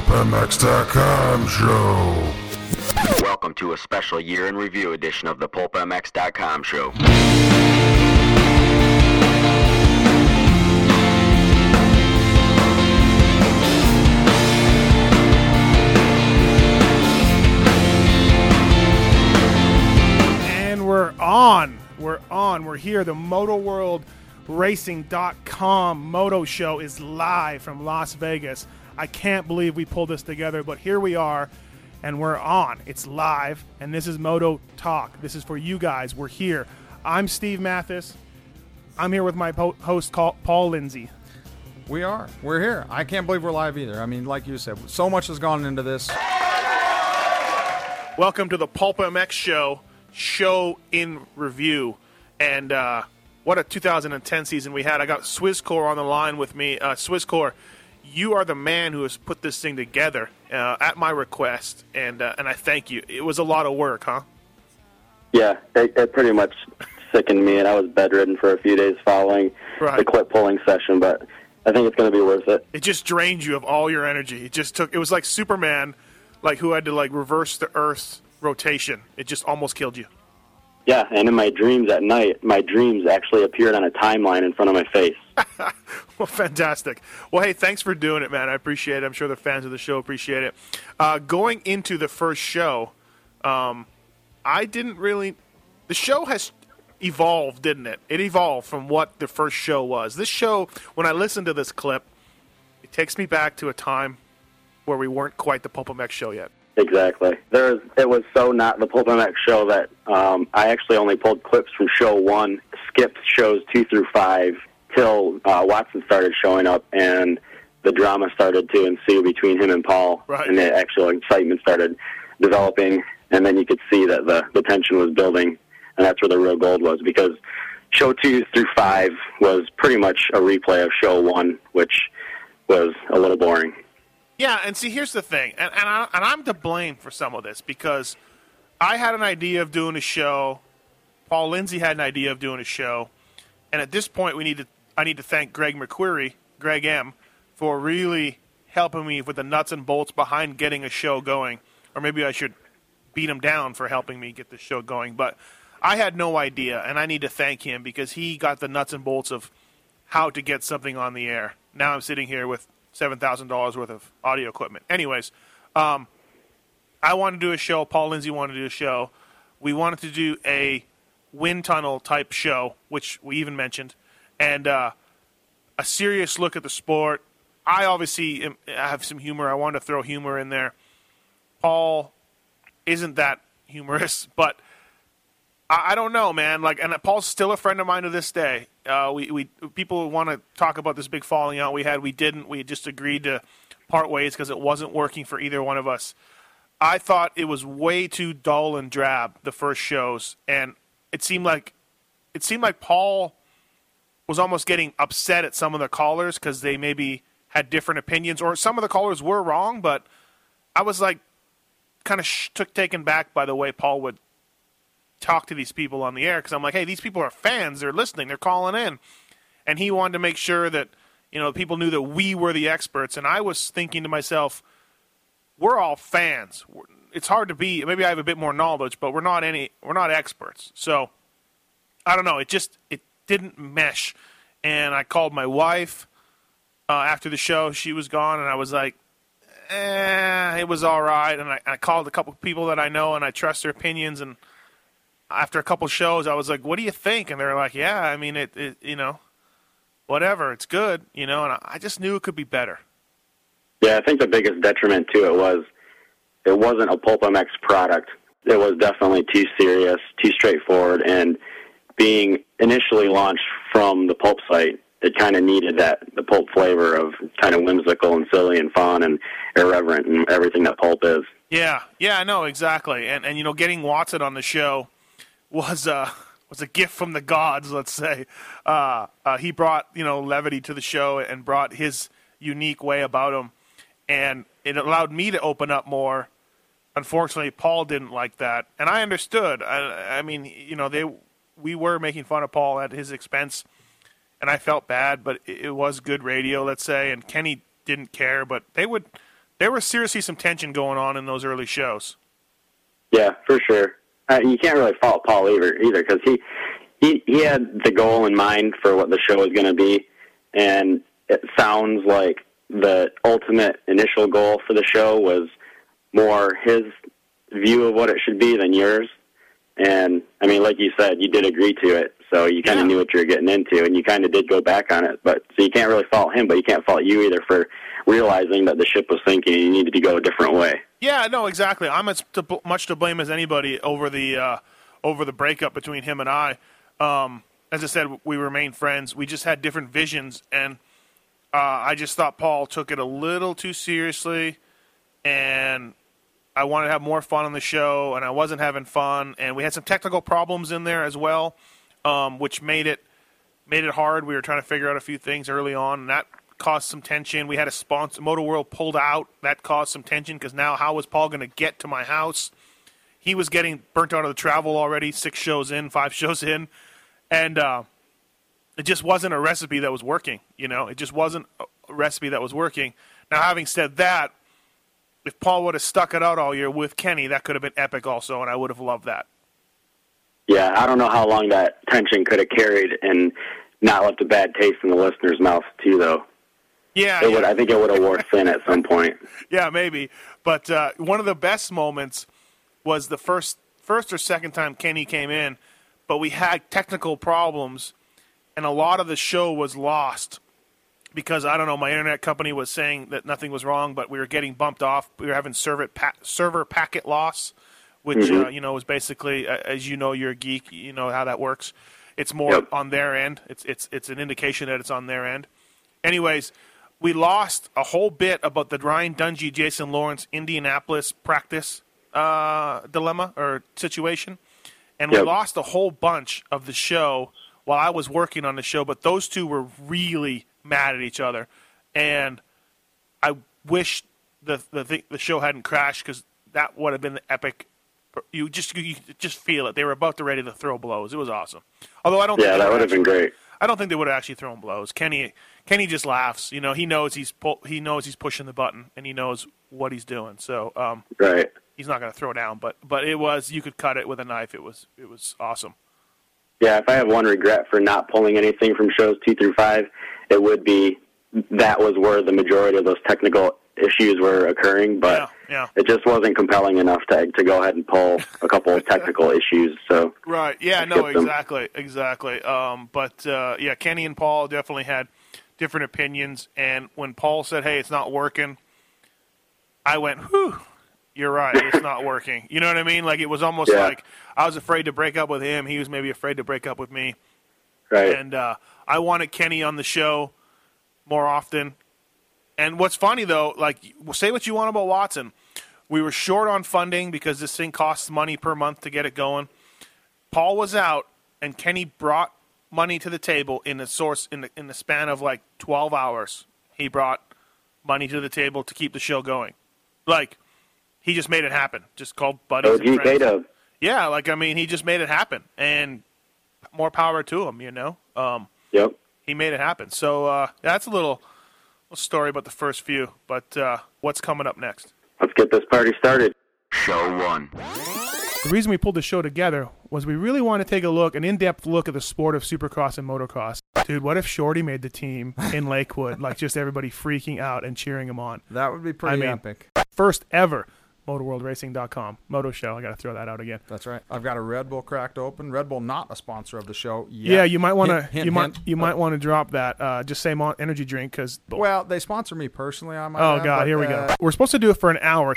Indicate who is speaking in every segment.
Speaker 1: PulpMX.com show.
Speaker 2: Welcome to a special year in review edition of the PulpMX.com show.
Speaker 3: And we're on. We're on. We're here. The Moto World Racing.com Moto Show is live from Las Vegas. I can't believe we pulled this together, but here we are, and we're on. It's live, and this is Moto Talk. This is for you guys. We're here. I'm Steve Matthes. I'm here with my po- host, Paul Lindsay.
Speaker 4: We are. We're here. I can't believe we're live either. I mean, like you said, so much has gone into this.
Speaker 3: Welcome to the Pulp MX Show, show in review. And uh, what a 2010 season we had. I got Swisscore on the line with me. Uh, Swisscore, you are the man who has put this thing together uh, at my request, and uh, and I thank you. It was a lot of work, huh?
Speaker 5: Yeah, it, it pretty much sickened me, and I was bedridden for a few days following
Speaker 3: Right.
Speaker 5: the clip pulling session. But I think it's going to be worth it.
Speaker 3: It just drained you of all your energy. It just took. It was like Superman, like who had to like reverse the Earth's rotation. It just almost killed you.
Speaker 5: Yeah, and in my dreams at night, my dreams actually appeared on a timeline in front of my face.
Speaker 3: Well, fantastic. Well, hey, thanks for doing it, man. I appreciate it. I'm sure the fans of the show appreciate it. Uh, going into the first show, um, I didn't really. The show has evolved, didn't it? It evolved from what the first show was. This show, when I listen to this clip, it takes me back to a time where we weren't quite the Pulp Pulpamex show yet.
Speaker 5: Exactly. There was, it was so not the Pulp MX show that um, I actually only pulled clips from show one, skipped shows two through five till uh, Watson started showing up and the drama started to ensue between him and Paul,
Speaker 3: Right.
Speaker 5: and the actual excitement started developing. And then you could see that the, the tension was building, and that's where the real gold was because show two through five was pretty much a replay of show one, which was a little boring.
Speaker 3: Yeah, and see, here's the thing, and and, I, and I'm to blame for some of this because I had an idea of doing a show. Paul Lindsay had an idea of doing a show, and at this point, we need to I need to thank Greg McQuarrie, Greg M, for really helping me with the nuts and bolts behind getting a show going. Or maybe I should beat him down for helping me get the show going. But I had no idea, and I need to thank him because he got the nuts and bolts of how to get something on the air. Now I'm sitting here with seven thousand dollars worth of audio equipment. Anyways, um, I wanted to do a show. Paul Lindsay wanted to do a show. We wanted to do a wind tunnel type show, which we even mentioned, and uh, a serious look at the sport. I obviously am, have some humor. I wanted to throw humor in there. Paul isn't that humorous, but I, I don't know, man. Like, and Paul's still a friend of mine to this day. Uh, we we people want to talk about this big falling out we had. We didn't. We just agreed to part ways because it wasn't working for either one of us. I thought it was way too dull and drab the first shows, and it seemed like it seemed like Paul was almost getting upset at some of the callers because they maybe had different opinions, or some of the callers were wrong. But I was like, kind of sh- took taken back by the way Paul would talk to these people on the air because I'm like, hey, these people are fans. They're listening. They're calling in, and he wanted to make sure that you know people knew that we were the experts. And I was thinking to myself, we're all fans. It's hard to be. Maybe I have a bit more knowledge, but we're not any. We're not experts. So I don't know. It just it didn't mesh. And I called my wife uh, after the show. She was gone, and I was like, eh, it was all right. And I, I called a couple people that I know, and I trust their opinions. And after a couple shows, I was like, "What do you think?" And they're like, "Yeah, I mean, it, it you know, whatever. It's good, you know." And I, I just knew it could be better.
Speaker 5: Yeah, I think the biggest detriment to it was it wasn't a Pulp MX product. It was definitely too serious, too straightforward, and being initially launched from the Pulp site, it kind of needed that the Pulp flavor of kind of whimsical and silly and fun and irreverent and everything that Pulp is.
Speaker 3: Yeah, yeah, I know exactly. And and you know, getting Watson on the show was uh was a gift from the gods. Let's say uh, uh, he brought you know levity to the show and brought his unique way about him, and it allowed me to open up more. Unfortunately, Paul didn't like that, and I understood. I, I mean, you know, they we were making fun of Paul at his expense, and I felt bad, but it was good radio, let's say. And Kenny didn't care, but they would there was seriously some tension going on in those early shows.
Speaker 5: Yeah, for sure. Uh, you can't really fault Paul either, either because he, he he had the goal in mind for what the show was going to be, and it sounds like the ultimate initial goal for the show was more his view of what it should be than yours. And I mean, like you said, you did agree to it, so you kind of
Speaker 3: Yeah.
Speaker 5: knew what you were getting into, and you kind of did go back on it. But so you can't really fault him, but you can't fault you either for realizing that the ship was sinking and you needed to go a different way.
Speaker 3: Yeah, no, exactly. I'm as to, much to blame as anybody over the uh, over the breakup between him and I. Um, as I said, we remained friends. We just had different visions, and uh, I just thought Paul took it a little too seriously, and I wanted to have more fun on the show, and I wasn't having fun, and we had some technical problems in there as well, um, which made it made it hard. We were trying to figure out a few things early on, and that caused some tension. We had a sponsor, Motor World pulled out. That caused some tension because now how was Paul going to get to my house? He was getting burnt out of the travel already, six shows in, five shows in, and uh, it just wasn't a recipe that was working. You know, it just wasn't a recipe that was working. Now, having said that, if Paul would have stuck it out all year with Kenny, that could have been epic also, and I would have loved that.
Speaker 5: Yeah, I don't know how long that tension could have carried and not left a bad taste in the listener's mouth too, though.
Speaker 3: Yeah,
Speaker 5: It
Speaker 3: yeah.
Speaker 5: would, I think it would have wore thin at some point.
Speaker 3: yeah, maybe. But uh, one of the best moments was the first first or second time Kenny came in, but we had technical problems, and a lot of the show was lost because I don't know. My internet company was saying that nothing was wrong, but we were getting bumped off. We were having server pa- server packet loss, which uh, you know is basically, as you know, you're a geek. You know how that works. It's more
Speaker 5: Yep.
Speaker 3: on their end. It's it's it's an indication that it's on their end. Anyways, we lost a whole bit about the Ryan Dungey, Jason Lawrence, Indianapolis practice uh, dilemma or situation, and we lost a whole bunch of the show while I was working on the show. But those two were really mad at each other, and I wish the the the show hadn't crashed because that would have been the epic. You just you just feel it. They were about to ready to throw blows. It was awesome. Although I don't.
Speaker 5: Yeah,
Speaker 3: think
Speaker 5: that would have been great.
Speaker 3: I don't think they would have actually thrown blows. Kenny Kenny just laughs. You know, he knows he's pu- he knows he's pushing the button and he knows what he's doing. So um,
Speaker 5: Right.
Speaker 3: he's not going to throw down. But but it was you could cut it with a knife. It was it was awesome.
Speaker 5: Yeah, if I have one regret for not pulling anything from shows two through five, it would be that was where the majority of those technical issues were occurring, but
Speaker 3: Yeah, yeah.
Speaker 5: it just wasn't compelling enough to to go ahead and pull a couple of technical issues. So
Speaker 3: Right. Yeah. No.
Speaker 5: skipped them.
Speaker 3: Exactly. Exactly. Um, but uh, yeah, Kenny and Paul definitely had different opinions. And when Paul said, "Hey, it's not working," I went, "Whew." You're right. It's not working. You know what I mean? Like it was almost
Speaker 5: Yeah.
Speaker 3: like I was afraid to break up with him. He was maybe afraid to break up with me.
Speaker 5: right.
Speaker 3: and uh, I wanted Kenny on the show more often. And what's funny though, like say what you want about Watson, we were short on funding because this thing costs money per month to get it going. Paul was out, and Kenny brought money to the table in the source in the in the span of like twelve hours. He brought money to the table to keep the show going. Like he just made it happen. Just called buddies.
Speaker 5: OG
Speaker 3: and friends. Yeah, like I mean, he just made it happen, and more power to him. You know, um,
Speaker 5: Yep.
Speaker 3: he made it happen. So uh, that's a little, little story about the first few. But uh, what's coming up next?
Speaker 5: Let's get this party started.
Speaker 2: Show 1.
Speaker 3: The reason we pulled the show together was we really want to take a look, an in-depth look at the sport of supercross and motocross. Dude, what if Shorty made the team in Lakewood? like just everybody freaking out and cheering him on.
Speaker 4: That would be pretty
Speaker 3: mean-
Speaker 4: epic.
Speaker 3: First ever MotorWorldRacing.com Moto Show. I got to throw that out again.
Speaker 4: That's right. I've got a Red Bull cracked open. Red Bull not a sponsor of the show yet.
Speaker 3: Yeah, you might want to
Speaker 4: Hint, hint,
Speaker 3: you might you might want to drop that. Uh, just say Mon- energy drink because
Speaker 4: Well, they sponsor me personally. I might.
Speaker 3: Oh
Speaker 4: add,
Speaker 3: god,
Speaker 4: but,
Speaker 3: here we
Speaker 4: uh,
Speaker 3: go. We're supposed to do it for an hour.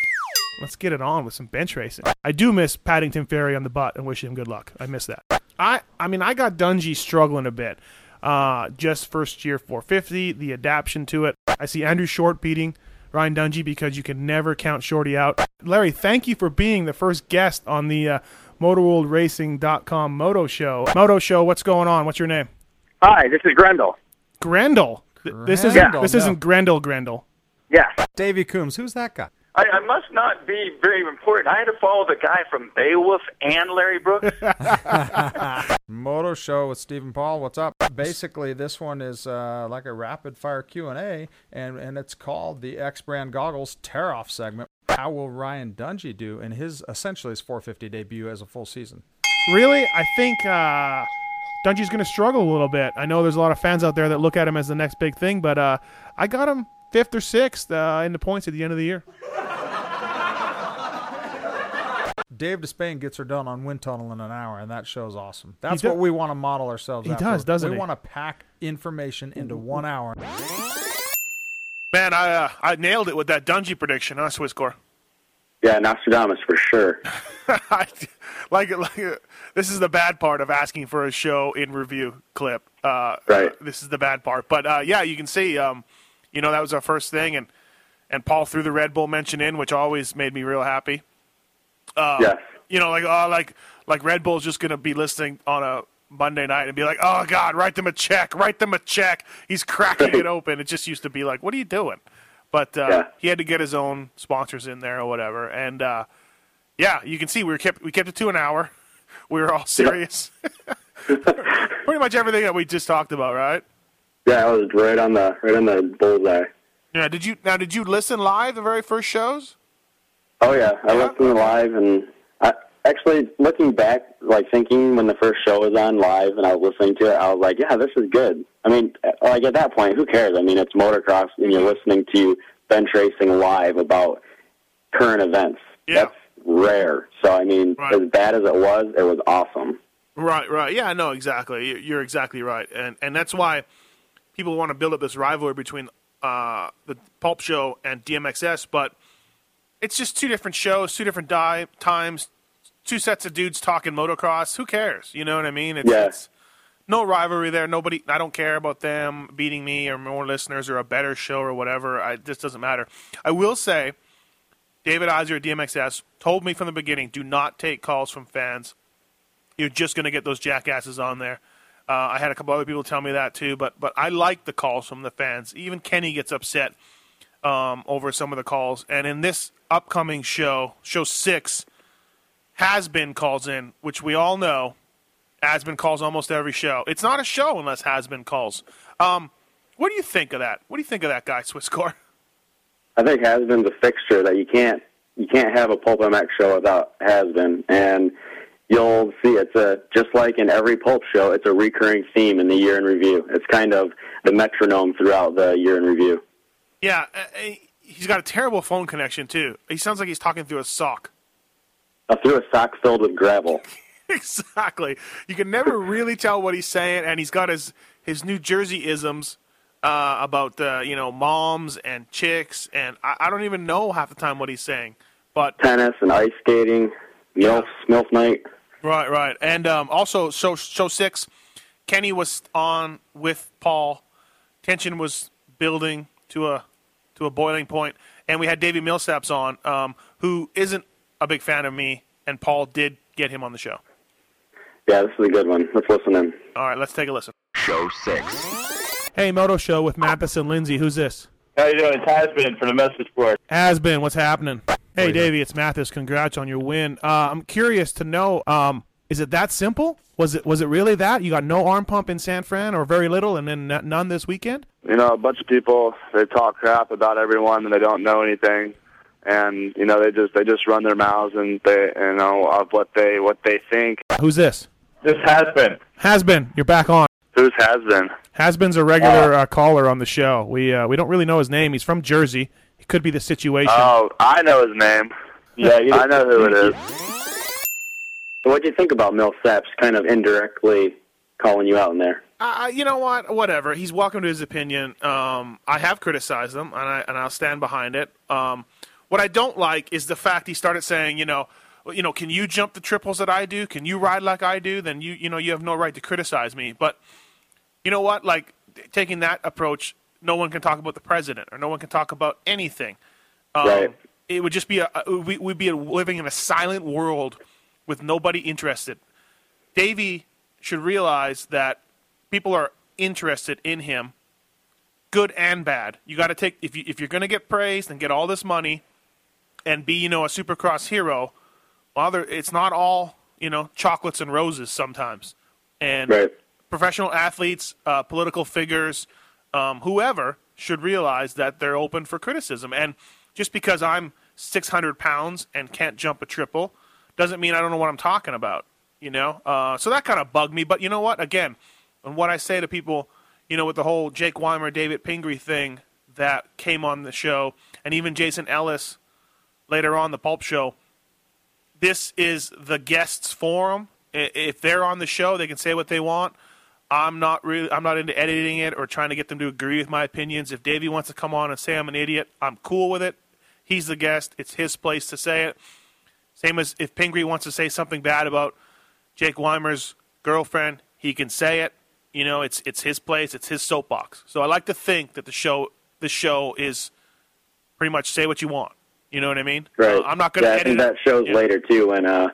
Speaker 3: Let's get it on with some bench racing. I do miss Paddington Ferry on the butt and wish him good luck. I miss that. I I mean I got Dungey struggling a bit. Uh, just first year 450, the adaptation to it. I see Andrew Short beating Ryan Dungey because you can never count Shorty out. Larry, thank you for being the first guest on the uh, MotorWorldRacing.com Moto Show. Moto Show, what's going on? What's your name?
Speaker 6: Hi, this is Grendel.
Speaker 3: Grendel. Th- This isn't
Speaker 4: Grendel,
Speaker 3: this isn't Grendel Grendel.
Speaker 6: Yes.
Speaker 4: Davey Coombs. Who's that guy?
Speaker 6: I, I must not be very important. I had to follow the guy from Beowulf and Larry Brooks.
Speaker 4: Moto Show with Stephen Paul. What's up? Basically, this one is uh, like a rapid fire Q and A, and and it's called the X Brand Goggles Tear Off segment. How will Ryan Dungey do in his essentially his 450 debut as a full season?
Speaker 3: Really, I think uh, Dungey's going to struggle a little bit. I know there's a lot of fans out there that look at him as the next big thing, but uh, I got him fifth or sixth uh, in the points at the end of the year.
Speaker 4: Dave Despain gets her done on wind tunnel in an hour, and that show's awesome. That's
Speaker 3: do-
Speaker 4: what we want to model ourselves.
Speaker 3: He
Speaker 4: after.
Speaker 3: does, doesn't
Speaker 4: we
Speaker 3: he?
Speaker 4: want to pack information into one hour.
Speaker 3: Man, I uh, I nailed it with that Dungey prediction, huh, Swisscore?
Speaker 5: Yeah, Nostradamus for sure.
Speaker 3: I, like, like uh, this is the bad part of asking for a show in review clip. Uh,
Speaker 5: Right.
Speaker 3: uh, this is the bad part, but uh, yeah, you can see. Um, you know, that was our first thing, and and Paul threw the Red Bull mention in, which always made me real happy.
Speaker 5: yes.
Speaker 3: You know, like oh, like like Red Bull's just gonna be listening on a Monday night and be like, oh God, write them a check, write them a check. He's cracking it open. It just used to be like, what are you doing? But uh,
Speaker 5: Yeah.
Speaker 3: he had to get his own sponsors in there or whatever, and uh, yeah, you can see we were kept we kept it to an hour. We were all serious. Pretty much everything that we just talked about, right?
Speaker 5: Yeah, I was right on the right on the bullseye.
Speaker 3: Yeah. Did you now? Did you listen live the very first shows?
Speaker 5: Oh yeah, I listened live, and I actually looking back, like thinking when the first show was on live, and I was listening to it, I was like, yeah, this is good. I mean, like at that point, who cares? I mean, it's motocross, and you're listening to bench racing live about current events.
Speaker 3: Yeah.
Speaker 5: That's rare. So I mean,
Speaker 3: Right.
Speaker 5: as bad as it was, it was awesome.
Speaker 3: Right, right. Yeah, no, exactly. You're exactly right, and and that's why people want to build up this rivalry between uh, the Pulp Show and DMXS, but it's just two different shows, two different di- times, two sets of dudes talking motocross. Who cares? You know what I mean? It's,
Speaker 5: Yeah.
Speaker 3: it's no rivalry there. Nobody. I don't care about them beating me or more listeners or a better show or whatever. I, it just doesn't matter. I will say, David Iser at DMXS told me from the beginning: do not take calls from fans you're just going to get those jackasses on there. Uh, I had a couple other people tell me that too, but but I like the calls from the fans. Even Kenny gets upset um, over some of the calls. And in this upcoming show, show six, has been calls in, which we all know has been calls almost every show. It's not a show unless has been calls. Um, what do you think of that? What do you think of that guy, Swisscore?
Speaker 5: I think has been's a fixture that you can't you can't have a Pulp MX show without has been, and you'll see it's a just like in every Pulp show, it's a recurring theme in the year in review. It's kind of the metronome throughout the year in review.
Speaker 3: Yeah, uh, uh, he's got a terrible phone connection too. He sounds like he's talking through a sock.
Speaker 5: I threw a sock filled with gravel.
Speaker 3: exactly. You can never really tell what he's saying, and he's got his his New Jersey isms uh, about uh, you know moms and chicks, and I, I don't even know half the time what he's saying. But
Speaker 5: Tennis and ice skating, MILF, MILF night.
Speaker 3: right, right, and um, also show show six, Kenny was on with Paul. Tension was building to a to a boiling point, and we had Davey Millsaps on, um, who isn't a big fan of me, and Paul did get him on the show.
Speaker 5: Yeah, this is a good one. Let's listen in.
Speaker 3: All right, let's take a listen.
Speaker 2: Show 6.
Speaker 3: Hey, Moto Show with Matthes and Lindsay. Who's this?
Speaker 7: How you doing? It's Hasbin for the message board.
Speaker 3: Has been. What's happening? Hey, Davey, it's Matthes. Congrats on your win. Uh, I'm curious to know, um, is it that simple? Was it was it really that? You got no arm pump in San Fran, or very little, and then none this weekend?
Speaker 7: You know, a bunch of people they talk crap about everyone and they don't know anything, and you know they just they just run their mouths and they you know of what they what they think.
Speaker 3: Who's this?
Speaker 7: This has been.
Speaker 3: Has been. You're back on.
Speaker 7: Who's has been?
Speaker 3: Has been's a regular uh, caller on the show. We uh, we don't really know his name. He's from Jersey. It could be the situation.
Speaker 7: Oh, I know his name.
Speaker 5: Yeah, you,
Speaker 7: I know who it is.
Speaker 5: So what do you think about Milf Saps kind of indirectly calling you out in there?
Speaker 3: Uh, you know what? Whatever. He's welcome to his opinion. Um, I have criticized him, and I and I'll stand behind it. Um, what I don't like is the fact he started saying, you know, you know, can you jump the triples that I do? Can you ride like I do? Then you, you know, you have no right to criticize me. But you know what? Like taking that approach, no one can talk about the president, or no one can talk about anything. Um,
Speaker 5: Right.
Speaker 3: It would just be a we would be living in a silent world with nobody interested. Davey should realize that people are interested in him, good and bad. You got to take if you if you're going to get praised and get all this money, and be you know a supercross hero. Well, there, it's not all you know chocolates and roses sometimes, and
Speaker 5: Right.
Speaker 3: professional athletes, uh, political figures, um, whoever should realize that they're open for criticism. And just because I'm 600 pounds and can't jump a triple doesn't mean I don't know what I'm talking about. You know, uh, so that kind of bugged me. But you know what? Again, and what I say to people, you know, with the whole Jake Weimer, David Pingree thing that came on the show, and even Jason Ellis later on the Pulp Show. This is the guests' forum. If they're on the show, they can say what they want. I'm not really. I'm not into editing it or trying to get them to agree with my opinions. If Davey wants to come on and say I'm an idiot, I'm cool with it. He's the guest. It's his place to say it. Same as if Pingree wants to say something bad about Jake Weimer's girlfriend, he can say it. You know, it's it's his place. It's his soapbox. So I like to think that the show the show is pretty much say what you want. You know what I mean?
Speaker 5: Right.
Speaker 3: Uh, I'm not going to
Speaker 5: yeah,
Speaker 3: edit
Speaker 5: that shows
Speaker 3: Yeah.
Speaker 5: later too when uh,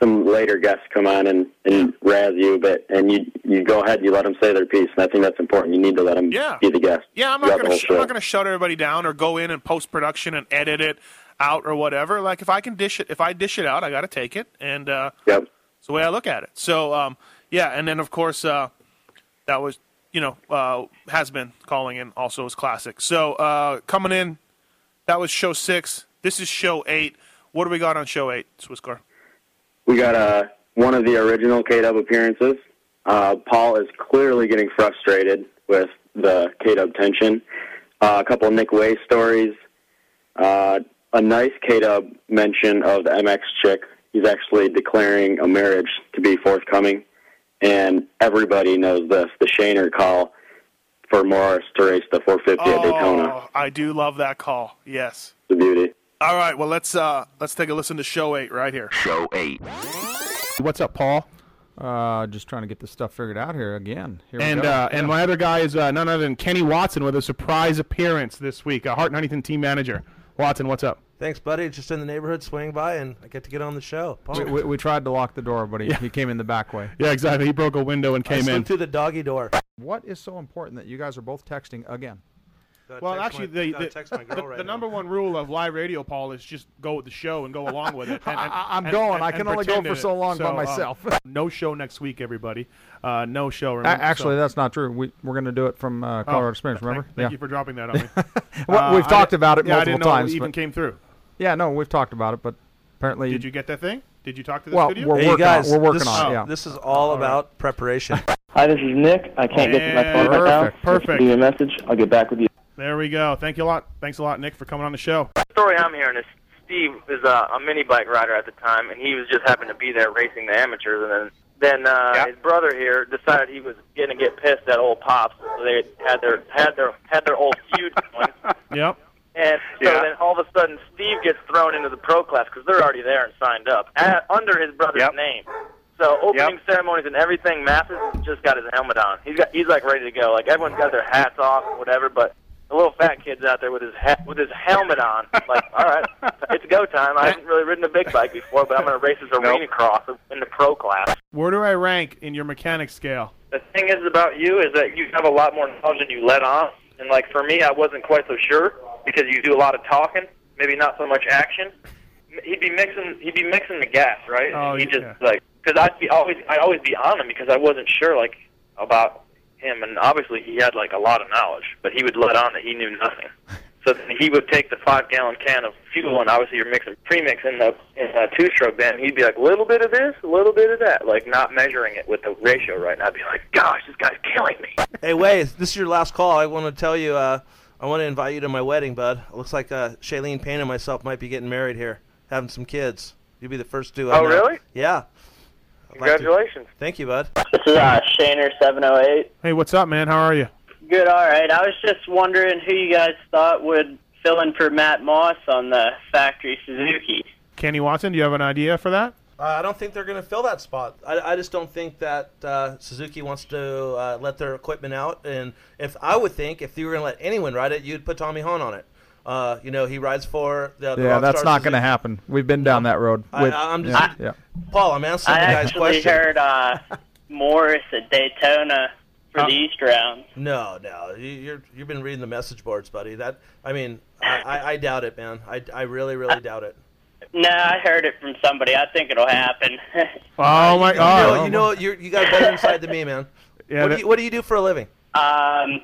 Speaker 5: some later guests come on and, and razz you, but and you you go ahead, and you let them say their piece, and I think that's important. You need to let them
Speaker 3: Yeah.
Speaker 5: be the guest.
Speaker 3: Yeah, I'm not going to. Sh- I'm not going to shut everybody down or go in and post production and edit it out or whatever. Like if I can dish it, if I dish it out, I got to take it, and uh,
Speaker 5: Yep.
Speaker 3: it's the way I look at it. So um, yeah, and then of course uh, that was you know uh, has been calling in also is classic. So uh, coming in, that was show six. This is show eight. What do we got on show eight, Swisscore?
Speaker 5: We got uh, one of the original K-Dub appearances. Uh, Paul is clearly getting frustrated with the K-Dub tension. Uh, a couple of Nick Wey stories. Uh, a nice K-Dub mention of the MX chick. He's actually declaring a marriage to be forthcoming. And everybody knows this, the Shaner call for Morris to race the 450 at Daytona.
Speaker 3: Oh, I do love that call. Yes.
Speaker 5: The beauty.
Speaker 3: All right. Well, let's uh, let's take a listen to show eight right here.
Speaker 2: Show 8.
Speaker 8: What's up, Paul?
Speaker 4: Uh, just trying to get this stuff figured out here again. Here we
Speaker 8: And
Speaker 4: go.
Speaker 8: uh, and my other guy is uh, none other than Kenny Watson with a surprise appearance this week. A Hart and Huntington team manager. Watson, what's up?
Speaker 9: Thanks, buddy. Just in the neighborhood, swinging by, and I get to get on the show.
Speaker 4: We, we, we tried to lock the door, but he, he came in the back way.
Speaker 8: Yeah, exactly. He broke a window and came
Speaker 9: slipped
Speaker 8: in.
Speaker 9: through the doggy door.
Speaker 4: What is so important that you guys are both texting again?
Speaker 9: Gotta
Speaker 8: Well, actually,
Speaker 9: my-
Speaker 8: the, the,
Speaker 9: text my girl
Speaker 8: the,
Speaker 9: right
Speaker 8: the number one rule of live radio, Paul, is just go with the show and go along with it. And, and-
Speaker 4: I- I'm
Speaker 8: and-
Speaker 4: going.
Speaker 8: and-
Speaker 4: I can only go for so
Speaker 8: it.
Speaker 4: long by
Speaker 8: So, um,
Speaker 4: myself.
Speaker 8: no show next week, everybody. Uh, no show.
Speaker 4: A-
Speaker 8: Remember?
Speaker 4: Actually,
Speaker 8: So-
Speaker 4: that's not true. We we're going to do it from uh,
Speaker 8: Oh,
Speaker 4: Colorado Springs. Remember?
Speaker 8: Thank
Speaker 4: yeah.
Speaker 8: you for dropping that on me.
Speaker 4: Well,
Speaker 8: Uh,
Speaker 4: we've
Speaker 8: I
Speaker 4: talked
Speaker 8: didn't-
Speaker 4: about it
Speaker 8: yeah, I
Speaker 4: multiple
Speaker 8: didn't know
Speaker 4: times.
Speaker 8: It even came through.
Speaker 4: yeah, no, we've talked about it, but apparently,
Speaker 8: Did you get that thing? Did you talk to the
Speaker 4: Well,
Speaker 8: studio?
Speaker 4: we're
Speaker 9: Hey, you
Speaker 4: working on it.
Speaker 9: guys,
Speaker 4: We're working
Speaker 9: this,
Speaker 4: on it,
Speaker 8: Oh.
Speaker 4: yeah.
Speaker 9: This is all
Speaker 8: All right.
Speaker 9: about preparation.
Speaker 10: Hi, this is Nick. I can't get to my phone right now.
Speaker 8: Perfect, perfect.
Speaker 10: Leave me a message. I'll get back with you.
Speaker 8: There we go. Thank you a lot. Thanks a lot, Nick, for coming on the show.
Speaker 6: The story I'm hearing is Steve is uh, a mini bike rider at the time, and he was just happened to be there racing the amateurs, and then then uh, his brother here decided he was going to get pissed at old pops, so they had their had their had their old feud going.
Speaker 8: Yep.
Speaker 6: And so then all of a sudden, Steve gets thrown into the pro class because they're already there and signed up at, under his brother's name. So opening ceremonies and everything, Masses just got his helmet on. He's got he's like ready to go. Like everyone's got their hats off, whatever. But the little fat kid's out there with his hat with his helmet on. Like, all right, it's go time. I haven't really ridden a big bike before, but I'm going to race this arena cross in the pro class.
Speaker 8: Where do I rank in your mechanic scale?
Speaker 6: The thing is about you is that you have a lot more knowledge than you let on. And like for me, I wasn't quite so sure because you do a lot of talking, maybe not so much action. He'd be mixing, he'd be mixing the gas, right?
Speaker 8: Oh,
Speaker 6: he just
Speaker 8: yeah.
Speaker 6: like because I'd be always, I'd always be on him because I wasn't sure like about him, and obviously he had like a lot of knowledge, but he would let on that he knew nothing. So then he would take the five gallon can of fuel, and obviously you're mixing premix in the in a two stroke bin. He'd be like, a little bit of this, a little bit of that, like not measuring it with the ratio right. And I'd be like, gosh, this guy's killing me.
Speaker 9: hey, Wey, this is your last call. I want to tell you, uh, I want to invite you to my wedding, bud. It looks like uh, Shailene Payne and myself might be getting married here, having some kids. You'd be the first to. uh,
Speaker 6: Oh,
Speaker 9: know.
Speaker 6: really?
Speaker 9: Yeah. I'd like to-
Speaker 6: Congratulations.
Speaker 9: Thank you, bud.
Speaker 10: This is uh, Shaner seven oh eight.
Speaker 8: Hey, what's up, man? How are you?
Speaker 10: Good, all right. I was just wondering who you guys thought would fill in for Matt Moss on the factory Suzuki.
Speaker 8: Kenny Watson, do you have an idea for that?
Speaker 9: Uh, I don't think they're going to fill that spot. I, I just don't think that uh, Suzuki wants to uh, let their equipment out. And if I would think if you were going to let anyone ride it, you'd put Tommy Hahn on it. Uh, you know, he rides for the, the
Speaker 4: yeah, that's not going to happen. We've been down that road.
Speaker 9: I-
Speaker 4: With,
Speaker 9: I'm just-
Speaker 4: yeah, yeah.
Speaker 9: Paul, I'm answering
Speaker 10: I
Speaker 9: the guy's
Speaker 10: actually heard uh, Morris at Daytona for
Speaker 9: Uh,
Speaker 10: the East round.
Speaker 9: No, no, you, you're you've been reading the message boards, buddy. That I mean, I, I, I doubt it, man. I, I really really doubt it.
Speaker 10: No, I heard it from somebody. I think it'll happen.
Speaker 8: Oh my
Speaker 9: You know,
Speaker 8: God!
Speaker 9: you know, you're, you got better inside than me, man.
Speaker 11: Yeah,
Speaker 10: what,
Speaker 11: that-
Speaker 10: do you, what do you do for a living?
Speaker 12: Um,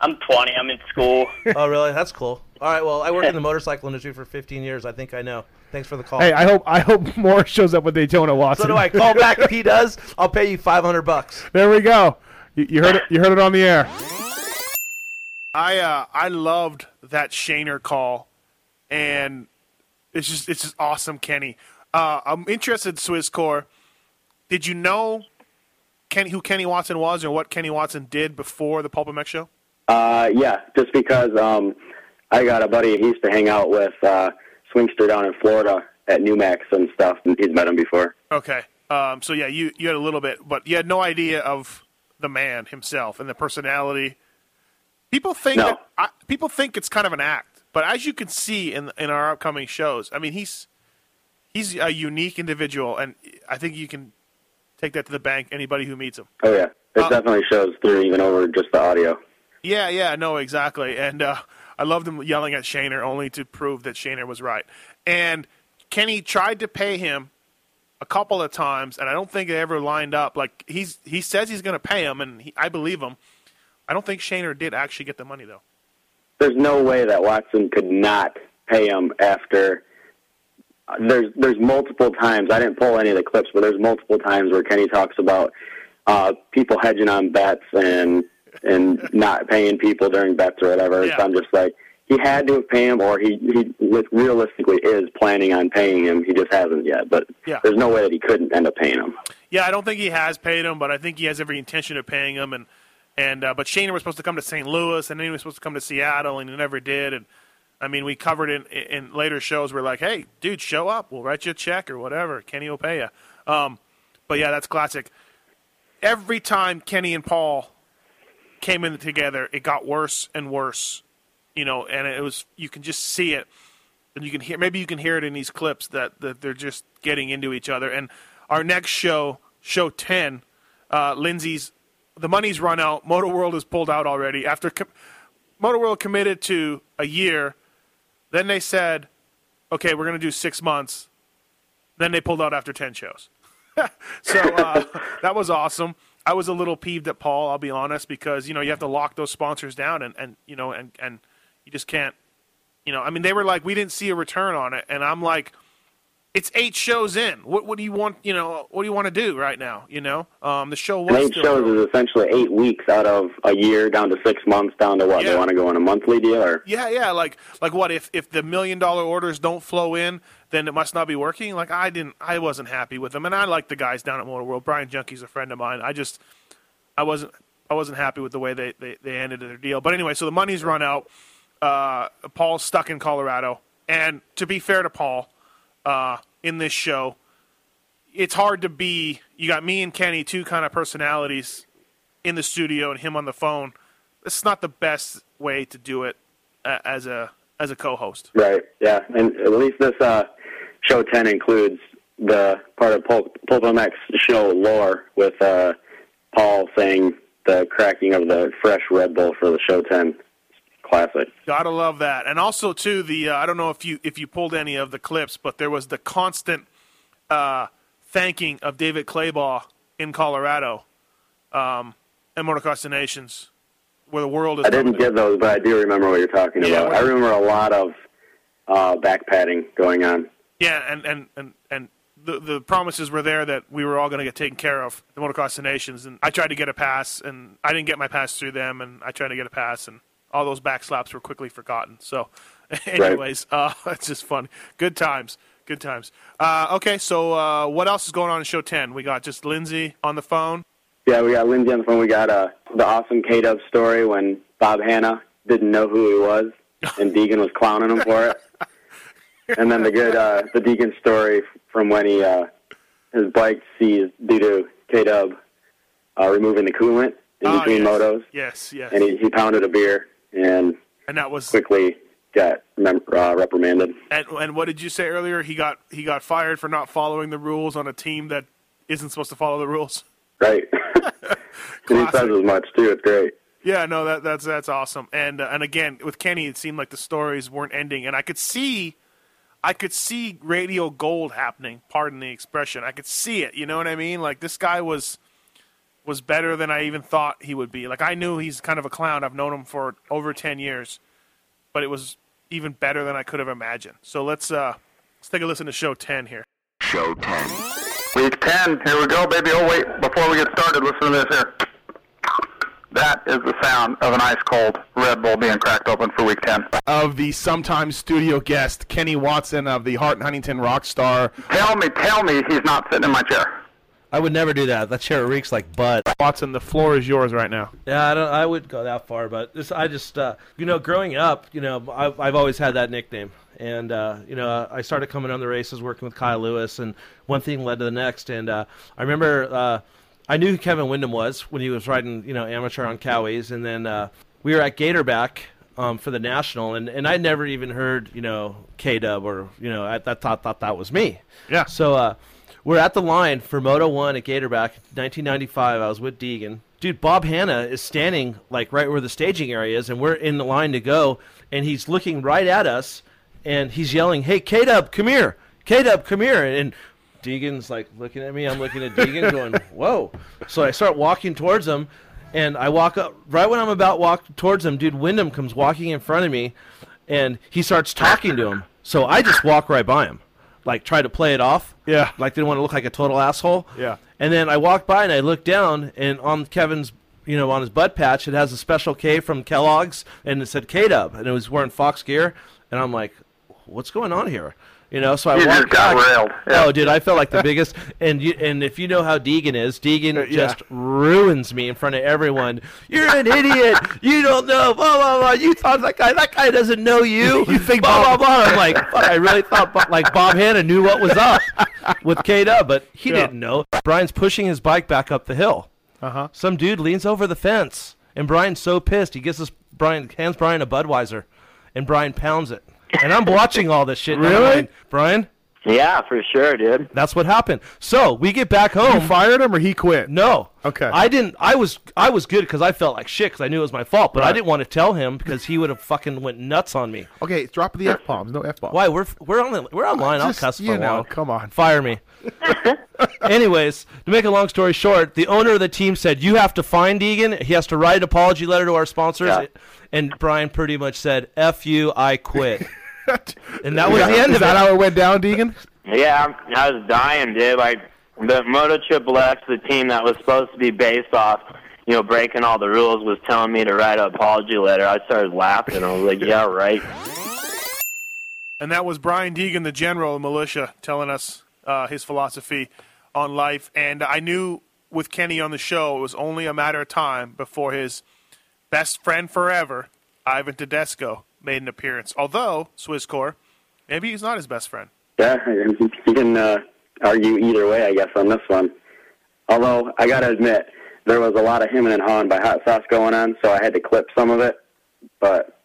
Speaker 12: I'm 20. I'm in school.
Speaker 10: oh, really? That's cool. All right. Well, I worked in the motorcycle industry for 15 years. I think I know. Thanks for the call.
Speaker 11: Hey, I hope I hope Morris shows up with Daytona, Watson.
Speaker 10: so do I. Call back if he does. I'll pay you 500 bucks.
Speaker 11: There we go. You, you heard it. You heard it on the air.
Speaker 3: I uh, I loved that Shaner call, and it's just it's just awesome, Kenny. Uh, I'm interested, Swisscore. Did you know Kenny who Kenny Watson was or what Kenny Watson did before the Pulp MX show?
Speaker 5: Uh, yeah, just because um, I got a buddy he used to hang out with uh, Swingster down in Florida at Newmax and stuff. And he's met him before.
Speaker 3: Okay. Um, so yeah, you you had a little bit, but you had no idea of the man himself and the personality. People think
Speaker 5: No.
Speaker 3: that, I, people think it's kind of an act, but as you can see in in our upcoming shows, I mean he's he's a unique individual, and I think you can take that to the bank. Anybody who meets him.
Speaker 5: Oh yeah, it
Speaker 3: Uh,
Speaker 5: definitely shows through even over just the audio.
Speaker 3: Yeah, yeah, no, exactly. And uh, I loved him yelling at Shaner only to prove that Shaner was right. And Kenny tried to pay him a couple of times, and I don't think it ever lined up. Like he's he says he's going to pay him, and he, I believe him. I don't think Shaner did actually get the money though.
Speaker 5: There's no way that Watson could not pay him after. There's there's multiple times I didn't pull any of the clips, but there's multiple times where Kenny talks about uh, people hedging on bets and and not paying people during bets or whatever. So I'm just like he had to have paid him, or he he realistically is planning on paying him. He just hasn't yet. But
Speaker 3: Yeah.
Speaker 5: there's no way that he couldn't end up paying him.
Speaker 3: Yeah, I don't think he has paid him, but I think he has every intention of paying him. And and uh, but Shaner was supposed to come to St. Louis, and then he was supposed to come to Seattle, and he never did. And I mean, we covered in in later shows. We're like, hey, dude, show up. We'll write you a check or whatever. Kenny will pay you. Um, but yeah, that's classic. Every time Kenny and Paul came in together, it got worse and worse. You know, and it was you can just see it, and you can hear maybe you can hear it in these clips that that they're just getting into each other. And our next show, show ten, uh, Lindsay's the money's run out. Motor World is pulled out already after com- Motor World committed to a year. Then they said, "Okay, we're going to do six months." Then they pulled out after ten shows. so uh, that was awesome. I was a little peeved at Paul. I'll be honest because you know you have to lock those sponsors down and, and you know and and you just can't. You know, I mean, they were like, we didn't see a return on it, and I'm like, it's eight shows in. What what do you want? You know, what do you want to do right now? You know, um, the show
Speaker 5: And
Speaker 3: was
Speaker 5: eight shows is essentially eight weeks out of a year down to six months down to what
Speaker 3: Yeah.
Speaker 5: they want to go on a monthly deal or
Speaker 3: Yeah, yeah. Like, like what if if the million dollar orders don't flow in, then it must not be working. Like, I didn't, I wasn't happy with them, and I like the guys down at Motor World. Brian Junkie's a friend of mine. I just, I wasn't, I wasn't happy with the way they they, they ended their deal. But anyway, so the money's run out. Uh, Paul's stuck in Colorado, and to be fair to Paul, uh, in this show, it's hard to be. You got me and Kenny, two kind of personalities in the studio, and him on the phone. It's not the best way to do it uh, as a as a co-host.
Speaker 5: Right. Yeah. And at least this uh, show ten includes the part of Pulp, Pulp MX show lore with uh, Paul saying the cracking of the fresh Red Bull for the show ten classic.
Speaker 3: Gotta love that, and also too the uh, I don't know if you if you pulled any of the clips, but there was the constant uh, thanking of David Claybaugh in Colorado, um, and Motocross the Nations, where the world is.
Speaker 5: I didn't get those, but I do remember what you're talking
Speaker 3: Yeah,
Speaker 5: about. I remember a lot of uh, back padding going on.
Speaker 3: Yeah, and and and and the the promises were there that we were all going to get taken care of, the Motocross the Nations, and I tried to get a pass, and I didn't get my pass through them, and I tried to get a pass, and all those back slaps were quickly forgotten. So, anyways, uh, it's just fun. Good times. Good times. Uh, okay, so uh, what else is going on in show ten? We got just Lindsay on the phone.
Speaker 5: Yeah, we got Lindsay on the phone. We got uh, the awesome K Dub story when Bob Hanna didn't know who he was, and Deegan was clowning him for it. And then the good uh, the Deegan story from when he uh, his bike seized due to K Dub uh, removing the coolant in
Speaker 3: Ah,
Speaker 5: between
Speaker 3: yes.
Speaker 5: motos,
Speaker 3: Yes, yes.
Speaker 5: and he, he pounded a beer and
Speaker 3: And that was
Speaker 5: quickly got mem- uh, reprimanded.
Speaker 3: And, and what did you say earlier? He got he got fired for not following the rules on a team that isn't supposed to follow the rules.
Speaker 5: Right. and he says as much too. It's great.
Speaker 3: Yeah, no, that that's that's awesome. And uh, and again, with Kenny, it seemed like the stories weren't ending, and I could see, I could see radio gold happening. Pardon the expression. I could see it. You know what I mean? Like this guy was was better than I even thought he would be. Like I knew he's kind of a clown. I've known him for over ten years, but it was even better than I could have imagined. So let's uh let's take a listen to show ten here.
Speaker 2: Show 10.
Speaker 8: Week 10, here we go, baby. Oh, wait, before we get started, listen to this here. That is the sound of an ice cold Red Bull being cracked open for week 10.
Speaker 13: Of the sometimes studio guest, Kenny Watson of the Hart and Huntington rock star.
Speaker 8: Tell me, tell me he's not sitting in my chair.
Speaker 9: I would never do that. That chair reeks like butt.
Speaker 13: Watson, the floor is yours right now.
Speaker 9: Yeah, I don't. I wouldn't go that far, but this, I just, uh, you know, growing up, you know, I've, I've always had that nickname, and uh, you know, I started coming on the races, working with Kyle Lewis, and one thing led to the next, and uh, I remember uh, I knew who Kevin Wyndham was when he was riding, you know, amateur on Cowies, and then uh, we were at Gatorback. Um, for the national, and, and I never even heard you know K Dub or you know I, I thought thought that was me.
Speaker 13: Yeah.
Speaker 9: So uh, we're at the line for Moto One at Gatorback, 1995. I was with Deegan. Dude, Bob Hanna is standing like right where the staging area is, and we're in the line to go, and he's looking right at us, and he's yelling, "Hey, K Dub, come here! K Dub, come here!" And Deegan's like looking at me. I'm looking at Deegan, going, "Whoa!" So I start walking towards him, and I walk up right when I'm about to walk towards him. Dude, Wyndham comes walking in front of me, and he starts talking to him. So I just walk right by him, like try to play it off.
Speaker 13: Yeah.
Speaker 9: Like they didn't want to look like a total asshole.
Speaker 13: Yeah.
Speaker 9: And then I walked by and I looked down, and on Kevin's, you know, on his butt patch, it has a special K from Kellogg's, and it said K Dub, and it was wearing Fox gear, and I'm like, what's going on here? You know, so I walked
Speaker 8: just got
Speaker 9: back.
Speaker 8: railed. Yeah.
Speaker 9: Oh, dude, I felt like the biggest. And you, and if you know how Deegan is, Deegan
Speaker 13: Uh, yeah.
Speaker 9: just ruins me in front of everyone. You're an idiot. You don't know. Blah blah blah. You thought that guy. That guy doesn't know you.
Speaker 13: You think
Speaker 9: blah
Speaker 13: Bob-
Speaker 9: blah blah. I'm like, fuck, I really thought like Bob Hanna knew what was up with K Dub, but he
Speaker 13: Yeah.
Speaker 9: didn't know. Brian's pushing his bike back up the hill.
Speaker 13: Uh huh.
Speaker 9: Some dude leans over the fence, and Brian's so pissed he gives us Brian hands Brian a Budweiser, and Brian pounds it. And I'm watching all this shit.
Speaker 13: Really?
Speaker 9: like, Brian?
Speaker 5: Yeah, for sure, dude.
Speaker 9: That's what happened. So we get back
Speaker 13: You
Speaker 9: home.
Speaker 13: fired him or he quit?
Speaker 9: No.
Speaker 13: Okay.
Speaker 9: I didn't. I was. I was good because I felt like shit because I knew it was my fault. But I didn't want to tell him because he would have fucking went nuts on me.
Speaker 13: Okay, drop the f bombs. No f bombs.
Speaker 9: Why? We're we're on the, we're online. I'll
Speaker 13: Just,
Speaker 9: cuss for
Speaker 13: you
Speaker 9: a
Speaker 13: know,
Speaker 9: while.
Speaker 13: come on.
Speaker 9: Fire me. Anyways, to make a long story short, the owner of the team said you have to find Deegan. He has to write an apology letter to our sponsors.
Speaker 5: Yeah.
Speaker 9: And Brian pretty much said, "F you, I quit." And that was the end
Speaker 13: Is
Speaker 9: of
Speaker 13: that
Speaker 9: it.
Speaker 13: how it went down, Deegan?
Speaker 5: Yeah, I'm- I was dying, dude. Like the Moto Triple X, the team that was supposed to be based off, you know, breaking all the rules, was telling me to write an apology letter. I started laughing. I was like, "Yeah, right."
Speaker 3: And that was Brian Deegan, the general of militia, telling us uh, his philosophy on life. And I knew with Kenny on the show, it was only a matter of time before his best friend forever, Ivan Tedesco, made an appearance. Although, Swisscore, maybe he's not his best friend.
Speaker 5: Yeah, you can uh, argue either way, I guess, on this one. Although I got to admit, there was a lot of him and hawing by Hot Sauce going on, so I had to clip some of it. But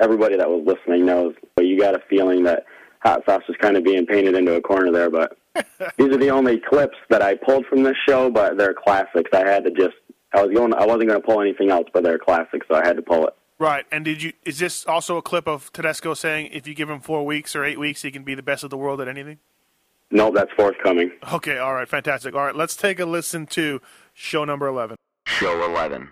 Speaker 5: everybody that was listening knows. But you got a feeling that Hot Sauce was kind of being painted into a corner there. But these are the only clips that I pulled from this show, but they're classics. I had to just. I was going. I wasn't going to pull anything else, but they're classics, so I had to pull it.
Speaker 3: Right. And did you? Is this also a clip of Tedesco saying if you give him four weeks or eight weeks, he can be the best of the world at anything?
Speaker 5: No, that's forthcoming.
Speaker 3: Okay. All right. Fantastic. All right. Let's take a listen to show number eleven.
Speaker 2: Show 11.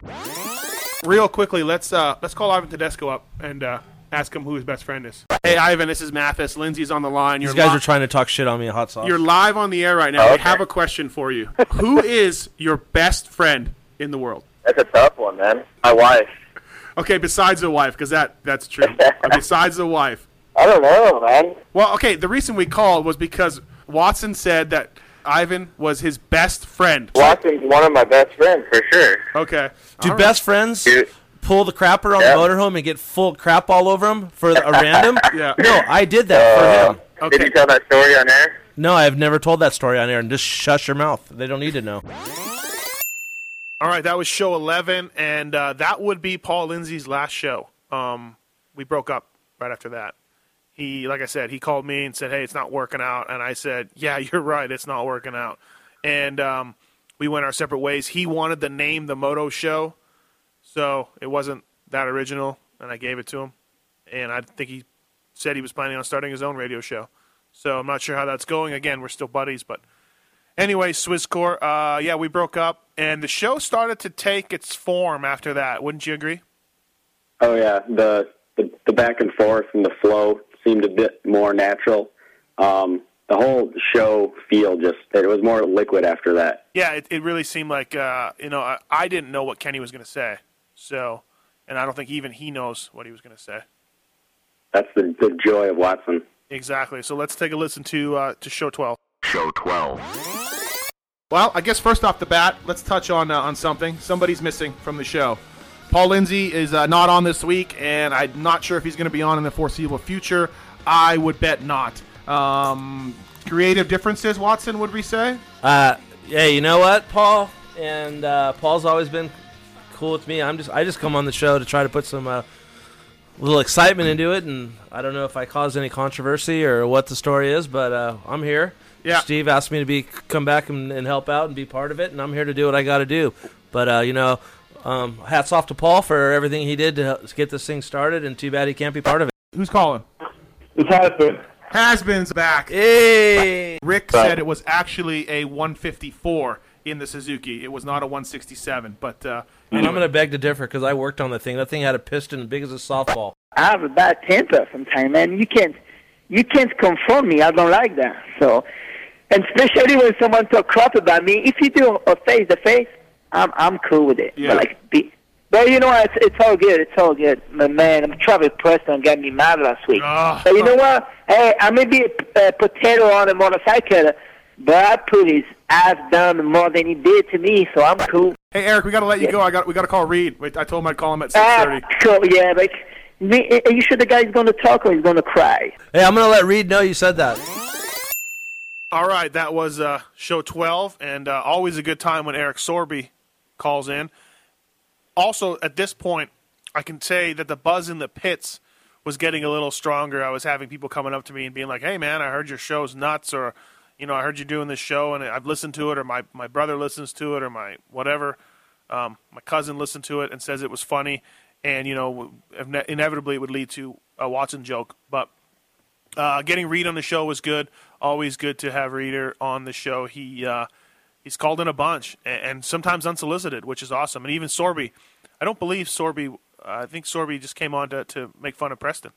Speaker 3: Real quickly, let's uh, let's call Ivan Tedesco up and uh, ask him who his best friend is. Hey, Ivan, this is Matthes. Lindsay's on the line.
Speaker 9: These
Speaker 3: You're
Speaker 9: guys
Speaker 3: li-
Speaker 9: are trying to talk shit on me, hot sauce.
Speaker 3: You're live on the air right now. We have a question for you. who is your best friend in the world?
Speaker 14: That's a tough one, man. My wife.
Speaker 3: Okay, besides the wife, because that that's true. Uh, besides the wife.
Speaker 14: I don't know, man.
Speaker 3: Well, okay. The reason we called was because Watson said that Ivan was his best friend.
Speaker 14: Watson's one of my best friends for sure.
Speaker 3: Okay.
Speaker 9: Do
Speaker 3: All right.
Speaker 9: best friends
Speaker 14: Dude.
Speaker 9: pull the crapper on
Speaker 14: Yeah.
Speaker 9: the motorhome and get full crap all over him for a random?
Speaker 3: Yeah.
Speaker 9: No, I did that
Speaker 14: Uh,
Speaker 9: for him.
Speaker 3: Okay.
Speaker 14: Did you tell that story on air?
Speaker 9: No, I've never told that story on air, and just shush your mouth. They don't need to know.
Speaker 3: All right, that was show 11, and uh, that would be Paul Lindsay's last show. Um, we broke up right after that. He, like I said, he called me and said, "Hey, it's not working out," and I said, "Yeah, you're right, it's not working out." And um, we went our separate ways. He wanted the name the Moto Show, so it wasn't that original, and I gave it to him. And I think he said he was planning on starting his own radio show. So I'm not sure how that's going. Again, we're still buddies, but Anyway, Swisscore, uh, yeah, we broke up, and the show started to take its form after that. Wouldn't you agree?
Speaker 5: Oh yeah, the the, the back and forth and the flow seemed a bit more natural. Um, the whole show feel just it was more liquid after that.
Speaker 3: Yeah, it, it really seemed like uh, you know I, I didn't know what Kenny was going to say, so and I don't think even he knows what he was going to say.
Speaker 5: That's the the joy of Watson.
Speaker 3: Exactly. So let's take a listen to uh, to show twelve.
Speaker 2: Show 12.
Speaker 11: Well, I guess first off the bat, let's touch on uh, on something. Somebody's missing from the show. Paul Lindsay is uh, not on this week, and I'm not sure if he's going to be on in the foreseeable future. I would bet not. Um, creative differences, Watson, would we say?
Speaker 10: Uh, yeah, you know what, Paul? And uh, Paul's always been cool with me. I'm just I just come on the show to try to put some uh, little excitement into it, and I don't know if I caused any controversy or what the story is, but uh, I'm here.
Speaker 3: Yeah.
Speaker 10: Steve asked me to be come back and, and help out and be part of it, and I'm here to do what I got to do. But uh, you know, um, hats off to Paul for everything he did to get this thing started, and too bad he can't be part of it.
Speaker 11: Who's calling?
Speaker 7: It's Hasbin.
Speaker 11: Has-been's back.
Speaker 10: Hey.
Speaker 3: Rick said it was actually a 154 in the Suzuki. It was not a 167, but uh,
Speaker 10: And. I'm going to beg to differ because I worked on the thing. That thing had a piston as big as a softball.
Speaker 15: I have a bad temper sometimes, man. You can't you can't confront me. I don't like that. So, and especially when someone talk crap about me. If you do a face to face, I'm I'm cool with it.
Speaker 3: Yeah.
Speaker 15: But like, be, but you know what? It's, it's all good. It's all good. My man, I'm Travis Preston got me mad last week.
Speaker 3: Ah.
Speaker 15: But you know what? Hey, I may be a, a potato on a motorcycle, but I put his ass down more than he did to me. So I'm cool.
Speaker 3: Hey Eric, we got to let you go. I got we got to call Reed. Wait, I told him I'd call him at
Speaker 15: Ah,
Speaker 3: 6:30.
Speaker 15: cool. Yeah, like, me- are you sure the guy's going to talk or he's going to cry?
Speaker 10: Hey, I'm going to let Reed know you said that.
Speaker 3: All right, that was uh, show 12, and uh, always a good time when Eric Sorby calls in. Also, at this point, I can say that the buzz in the pits was getting a little stronger. I was having people coming up to me and being like, "Hey, man, I heard your show's nuts," or, you know, "I heard you doing this show and I've listened to it," or my my brother listens to it, or my whatever. Um, my cousin listened to it and says it was funny, and you know, inevitably it would lead to a Watson joke, but. Uh, getting Reed on the show was good. Always good to have Reader on the show. He uh, he's called in a bunch and, and sometimes unsolicited, which is awesome. And even Sorby, I don't believe Sorby. Uh, I think Sorby just came on to, to make fun of Preston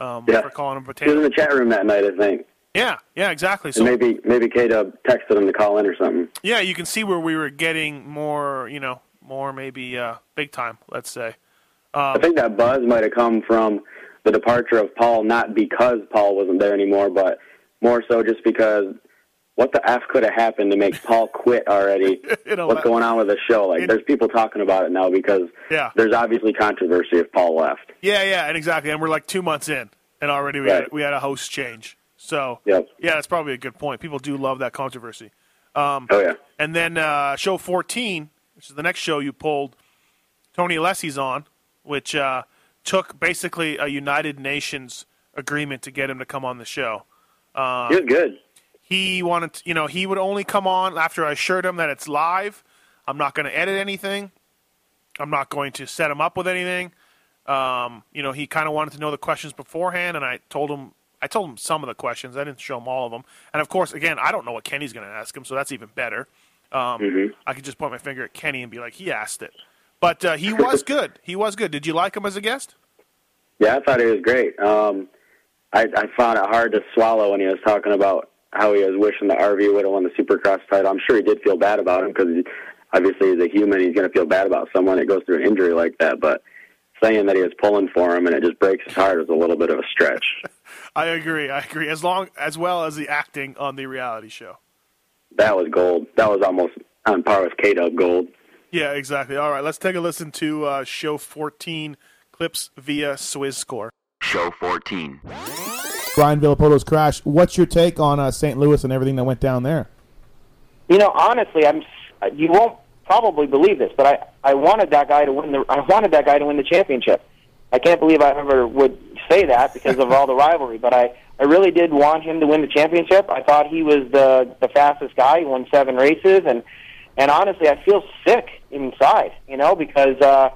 Speaker 3: um,
Speaker 5: Yeah.
Speaker 3: for calling him
Speaker 5: He was
Speaker 3: potato.
Speaker 5: in the chat room that night, I think.
Speaker 3: Yeah, yeah, exactly.
Speaker 5: And
Speaker 3: So
Speaker 5: maybe maybe K Dub texted him to call in or something.
Speaker 3: yeah, you can see where we were getting more, you know, more maybe uh, big time. Let's say. Um,
Speaker 5: I think that buzz might have come from the departure of Paul, not because Paul wasn't there anymore, but more so just because what the f could have happened to make Paul quit already? What's going on with the show? Like,
Speaker 3: it-
Speaker 5: there's people talking about it now because
Speaker 3: Yeah.
Speaker 5: there's obviously controversy if Paul left.
Speaker 3: Yeah, yeah, and exactly. And we're like two months in, and already we had we had a host change. So
Speaker 5: Yep.
Speaker 3: yeah, that's probably a good point. People do love that controversy. Um,
Speaker 5: Oh yeah.
Speaker 3: And then uh, show 14, which is the next show you pulled, Tony Alessi's on, which uh, took basically a United Nations agreement to get him to come on the show. Uh,
Speaker 5: He was good.
Speaker 3: He wanted, to, you know, he would only come on after I assured him that it's live. I'm not going to edit anything. I'm not going to set him up with anything. Um, you know, he kind of wanted to know the questions beforehand, and I told him. I told him some of the questions. I didn't show him all of them. And of course, again, I don't know what Kenny's going to ask him, so that's even better. Um, I could just point my finger at Kenny and be like, he asked it. But uh, he was good. He was good. Did you like him as a guest?
Speaker 5: Yeah, I thought he was great. Um, I, I found it hard to swallow when he was talking about how he was wishing the RV would have won the Supercross title. I'm sure he did feel bad about him because obviously he's a human. He's going to feel bad about someone that goes through an injury like that. But saying that he was pulling for him and it just breaks his heart is a little bit of a stretch.
Speaker 3: I agree. I agree. As long as well as the acting on the reality show.
Speaker 5: That was gold. That was almost on par with K Dub gold.
Speaker 3: Yeah, exactly. All right, let's take a listen to uh, show 14 clips via Swisscore.
Speaker 2: Show 14.
Speaker 11: Ryan Villopoto's crash. What's your take on uh, St. Louis and everything that went down there?
Speaker 16: You know, honestly, I'm. You won't probably believe this, but I I wanted that guy to win the. I wanted that guy to win the championship. I can't believe I ever would say that because of all the rivalry, but I I really did want him to win the championship. I thought he was the the fastest guy. He won seven races, and and honestly, I feel sick inside. You know, because. uh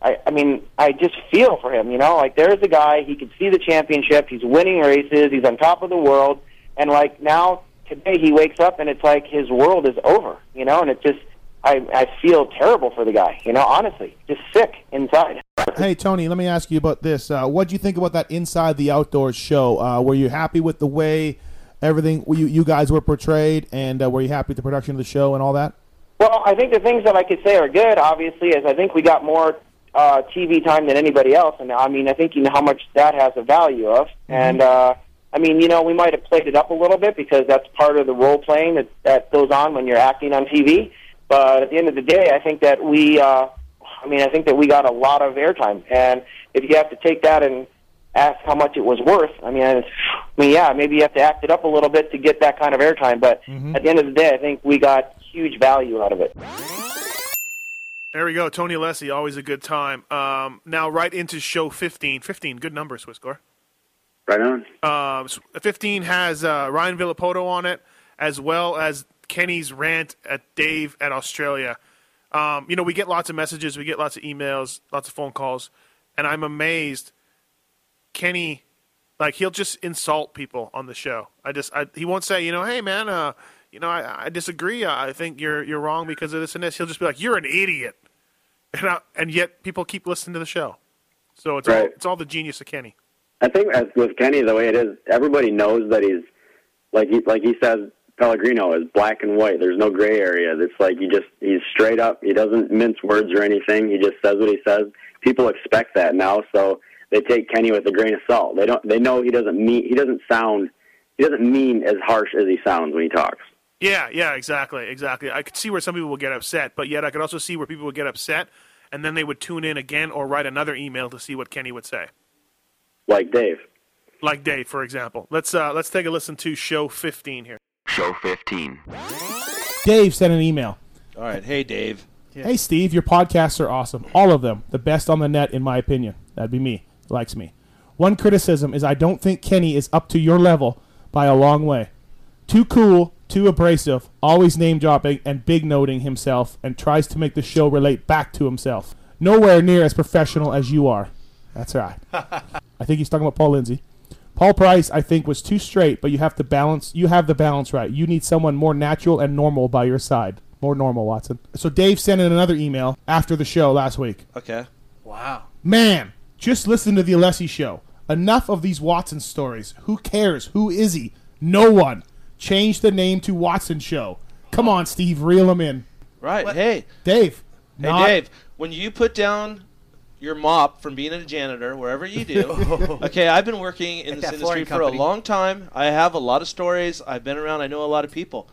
Speaker 16: I, I mean, I just feel for him. You know, like there's a guy he could see the championship. He's winning races. He's on top of the world, and like now today he wakes up and it's like his world is over, you know, and it just I I feel terrible for the guy, you know, honestly, just sick inside.
Speaker 3: Hey Tony, let me ask you about this. Uh, what do you think about that Inside the Outdoors show? Uh, were you happy with the way everything you you guys were portrayed, and uh, were you happy with the production of the show and all that?
Speaker 16: Well, I think the things that I could say are good, obviously, is I think we got more uh, TV time than anybody else, and I mean, I think you know how much that has a value of, and uh, I mean, you know, we might have played it up a little bit because that's part of the role playing that that goes on when you're acting on TV. But at the end of the day, I think that we, uh, I mean, I think that we got a lot of airtime, and if you have to take that and ask how much it was worth, I mean, I mean, yeah, maybe you have to act it up a little bit to get that kind of airtime. But at the end of the day, I think we got huge value out of it.
Speaker 17: There we go. Tony Alessi, always a good time. Um, now, right into show 15. 15, good number, Swisscore.
Speaker 5: Right on.
Speaker 17: S- 15 has uh, Ryan Villopoto on it, as well as Kenny's rant at Dave at Australia. Um, you know, we get lots of messages, we get lots of emails, lots of phone calls, and I'm amazed. Kenny, like, he'll just insult people on the show. I just, I, he won't say, you know, hey man, uh, you know, I, I disagree. I think you're you're wrong because of this and this. He'll just be like, you're an idiot, and I, and yet people keep listening to the show. So it's all
Speaker 5: Right.
Speaker 17: it's all the genius of Kenny.
Speaker 5: I think as with Kenny, the way it is, everybody knows that he's like he like he says. Pellegrino is black and white. There's no gray area. It's like he just he's straight up. He doesn't mince words or anything. He just says what he says. People expect that now, so they take Kenny with a grain of salt. They don't. They know he doesn't mean. He doesn't sound. He doesn't mean as harsh as he sounds when he talks.
Speaker 17: Yeah, yeah, exactly, exactly. I could see where some people would get upset, but yet I could also see where people would get upset, and then they would tune in again or write another email to see what Kenny would say.
Speaker 5: Like Dave.
Speaker 17: Like Dave, for example. Let's uh, let's take a listen to show 15 here.
Speaker 2: Show 15.
Speaker 3: Dave sent an email.
Speaker 9: All right, hey Dave.
Speaker 3: Hey Steve, your podcasts are awesome. All of them. The best on the net in my opinion. That'd be me. Likes me. One criticism is I don't think Kenny is up to your level by a long way. Too cool, too abrasive, always name dropping and big noting himself and tries to make the show relate back to himself. Nowhere near as professional as you are. That's right. I think he's talking about Paul Lindsay. Paul Price, I think, was too straight, but you have to balance. You have the balance right. You need someone more natural and normal by your side. More normal, Watson. So Dave sent in another email after the show last week.
Speaker 9: Okay.
Speaker 18: Wow.
Speaker 3: Man, just listen to the Alessi show. Enough of these Watson stories. Who cares? Who is he? No one. Change the name to Watson Show. Come on, Steve, reel him in.
Speaker 9: Right. Hey.
Speaker 3: Dave.
Speaker 9: Hey
Speaker 3: not-
Speaker 9: Dave, when you put down your mop from being a janitor wherever you do. okay, I've been working in
Speaker 19: At
Speaker 9: this industry
Speaker 19: flooring
Speaker 9: for a long time. I have a lot of stories. I've been around. I know a lot of people.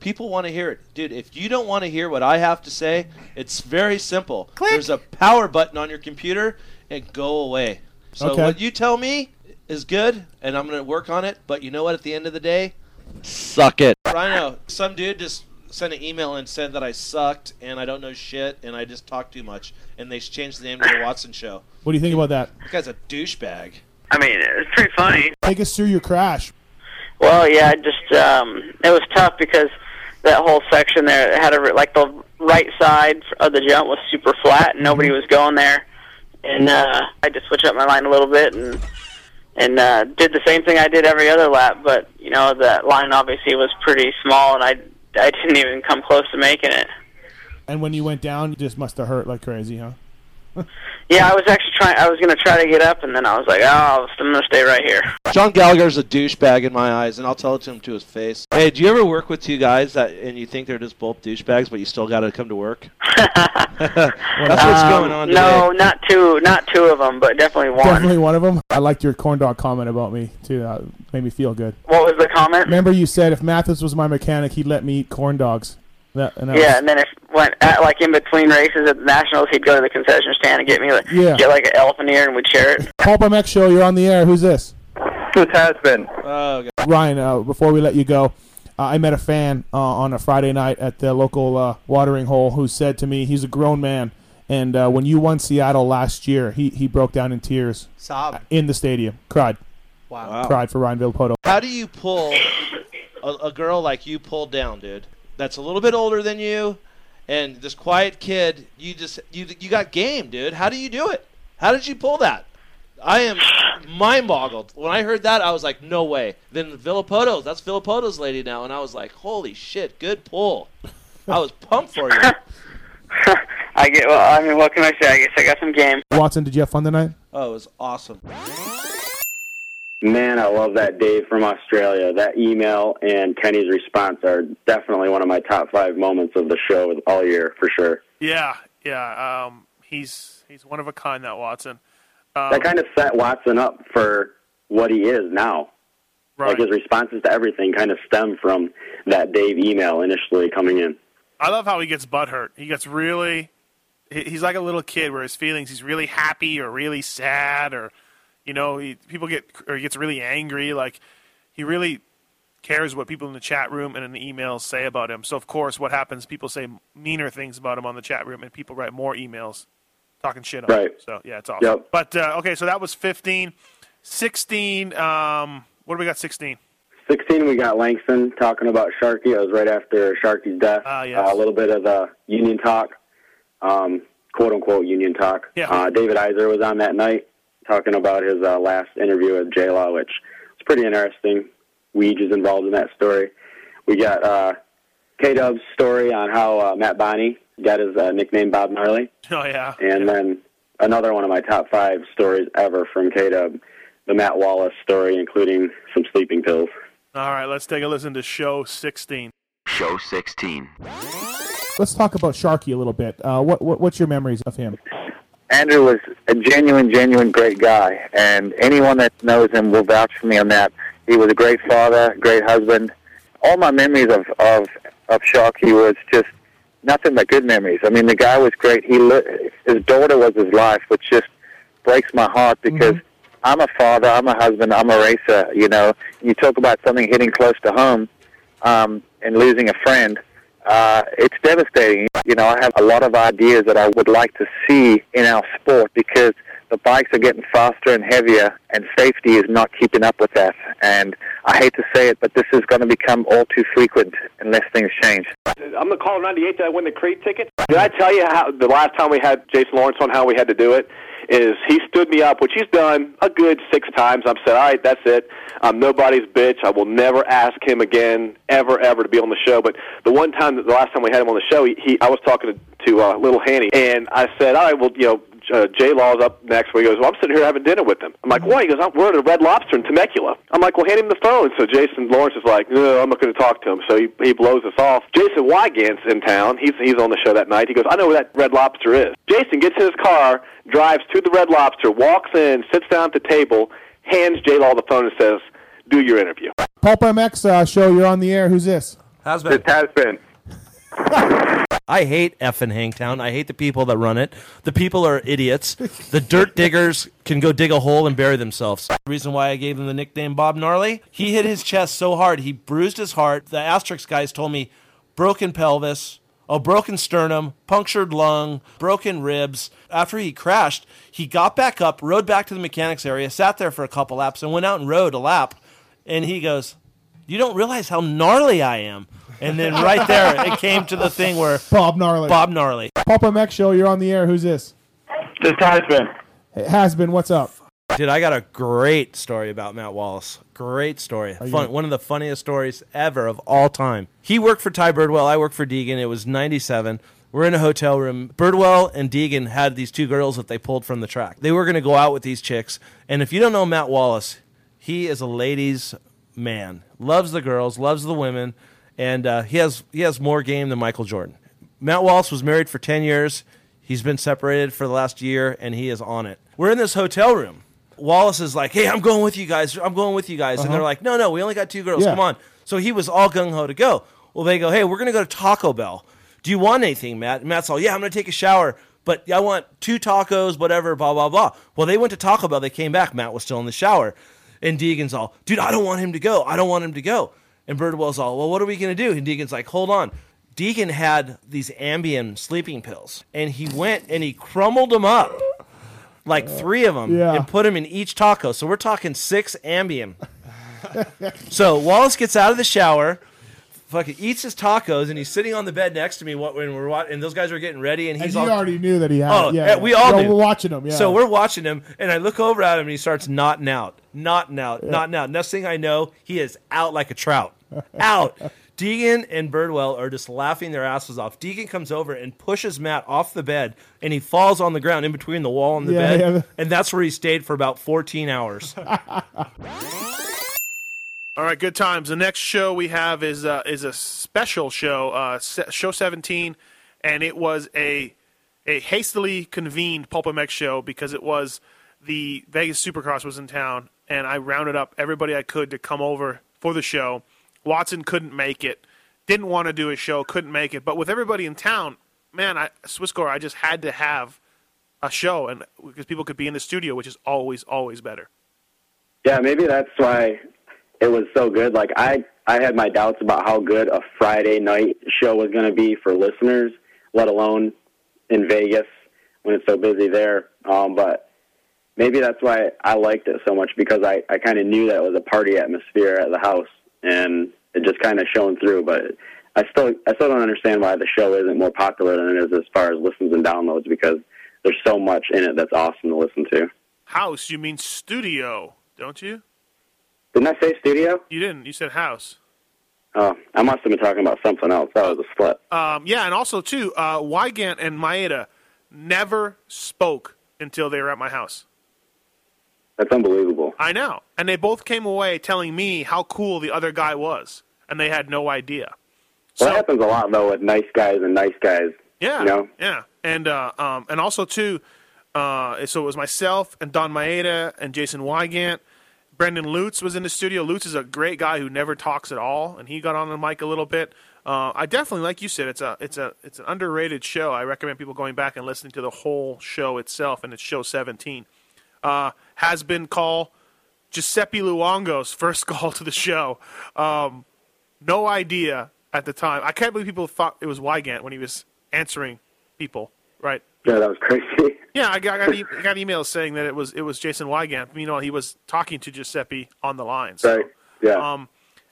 Speaker 9: People want to hear it. Dude, if you don't want to hear what I have to say, it's very simple. There's a power button on your computer and go away. So
Speaker 3: Okay.
Speaker 9: what you tell me is good and I'm going to work on it, but you know what at the end of the day? Suck it. Rhino, some dude just sent an email and said that I sucked and I don't know shit and I just talk too much and they changed the name to the Watson show.
Speaker 3: What do you think about that?
Speaker 9: That guy's a douchebag.
Speaker 12: I mean, it's pretty funny.
Speaker 3: Take us through your crash.
Speaker 12: Well, yeah, I just um, it was tough because that whole section there had a like the right side of the jump was super flat and nobody was going there, and uh, I had to switch up my line a little bit and and uh, did the same thing I did every other lap, but you know that line obviously was pretty small and I I didn't even come close to making it.
Speaker 3: And when you went down, you just must have hurt like crazy, huh?
Speaker 12: Yeah, I was actually trying. I was gonna try to get up, and then I was like, "Oh, I'm gonna stay right here."
Speaker 9: John Gallagher's a douchebag in my eyes, and I'll tell it to him to his face. Hey, do you ever work with two guys that and you think they're just both douchebags, but you still got to come to work? That's what's
Speaker 12: Um,
Speaker 9: going on today.
Speaker 12: No, not two, not two of them, but definitely one.
Speaker 3: Definitely one of them. I liked your corn dog comment about me too. Uh, made me feel good.
Speaker 12: What was the comment?
Speaker 3: Remember you said if Matthes was my mechanic, he'd let me eat corn dogs. That, and that
Speaker 12: Yeah,
Speaker 3: was-
Speaker 12: and then if went at, like in between races at the nationals, he'd go to the concession stand and get me like
Speaker 3: Yeah.
Speaker 12: get like an elephant ear, and we'd share it.
Speaker 3: Pulp MX show, you're on the air. Who's this?
Speaker 14: This has been.
Speaker 9: Oh,
Speaker 3: Ryan, uh, before we let you go, uh, I met a fan uh, on a Friday night at the local uh, watering hole who said to me, he's a grown man, and uh, when you won Seattle last year, he, he broke down in tears
Speaker 19: Sob.
Speaker 3: in the stadium, cried,
Speaker 19: Wow.
Speaker 3: cried for Ryan Villopoto.
Speaker 9: How do you pull a, a girl like you pulled down, dude? That's a little bit older than you, and this quiet kid. You just you you got game, dude. How do you do it? How did you pull that? I am
Speaker 20: mind boggled. When I heard that, I was like, no way. Then Villopoto's, that's Villopoto's lady now. And I was like, holy shit, good pull. I was pumped for you.
Speaker 12: I get. Well, I mean, what can I say? I guess I got some game.
Speaker 11: Watson, did you have fun tonight?
Speaker 20: Oh, it was awesome.
Speaker 5: Man, I love that Dave from Australia. That email and Kenny's response are definitely one of my top five moments of the show all year for sure.
Speaker 3: Yeah, yeah. Um, he's he's one of a kind, that Watson. Um,
Speaker 5: that kind of set Watson up for what he is now.
Speaker 3: Right.
Speaker 5: Like his responses to everything kind of stem from that Dave email initially coming in.
Speaker 3: I love how he gets butthurt. He gets really. He's like a little kid where his feelings. He's really happy or really sad or, you know, he, people get or he gets really angry. Like he really cares what people in the chat room and in the emails say about him. So of course, what happens? People say meaner things about him on the chat room, and people write more emails talking shit on him.
Speaker 5: Right.
Speaker 3: So yeah, it's awesome.
Speaker 5: Yep.
Speaker 3: But uh, okay, so that was fifteen. Sixteen. Um, what do we got? Sixteen.
Speaker 5: 16, we got Langston talking about Sharky. It was right after Sharky's death.
Speaker 3: Ah, yes.
Speaker 5: Uh, a little bit of the union talk, um, quote unquote union talk.
Speaker 3: Yeah.
Speaker 5: Uh, David Iser was on that night talking about his uh, last interview with J Law, which was pretty interesting. Weege is involved in that story. We got uh, K Dub's story on how uh, Matt Bonney got his uh, nickname Bob Gnarly.
Speaker 3: Oh yeah.
Speaker 5: And then another one of my top five stories ever from K Dub, the Matt Wallace story, including some sleeping pills.
Speaker 3: All right, let's take a listen to show sixteen.
Speaker 2: Show 16.
Speaker 11: Let's talk about Sharky a little bit. Uh, what, what what's your memories of him?
Speaker 21: Andrew was a genuine, genuine great guy, and anyone that knows him will vouch for me on that. He was a great father, great husband. All my memories of of of Sharky was just nothing but good memories. I mean, the guy was great. He li- his daughter was his life, which just breaks my heart because I'm a father, I'm a husband, I'm a racer. You know, you talk about something hitting close to home um, and losing a friend. Uh, it's devastating. You know, I have a lot of ideas that I would like to see in our sport because the bikes are getting faster and heavier, and safety is not keeping up with that. And I hate to say it, but this is going to become all too frequent unless things change.
Speaker 22: I'm the caller 98 that I win the Creed ticket. Did I tell you how the last time we had Jason Lawrence on how we had to do it? Is he stood me up, which he's done a good six times. I've said, all right, that's it. I'm nobody's bitch. I will never ask him again, ever, ever, to be on the show. But the one time, the last time we had him on the show, he, he I was talking to, to uh, Little Hanny, and I said, all right, well, you know, uh, J Law's up next. Where he goes, well, I'm sitting here having dinner with him. I'm like, why? He goes, I'm, we're at a Red Lobster in Temecula. I'm like, well, hand him the phone. So Jason Lawrence is like, no, I'm not going to talk to him. So he he blows us off. Jason Weigandt's in town. He's he's on the show that night. He goes, I know where that Red Lobster is. Jason gets in his car, drives to the Red Lobster, walks in, sits down at the table, hands Jay Law the phone, and says, "Do your interview."
Speaker 11: Pulp MX uh, show. You're on the air. Who's this?
Speaker 9: Has been.
Speaker 22: It has been.
Speaker 9: I hate effing Hangtown. I hate the people that run it. The people are idiots. The dirt diggers can go dig a hole and bury themselves. The reason why I gave him the nickname Bob Gnarly, he hit his chest so hard he bruised his heart. The Asterisk guys told me broken pelvis, a broken sternum, punctured lung, broken ribs. After he crashed, he got back up, rode back to the mechanics area, sat there for a couple laps, and went out and rode a lap. And he goes, "You don't realize how gnarly I am." And then right there, it came to the thing where
Speaker 11: Bob Gnarly.
Speaker 9: Bob Gnarly.
Speaker 11: Pulp MX show. You're on the air. Who's this?
Speaker 21: This has been.
Speaker 11: It has been. What's up?
Speaker 9: Dude, I got a great story about Matt Wallace. Great story. Fun, one of the funniest stories ever of all time. He worked for Ty Birdwell. I worked for Deegan. It was 97. We're in a hotel room. Birdwell and Deegan had these two girls that they pulled from the track. They were going to go out with these chicks. And if you don't know Matt Wallace, he is a ladies' man. Loves the girls, loves the women, and uh, he has he has more game than Michael Jordan. Matt Wallace was married for 10 years. He's been separated for the last year, and he is on it. We're in this hotel room. Wallace is like, hey, I'm going with you guys. I'm going with you guys. And
Speaker 11: Uh-huh.
Speaker 9: they're like, no, no, we only got two girls.
Speaker 11: Yeah.
Speaker 9: Come on. So he was all gung ho to go. Well, they go, hey, we're going to go to Taco Bell. Do you want anything, Matt? And Matt's all, yeah, I'm going to take a shower, but I want two tacos, whatever, blah, blah, blah. Well, they went to Taco Bell. They came back. Matt was still in the shower. And Deegan's all, dude, I don't want him to go. I don't want him to go. And Birdwell's all, well, what are we going to do? And Deegan's like, hold on. Deacon had these Ambien sleeping pills, and he went and he crumbled them up, like three of them,
Speaker 11: Yeah.
Speaker 9: and put them in each taco. So we're talking six Ambien. so Wallace gets out of the shower, fucking eats his tacos, and he's sitting on the bed next to me What when we're watching, and those guys are getting ready, and
Speaker 23: And
Speaker 9: he's
Speaker 23: you
Speaker 9: all,
Speaker 23: already knew that he had.
Speaker 9: Oh,
Speaker 23: yeah,
Speaker 9: we all
Speaker 23: No,
Speaker 9: knew.
Speaker 23: We're watching him. Yeah.
Speaker 9: So we're watching him, and I look over at him, and he starts knotting out, knotting out, knotting out. Next thing I know, he is out like a trout, out. Deegan and Birdwell are just laughing their asses off. Deegan comes over and pushes Matt off the bed, and he falls on the ground in between the wall and the
Speaker 23: Yeah,
Speaker 9: bed,
Speaker 23: yeah.
Speaker 9: and that's where he stayed for about 14 hours.
Speaker 3: All right, good times. The next show we have is uh, is a special show, uh, se- show 17, and it was a a hastily convened Pulp MX show because it was the Vegas Supercross was in town, and I rounded up everybody I could to come over for the show. Watson couldn't make it, didn't want to do a show, couldn't make it, but with everybody in town, man, I, Swisscore, I just had to have a show, and because people could be in the studio, which is always always better.
Speaker 5: Yeah, maybe that's why it was so good. Like I, I had my doubts about how good a Friday night show was going to be for listeners, let alone in Vegas when it's so busy there. Um, but maybe that's why I liked it so much because I, I kind of knew that it was a party atmosphere at the house, and it just kind of shone through. But I still, I still don't understand why the show isn't more popular than it is as far as listens and downloads because there's so much in it that's awesome to listen to.
Speaker 3: House, you mean studio, don't you?
Speaker 5: Didn't I say studio?
Speaker 3: You didn't. You said house.
Speaker 5: Oh, I must have been talking about something else. That was a slip.
Speaker 3: Um, yeah, and also too, uh, Weigandt and Maeda never spoke until they were at my house.
Speaker 5: That's unbelievable.
Speaker 3: I know, and they both came away telling me how cool the other guy was, and they had no idea.
Speaker 5: Well, that happens a lot though with nice guys and nice guys.
Speaker 3: Yeah,
Speaker 5: You know?
Speaker 3: yeah, and uh, um, and also too, uh, so it was myself and Don Maeda and Jason Weigandt. Brendan Lutz was in the studio. Lutz is a great guy who never talks at all, and he got on the mic a little bit. Uh, I definitely, like you said, it's a it's a it's an underrated show. I recommend people going back and listening to the whole show itself, and it's show 17. Uh, has been call Giuseppe Luongo's first call to the show. Um, no idea at the time. I can't believe people thought it was Weigandt when he was answering people. Right?
Speaker 5: Yeah, that was crazy.
Speaker 3: Yeah, I got, I got, e- I got emails saying that it was it was Jason Weigandt. You know, he was talking to Giuseppe on the line. So,
Speaker 5: Right. Yeah.
Speaker 3: Um,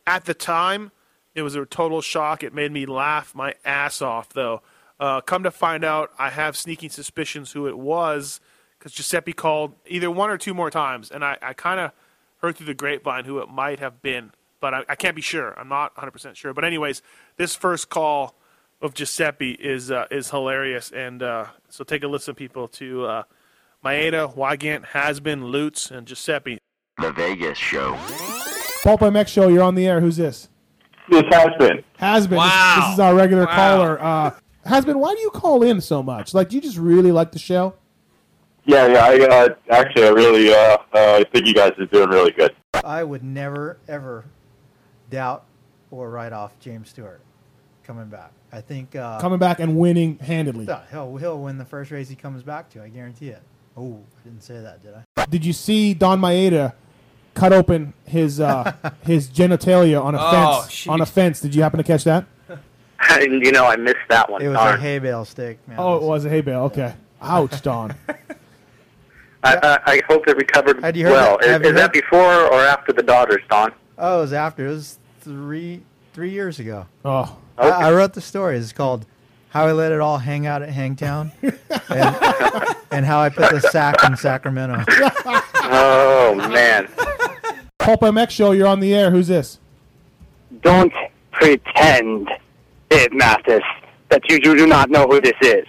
Speaker 3: at the time, it was a total shock. It made me laugh my ass off, though. Uh, come to find out, I have sneaking suspicions who it was because Giuseppe called either one or two more times, and I, I kind of heard through the grapevine who it might have been, but I, I can't be sure. I'm not 100% sure. But, anyways, this first call of Giuseppe is uh, is hilarious, and uh, so take a listen, people, to uh, Maeda, Weigandt, Hasbin, Lutz, and Giuseppe.
Speaker 2: The Vegas Show.
Speaker 23: Pulp MX show. You're on the air. Who's this?
Speaker 24: This has been.
Speaker 23: Has been. This-
Speaker 24: Wow.
Speaker 23: This, is our regular
Speaker 24: Wow.
Speaker 23: caller. Uh, has been. Why do you call in so much? Like, do you just really like the show?
Speaker 24: Yeah, yeah. I uh, actually, I really, uh, uh, I think you guys are doing really good.
Speaker 19: I would never ever doubt or write off James Stewart coming back. I think uh,
Speaker 23: Coming back and winning handedly.
Speaker 19: Yeah, he'll he'll win the first race he comes back to. I guarantee it. Oh, I didn't say that, did I?
Speaker 23: Did you see Don Maeda cut open his uh, his genitalia on a
Speaker 19: Oh,
Speaker 23: fence? On a fence. Did you happen to catch that?
Speaker 25: you know, I missed that one.
Speaker 19: It was
Speaker 25: Darn.
Speaker 19: a hay bale stick, man.
Speaker 23: Oh, it was a hay bale. Okay. Ouch, Don.
Speaker 25: I, I, I hope it recovered
Speaker 19: Had you heard
Speaker 25: well.
Speaker 19: that- have
Speaker 25: Is,
Speaker 19: you
Speaker 25: is that before or after the daughters, Don?
Speaker 19: Oh, it was after. It was three three years ago.
Speaker 23: Oh.
Speaker 19: I, I wrote the story. It's called "How I Let It All Hang Out at Hangtown," and, and how I put the sack in Sacramento.
Speaker 25: Oh man!
Speaker 23: Pulp MX show. You're on the air. Who's this?
Speaker 25: Don't pretend, Dave Matthes, that you, you do not know who this is.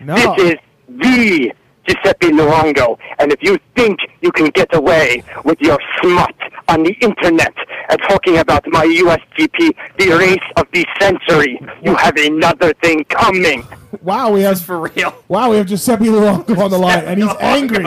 Speaker 23: No.
Speaker 25: This is the Giuseppe Luongo, and if you think you can get away with your smut on the internet and talking about my USGP, the race of the century, you have another thing coming.
Speaker 23: Wow, we have
Speaker 26: for real.
Speaker 23: Wow, we have Giuseppe Luongo on the line, and he's angry.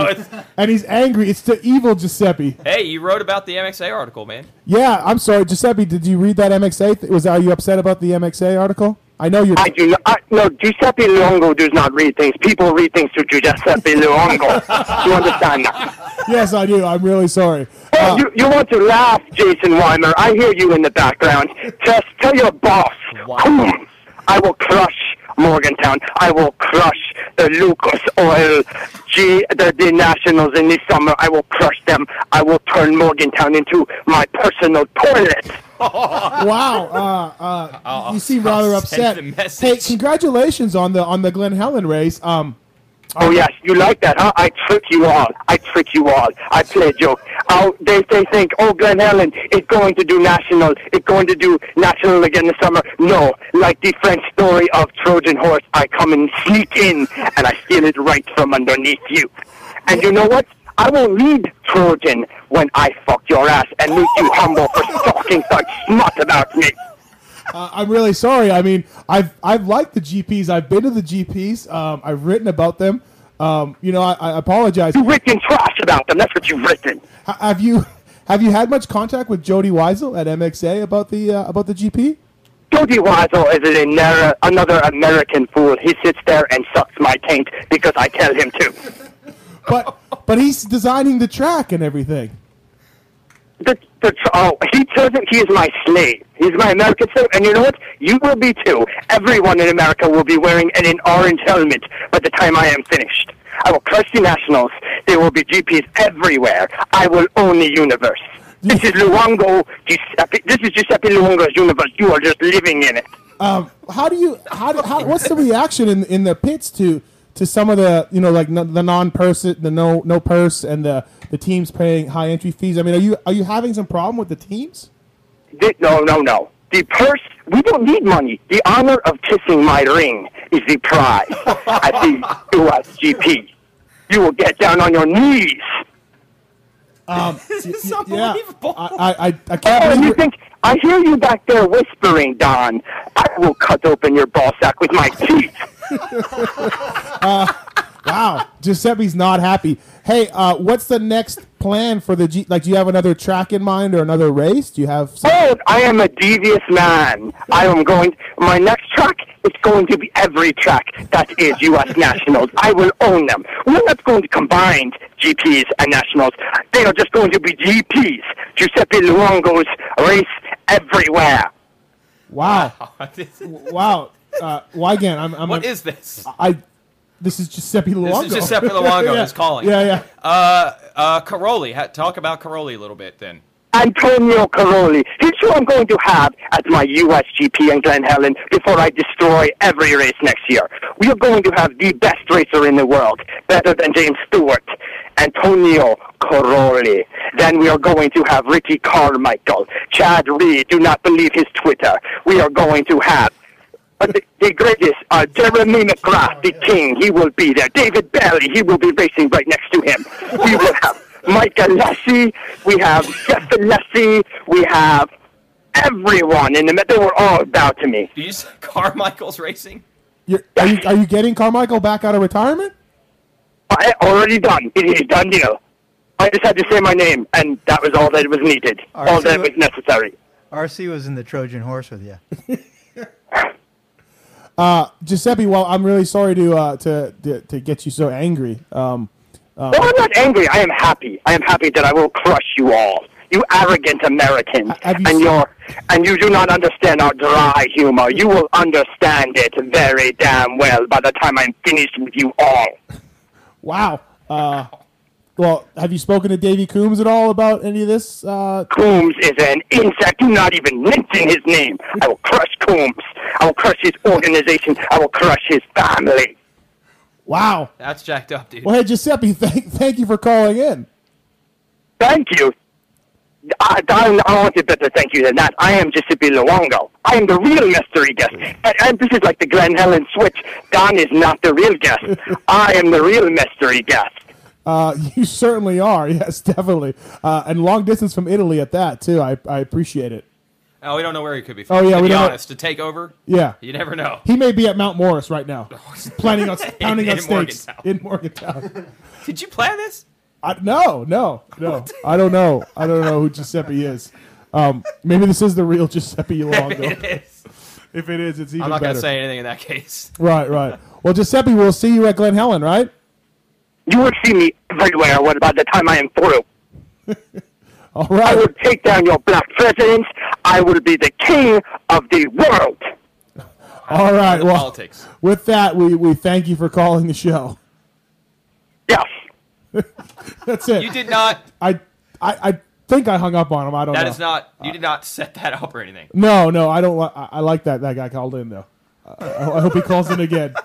Speaker 23: And he's angry. It's the evil Giuseppe.
Speaker 26: Hey, you wrote about the MXA article, man.
Speaker 23: Yeah, I'm sorry, Giuseppe. Did you read that MXA? Th- was are you upset about the MXA article? I know you're.
Speaker 25: I do not. I, no, Giuseppe Luongo does not read things. People read things to Giuseppe Luongo. Do you understand that?
Speaker 23: yes, I do. I'm really sorry.
Speaker 25: Oh, you, you want to laugh, Jason Weimer. I hear you in the background. Just tell your boss. "Hmm, I will crush Morgantown. I will crush the Lucas Oil G, the, the Nationals in this summer. I will crush them. I will turn Morgantown into my personal toilet.
Speaker 3: wow, uh, uh,
Speaker 25: I'll-
Speaker 3: you seem rather upset. Hey, congratulations on the on the Glen Helen race. Um,
Speaker 25: Oh yes, you like that, huh? I trick you all. I trick you all. I play a joke. Oh, they they think, oh, Glen Helen is going to do national. It's going to do national again this summer. No, like the French story of Trojan horse, I come and sneak in and I steal it right from underneath you. And you know what? I will lead Trojan when I fuck your ass and make you humble for talking such smut about me.
Speaker 3: Uh, I'm really sorry. I mean, I've I've liked the GPs. I've been to the GPs. Um, I've written about them. Um, you know, I, I apologize.
Speaker 25: You've written trash about them. That's what you've written.
Speaker 3: Have you have you had much contact with Jody Weisel at MXA about the uh, about the GP?
Speaker 25: Jody Weisel is an Amer- another American fool. He sits there and sucks my taint because I tell him to.
Speaker 3: But but he's designing the track and everything.
Speaker 25: Tr- oh, he doesn't. He is my slave. He's my American slave. And you know what? You will be too. Everyone in America will be wearing an, an orange helmet by the time I am finished. I will crush the Nationals. There will be GPs everywhere. I will own the universe. This is Luongo. Giuseppe, this is Giuseppe Luongo's universe. You are just living in it.
Speaker 3: Um, how do you how, how what's the reaction in in the pits to to some of the you know like no, the non purse the no no purse and the the teams paying high entry fees? I mean, are you are you having some problem with the teams?
Speaker 25: No, no, no. The purse, we don't need money. The honor of kissing my ring is the prize at the USGP. You will get down on your knees.
Speaker 3: Um,
Speaker 25: this
Speaker 3: is unbelievable. I, I, I can't
Speaker 25: Oh, and you think, I hear you back there whispering, Don. I will cut open your ball sack with my teeth.
Speaker 3: Uh, wow, Giuseppe's not happy. Hey, uh, what's the next plan for the G? Like, do you have another track in mind or another race? Do you have? Some-
Speaker 25: Oh, I am a devious man. I am going. My next track is going to be every track that is U.S. Nationals. I will own them. We're not going to combine GPs and Nationals. They are just going to be GPs. Giuseppe Luongo's race everywhere.
Speaker 3: Wow, wow. Uh, why again? I'm. I'm
Speaker 26: What
Speaker 3: a-
Speaker 26: is this?
Speaker 3: I. This is Giuseppe Luongo.
Speaker 26: This is Giuseppe Luongo
Speaker 3: yeah.
Speaker 26: who's calling.
Speaker 3: Yeah, yeah.
Speaker 26: Uh, uh, Cairoli. Ha- talk about Cairoli a little bit then.
Speaker 25: Antonio Cairoli. He's who I'm going to have at my USGP in Glen Helen before I destroy every race next year. We are going to have the best racer in the world, better than James Stewart, Antonio Cairoli. Then we are going to have Ricky Carmichael, Chad Reed. Do not believe his Twitter. We are going to have the, the greatest, uh, Jeremy McGrath, the king, he will be there. David Bailey, he will be racing right next to him. We will have Mike Alessi, we have Jeff Alessi, we have everyone in the mid- They were all bow to me.
Speaker 26: Do you say Carmichael's racing?
Speaker 3: You're, are you are you getting Carmichael back out of retirement?
Speaker 25: I already done. It is done deal. I just had to say my name, and that was all that was needed. all that was necessary.
Speaker 19: RC was in the Trojan horse with you.
Speaker 3: Uh, Giuseppe, well, I'm really sorry to uh, to, to to get you so angry. Um, uh,
Speaker 25: No, I'm not angry. I am happy. I am happy that I will crush you all. You arrogant Americans, and you're and you do not understand our dry humor. You will understand it very damn well by the time I'm finished with you all.
Speaker 3: wow. Uh, well, have you spoken to Davy Coombs at all about any of this? Uh,
Speaker 25: Coombs is an insect. Do not even mention his name. I will crush Coombs. I will crush his organization. I will crush his family.
Speaker 3: wow.
Speaker 26: That's jacked up, dude.
Speaker 3: Well, hey Giuseppe, thank thank you for calling in.
Speaker 25: Thank you. I, I, I want to better thank you than that. I am Giuseppe Luongo. I am the real mystery guest. And, and this is like the Glen Helen switch. Don is not the real guest. I am the real mystery guest.
Speaker 3: Uh, you certainly are. Yes, definitely. Uh, and long distance from Italy at that too. I I appreciate it.
Speaker 26: Oh, we don't know where he could be from.
Speaker 3: Oh, yeah,
Speaker 26: to
Speaker 3: we
Speaker 26: be
Speaker 3: don't know-
Speaker 26: honest, to take over.
Speaker 3: Yeah.
Speaker 26: You never know.
Speaker 3: He may be at Mount Morris right now, planning on pounding
Speaker 26: In
Speaker 3: on steaks
Speaker 26: Morgantown.
Speaker 3: in Morgantown.
Speaker 26: Did you plan this?
Speaker 3: I, no, no, no. I don't know. I don't know who Giuseppe is. Um, maybe this is the real Giuseppe Luongo.
Speaker 26: If it is.
Speaker 3: If it is, it's even
Speaker 26: I'm not going to say anything in that case.
Speaker 3: Right, right. Well, Giuseppe, we'll see you at Glen Helen, right?
Speaker 25: You will see me everywhere what by the time I am through.
Speaker 3: All right.
Speaker 25: I will take down your black presidents. I will be the king of the world.
Speaker 3: All right. Well,
Speaker 26: politics.
Speaker 3: with that, we, we thank you for calling the show.
Speaker 25: Yes.
Speaker 11: That's it.
Speaker 26: You did not.
Speaker 11: I, I, I think I hung up on him. I don't
Speaker 26: That
Speaker 11: know.
Speaker 26: is not. You did not set that up or anything.
Speaker 11: No, no, I don't. li- I, I like that that guy called in though. I, I hope he calls in again.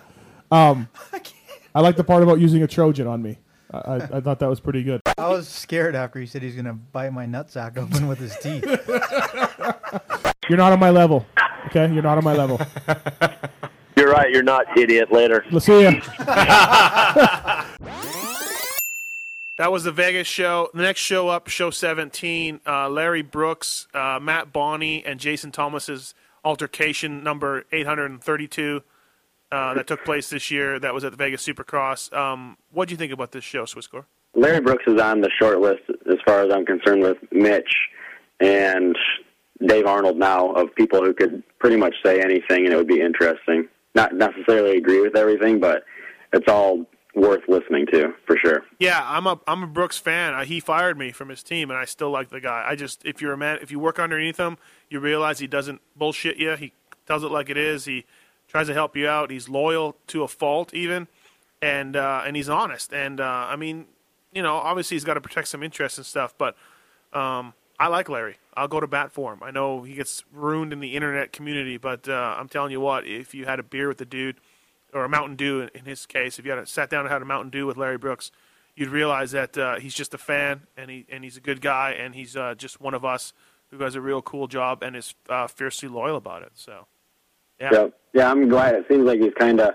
Speaker 11: Um, I like the part about using a Trojan on me. I, I, I thought that was pretty good.
Speaker 19: I was scared after he said he's gonna bite my nutsack open with his teeth.
Speaker 11: You're not on my level. Okay, you're not on my level.
Speaker 27: You're right. You're not idiot. Later.
Speaker 11: Let's see ya.
Speaker 3: That was the Vegas show. The next show up, show 17, uh, Larry Brooks, uh, Matt Bonney, and Jason Thomas's altercation number 832 uh, that took place this year. That was at the Vegas Supercross. Um, what do you think about this show, Swisscore?
Speaker 5: Larry Brooks is on the short list as far as I'm concerned with Mitch and Dave Arnold now of people who could pretty much say anything and it would be interesting. Not necessarily agree with everything, but it's all worth listening to for sure.
Speaker 3: Yeah, I'm a I'm a Brooks fan. Uh, he fired me from his team, and I still like the guy. I just if you're a man, if you work underneath him, you realize he doesn't bullshit you. He tells it like it is. He tries to help you out. He's loyal to a fault, even, and uh, and he's honest. And uh, I mean, you know, obviously he's got to protect some interests and stuff, but um, I like Larry. I'll go to bat for him. I know he gets ruined in the internet community, but uh, I'm telling you what, if you had a beer with the dude, or a Mountain Dew in, his case, if you had sat down and had a Mountain Dew with Larry Brooks, you'd realize that uh, he's just a fan and he and he's a good guy and he's uh, just one of us who has a real cool job and is uh, fiercely loyal about it. So, yeah.
Speaker 5: So, yeah, I'm glad. It seems like he's kind of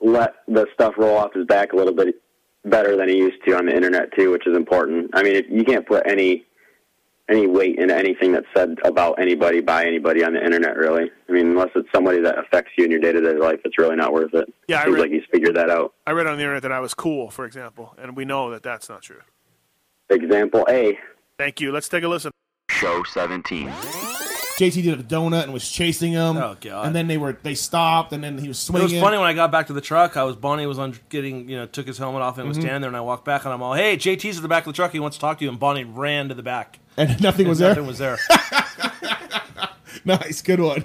Speaker 5: let the stuff roll off his back a little bit better than he used to on the internet too, which is important. I mean, if, you can't put any any weight into anything that's said about anybody by anybody on the internet, really. I mean, unless it's somebody that affects you in your day to day life, it's really not worth it.
Speaker 3: Yeah, I
Speaker 5: seems
Speaker 3: read-
Speaker 5: like he's figured that out.
Speaker 3: I read on the internet that I was cool, for example, and we know that that's not true.
Speaker 5: Example A.
Speaker 3: Thank you. Let's take a listen.
Speaker 2: Show 17.
Speaker 11: JT did a donut and was chasing him.
Speaker 10: Oh, God.
Speaker 11: And then they were they stopped, and then he was swinging.
Speaker 10: It was funny when I got back to the truck. I was Bonney was on getting you know took his helmet off and was
Speaker 11: Mhm.
Speaker 10: standing there, and I walked back and I'm all, "Hey, JT's at the back of the truck. He wants to talk to you." And Bonney ran to the back,
Speaker 11: And nothing
Speaker 10: And
Speaker 11: was there?
Speaker 10: Nothing was there.
Speaker 11: nice, good one.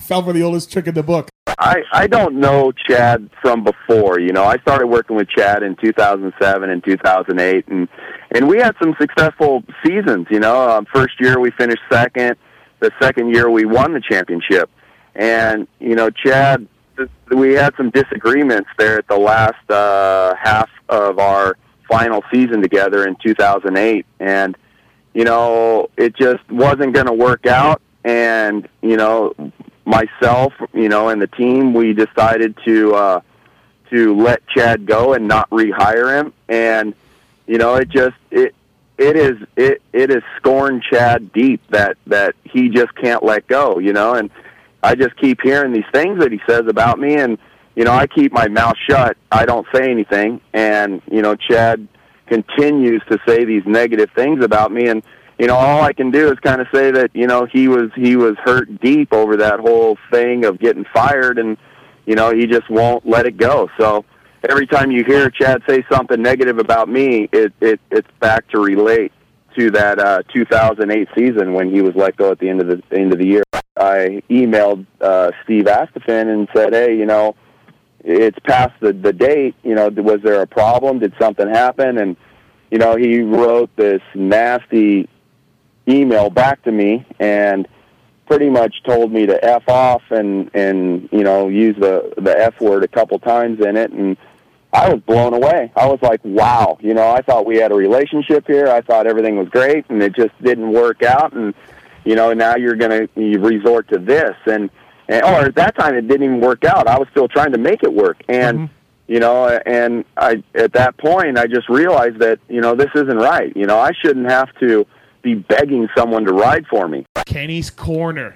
Speaker 11: Fell for the oldest trick in the book.
Speaker 27: I I don't know Chad from before. You know, I started working with Chad in 2007 and 2008, and and we had some successful seasons. You know, um, first year we finished second. The second year we won the championship, and you know, Chad, th- we had some disagreements there at the last uh, half of our final season together in 2008, and you know, it just wasn't going to work out. And, you know, myself, you know, and the team, we decided to, uh, to let Chad go and not rehire him. And, you know, it just, it, it is, it, it is scorn Chad deep that, that he just can't let go, you know, and I just keep hearing these things that he says about me and, you know, I keep my mouth shut. I don't say anything. And, you know, Chad continues to say these negative things about me and you know all I can do is kind of say that you know he was he was hurt deep over that whole thing of getting fired and you know he just won't let it go so every time you hear Chad say something negative about me it it it's back to relate to that uh 2008 season when he was let go at the end of the end of the year. I emailed uh Steve Astephen and said hey you know it's past the the date. You know was there a problem? Did something happen? And you know he wrote this nasty email back to me and pretty much told me to f off and and you know use the the f word a couple times in it. And I was blown away. I was like, wow, you know, I thought we had a relationship here. I thought everything was great and it just didn't work out and you know, now you're going to you resort to this and and or at that time it didn't even work out. I was still trying to make it work and mm-hmm. you know and I at that point I just realized that you know this isn't right. You know, I shouldn't have to be begging someone to ride for me.
Speaker 11: Kenny's Corner.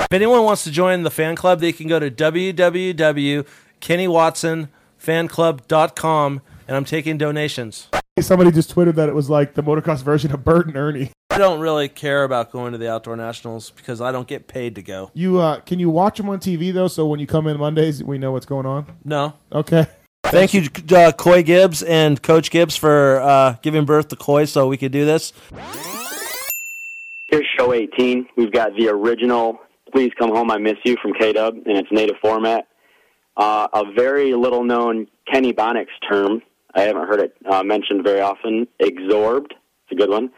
Speaker 10: If anyone wants to join the fan club, they can go to www.kennywatsonfanclub.com and I'm taking donations.
Speaker 11: Somebody just tweeted that it was like the motocross version of Bert and Ernie.
Speaker 10: I don't really care about going to the outdoor nationals because I don't get paid to go.
Speaker 11: You uh, can you watch them on TV though? So when you come in Mondays, we know what's going on.
Speaker 10: No.
Speaker 11: Okay.
Speaker 10: Thank you, uh, Coy Gibbs and Coach Gibbs, for uh, giving birth to Coy so we could do this.
Speaker 5: Here's show 18. We've got the original Please Come Home, I Miss You from K-Dub in its native format. Uh, a very little known Kenny Bonix term. I haven't heard it uh, mentioned very often. Exorbed. It's a good one.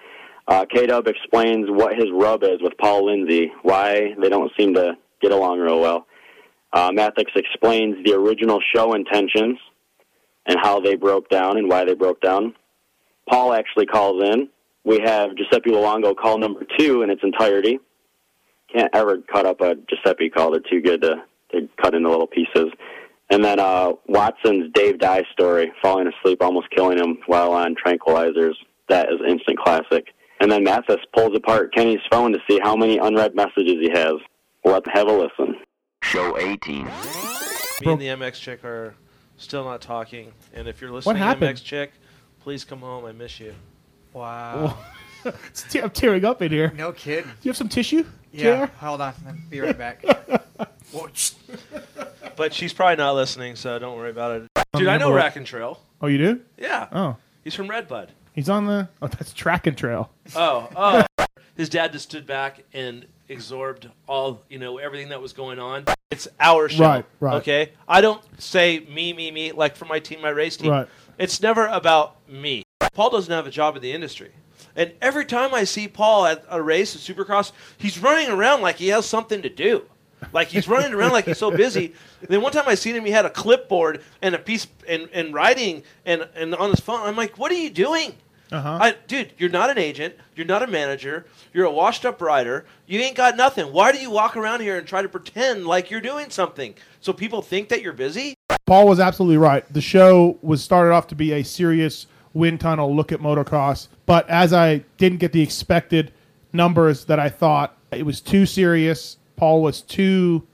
Speaker 5: Uh, K Dub explains what his rub is with Paul Lindsay, why they don't seem to get along real well. Uh, Matthes explains the original show intentions and how they broke down and why they broke down. Paul actually calls in. We have Giuseppe Luongo call number two in its entirety. Can't ever cut up a Giuseppe call. They're too good to, to cut into little pieces. And then uh, Watson's Dave Dye story, falling asleep, almost killing him while on tranquilizers. That is instant classic. And then Matthes pulls apart Kenny's phone to see how many unread messages he has. Let's have a listen.
Speaker 2: Show 18.
Speaker 9: Me and the MX chick are still not talking. And if you're listening,
Speaker 3: happened?
Speaker 9: MX chick, please come home. I miss you.
Speaker 19: Wow.
Speaker 3: I'm tearing up in here.
Speaker 19: No kid.
Speaker 3: Do you have some tissue?
Speaker 19: Yeah.
Speaker 3: JR?
Speaker 19: Hold on. I'll be right back.
Speaker 9: But she's probably not listening, so don't worry about it. Dude, I know
Speaker 3: Remember-
Speaker 9: Rack and Trail.
Speaker 3: Oh, you do?
Speaker 9: Yeah.
Speaker 3: Oh,
Speaker 9: He's from Redbud.
Speaker 3: he's on the. Oh, that's track and trail.
Speaker 9: Oh, oh. His dad just stood back and absorbed all, you know, everything that was going on. It's our show.
Speaker 3: Right, right.
Speaker 9: Okay? I don't say me, me, me, like for my team, my race team.
Speaker 3: Right.
Speaker 9: It's never about me. Paul doesn't have a job in the industry. And every time I see Paul at a race, a supercross, he's running around like he has something to do. Like he's running around like he's so busy. then one time I seen him, he had a clipboard and a piece and, and writing and, and on his phone. I'm like, what are you doing?
Speaker 3: Uh-huh.
Speaker 9: I, dude, you're not an agent. You're not a manager. You're a washed up rider. You ain't got nothing. Why do you walk around here and try to pretend like you're doing something so people think that you're busy?
Speaker 3: Paul was absolutely right. The show was started off to be a serious wind tunnel look at motocross, but as I didn't get the expected numbers that I thought, it was too serious. Paul was too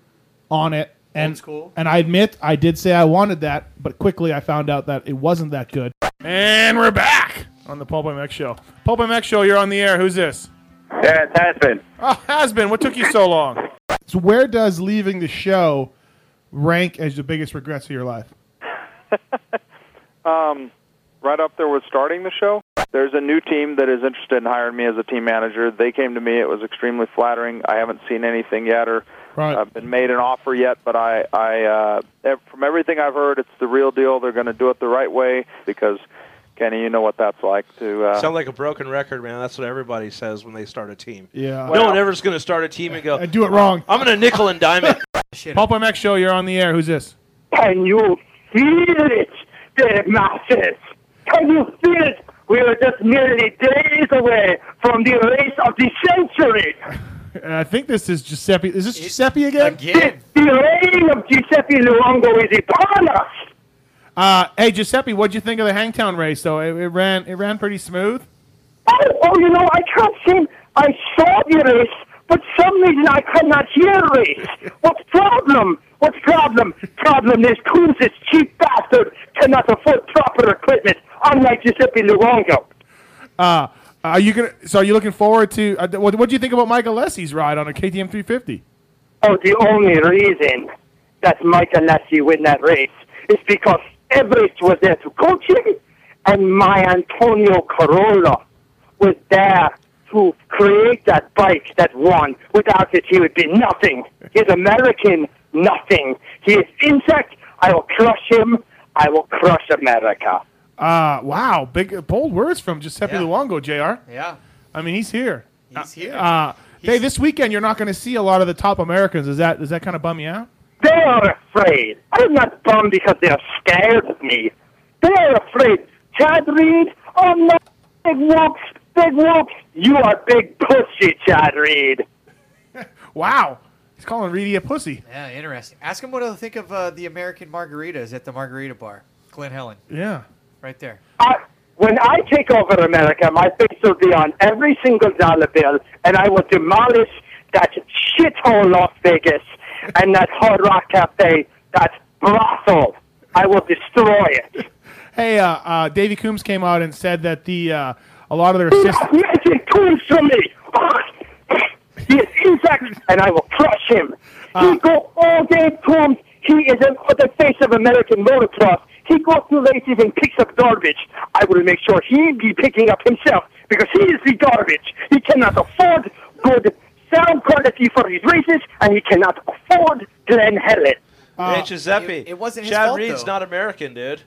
Speaker 3: on it, and
Speaker 19: Old school.
Speaker 3: and I admit I did say I wanted that, but quickly I found out that it wasn't that good. And we're back on the Pulp MX show. Pulp MX show, you're on the air. Who's this?
Speaker 28: Yeah, it has been.
Speaker 3: Oh, has been. What took you so long? So where does leaving the show rank as the biggest regrets of your life?
Speaker 7: Um, right up there with starting the show. There's a new team that is interested in hiring me as a team manager. They came to me. It was extremely flattering. I haven't seen anything yet or
Speaker 3: Right.
Speaker 7: uh, been made an offer yet, but I, I uh, from everything I've heard, it's the real deal. They're going to do it the right way because, Kenny, you know what that's like to. Uh,
Speaker 9: Sound like a broken record, man. That's what everybody says when they start a team.
Speaker 3: Yeah.
Speaker 9: no one ever's going to start a team and go,
Speaker 3: I do it wrong.
Speaker 9: I'm going to nickel and dime it.
Speaker 3: Pulp MX show, you're on the air. Who's this?
Speaker 25: Can you feel it, the masses? Can you feel it? We are just merely days away from the race of the century.
Speaker 3: And I think this is Giuseppe. Is this Giuseppe again?
Speaker 25: The, the reign of Giuseppe Luongo is upon us.
Speaker 3: Uh, hey Giuseppe, what'd you think of the Hangtown race? Though it, it ran, it ran pretty smooth.
Speaker 25: Oh, oh, you know, I can't seem. I saw the race, but some reason I could not hear the race. What's problem? What's problem? Problem is Coons, this cheap bastard, cannot afford proper equipment, unlike Giuseppe Luongo.
Speaker 3: Uh, are you gonna? So are you looking forward to? Uh, what What do you think about Mike Alessi's ride on a KTM 350?
Speaker 25: Oh, the only reason that Mike Alessi win that race is because Everts was there to coach him, and my Antonio Cairoli was there to create that bike that won. Without it, he would be nothing. He's American, nothing. He is insect. I will crush him. I will crush America.
Speaker 3: Uh, wow, big bold words from Giuseppe Luongo, Jr.
Speaker 19: Yeah.
Speaker 3: I mean, he's here.
Speaker 19: He's here.
Speaker 3: Uh, hey, this weekend you're not going to see a lot of the top Americans. Is that does that kind of bum you out?
Speaker 25: They are afraid. I'm not bummed because they are scared of me. They are afraid. Chad Reed, oh no, big whoops, big whoops. You are big pussy, Chad Reed.
Speaker 3: Wow, he's calling Reedy a pussy.
Speaker 19: Yeah, interesting. Ask him what he'll think of uh, the American margaritas at the Margarita Bar, Glen Helen.
Speaker 3: Yeah.
Speaker 19: Right there.
Speaker 25: I, when I take over America, my face will be on every single dollar bill, and I will demolish that shithole Las Vegas and that Hard Rock Cafe, that brothel. I will destroy it.
Speaker 3: Hey, uh, uh, Davey Coombs came out and said that the uh, a lot of their assistants.
Speaker 25: Mention Coombs to me. He is insect, and I will crush him. he go all day, Coombs. He is an, the face of American motocross. He goes to races and picks up garbage. I will make sure he be picking up himself because he is the garbage. He cannot afford good sound quality for his races, and he cannot afford Glen Helen.
Speaker 9: hey, Giuseppe.
Speaker 19: it- it wasn't his
Speaker 9: Chad
Speaker 19: fault,
Speaker 9: Reed's
Speaker 19: though.
Speaker 9: not American, dude.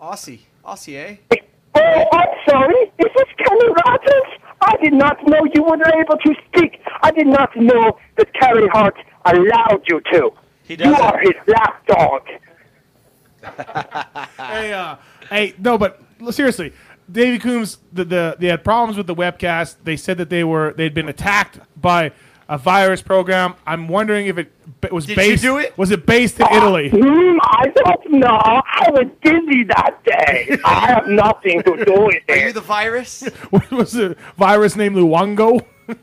Speaker 19: Aussie. Aussie, eh?
Speaker 25: Oh, I'm sorry. Is this Kenny Rogers? I did not know you were able to speak. I did not know that Carey Hart allowed you to.
Speaker 9: He does.
Speaker 25: You are his lapdog.
Speaker 3: hey, uh, hey, no, but seriously, Davy Coombs, the, the they had problems with the webcast. They said that they were they'd been attacked by a virus program. I'm wondering if it b- was
Speaker 19: Did you
Speaker 3: based.
Speaker 19: do it?
Speaker 3: Was it based in Italy?
Speaker 25: Hmm, I don't know. I was busy that day. I have nothing to do with it.
Speaker 19: Are
Speaker 25: it.
Speaker 19: you the virus?
Speaker 3: was a virus named Luongo?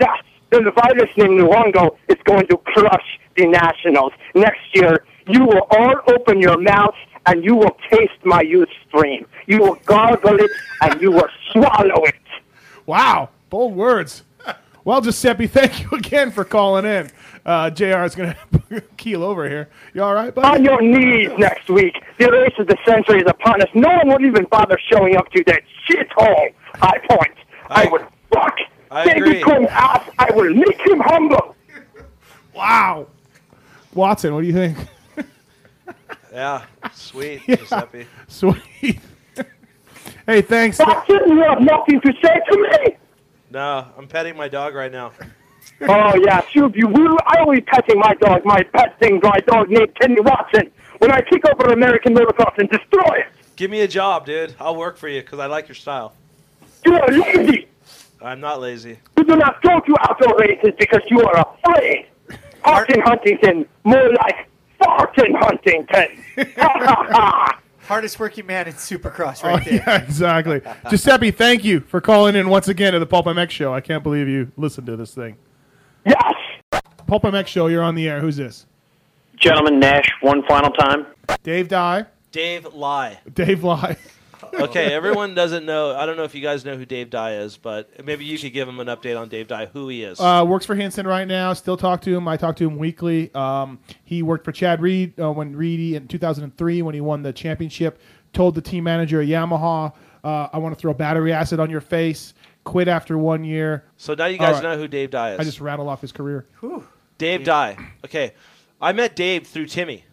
Speaker 25: Yes, the virus named Luongo is going to crush the Nationals. Next year, you will all open your mouths and you will taste my youth stream. You will gargle it and you will swallow it.
Speaker 3: Wow, bold words. Well, Giuseppe, thank you again for calling in. Uh, Jr. is going to keel over here. You all right, buddy?
Speaker 25: On your knees next week. The race of the century is upon us. No one would even bother showing up to that shithole. High point. I, would fuck
Speaker 9: I
Speaker 25: David
Speaker 9: agree.
Speaker 25: Coombs' ass. I will make him humble.
Speaker 3: Wow. Watson, what do you think?
Speaker 9: Yeah, sweet,
Speaker 3: Yeah.
Speaker 9: Giuseppe.
Speaker 3: Sweet. hey, thanks.
Speaker 25: Watson, you have nothing to say to me.
Speaker 9: No, I'm petting my dog right now.
Speaker 25: Oh yeah, sure you will. I be petting my dog, my pet thing, my dog named Kenny Watson. When I take over American motocross and destroy it,
Speaker 9: Give me a job, dude. I'll work for you because I like your style.
Speaker 25: you are lazy.
Speaker 9: I'm not lazy.
Speaker 25: You do not go to outdoor races because you are afraid. Martin Huntington, more like Martin Huntington. Ha ha ha.
Speaker 19: Hardest working man in Supercross
Speaker 3: Oh,
Speaker 19: right there.
Speaker 3: yeah, exactly. Giuseppe, thank you for calling in once again to the Pulp MX show. I can't believe you listened to this thing.
Speaker 25: Yes.
Speaker 3: Pulp MX show, you're on the air. Who's this?
Speaker 29: Gentlemen, Nash, one final time.
Speaker 3: Dave Dye.
Speaker 9: Dave Lie.
Speaker 3: Dave Lie.
Speaker 9: Okay, everyone doesn't know. I don't know if you guys know who Dave Dye is, but maybe you could give him an update on Dave Dye, who he is.
Speaker 3: Uh, works for Hanson right now. Still talk to him. I talk to him weekly. Um, he worked for Chad Reed uh, when Reedy in 2003 when he won the championship. Told the team manager at Yamaha, uh, "I want to throw battery acid on your face." Quit after one year.
Speaker 9: so now you guys
Speaker 3: right.
Speaker 9: know who Dave Dye is.
Speaker 3: I just rattle off his career.
Speaker 9: Dave Dye. Okay, I met Dave through Timmy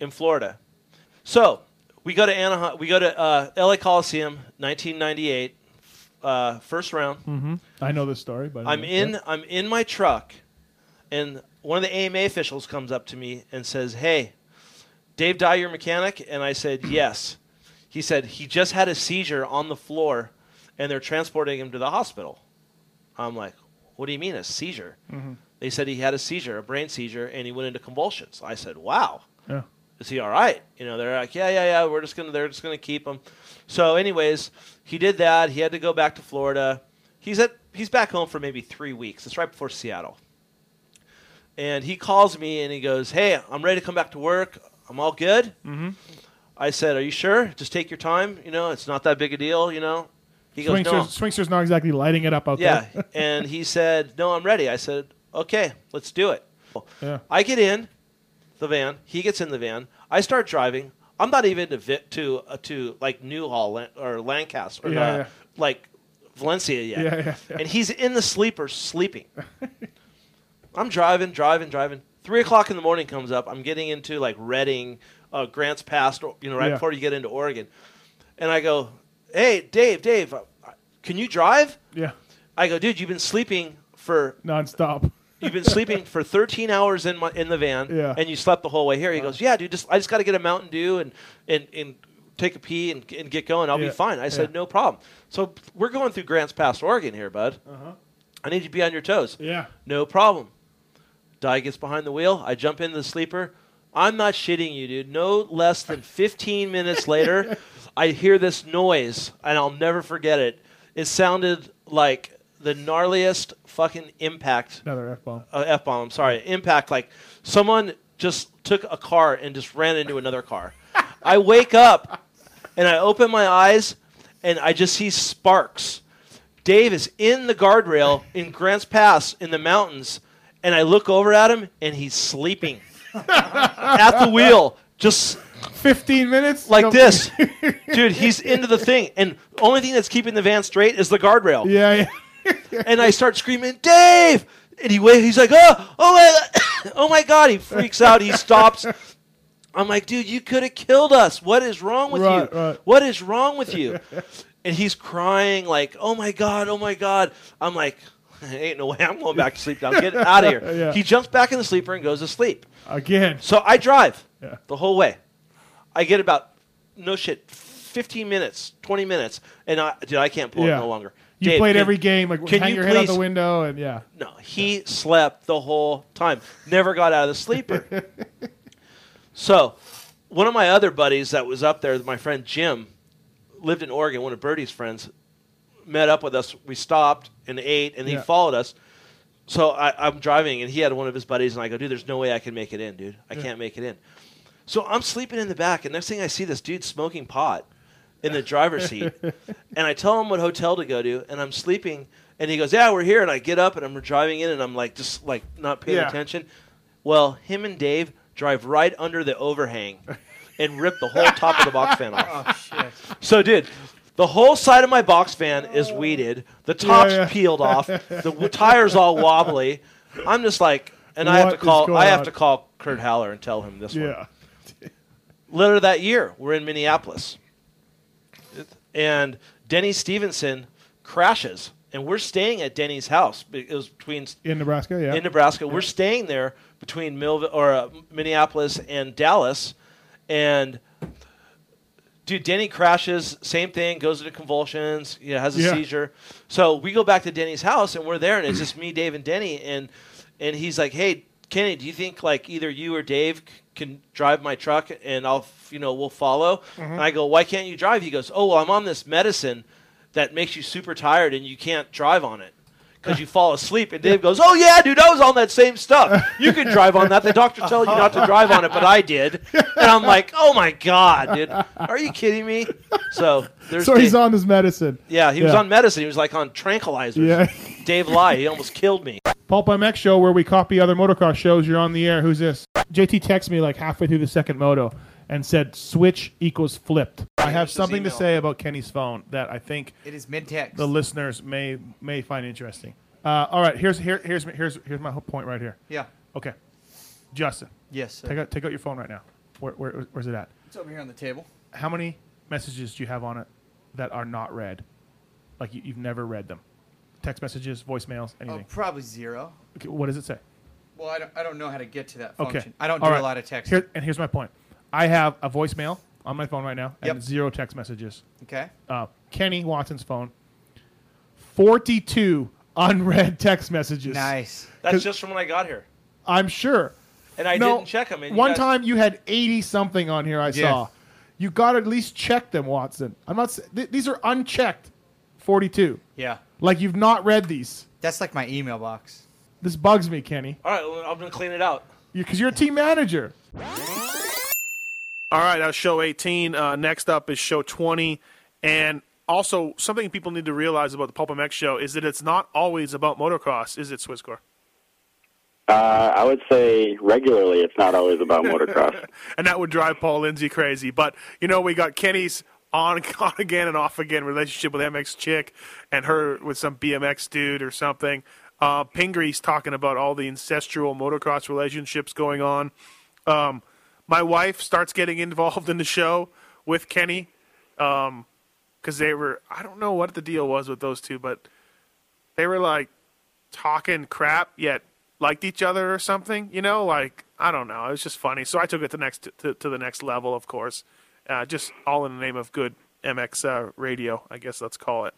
Speaker 9: in Florida. So we go to Anaheim. We go to uh, LA Coliseum, 1998, uh, first round.
Speaker 3: hmm I know this story, but
Speaker 9: I'm in. I'm in my truck, and one of the AMA officials comes up to me and says, "Hey, Dave Dye, your mechanic?" And I said, "Yes." He said he just had a seizure on the floor, and they're transporting him to the hospital. I'm like, "What do you mean a seizure?"
Speaker 3: Mhm.
Speaker 9: They said he had a seizure, a brain seizure, and he went into convulsions. I said, "Wow."
Speaker 3: Yeah.
Speaker 9: Is he all right? You know, they're like, yeah, yeah, yeah. We're just gonna, they're just gonna keep him. So, anyways, he did that. He had to go back to Florida. He's at, he's back home for maybe three weeks. It's right before Seattle. And he calls me and he goes, hey, I'm ready to come back to work. I'm all good.
Speaker 3: Mm-hmm.
Speaker 9: I said, are you sure? Just take your time. You know, it's not that big a deal. You know. He goes,
Speaker 3: Swingster's,
Speaker 9: no.
Speaker 3: Swingster's not exactly lighting it up out
Speaker 9: Yeah,
Speaker 3: there.
Speaker 9: and he said, "No, I'm ready." I said, "Okay, let's do it."
Speaker 3: Yeah.
Speaker 9: I get in the van. He gets in the van. I start driving. I'm not even to vi- to uh, to like Newhall or Lancaster or
Speaker 3: Yeah,
Speaker 9: uh,
Speaker 3: yeah.
Speaker 9: like Valencia yet.
Speaker 3: Yeah.
Speaker 9: And he's in the sleeper sleeping. I'm driving, driving, driving. Three o'clock in the morning comes up. I'm getting into like Redding, uh, Grants Pass, you know, right before you get into Oregon. And I go, "Hey, Dave, Dave, uh, can you drive?"
Speaker 3: Yeah.
Speaker 9: I go, "Dude, you've been sleeping for
Speaker 3: nonstop.
Speaker 9: You've been sleeping for 13 hours in my in the van,
Speaker 3: Yeah.
Speaker 9: and you slept the whole way here." He goes, "Yeah, dude, just I just got to get a Mountain Dew and and and take a pee and, and get going. I'll
Speaker 3: Yeah.
Speaker 9: be fine." I said,
Speaker 3: Yeah.
Speaker 9: "No problem." So we're going through Grants Pass, Oregon here, bud.
Speaker 3: Uh-huh.
Speaker 9: I need you to be on your toes.
Speaker 3: Yeah.
Speaker 9: No problem. Dye gets behind the wheel. I jump into the sleeper. I'm not shitting you, dude. No less than 15 minutes later, I hear this noise, and I'll never forget it. It sounded like the gnarliest fucking impact.
Speaker 3: Another F bomb.
Speaker 9: Uh, F bomb. I'm sorry. Impact. Like someone just took a car and just ran into another car. I wake up and I open my eyes and I just see sparks. Dave is in the guardrail in Grants Pass in the mountains, and I look over at him and he's sleeping at the wheel, just
Speaker 3: 15 minutes
Speaker 9: like this, dude. He's into the thing, and only thing that's keeping the van straight is the guardrail.
Speaker 3: Yeah,
Speaker 9: yeah. and I start screaming, Dave, and he wa- he's like, oh, oh my, oh my god! He freaks out. He stops. I'm like, dude, you could have killed us. What is wrong with
Speaker 3: Right,
Speaker 9: you?
Speaker 3: right.
Speaker 9: What is wrong with you? and he's crying like, oh my god, oh my god. I'm like, ain't no way I'm going back to sleep now. Get out of here.
Speaker 3: Yeah.
Speaker 9: He jumps back in the sleeper and goes to sleep.
Speaker 3: Again.
Speaker 9: So I drive
Speaker 3: Yeah.
Speaker 9: the whole way. I get about no shit, 15 minutes, 20 minutes, and I, dude, I can't pull
Speaker 3: Yeah.
Speaker 9: it no longer.
Speaker 3: You
Speaker 9: Dave,
Speaker 3: played
Speaker 9: can-
Speaker 3: every game, like
Speaker 9: can
Speaker 3: hang
Speaker 9: you
Speaker 3: your head out the window, and yeah.
Speaker 9: No, he slept the whole time. Never got out of the sleeper. so, one of my other buddies that was up there, my friend Jim, lived in Oregon. One of Birdie's friends met up with us. We stopped and ate, and he
Speaker 3: Yeah.
Speaker 9: followed us. So I, I'm driving, and he had one of his buddies, and I go, "Dude, there's no way I can make it in, dude. I
Speaker 3: Yeah.
Speaker 9: can't make it in." So I'm sleeping in the back, and next thing I see this dude smoking pot in the driver's seat, and I tell him what hotel to go to, and I'm sleeping, and he goes, "Yeah, we're here." And I get up, and I'm driving in, and I'm like, just like not paying
Speaker 3: Yeah.
Speaker 9: attention. Well, him and Dave drive right under the overhang and rip the whole top of the box fan off.
Speaker 30: Oh shit.
Speaker 9: So, dude, the whole side of my box fan is weeded. The top's
Speaker 3: yeah.
Speaker 9: peeled off. The w- tires all wobbly. I'm just like, and I have
Speaker 3: What
Speaker 9: to
Speaker 3: is
Speaker 9: call.
Speaker 3: going
Speaker 9: I have
Speaker 3: on?
Speaker 9: to call Kurt Haller and tell him this one.
Speaker 3: Yeah.
Speaker 9: Later that year, we're in Minneapolis, and Denny Stevenson crashes, and we're staying at Denny's house. It was between
Speaker 3: In Nebraska, yeah.
Speaker 9: in Nebraska. We're staying there between Millville or uh, Minneapolis and Dallas, and dude, Denny crashes. Same thing. Goes into convulsions. Yeah, has a
Speaker 3: Yeah.
Speaker 9: seizure. So we go back to Denny's house, and we're there, and it's just me, Dave, and Denny, and and he's like, "Hey, Kenny, do you think like either you or Dave can drive my truck, and I'll you know we'll follow?"
Speaker 3: Mm-hmm.
Speaker 9: And I go, "Why can't you drive?" He goes, "Oh, well, I'm on this medicine that makes you super tired, and you can't drive on it." Because you fall asleep, and Dave goes, "Oh yeah, dude, I was on that same stuff. You can drive on that. The doctor told you not to drive on it, but I did." And I'm like, "Oh my god, dude, are you kidding me?" So there's
Speaker 3: so he's
Speaker 9: Dave-
Speaker 3: on his medicine.
Speaker 9: Yeah, he was on medicine. He was like on tranquilizers.
Speaker 3: Yeah.
Speaker 9: Dave lied. He almost killed me.
Speaker 3: Pulp MX show where we copy other motocross shows. You're on the air. Who's this? JT texted me like halfway through the second moto and said switch equals flipped. I have something to say about Kenny's phone that I think
Speaker 19: It is mid-text.
Speaker 3: the listeners may may find interesting. Uh, all right, here's here, here's here's here's my whole point right here.
Speaker 19: Yeah.
Speaker 3: Okay, Justin.
Speaker 19: Yes, sir.
Speaker 3: Take out take out your phone right now. Where, where where's it at?
Speaker 19: It's over here on the table.
Speaker 3: How many messages do you have on it that are not read? Like you, you've never read them? Text messages, voicemails,
Speaker 19: Oh,
Speaker 3: anything?
Speaker 19: probably zero.
Speaker 3: Okay, what does it say?
Speaker 19: Well, I don't, I don't know how to get to that
Speaker 3: Okay.
Speaker 19: function. I don't do
Speaker 3: All right.
Speaker 19: a lot of texting.
Speaker 3: Here, and here's my point. I have a voicemail on my phone right now and
Speaker 19: Yep.
Speaker 3: zero text messages.
Speaker 19: Okay.
Speaker 3: Uh, Kenny Watson's phone, 42 unread text messages.
Speaker 19: Nice.
Speaker 9: That's
Speaker 3: 'Cause
Speaker 9: just from when I got here.
Speaker 3: I'm sure.
Speaker 9: And I
Speaker 3: No,
Speaker 9: didn't check them. And you
Speaker 3: One
Speaker 9: guys-
Speaker 3: time you had 80 something on here I
Speaker 19: Yeah.
Speaker 3: saw. You got to at least check them, Watson. I'm not. s- Th- these are unchecked. 42.
Speaker 19: Yeah.
Speaker 3: Like you've not read these.
Speaker 19: That's like my email box.
Speaker 3: This bugs me, Kenny.
Speaker 9: All right, well, I'm gonna clean it out.
Speaker 3: Because you're a team manager.
Speaker 31: All right, that was show 18. Uh, next up is show 20. And also, something people need to realize about the Pulp MX show is that it's not always about motocross, is it, Swisscore?
Speaker 5: Uh, I would say regularly it's not always about motocross.
Speaker 31: and that would drive Paul Lindsay crazy. But, you know, we got Kenny's on, on again and off again relationship with MX Chick and her with some BMX dude or something. Uh, Pingree's talking about all the ancestral motocross relationships going on. Um, my wife starts getting involved in the show with Kenny because they were, I don't know what the deal was with those two, but they were like talking crap yet liked each other or something. You know, like I don't know. It was just funny. So I took it to next to, to the next level, of course. Uh, just all in the name of good MX uh, radio, I guess let's call it.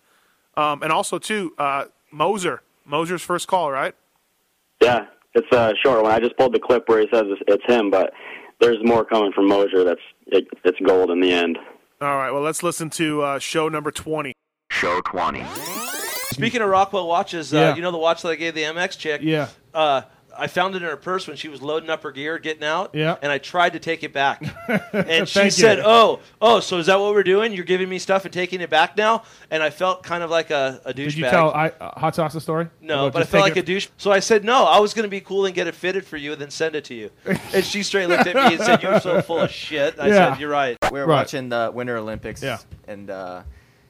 Speaker 31: Um, and also too, uh, Moser, Moser's first call, right?
Speaker 5: Yeah, it's a short one. I just pulled the clip where he says it's him, but there's more coming from Mosier. That's it, it's gold in the end.
Speaker 31: All right. Well, let's listen to uh, show number twenty.
Speaker 2: Show 20.
Speaker 9: Speaking of Rockwell watches, uh,
Speaker 31: Yeah.
Speaker 9: you know the watch that I gave the MX chick.
Speaker 3: Yeah.
Speaker 9: Uh, I found it in her purse when she was loading up her gear, getting out.
Speaker 3: Yeah.
Speaker 9: And I tried to take it back, and she said,
Speaker 3: you.
Speaker 9: "Oh, oh, so is that what we're doing? You're giving me stuff and taking it back now?" And I felt kind of like a, a douchebag.
Speaker 3: Did you tell I, uh, Hot Sauce the story?
Speaker 9: No, but I felt like
Speaker 3: taking
Speaker 9: a douche. So I said, no, I was going to be cool and get it fitted for you and then send it to you. And she straight looked at me and said, you're so full of shit. I
Speaker 19: Yeah.
Speaker 9: said, you're right.
Speaker 19: We were
Speaker 3: Right.
Speaker 19: watching the Winter Olympics.
Speaker 3: Yeah.
Speaker 19: And uh,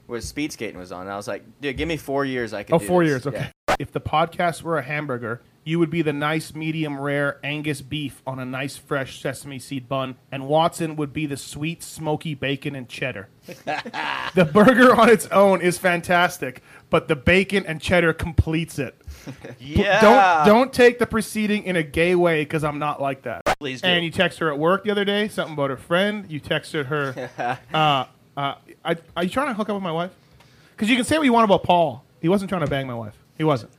Speaker 19: was speed skating was on. And I was like, dude, give me four years. I can.
Speaker 3: Oh,
Speaker 19: do
Speaker 3: four
Speaker 19: this."
Speaker 3: years. Okay.
Speaker 19: Yeah.
Speaker 3: If the podcast were a hamburger you would be the nice medium rare Angus beef on a nice fresh sesame seed bun, and Watson would be the sweet smoky bacon and cheddar. the burger on its own is fantastic, but the bacon and cheddar completes it.
Speaker 9: Yeah.
Speaker 3: Don't don't take the proceeding in a gay way because I'm not like that.
Speaker 9: Please do.
Speaker 3: And you text her at work the other day something about her friend. You texted her. uh, uh, I, are you trying to hook up with my wife? Because you can say what you want about Paul. He wasn't trying to bang my wife. He wasn't.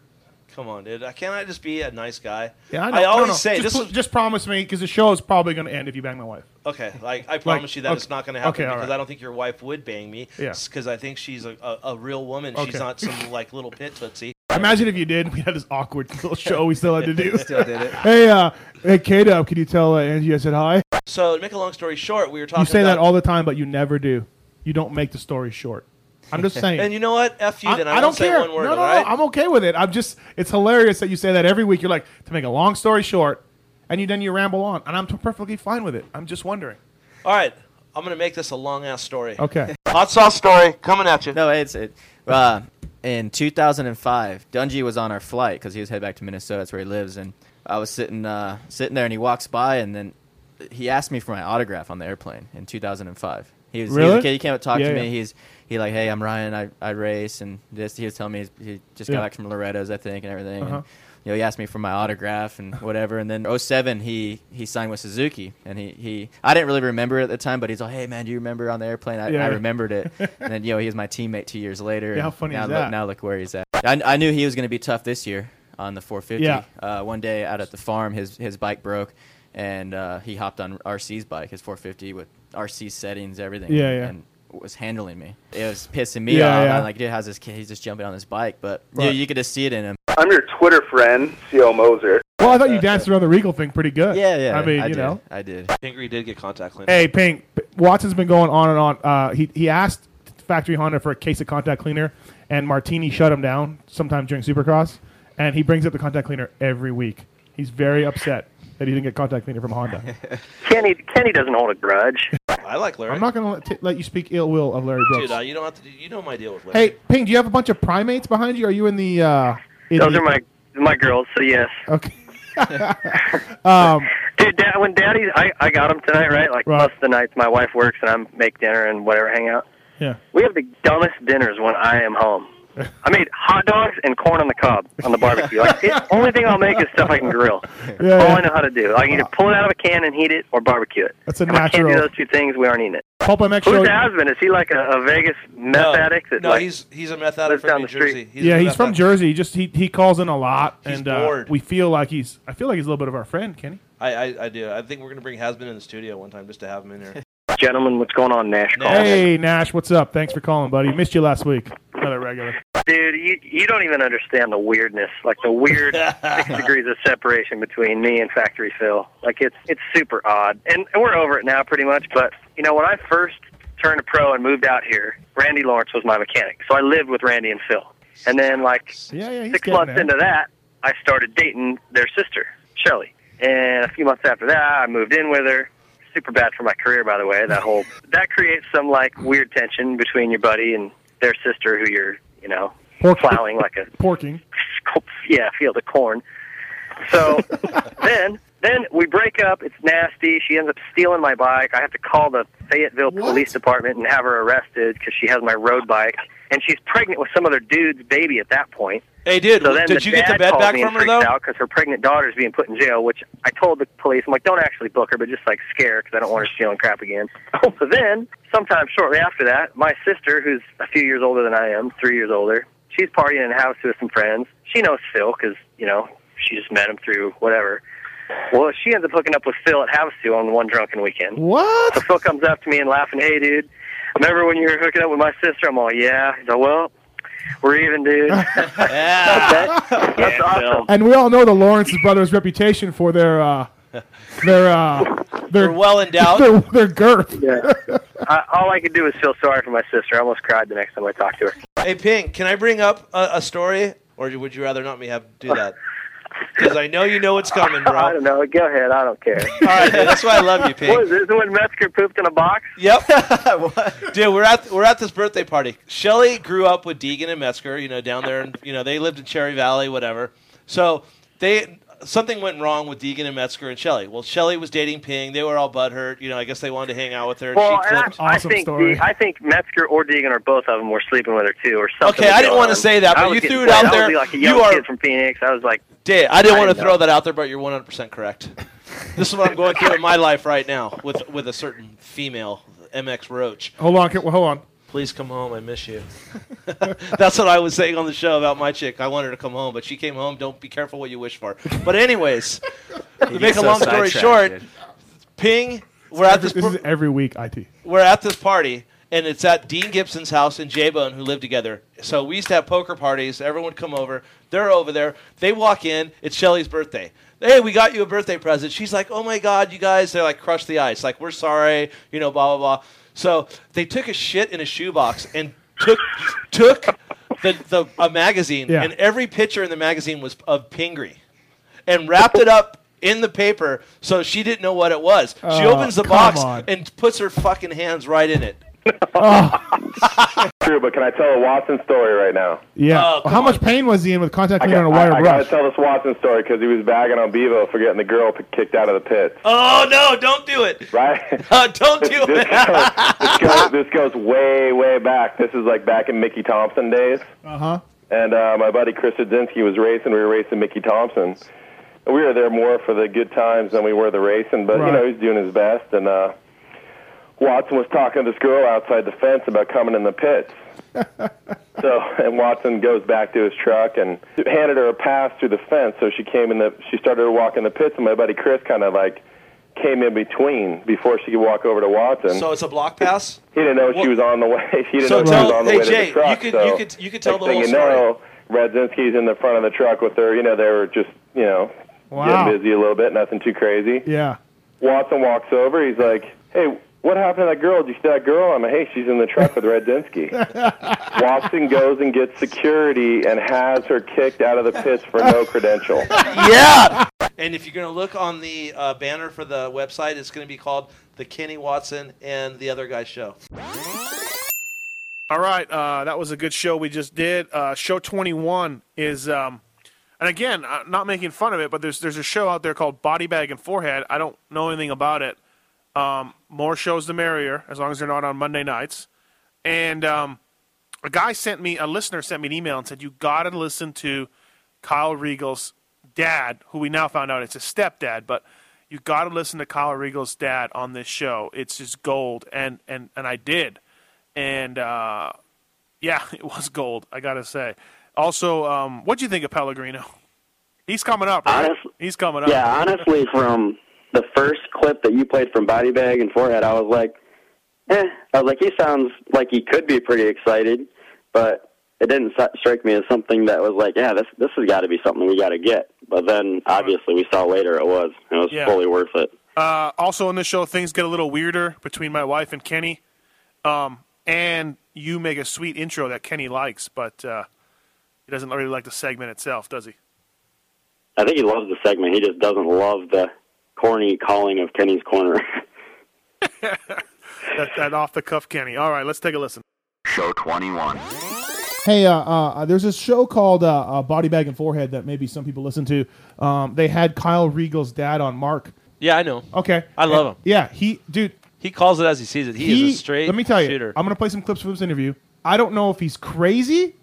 Speaker 9: Come on, dude. Can't I just be a nice guy?
Speaker 3: Yeah, I, know.
Speaker 9: I
Speaker 3: No,
Speaker 9: always
Speaker 3: no.
Speaker 9: say
Speaker 3: just,
Speaker 9: this.
Speaker 3: pl-
Speaker 9: is
Speaker 3: just promise me because the show is probably going to end if you bang my wife.
Speaker 9: Okay, like I promise you that
Speaker 3: okay,
Speaker 9: it's not going to happen
Speaker 3: okay, all
Speaker 9: because
Speaker 3: right.
Speaker 9: I don't think your wife would bang me.
Speaker 3: Yeah.
Speaker 9: Because I think she's a, a, a real woman.
Speaker 3: Okay.
Speaker 9: She's not some like little pit tootsie.
Speaker 3: Imagine if you did. We had this awkward little show we still had to do.
Speaker 9: Still did it.
Speaker 3: Hey, uh, hey, K-Dub, can you tell uh, Angie I said hi?
Speaker 9: So to make a long story short, we were talking.
Speaker 3: You say
Speaker 9: about,
Speaker 3: that all the time, but you never do. You don't make the story short. I'm just saying.
Speaker 9: And you know what? F you.
Speaker 3: I,
Speaker 9: Then I,
Speaker 3: I don't
Speaker 9: say
Speaker 3: care.
Speaker 9: one word.
Speaker 3: no, no,
Speaker 9: all
Speaker 3: no.
Speaker 9: right?
Speaker 3: I'm okay with it. I'm just. It's hilarious that you say that every week. You're like to make a long story short, and you then you ramble on, and I'm perfectly fine with it. I'm just wondering.
Speaker 9: All right, I'm going to make this a long ass story.
Speaker 3: Okay.
Speaker 9: Hot sauce story coming at you.
Speaker 32: No, it's it. Uh, in 2005, Dungey was on our flight because he was headed back to Minnesota. That's where he lives, and I was sitting uh, sitting there, and he walks by, and then he asked me for my autograph on the airplane in 2005. He was, he was
Speaker 3: Really?
Speaker 32: a kid. He came up to talk
Speaker 3: Yeah,
Speaker 32: to me.
Speaker 3: yeah.
Speaker 32: He's he like, hey, I'm Ryan. I, I race, and this. He was telling me he's, he just got
Speaker 3: Yeah.
Speaker 32: back from Loretta's, I think, and everything.
Speaker 3: Uh-huh.
Speaker 32: And, you know, he asked me for my autograph and whatever. And then 07, he he signed with Suzuki, and he, he I didn't really remember it at the time, but he's like, hey man, do you remember on the airplane? I,
Speaker 3: Yeah.
Speaker 32: I remembered it. and then you know, he was my teammate two years later.
Speaker 3: Yeah, how funny
Speaker 32: now
Speaker 3: is
Speaker 32: look,
Speaker 3: that?
Speaker 32: Now look where he's at. I, I knew he was going to be tough this year on the 450.
Speaker 3: Yeah.
Speaker 32: Uh, one day out at the farm, his his bike broke, and uh, he hopped on RC's bike, his 450 with RC settings, everything.
Speaker 3: Yeah, yeah.
Speaker 32: And was handling me. It was pissing me
Speaker 3: Yeah,
Speaker 32: off.
Speaker 3: yeah.
Speaker 32: I'm like, dude, how's this kid? He's just jumping on his bike, but you, know,
Speaker 3: Right.
Speaker 32: you could just see it in him.
Speaker 14: I'm your Twitter friend, Co Moser.
Speaker 3: Well, I thought you danced around the Regal thing pretty good.
Speaker 32: Yeah, yeah.
Speaker 3: I mean,
Speaker 32: I
Speaker 3: you
Speaker 32: did.
Speaker 3: know.
Speaker 32: I did.
Speaker 9: Pingree did get contact cleaner.
Speaker 3: Hey, Pink. Watson's been going on and on. Uh, he he asked Factory Honda for a case of contact cleaner, and Martini shut him down sometime during Supercross, and he brings up the contact cleaner every week. He's very upset that he didn't get contact cleaner from Honda.
Speaker 14: Kenny Kenny doesn't hold a grudge.
Speaker 9: I like Larry.
Speaker 3: I'm not going to let, you speak ill will of Larry Brooks.
Speaker 9: Dude, uh, you don't have to. Do, you know my deal with Larry.
Speaker 3: hey, Ping, do you have a bunch of primates behind you? Are you in the? Uh, in
Speaker 14: Those
Speaker 3: the-
Speaker 14: are my my girls, so yes.
Speaker 3: Okay. um,
Speaker 14: Dude, Dad, when Daddy, I I got him tonight, right? Like
Speaker 3: Right.
Speaker 14: most of the nights, my wife works and I make dinner and whatever, hang out.
Speaker 3: Yeah.
Speaker 14: We have the dumbest dinners when I am home. I made hot dogs and corn on the cob on the barbecue. Like, the only thing I'll make is stuff I can grill.
Speaker 3: Yeah,
Speaker 14: All
Speaker 3: yeah.
Speaker 14: I know how to do. I can either pull it out of a can and heat it, or barbecue it.
Speaker 3: That's a
Speaker 14: If I can't do those two things. We aren't eating it.
Speaker 3: Pulp MX
Speaker 14: Who's
Speaker 3: show.
Speaker 14: the husband? Is he like a, a Vegas meth
Speaker 9: no,
Speaker 14: addict? That
Speaker 9: no,
Speaker 14: like,
Speaker 9: he's he's a meth addict from New
Speaker 14: the street?
Speaker 9: Jersey.
Speaker 3: yeah, he's from
Speaker 9: addict.
Speaker 3: Jersey. He just he, he calls in a lot,
Speaker 9: He's
Speaker 3: and uh,
Speaker 9: bored.
Speaker 3: we feel like he's. I feel like he's a little bit of our friend, Kenny.
Speaker 9: I, I I do. I think we're gonna bring Hasbin in the studio one time just to have him in here.
Speaker 14: Gentlemen, what's going on, Nash? Call?
Speaker 3: Hey Nash, what's up? Thanks for calling, buddy. Missed you last week. Another regular.
Speaker 14: Dude, you you don't even understand the weirdness, like the weird six degrees of separation between me and Factory Phil. Like it's it's super odd, and, and we're over it now pretty much. But you know, when I first turned pro and moved out here, Randy Lawrence was my mechanic, so I lived with Randy and Phil. And then like
Speaker 3: Yeah, yeah,
Speaker 14: six months
Speaker 3: there.
Speaker 14: into that, I started dating their sister, Shelly. And a few months after that, I moved in with her. Super bad for my career, by the way. That whole that creates some like weird tension between your buddy and their sister, who you're, you know,
Speaker 3: Pork-
Speaker 14: plowing like a
Speaker 3: Porking.
Speaker 14: yeah field of corn. So then then we break up. It's nasty. She ends up stealing my bike. I have to call the Fayetteville Police Department and have her arrested because she has my road bike. And she's pregnant with some other dude's baby at that point.
Speaker 9: Hey, dude,
Speaker 14: So
Speaker 9: did
Speaker 14: the
Speaker 9: you get the
Speaker 14: dad
Speaker 9: bed back
Speaker 14: me
Speaker 9: from her though?
Speaker 14: because her pregnant daughter's being put in jail. Which I told the police, I'm like, don't actually book her, but just like scare because I don't want her stealing crap again. Oh, so then, sometime shortly after that, my sister, who's a few years older than I am, three years older, she's partying in a house with some friends. She knows Phil because you know she just met him through whatever. Well, she ends up hooking up with Phil at Havasu on one drunken weekend.
Speaker 3: What?
Speaker 14: So Phil comes up to me and laughing, "Hey, dude, remember when you were hooking up with my sister?" I'm all, "Yeah." He's like, "Well, we're even, dude."
Speaker 9: yeah.
Speaker 14: That's awesome.
Speaker 3: And we all know the Lawrence brothers' reputation for their uh, their uh, their
Speaker 9: well endowed.
Speaker 3: their, their girth.
Speaker 14: Yeah. I, all I could do was feel sorry for my sister. I almost cried the next time I talked to her.
Speaker 9: Hey, Pink, can I bring up a, a story, or would you rather not me have do that? Because I know you know what's coming, bro.
Speaker 14: I don't know. Go ahead. I don't care.
Speaker 9: All right, dude, that's why I love you, Pink.
Speaker 14: What is this? When Metzger pooped in a box?
Speaker 9: Yep. Dude, we're at we're at this birthday party. Shelly grew up with Deegan and Metzger, you know, down there, and you know they lived in Cherry Valley, whatever. So they something went wrong with Deegan and Metzger and Shelly. Well, Shelly was dating Ping. They were all butthurt. You know, I guess they wanted to hang out with her. and
Speaker 14: Well,
Speaker 9: she
Speaker 14: and I,
Speaker 9: flipped.
Speaker 14: I think the, I think Metzger or Deegan or both of them were sleeping with her too, or something.
Speaker 9: Okay, I didn't wanna say that, but you threw it out there.
Speaker 14: like
Speaker 9: You are-
Speaker 14: from Phoenix. I was like,
Speaker 9: Dave, I didn't want to
Speaker 14: know.
Speaker 9: throw that out there, but you're 100% correct. this is what I'm going through in my life right now with with a certain female, MX Roach.
Speaker 11: Hold on, hold on.
Speaker 9: Please come home. I miss you. That's what I was saying on the show about my chick. I wanted her to come home, but she came home. Don't be careful what you wish for. But anyways, to
Speaker 32: You
Speaker 9: make
Speaker 32: get
Speaker 9: a long story short,
Speaker 32: dude.
Speaker 9: Ping, we're at this.
Speaker 11: This is every week. It.
Speaker 9: we're at this party, and it's at Dean Gibson's house and J Bone, who live together. So we used to have poker parties. Everyone would come over. They're over there. They walk in. It's Shelly's birthday. Hey, we got you a birthday present. She's like, oh my God, you guys, they're like, crush the ice. Like, we're sorry, you know, blah, blah, blah. So they took a shit in a shoebox and took took the, the a magazine,
Speaker 11: Yeah.
Speaker 9: and every picture in the magazine was of Pingree and wrapped it up in the paper so she didn't know what it was. She
Speaker 11: Oh,
Speaker 9: opens the box
Speaker 11: on.
Speaker 9: and puts her fucking hands right in it. Oh.
Speaker 33: True, but can I tell a Watson story right now?
Speaker 11: Yeah.
Speaker 9: Oh,
Speaker 11: Well, how much pain was he in with contact
Speaker 33: I,
Speaker 11: cleaner
Speaker 33: got,
Speaker 11: and a wire
Speaker 33: I, I gotta tell this Watson story because he was bagging on Bevo for getting the girl p- kicked out of the pits.
Speaker 9: Oh no! Don't do it.
Speaker 33: Right?
Speaker 9: Uh, don't do
Speaker 33: this,
Speaker 9: it.
Speaker 33: goes, this, goes, this goes way, way back. This is like back in Mickey Thompson days.
Speaker 11: Uh huh.
Speaker 33: And uh, my buddy Chris Zudzinski was racing. We were racing Mickey Thompson. We were there more for the good times than we were the racing. But, you
Speaker 11: Right.
Speaker 33: know, he's doing his best. And uh, Watson was talking to this girl outside the fence about coming in the pits. so, and Watson goes back to his truck and handed her a pass through the fence. So she came in the, she started to walk in the pits. And my buddy Chris kind of like came in between before she could walk over to Watson.
Speaker 9: So it's a block pass.
Speaker 33: He didn't know she was on the way. He didn't
Speaker 9: So
Speaker 33: know she
Speaker 9: tell-
Speaker 33: was on the
Speaker 9: hey,
Speaker 33: way to the truck.
Speaker 9: you could-
Speaker 33: so
Speaker 9: you could- you could tell the
Speaker 33: thing
Speaker 9: whole
Speaker 33: you know, Radzinski's in the front of the truck with her. You know, they were just you know
Speaker 11: Wow.
Speaker 33: getting busy a little bit, nothing too crazy.
Speaker 11: Yeah.
Speaker 33: Watson walks over. He's like, "Hey, what happened to that girl? Did you see that girl?" I'm like, "Hey, she's in the truck with Radzinski." Watson goes and gets security and has her kicked out of the pits for no credential.
Speaker 9: yeah. And if you're going to look on the uh, banner for the website, it's going to be called the Kenny Watson and the Other Guy Show.
Speaker 3: All right, uh, that was a good show we just did. Uh, show 21 is, um, and again, uh, not making fun of it, but there's there's a show out there called Body Bag and Forehead. I don't know anything about it. Um, more shows the merrier, as long as they're not on Monday nights. And um, a guy sent me, a listener sent me an email and said, "You got to listen to Kyle Regal's dad, who we now found out it's his stepdad, but." You got to listen to Kyle Regal's dad on this show. It's just gold, and and and I did and uh, yeah, it was gold. I gotta say. Also, um, what do you think of Pellegrino? He's coming up. Right?
Speaker 5: Honest-
Speaker 3: He's coming up.
Speaker 5: Yeah, honestly, from the first clip that you played from Body Bag and Forehead, I was like, eh. I was like, he sounds like he could be pretty excited, but it didn't strike me as something that was like, yeah, this this has got to be something we got to get. But then, obviously, we saw later it was. It was
Speaker 3: Yeah.
Speaker 5: fully worth it.
Speaker 3: Uh, also, on this show, things get a little weirder between my wife and Kenny. Um, and you make a sweet intro that Kenny likes, but uh, he doesn't really like the segment itself, does he?
Speaker 5: I think he loves the segment. He just doesn't love the corny calling of Kenny's Corner.
Speaker 3: That, that off the cuff Kenny. All right, let's take a listen.
Speaker 2: Show 21.
Speaker 11: Hey, uh, uh, there's a show called uh, uh, Body Bag and Forehead that maybe some people listen to. Um, they had Kyle Regal's dad on Mark.
Speaker 9: Yeah, I know.
Speaker 11: Okay,
Speaker 9: I love
Speaker 11: And-
Speaker 9: him.
Speaker 11: Yeah, he, dude,
Speaker 9: He calls it as he sees it. He, is a straight
Speaker 11: Let me tell you,
Speaker 9: shooter.
Speaker 11: I'm gonna play some clips from this interview. I don't know if he's crazy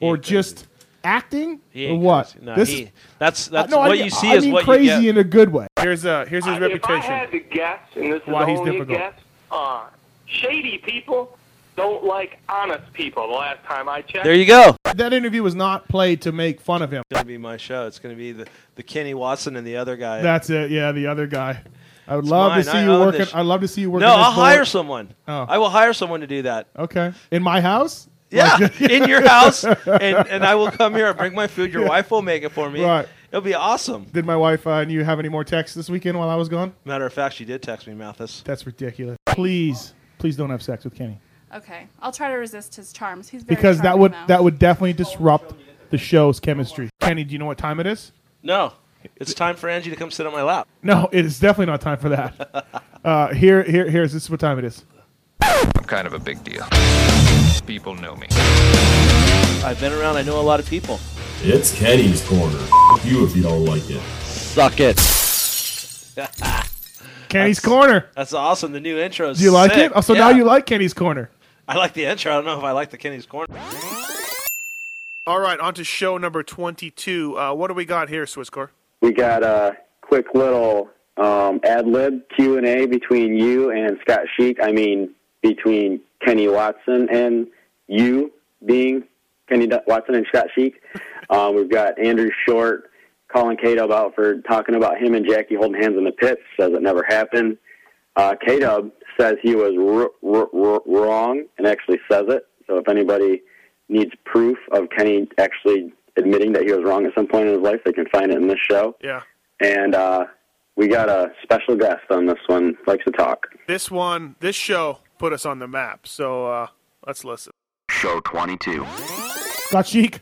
Speaker 11: or just acting
Speaker 9: He
Speaker 11: or what.
Speaker 9: No,
Speaker 11: This-
Speaker 9: he- that's- that's
Speaker 11: no,
Speaker 9: what
Speaker 11: mean-
Speaker 9: you see
Speaker 11: I
Speaker 9: is
Speaker 11: mean
Speaker 9: what you
Speaker 11: crazy
Speaker 9: get.
Speaker 11: in a good way.
Speaker 3: Here's uh, here's his
Speaker 34: If I
Speaker 3: reputation.
Speaker 34: had to guess, and this is
Speaker 3: Why he's
Speaker 34: only
Speaker 3: difficult.
Speaker 34: a guess, uh, shady people don't like honest people. The last time I checked.
Speaker 9: There you go.
Speaker 11: That interview was not played to make fun of him.
Speaker 9: It's going to be my show. It's going to be the, the Kenny Watson and the other guy.
Speaker 11: That's it. Yeah, the other guy. I would
Speaker 9: It's
Speaker 11: love
Speaker 9: mine.
Speaker 11: to see
Speaker 9: I
Speaker 11: you working. I'd love to see you working.
Speaker 9: No, I'll
Speaker 11: board.
Speaker 9: hire someone.
Speaker 11: Oh.
Speaker 9: I will hire someone to do that.
Speaker 11: Okay, in my house.
Speaker 9: Yeah,
Speaker 11: Like-
Speaker 9: in your house, and, and I will come here and bring my food. Your
Speaker 11: Yeah.
Speaker 9: wife will make it for me.
Speaker 11: Right.
Speaker 9: It'll be awesome.
Speaker 11: Did my wife uh, and you have any more texts this weekend while I was gone?
Speaker 9: Matter of fact, she did text me, Matthes.
Speaker 11: That's ridiculous. Please, please don't have sex with Kenny
Speaker 35: Okay, I'll try to resist his charms. He's very
Speaker 11: because that
Speaker 35: charming,
Speaker 11: would
Speaker 35: though.
Speaker 11: that would definitely disrupt the show's chemistry. Kenny, do you know what time it is?
Speaker 9: No, it's time for Angie to come sit on my lap.
Speaker 11: No, it is definitely not time for that. uh, here, here, here's this is what time it is.
Speaker 36: I'm kind of a big deal. People know me.
Speaker 9: I've been around. I know a lot of people.
Speaker 37: It's Kenny's corner. F you if you don't like it.
Speaker 9: Suck it.
Speaker 11: Kenny's corner.
Speaker 9: That's awesome. The new intro. is
Speaker 11: Do you like
Speaker 9: sick.
Speaker 11: it? Oh, so
Speaker 9: Yeah.
Speaker 11: now you like Kenny's corner.
Speaker 9: I like the intro. I don't know if I like the Kenny's corner.
Speaker 3: All right, on to show number 22. Uh, what do we got here, Swisscore?
Speaker 5: We got a quick little um, ad lib Q and A between you and Scott Sheak. I mean, between Kenny Watson and you, being Kenny D- Watson and Scott Sheak. Um, we've got Andrew Short calling K-Dub out for talking about him and Jackie holding hands in the pits. Says it never happened. Uh, K-Dub says he was r- r- r- wrong and actually says it. So if anybody needs proof of Kenny actually admitting that he was wrong at some point in his life, they can find it in this show.
Speaker 3: Yeah.
Speaker 5: And uh, we got a special guest on this one. Likes to talk.
Speaker 3: This one, this show put us on the map. So uh, let's listen.
Speaker 2: Show 22.
Speaker 11: Scott Sheak.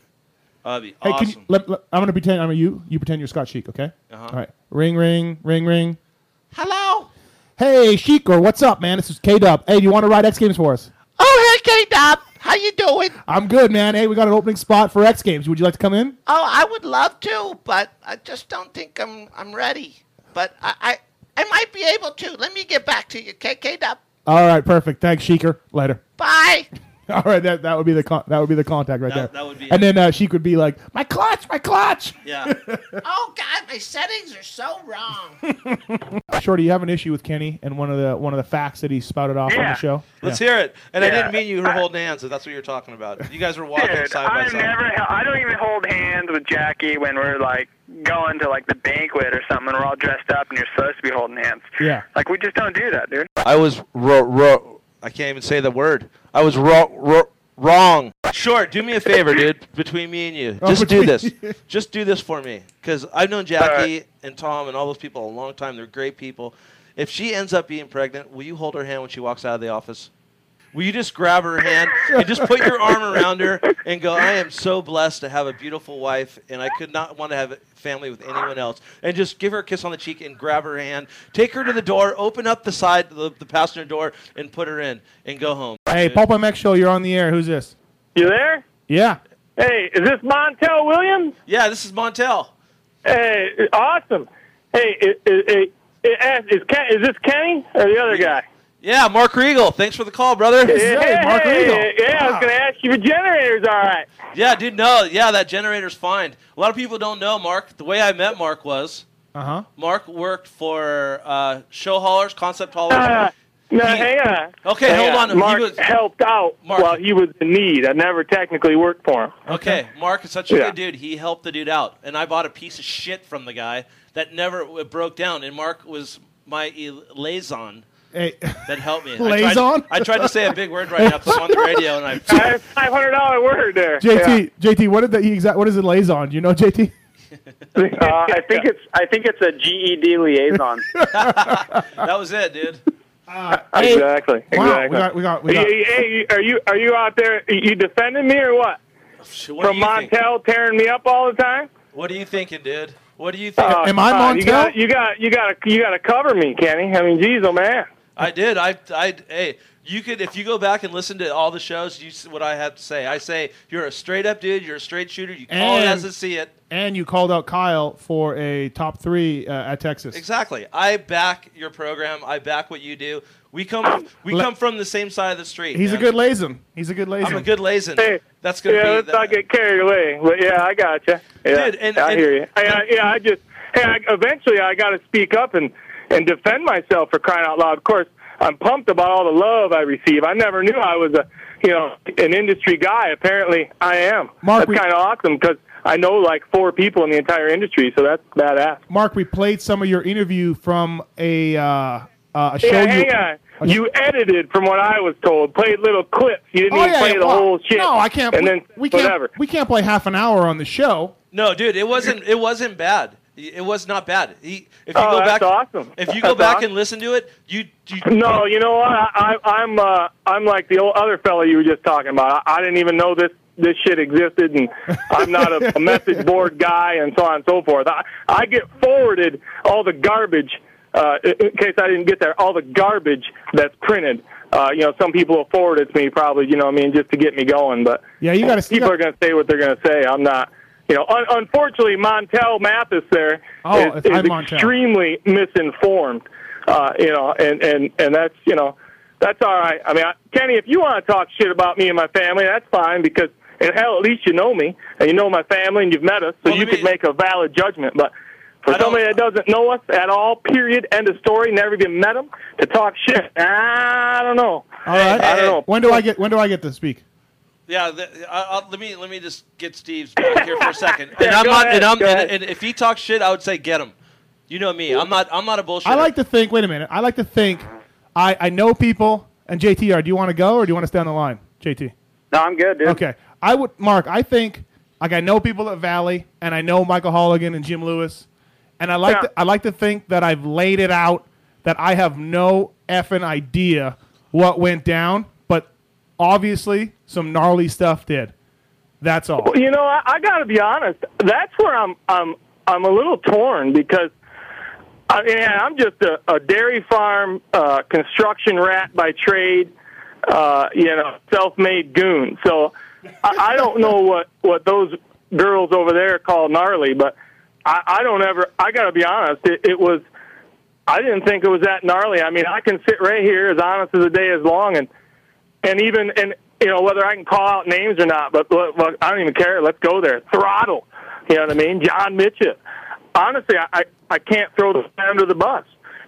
Speaker 9: That'd
Speaker 11: Hey,
Speaker 9: awesome.
Speaker 11: can you, let, let- I'm gonna pretend I'm a you. You pretend you're Scott Sheak, okay?
Speaker 9: Uh-huh.
Speaker 11: All right. Ring, ring, ring, ring.
Speaker 38: Hello.
Speaker 11: Hey, Sheikor, what's up, man? This is K Dub. Hey, do you want to ride X Games for us?
Speaker 38: Oh, hey, K Dub. How you doing?
Speaker 11: I'm good, man. Hey, we got an opening spot for X Games. Would you like to come in?
Speaker 38: Oh, I would love to, but I just don't think I'm I'm ready. But I I, I might be able to. Let me get back to you, K K Dub.
Speaker 11: All right, perfect. Thanks, Sheikor. Later.
Speaker 38: Bye.
Speaker 11: All right, that that would be the con- that would be the contact right
Speaker 38: That-
Speaker 11: there.
Speaker 38: that would be
Speaker 11: and
Speaker 38: it.
Speaker 11: then uh, Sheak would be like, "My clutch, my clutch."
Speaker 9: Yeah.
Speaker 38: oh God, my settings are so wrong.
Speaker 11: Shorty, you have an issue with Kenny and one of the one of the facts that he spouted off on
Speaker 9: Yeah.
Speaker 11: the show.
Speaker 9: Let's
Speaker 11: Yeah.
Speaker 9: hear it. And I
Speaker 24: Yeah.
Speaker 9: didn't mean you were holding hands. If that's what you're talking about. You guys were walking
Speaker 24: Dude,
Speaker 9: side by
Speaker 24: I
Speaker 9: side.
Speaker 24: never, I don't even hold hands with Jackie when we're like going to like the banquet or something. and We're all dressed up and you're supposed to be holding hands.
Speaker 11: Yeah.
Speaker 24: Like we just don't do that, dude.
Speaker 9: I was ro- ro- I can't even say the word. I was ro- ro- wrong. Short, do me a favor, dude. Between me and you,
Speaker 11: Oh,
Speaker 9: just do this.
Speaker 11: you.
Speaker 9: Just do this for me, because I've known Jackie and Tom and all those people a long time. They're great people. If she ends up being pregnant, will you hold her hand when she walks out of the office? Will you just grab her hand and just put your arm around her and go, I am so blessed to have a beautiful wife, and I could not want to have a family with anyone else. And just give her a kiss on the cheek and grab her hand. Take her to the door, open up the side, the, the passenger door, and put her in, and go home.
Speaker 11: Hey, Pulp MX show, you're on the air. Who's this?
Speaker 34: You there?
Speaker 11: Yeah.
Speaker 34: Hey, is this Montel Williams?
Speaker 9: Yeah, this is Montel.
Speaker 34: Hey, awesome. Hey, is, is, is, is, Ken, is this Kenny or the other guy?
Speaker 9: Yeah, Mark Regal. Thanks for the call, brother.
Speaker 34: Hey, Yeah, I was going to ask you if the generator's all right.
Speaker 9: Yeah, dude, no. Yeah, that generator's fine. A lot of people don't know, Mark. The way I met Mark was
Speaker 11: Uh huh.
Speaker 9: Mark worked for uh, show haulers, concept haulers.
Speaker 34: Uh, no,
Speaker 9: He-
Speaker 34: hang on.
Speaker 9: Okay,
Speaker 34: Hang
Speaker 9: hold on. He
Speaker 34: Mark
Speaker 9: was-
Speaker 34: helped out while he was in need. I never technically worked for him.
Speaker 9: Okay, Mark is such a
Speaker 34: Yeah.
Speaker 9: good dude. He helped the dude out, and I bought a piece of shit from the guy that never it broke down. And Mark was my liaison
Speaker 11: Hey.
Speaker 9: that helped me. I
Speaker 11: Liaison?
Speaker 9: tried, I tried to say a big word right now because I'm on the radio, and I.
Speaker 34: That's five hundred dollar word there.
Speaker 11: JT, JT, what did the exact? What is it liaison? Do you know JT?
Speaker 36: Uh, I think it's I think it's a GED liaison.
Speaker 9: that was it, dude.
Speaker 34: exactly.
Speaker 11: Wow,
Speaker 34: exactly.
Speaker 11: we got- we got- we got-
Speaker 34: Hey, hey, are you are you out there? You defending me or what?
Speaker 9: What
Speaker 34: From
Speaker 9: do you think?
Speaker 34: Montel tearing me up all the time?
Speaker 9: What are you thinking, dude? What do you think?
Speaker 34: Uh, uh, You got you got you got to you got to cover me, Kenny. I mean, geez, oh man.
Speaker 9: I did. I, I, hey, you could if you go back and listen to all the shows. You see what I have to say. I say you're a straight up dude. You're a straight shooter. You call it as I see it.
Speaker 11: And you called out Kyle for a top three uh, at Texas.
Speaker 9: Exactly. I back your program. I back what you do. We come we
Speaker 11: Le-
Speaker 9: come from the same side of the street.
Speaker 11: He's a good lazen. He's a good lazen.
Speaker 9: I'm a good lazen. Hey, That's gonna
Speaker 34: yeah,
Speaker 9: be.
Speaker 34: let's not get carried away. But yeah, I got you. Yeah,
Speaker 9: Dude, and-
Speaker 34: I
Speaker 9: and-
Speaker 34: hear you. I, I, yeah, I just hey, I, eventually I got to speak up and and defend myself for crying out loud. Of course, I'm pumped about all the love I receive. I never knew I was a you know an industry guy. Apparently, I am.
Speaker 11: Mark,
Speaker 34: that's kind of awesome because I know like four people in the entire industry, so that's badass.
Speaker 11: Mark, we played some of your interview from a uh, uh, a show.
Speaker 34: Yeah,
Speaker 11: you,
Speaker 34: hang on. You edited from what I was told. Played little clips. You didn't
Speaker 11: Oh,
Speaker 34: even
Speaker 11: yeah,
Speaker 34: play
Speaker 11: yeah,
Speaker 34: the
Speaker 11: well,
Speaker 34: whole shit.
Speaker 11: No, I can't.
Speaker 34: And
Speaker 11: we,
Speaker 34: then
Speaker 11: we can't.
Speaker 34: whatever.
Speaker 11: We can't play half an hour on the show.
Speaker 9: No, dude, it wasn't. It wasn't bad. It was not bad. He, if you
Speaker 34: Oh,
Speaker 9: go
Speaker 34: that's
Speaker 9: back,
Speaker 34: awesome.
Speaker 9: If you go
Speaker 34: That's
Speaker 9: back
Speaker 34: awesome.
Speaker 9: and listen to it, you, you
Speaker 34: No, you know what? I, I, I'm uh, I'm like the old other fellow you were just talking about. I, I didn't even know this this shit existed, and I'm not a, a message board guy, and so on and so forth. I, I get forwarded all the garbage. Uh, in in case I didn't get there, all the garbage that's printed. Uh, you know, some people will forward it to me, probably. You know, what I mean, just to get me going. But
Speaker 11: Yeah, you gotta- you
Speaker 34: People are going to say what they're going to say. I'm not. You know, un- unfortunately, Montel Matthes there is
Speaker 11: Oh, it's-
Speaker 34: is extremely misinformed. Uh, you know, and and and that's you know, that's all right. I mean, I, Kenny, if you want to talk shit about me and my family, that's fine because. And hell, at least you know me and you know my family and you've met us, so you could make a valid judgment. But for somebody that doesn't know us at all, period, end of story, never even met them, to talk shit, I don't know.
Speaker 11: All right.
Speaker 34: I don't know.
Speaker 11: When do I get when do I get to speak?
Speaker 9: Yeah, the, I, I'll, let me let me just get Steve's back here for a second. And
Speaker 11: Yeah,
Speaker 9: I'm not,
Speaker 11: ahead,
Speaker 9: and, I'm, and, and if he talks shit, I would say get him. You know me. I'm not. I'm not a bullshit.
Speaker 11: I like to think. Wait a minute. I like to think. I I know people. And JTR, do you want to go or do you want to stay on the line? JT.
Speaker 36: No, I'm good, dude.
Speaker 11: Okay. I would Mark. I think like I know people at Valley, and I know Michael Holligan and Jim Lewis, and I like
Speaker 34: Yeah.
Speaker 11: to, I like to think that I've laid it out that I have no effing idea what went down, but obviously some gnarly stuff did. That's all.
Speaker 34: Well, you know, I, I got to be honest. That's where I'm I'm I'm a little torn because I mean, I'm just a, a dairy farm uh, construction rat by trade. Uh, you know, self-made goon. So I, I don't know what what those girls over there call gnarly, but I, I don't ever. I got to be honest. It, it was. I didn't think it was that gnarly. I mean, I can sit right here as honest as the day is long, and and even and you know whether I can call out names or not, but look, look, I don't even care. Let's go there. Throttle, you know what I mean? John Mitchell. Honestly, I I, I can't throw the guy under the bus,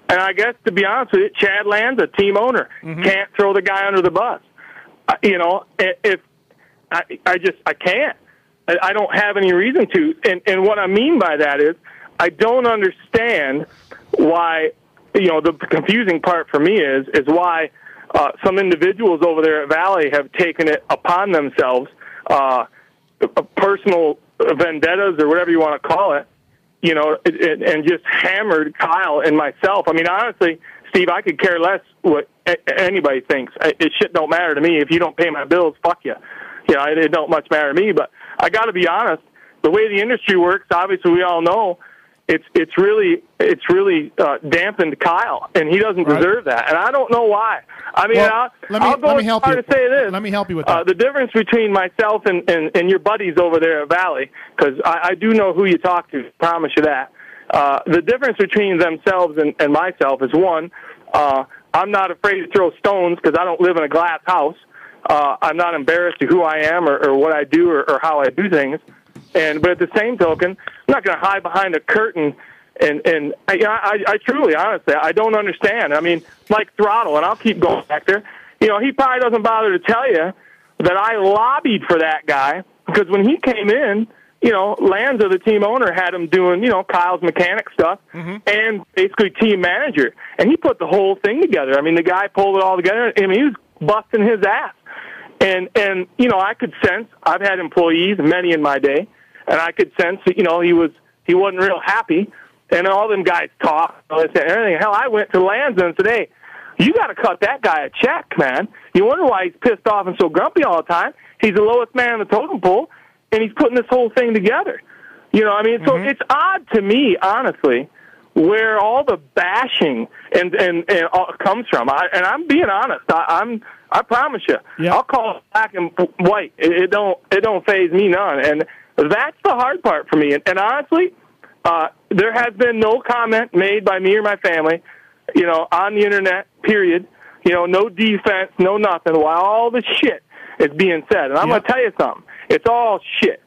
Speaker 34: and I guess to be honest with you, Chad Lanza's a team owner. Mm-hmm. Can't throw the guy under the bus. I- You know, i- if I I just I can't. I I don't have any reason to, and and what I mean by that is I don't understand why you know the confusing part for me is is why uh, some individuals over there at Valley have taken it upon themselves, uh, personal vendettas or whatever you want to call it, you know, it, it, and just hammered Kyle and myself. I mean, honestly, Steve, I could care less what anybody thinks. It shit don't matter to me. If you don't pay my bills, fuck you. You know, it, it don't much matter to me. But I got to be honest. The way the industry works, obviously, we all know it's it's really it's really uh, dampened Kyle, and he doesn't
Speaker 11: Right.
Speaker 34: deserve that. And I don't know why. I mean,
Speaker 11: Well,
Speaker 34: I'll,
Speaker 11: let me-
Speaker 34: I'll go
Speaker 11: let me help you.
Speaker 34: to say this.
Speaker 11: Let me help you with
Speaker 34: Uh,
Speaker 11: that.
Speaker 34: the difference between myself and, and, and your buddies over there at Valley, because I, I do know who you talk to, promise you that. Uh, the difference between themselves and, and myself is one, uh, I'm not afraid to throw stones because I don't live in a glass house. Uh, I'm not embarrassed to who I am or, or what I do or, or how I do things. And but at the same token, I'm not going to hide behind a curtain. And and I, you know, I, I truly, honestly, I don't understand. I mean, like Throttle, and I'll keep going back there. You know, he probably doesn't bother to tell you that I lobbied for that guy because when he came in, you know, Lanza, the team owner, had him doing, you know, Kyle's mechanic stuff mm-hmm. and basically team manager. And he put the whole thing together. I mean, the guy pulled it all together. I mean, he was busting his ass. And, and, you know, I could sense, I've had employees, many in my day, and I could sense that, you know, he was, he wasn't real happy. And all them guys talk, and everything. Hell, I went to Lanza and said, hey, you got to cut that guy a check, man. You wonder why he's pissed off and so grumpy all the time. He's the lowest man in the totem pole, and he's putting this whole thing together. You know, I mean, so mm-hmm. it's odd to me, honestly, where all the bashing and and, and all comes from. I, and I'm being honest. I, I'm I promise you, I'll call it black and white. It, it don't it don't phase me none. And that's the hard part for me. And, and honestly, uh, there has been no comment made by me or my family, you know, on the internet. Period. You know, no defense, no nothing. While all the shit is being said, and I'm going to tell you something. It's all shit.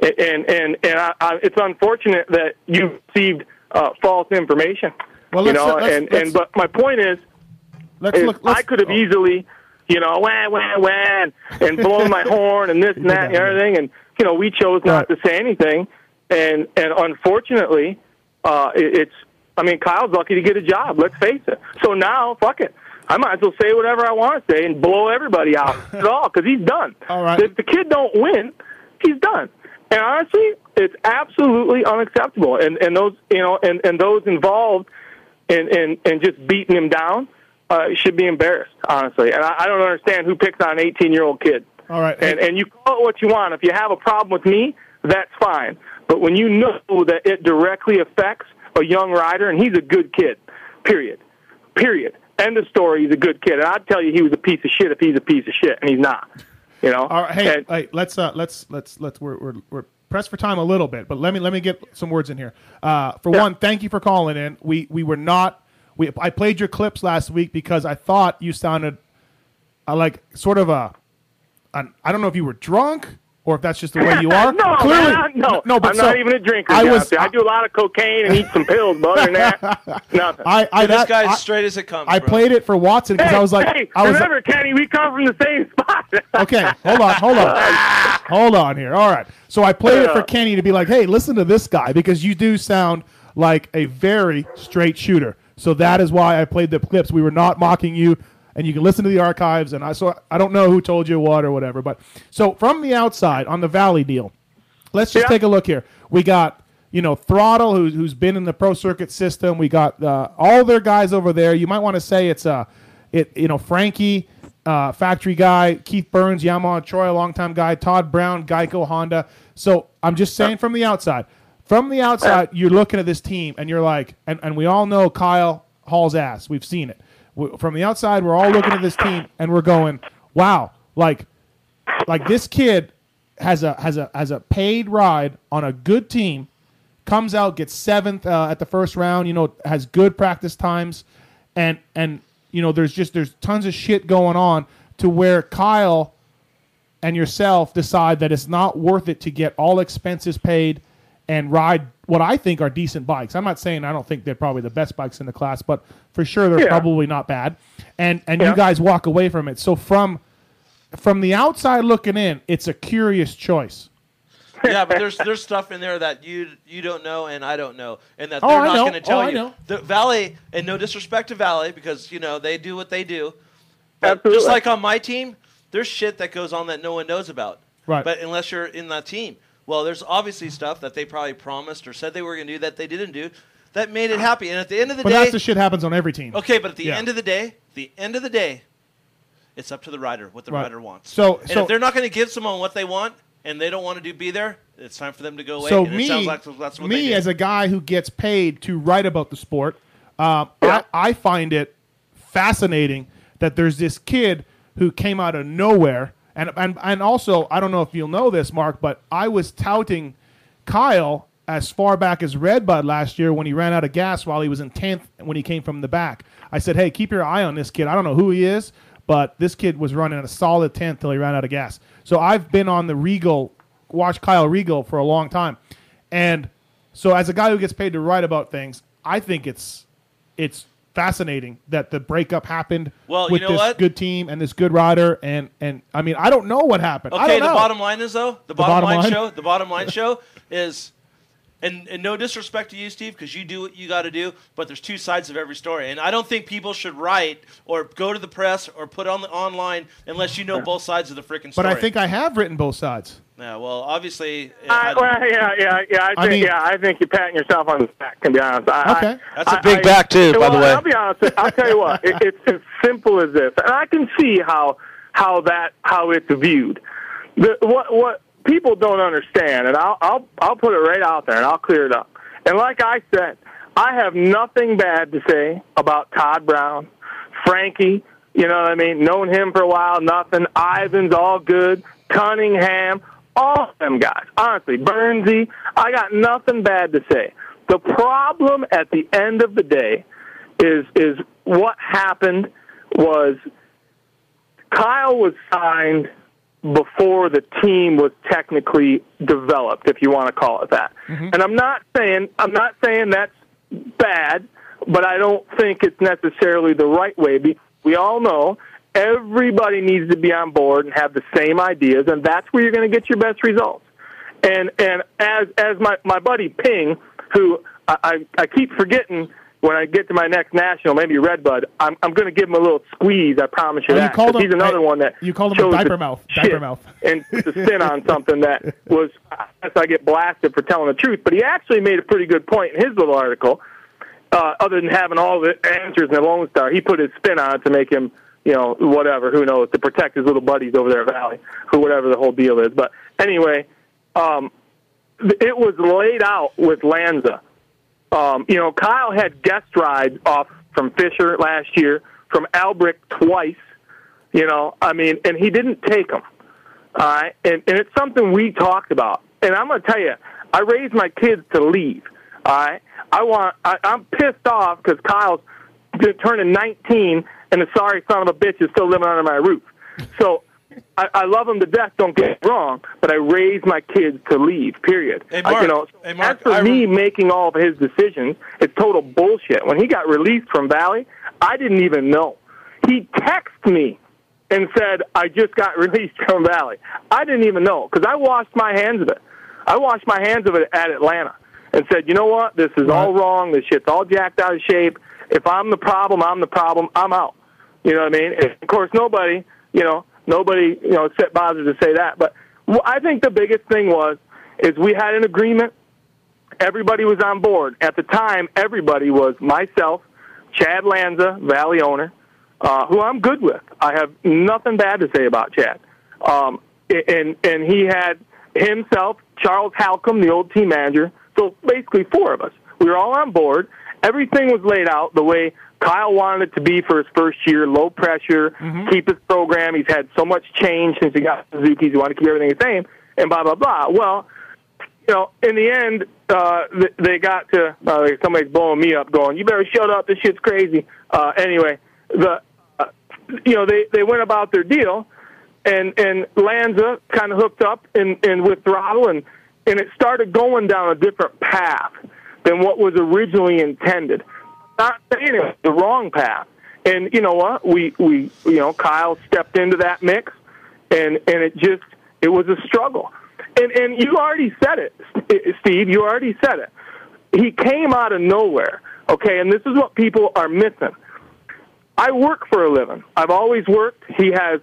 Speaker 34: And and and I, I, it's unfortunate that you received uh, false information.
Speaker 11: Well,
Speaker 34: you know,
Speaker 11: let's-
Speaker 34: and
Speaker 11: let's-
Speaker 34: and but my point is,
Speaker 11: Let's
Speaker 34: is
Speaker 11: look-
Speaker 34: I could have easily, you know, wah wah wah, and blown my horn and this and that and everything, and you know, we chose not to say anything, and and unfortunately, uh, it, it's. I mean, Kyle's lucky to get a job. Let's face it. So now, fuck it. I might as well say whatever I want to say and blow everybody out at all because he's done.
Speaker 11: All right.
Speaker 34: If the kid don't win, he's done. And honestly, it's absolutely unacceptable. And and those you know and and those involved in in, in just beating him down uh, should be embarrassed. Honestly, and I, I don't understand who picks on an 18 year old kid.
Speaker 11: All right.
Speaker 34: And and you call it what you want. If you have a problem with me, that's fine. But when you know that it directly affects a young rider, and he's a good kid, period, period. End of story. He's a good kid, and I'd tell you he was a piece of shit if he's a piece of shit, and he's not. You know.
Speaker 11: All right, hey,
Speaker 34: And-
Speaker 11: hey, let's uh, let's let's let's we're we're, we're
Speaker 3: press for time a little bit, but let me let me get some words in here. Uh, for one, thank you for calling in. We we were not. We I played your clips last week because I thought you sounded uh, like sort of a. An, I don't know if you were drunk or if that's just the way you are.
Speaker 34: no,
Speaker 3: Clearly,
Speaker 34: man, I- no,
Speaker 3: no, but
Speaker 34: I'm
Speaker 3: so-
Speaker 34: not even a drinker.
Speaker 3: I
Speaker 34: I,
Speaker 3: was-
Speaker 34: I do a lot of cocaine and eat some pills, but other than that, nothing.
Speaker 3: I, I
Speaker 9: this guy's
Speaker 3: I-
Speaker 9: straight as it comes.
Speaker 3: I
Speaker 9: bro.
Speaker 3: played it for Watson because
Speaker 34: hey,
Speaker 3: I was like,
Speaker 34: hey,
Speaker 3: I was
Speaker 34: remember, Kenny, we come from the same spot.
Speaker 3: okay. Hold on, hold on, hold on here. All right. So I played it for Kenny to be like, hey, listen to this guy because you do sound like a very straight shooter. So that is why I played the clips. We were not mocking you, and you can listen to the archives. And I so I don't know who told you what or whatever, but so from the outside on the Valley deal, let's just take a look here. We got you know Throttle, who's who's been in the pro circuit system. We got uh, all their guys over there. You might want to say it's uh, it you know Frankie, uh, factory guy, Keith Burns, Yamaha Troy, a longtime guy, Todd Brown, Geico Honda. So I'm just saying from the outside, from the outside, you're looking at this team and you're like, and, and we all know Kyle Hall's ass. We've seen it. From the outside, we're all looking at this team and we're going, wow, like like this kid has a has a has a paid ride on a good team, comes out gets seventh uh, at the first round. You know, has good practice times, and and you know there's just there's tons of shit going on to where Kyle and yourself decide that it's not worth it to get all expenses paid and ride what I think are decent bikes. I'm not saying I don't think they're probably the best bikes in the class, but for sure they're
Speaker 34: Yeah.
Speaker 3: probably not bad. And and
Speaker 34: Yeah.
Speaker 3: you guys walk away from it. So from from the outside looking in, it's a curious choice.
Speaker 9: yeah, but there's there's stuff in there that you you don't know and I don't know, and that
Speaker 3: Oh,
Speaker 9: they're
Speaker 3: I
Speaker 9: not going to tell
Speaker 3: Oh, I
Speaker 9: you.
Speaker 3: know.
Speaker 9: The Valley, and no disrespect to Valley, because you know they do what they do. But
Speaker 34: Absolutely.
Speaker 9: just like on my team, there's shit that goes on that no one knows about.
Speaker 3: Right.
Speaker 9: But unless you're in that team, well, there's obviously stuff that they probably promised or said they were going to do that they didn't do, that made it happy. And at the end of the day
Speaker 3: But
Speaker 9: day,
Speaker 3: that's the shit happens on every team.
Speaker 9: Okay, but at the
Speaker 3: Yeah.
Speaker 9: end of the day, the end of the day, it's up to the rider what the
Speaker 3: Right.
Speaker 9: rider wants.
Speaker 3: So-
Speaker 9: and
Speaker 3: so-
Speaker 9: if they're not going to give someone what they want and they don't want to do be there, it's time for them to go away.
Speaker 3: So
Speaker 9: and
Speaker 3: me,
Speaker 9: it sounds like that's what
Speaker 3: me as a guy who gets paid to write about the sport, uh, I, I find it fascinating that there's this kid who came out of nowhere, and and and also I don't know if you'll know this, Mark, but I was touting Kyle as far back as Redbud last year when he ran out of gas while he was in tenth when he came from the back. I said, hey, keep your eye on this kid. I don't know who he is, but this kid was running a solid tenth till he ran out of gas. So I've been on the Regal, watched Kyle Regal for a long time, and so as a guy who gets paid to write about things, I think it's it's fascinating that the breakup happened
Speaker 9: Well, you
Speaker 3: with
Speaker 9: know
Speaker 3: this
Speaker 9: what?
Speaker 3: good team and this good rider and and I mean I don't know what happened. I
Speaker 9: Okay, the bottom line is though the,
Speaker 3: The
Speaker 9: bottom,
Speaker 3: bottom
Speaker 9: line,
Speaker 3: line?
Speaker 9: show the bottom line show is, and, and no disrespect to you, Steve, because you do what you got to do. But there's two sides of every story, and I don't think people should write or go to the press or put on the online unless you know both sides of the freaking story. but.
Speaker 3: I think I have written both sides.
Speaker 9: Yeah, well, obviously,
Speaker 34: I, well, yeah, yeah, yeah. I
Speaker 3: I
Speaker 34: think,
Speaker 3: mean-
Speaker 34: yeah, I think you're patting yourself on the back. To be honest, I,
Speaker 3: Okay.
Speaker 34: I,
Speaker 9: That's a big
Speaker 34: I-
Speaker 9: back, too, by
Speaker 34: well,
Speaker 9: the way.
Speaker 34: I'll be honest. I'll tell you what. It, it's as simple as this, and I can see how how that how it's viewed. The, what what people don't understand, and I'll I'll I'll put it right out there, and I'll clear it up. And like I said, I have nothing bad to say about Todd Brown, Frankie. You know what I mean? Known him for a while, nothing. Ivan's all good. Cunningham, all of them guys. Honestly, Bernsey, I got nothing bad to say. The problem at the end of the day is is what happened was Kyle was signed before the team was technically developed, if you want to call it that. Mm-hmm. And I'm not saying I'm not saying that's bad, but I don't think it's necessarily the right way. Be- We all know everybody needs to be on board and have the same ideas, and that's where you're going to get your best results. And and as as my my buddy Ping, who I I, I keep forgetting when I get to my next national, maybe Redbud, I'm I'm going to give him a little squeeze. I promise you
Speaker 3: Oh, you
Speaker 34: that.
Speaker 3: called
Speaker 34: 'cause
Speaker 3: him-
Speaker 34: he's another
Speaker 3: hey,
Speaker 34: one that
Speaker 3: you called him a diaper mouth, diaper mouth.
Speaker 34: and a spin on something that was. I guess I get blasted for telling the truth, but he actually made a pretty good point in his little article. Uh, other than having all the answers in the Lone Star, he put his spin on it to make him, you know, whatever. Who knows? To protect his little buddies over there at Valley, who whatever the whole deal is. But anyway, um, it was laid out with Lanza. Um, you know, Kyle had guest rides off from Fisher last year, from Albrick twice. You know, I mean, and he didn't take them. All right, and and it's something we talked about and I'm going to tell you, I raised my kids to leave. All right, I want. I, I'm pissed off because Kyle's turning 19, and the sorry son of a bitch is still living under my roof. So. I, I love him to death. Don't get me wrong, but I raised my kids to leave. Period.
Speaker 9: Hey,
Speaker 34: I-
Speaker 9: Mark.
Speaker 34: you know,
Speaker 9: Hey, Mark,
Speaker 34: as for
Speaker 9: I
Speaker 34: me making all of his decisions, it's total bullshit. When he got released from Valley, I didn't even know. He texted me and said, "I just got released from Valley." I didn't even know because I washed my hands of it. I washed my hands of it at Atlanta and said, "You know what? This is all wrong. This shit's all jacked out of shape. If I'm the problem, I'm the problem. I'm out." You know what I mean? And of course, nobody, you know, nobody, you know, set bothered to say that. But I think the biggest thing was is we had an agreement. Everybody was on board at the time. Everybody was myself, Chad Lanza, Valley owner, uh, who I'm good with. I have nothing bad to say about Chad. Um, and and he had himself, Charles Halcomb, the old team manager. So basically, four of us. We were all on board. Everything was laid out the way Kyle wanted it to be for his first year. Low pressure, keep his program. He's had so much change since he got Suzuki's. He wanted to keep everything the same, and blah blah blah. Well, you know, in the end, uh, they got to uh, somebody's blowing me up, going, "You better shut up. This shit's crazy." Uh, anyway, the uh, you know they they went about their deal, and and Lanza kind of hooked up and and with throttle, and and it started going down a different path than what was originally intended. Not saying it was the wrong path, and you know what? We we you know Kyle stepped into that mix, and and it just it was a struggle. And and you already said it, Steve. You already said it. He came out of nowhere. Okay, and this is what people are missing. I work for a living. I've always worked. He has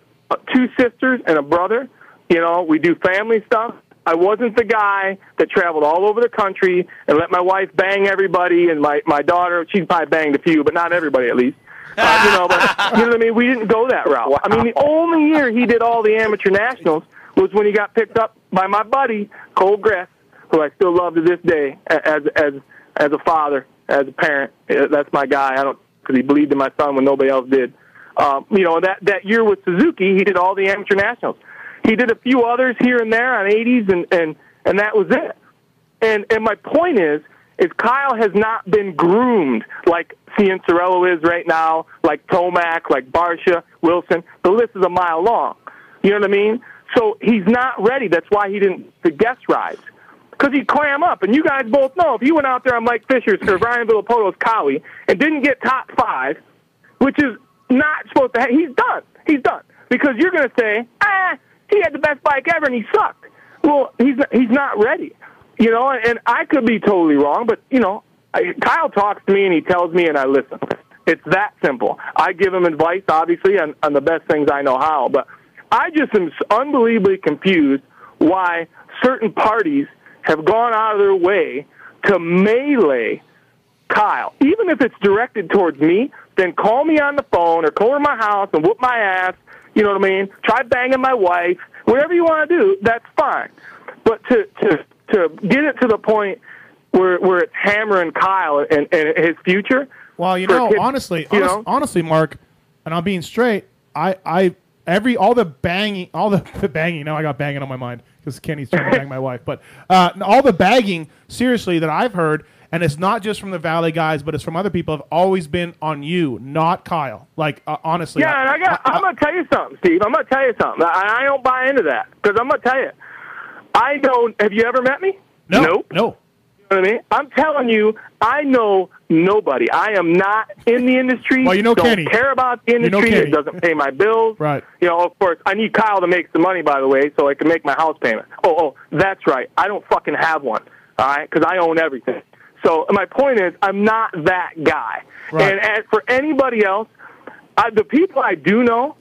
Speaker 34: two sisters and a brother. You know, we do family stuff. I wasn't the guy that traveled all over the country and let my wife bang everybody and my my daughter. She probably banged a few, but not everybody at least. Uh, you know, but you know what I mean. We didn't go that route. I mean, the only year he did all the amateur nationals was when he got picked up by my buddy Cole Gress, who I still love to this day as as as a father, as a parent. Uh, That's my guy. I don't because he believed in my son when nobody else did. Um, you know that that year with Suzuki, he did all the amateur nationals. He did a few others here and there on 80s, and and and that was it. And and my point is, is Kyle has not been groomed like Cianciarulo is right now, like Tomac, like Barcia, Wilson. The list is a mile long. You know what I mean? So he's not ready. That's why he didn't the guest rides because he'd clam up. And you guys both know if you went out there on Mike Fisher's or Brian Villopoto's Kawi and didn't get top five, which is not supposed to. happen, he's done. He's done because you're going to say, ah, he had the best bike ever and he sucked. Well, he's he's not ready. You know, and I could be totally wrong, but you know, I, Kyle talks to me and he tells me, and I listen. It's that simple. I give him advice, obviously, on, on the best things I know how, but I just am unbelievably confused why certain parties have gone out of their way to melee Kyle. Even if it's directed towards me, then call me on the phone or call to my house and whoop my ass. You know what I mean? Try banging my wife. Whatever you want to do, that's fine. But to to to get it to the point where where it's hammering Kyle and, and his future.
Speaker 11: Well, you know, honestly,
Speaker 34: you
Speaker 11: honest-
Speaker 34: know,
Speaker 11: honestly, Mark, and I'm being straight. I, I, every all the banging, all the, the banging. Now I got banging on my mind because Kenny's trying to bang my wife. But uh, all the bagging, seriously, that I've heard, and it's not just from the Valley guys, but it's from other people. Have always been on you, not Kyle. Like uh, honestly,
Speaker 34: Yeah, and I got. I'm gonna tell you something, Steve. I'm gonna tell you something. I, I don't buy into that because I'm gonna tell you. I don't. Have you ever met me?
Speaker 11: No.
Speaker 34: Nope.
Speaker 11: No.
Speaker 34: You know what I mean? I'm telling you, I know nobody. I am not in the industry.
Speaker 11: Well, you know
Speaker 34: don't
Speaker 11: Kenny.
Speaker 34: care about the
Speaker 11: You know
Speaker 34: industry. It doesn't pay my bills.
Speaker 11: Right.
Speaker 34: You know, of course, I need Kyle to make some money, by the way, so I can make my house payment. Oh, oh, that's right. I don't fucking have one. All right, because I own everything. So my point is, I'm not that guy.
Speaker 11: Right.
Speaker 34: And as for anybody else, I, the people I do know,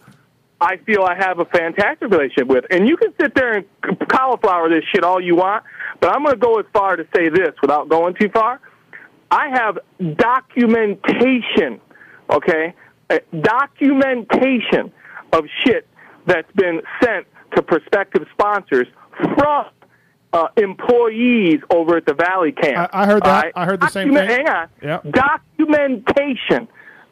Speaker 34: I feel I have a fantastic relationship with. And you can sit there and cauliflower this shit all you want, but I'm going to go as far to say this without going too far. I have documentation, okay? Documentation of shit that's been sent to prospective sponsors from uh, employees over at the Valley camp.
Speaker 11: I, I heard that.
Speaker 34: right?
Speaker 11: I heard the same thing.
Speaker 34: Hang on
Speaker 11: Yeah.
Speaker 34: documentation.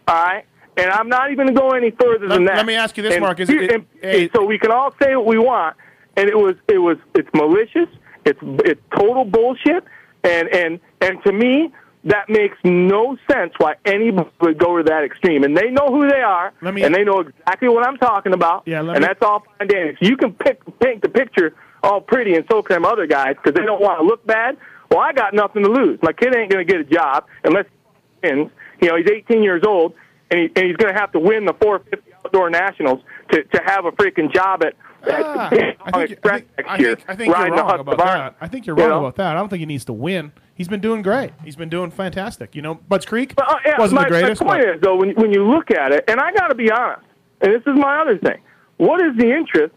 Speaker 34: All right, and I'm not even going to go any further than
Speaker 11: Let-
Speaker 34: that.
Speaker 11: let me ask you this,
Speaker 34: And
Speaker 11: Mark. Is it-
Speaker 34: and- and so we can all say what we want, and it was it was it's malicious It's it's total bullshit, and and and to me, that makes no sense why anybody would go to that extreme. And they know who they are,
Speaker 11: me-
Speaker 34: and they know exactly what I'm talking about.
Speaker 11: Yeah, let
Speaker 34: and
Speaker 11: me-
Speaker 34: that's all fine and dandy. So you can pick, paint the picture all pretty, and so can them other guys because they don't want to look bad. Well, I got nothing to lose. My kid ain't going to get a job unless he wins. You know, he's 18 years old, and, he, and he's going to have to win the 450 outdoor nationals to to have a freaking job at.
Speaker 11: Ah,
Speaker 34: at
Speaker 11: I think,
Speaker 34: Express next
Speaker 11: I think, I think you're wrong about that. I think you're
Speaker 34: You
Speaker 11: wrong
Speaker 34: know?
Speaker 11: about that. I don't think he needs to win. He's been doing great. He's been doing fantastic. You know, Budds Creek
Speaker 34: But, uh, yeah,
Speaker 11: wasn't
Speaker 34: my,
Speaker 11: the greatest.
Speaker 34: My point
Speaker 11: but-
Speaker 34: is, though, when, when you look at it, and I got to be honest, and this is my other thing. What is the interest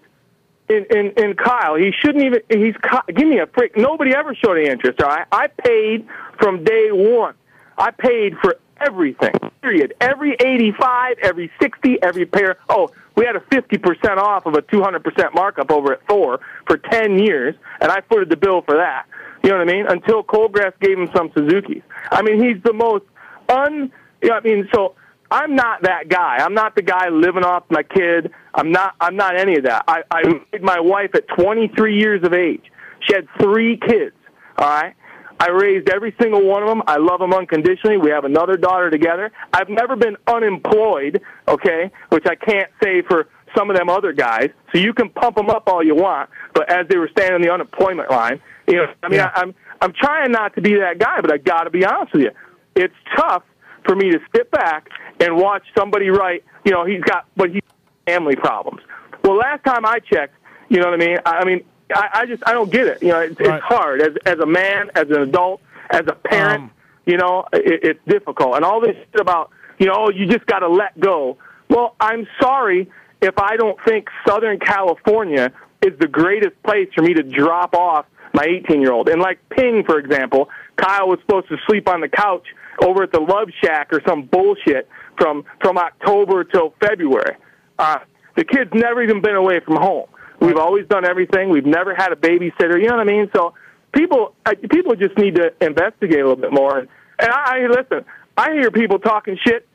Speaker 34: in, in, in Kyle? He shouldn't even. He's give me a freak. Nobody ever showed any interest. Right, I paid from day one. I paid for everything. Period. Every eighty-five, every sixty, every pair. Oh, we had a fifty percent off of a two hundred percent markup over at Thor for ten years, and I footed the bill for that. You know what I mean? Until Cole Gress gave him some Suzuki's. I mean, he's the most un. You know, I mean, so I'm not that guy. I'm not the guy living off my kid. I'm not. I'm not any of that. I, I married my wife at 23 years of age. She had three kids. All right. I raised every single one of them. I love them unconditionally. We have another daughter together. I've never been unemployed, okay, which I can't say for some of them other guys. So you can pump them up all you want, but as they were standing on the unemployment line, you know, I mean, I, I'm I'm trying not to be that guy, but I got to be honest with you. It's tough for me to sit back and watch somebody write, you know, he's got, but he's family problems. Well, last time I checked, you know what I mean? I, I mean, I, I just, I don't get it. You know, it's, it's hard as as a man, as an adult, as a parent. Um. you know, it, it's difficult, and all this shit about, you know, oh, you just got to let go. Well, I'm sorry if I don't think Southern California is the greatest place for me to drop off my 18 year old. And like Ping, for example, Kyle was supposed to sleep on the couch over at the Love Shack or some bullshit from from October till February. Uh, the kid's never even been away from home. We've always done everything. We've never had a babysitter. You know what I mean? So people people just need to investigate a little bit more. And, and I, I listen. I hear people talking shit.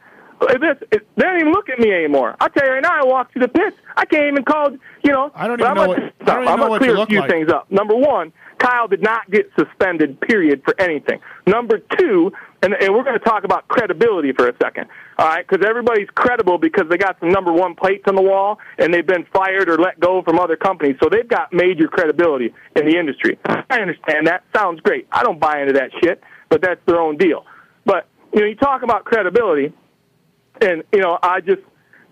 Speaker 34: It's, they don't even look at me anymore. I'll tell you right now. I walked to the pits. I can't even call. You know. I
Speaker 11: don't even
Speaker 34: I'm
Speaker 11: know
Speaker 34: gonna
Speaker 11: what- I don't
Speaker 34: I'm
Speaker 11: know
Speaker 34: gonna
Speaker 11: what you
Speaker 34: clear a few
Speaker 11: like.
Speaker 34: things up. Number one, Kyle did not get suspended. Period for anything. Number two, and, and we're going to talk about credibility for a second. All right, because everybody's credible because they got some number one plates on the wall and they've been fired or let go from other companies, so they've got major credibility in the industry. I understand that. Sounds great. I don't buy into that shit, but that's their own deal. But you know, you talk about credibility, and you know, I just,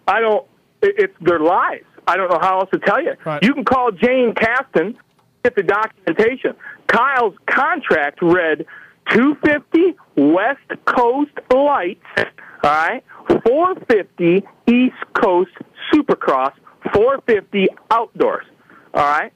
Speaker 34: I don't. It, it's their lies. I don't know how else to tell you. You can call Jane Caston, get the documentation. Kyle's contract read 250 West Coast Lights, all right, 450 East Coast Supercross, 450 Outdoors, all right.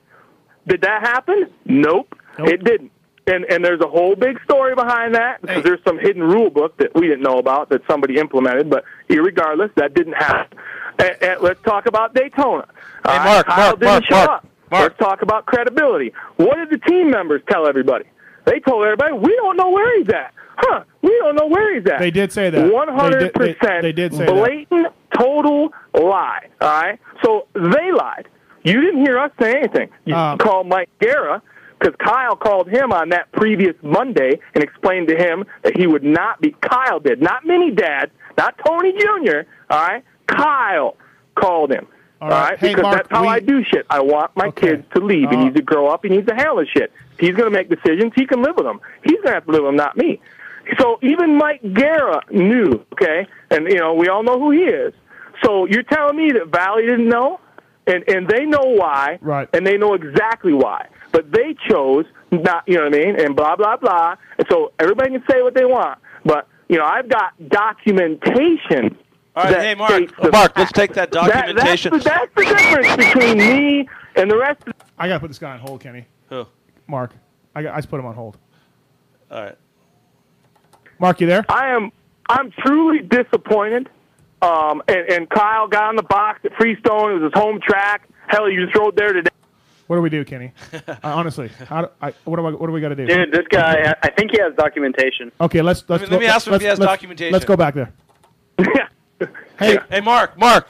Speaker 34: Did that happen? Nope, it didn't. And and there's a whole big story behind that because there's some hidden rule book that we didn't know about that somebody implemented. But regardless, that didn't happen. And, and let's talk about Daytona. Hey,
Speaker 9: Mark,
Speaker 34: Kyle
Speaker 9: Mark,
Speaker 34: didn't
Speaker 9: Mark,
Speaker 34: show
Speaker 9: Mark,
Speaker 34: up. Let's talk about credibility. What did the team members tell everybody? They told everybody, "We don't know where he's at." Huh? We don't know where he's at.
Speaker 11: They did say that.
Speaker 34: One hundred percent.
Speaker 11: they- did say that.
Speaker 34: blatant, total lie. All right. So they lied. You didn't hear us say anything. You
Speaker 11: Um,
Speaker 34: called Mike Guerra because Kyle called him on that previous Monday and explained to him that he would not be. Kyle did, not Mini Dad, not Tony Jr. All right. Kyle called him.
Speaker 11: All
Speaker 34: All
Speaker 11: right.
Speaker 34: right,
Speaker 11: Hey,
Speaker 34: because
Speaker 11: Mark,
Speaker 34: that's how
Speaker 11: we-
Speaker 34: I do shit. I want my kids to leave. he
Speaker 11: Uh,
Speaker 34: needs to grow up. He needs to handle his shit. He's going to make decisions, he can live with them. He's going to have to live with them, not me. So even Mike Guerra knew, okay, and you know we all know who he is. So you're telling me that Valley didn't know, and and they know why,
Speaker 11: right?
Speaker 34: And they know exactly why, but they chose not, you know what I mean, and blah blah blah. And so everybody can say what they want, but you know I've got documentation.
Speaker 9: All right,
Speaker 34: that
Speaker 9: hey Mark,
Speaker 34: states the
Speaker 9: Mark, let's take that
Speaker 34: That-
Speaker 9: documentation.
Speaker 34: that's, the, that's the difference between me and the rest. of
Speaker 11: I gotta put this guy on hold, Kenny.
Speaker 9: Who?
Speaker 11: Mark. I, got, I just put him on hold.
Speaker 9: All right.
Speaker 11: Mark, you there?
Speaker 34: I am. I'm truly disappointed. Um, and, and Kyle got on the box at Freestone. It was his home track. Hell, you just rode there today.
Speaker 11: What do we do, Kenny? uh, honestly, how do I, what do I, what do we got to do?
Speaker 36: Dude, this guy, I think he has documentation.
Speaker 11: Okay, let's let's
Speaker 9: me-
Speaker 11: go,
Speaker 9: let me ask him if he has
Speaker 11: let's-
Speaker 9: documentation.
Speaker 11: Let's go back there.
Speaker 9: Hey, hey, Mark, Mark,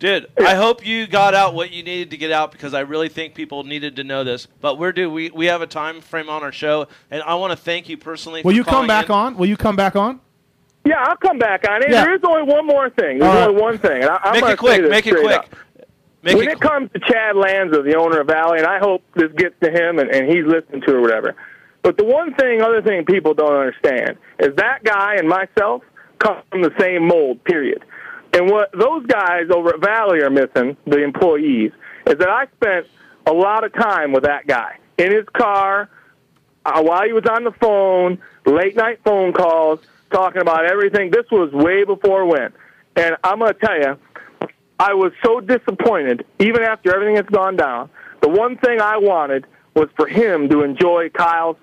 Speaker 9: Dude, I hope you got out what you needed to get out because I really think people needed to know this. But we're due. We we have a time frame on our show, and I want to thank you personally.
Speaker 11: Will
Speaker 9: for
Speaker 11: you come back
Speaker 9: in.
Speaker 11: on? Will you come back on?
Speaker 34: Yeah, I'll come back on it.
Speaker 11: Yeah.
Speaker 34: There is only one more thing. There's
Speaker 11: right.
Speaker 34: only one thing. And I, I'm
Speaker 9: Make it quick, make it quick.
Speaker 34: up.
Speaker 9: Make
Speaker 34: when
Speaker 9: it
Speaker 34: it comes to Chad Lanza, the owner of Valley, and I hope this gets to him and, and he's listening to it or whatever. But the one thing, other thing people don't understand is that guy and myself come from the same mold, period. And what those guys over at Valley are missing, the employees, is that I spent a lot of time with that guy in his car uh, while he was on the phone, late night phone calls, talking about everything. This was way before when. And I'm going to tell you, I was so disappointed, even after everything that's gone down. The one thing I wanted was for him to enjoy Kyle's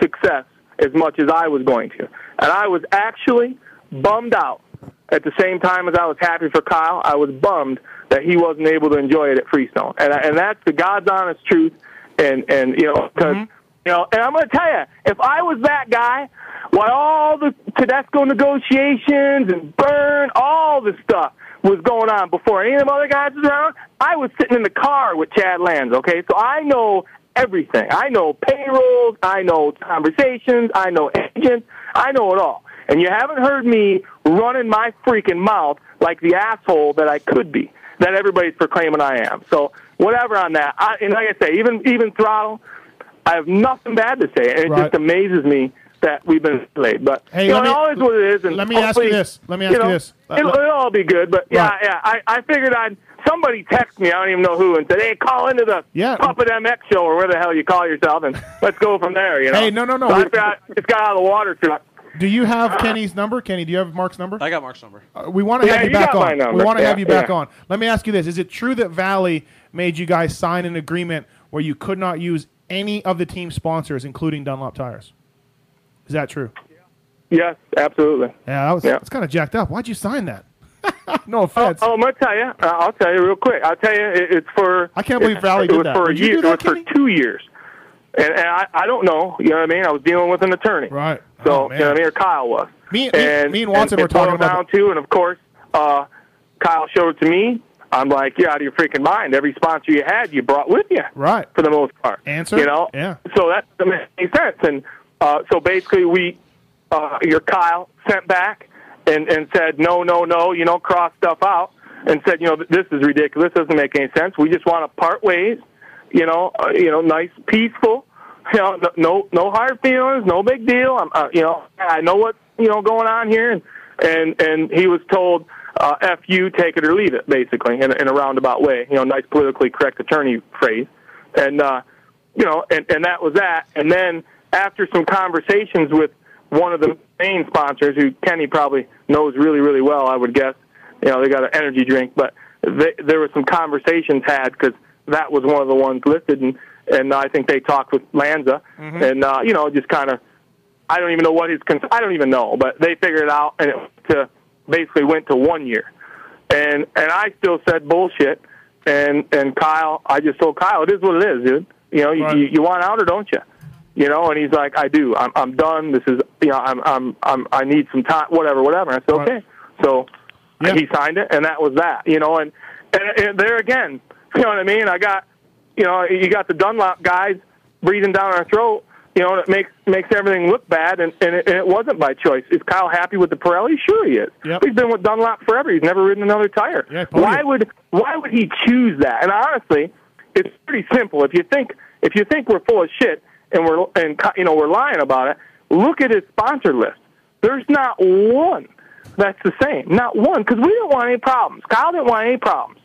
Speaker 34: success as much as I was going to. And I was actually bummed out at the same time as I was happy for Kyle. I was bummed that he wasn't able to enjoy it at Freestone. And, and that's the God's honest truth. And, and you know, because, mm-hmm. You know, and I'm going to tell you, if I was that guy, while all the Tedesco negotiations and Burn, all the stuff was going on before any of them other guys was around, I was sitting in the car with Chad Lanza, okay? So I know everything. I know payrolls, I know conversations, I know agents, I know it all. And you haven't heard me running my freaking mouth like the asshole that I could be, that everybody's proclaiming I am. So whatever on that. I, and like I say, even even throttle, I have nothing bad to say, and it
Speaker 11: Right.
Speaker 34: just amazes me that we've been delayed. But
Speaker 11: Hey,
Speaker 34: you know,
Speaker 11: let me-
Speaker 34: it all what it is. And
Speaker 11: let me ask you this. Let me ask you
Speaker 34: know,
Speaker 11: this. Uh,
Speaker 34: It'll, it'll all be good. But yeah,
Speaker 11: Right.
Speaker 34: yeah, I, I figured I'd somebody text me. I don't even know who, and said, "Hey, call into the
Speaker 11: Yeah.
Speaker 34: Pulp MX show or where the hell you call yourself, and let's go from there." You know.
Speaker 11: Hey, no, no, no.
Speaker 34: So I got, just got out of the water truck.
Speaker 11: Do you have Kenny's number? Kenny, do you have Mark's number?
Speaker 9: I got Mark's number.
Speaker 11: Uh, we want to
Speaker 34: Yeah,
Speaker 11: have you,
Speaker 34: you
Speaker 11: back on. We want to
Speaker 34: Yeah,
Speaker 11: have you back
Speaker 34: yeah.
Speaker 11: on. Let me ask you this: Is it true that Valley made you guys sign an agreement where you could not use any of the team sponsors, including Dunlop tires? Is that true?
Speaker 34: Yes, absolutely.
Speaker 11: Yeah, that was
Speaker 34: Yeah.
Speaker 11: that's kind of jacked up. Why'd you sign that? no
Speaker 34: Oh,
Speaker 11: offense.
Speaker 34: oh, I'm gonna tell you. Uh, I'll tell you real quick. I'll tell you. It, it's for.
Speaker 11: I can't believe
Speaker 34: it,
Speaker 11: Valley
Speaker 34: it
Speaker 11: did
Speaker 34: was
Speaker 11: that.
Speaker 34: for a year.
Speaker 11: that,
Speaker 34: it was for two years, and, and I, I don't know. You know what I mean? I was dealing with an attorney.
Speaker 11: Right.
Speaker 34: So
Speaker 11: Oh,
Speaker 34: you know what I mean? Or Kyle was.
Speaker 11: Me- me- me and Watson
Speaker 34: it
Speaker 11: were talking about
Speaker 34: down to, and of course, uh, Kyle showed it to me. I'm like, you're out of your freaking mind. Every sponsor you had, you brought with you.
Speaker 11: Right.
Speaker 34: For the most part.
Speaker 11: Answer?
Speaker 34: You know.
Speaker 11: Yeah.
Speaker 34: So that doesn't make any sense. And uh, so basically, we, uh, your Kyle sent back and and said, no, no, no. You know, cross stuff out and said, you know, this is ridiculous. This doesn't make any sense. We just want to part ways. You know, uh, you know, nice, peaceful. You know, no, no, no hard feelings, no big deal. I'm, uh, you know, I know what you know going on here, and and and he was told, uh, "F you, take it or leave it," basically, in, a- in a roundabout way. You know, nice politically correct attorney phrase, and uh, you know, and and that was that. And then after some conversations with one of the main sponsors, who Kenny probably knows really, really well, I would guess. You know, they got an energy drink, but they, there were some conversations had because that was one of the ones listed, and and I think they talked with Lanza,
Speaker 11: Mm-hmm.
Speaker 34: and uh, you know, just kind of, I don't even know what his, cons- I don't even know, but they figured it out, and it to basically went to one year, and and I still said bullshit, and and Kyle, I just told Kyle, it is what it is, dude. You know, you, you, you want out or don't you? You know, and he's like, I do. I'm I'm done. This is you know, I'm I'm I'm I need some time. Whatever, whatever. I said okay. So he signed it, and that was that. You know, and, and and there again, you know what I mean. I got you know, you got the Dunlop guys breathing down our throat. You know, it makes makes everything look bad, and and it, and it wasn't by choice. Is Kyle happy with the Pirelli? Sure, he is. He's been with Dunlop forever. He's never ridden another tire. why would why would he choose that? And honestly, it's pretty simple. If you think if you think we're full of shit and we're and you know we're lying about it, look at his sponsor list. There's not one that's the same. Not one, because we didn't want any problems. Kyle didn't want any problems.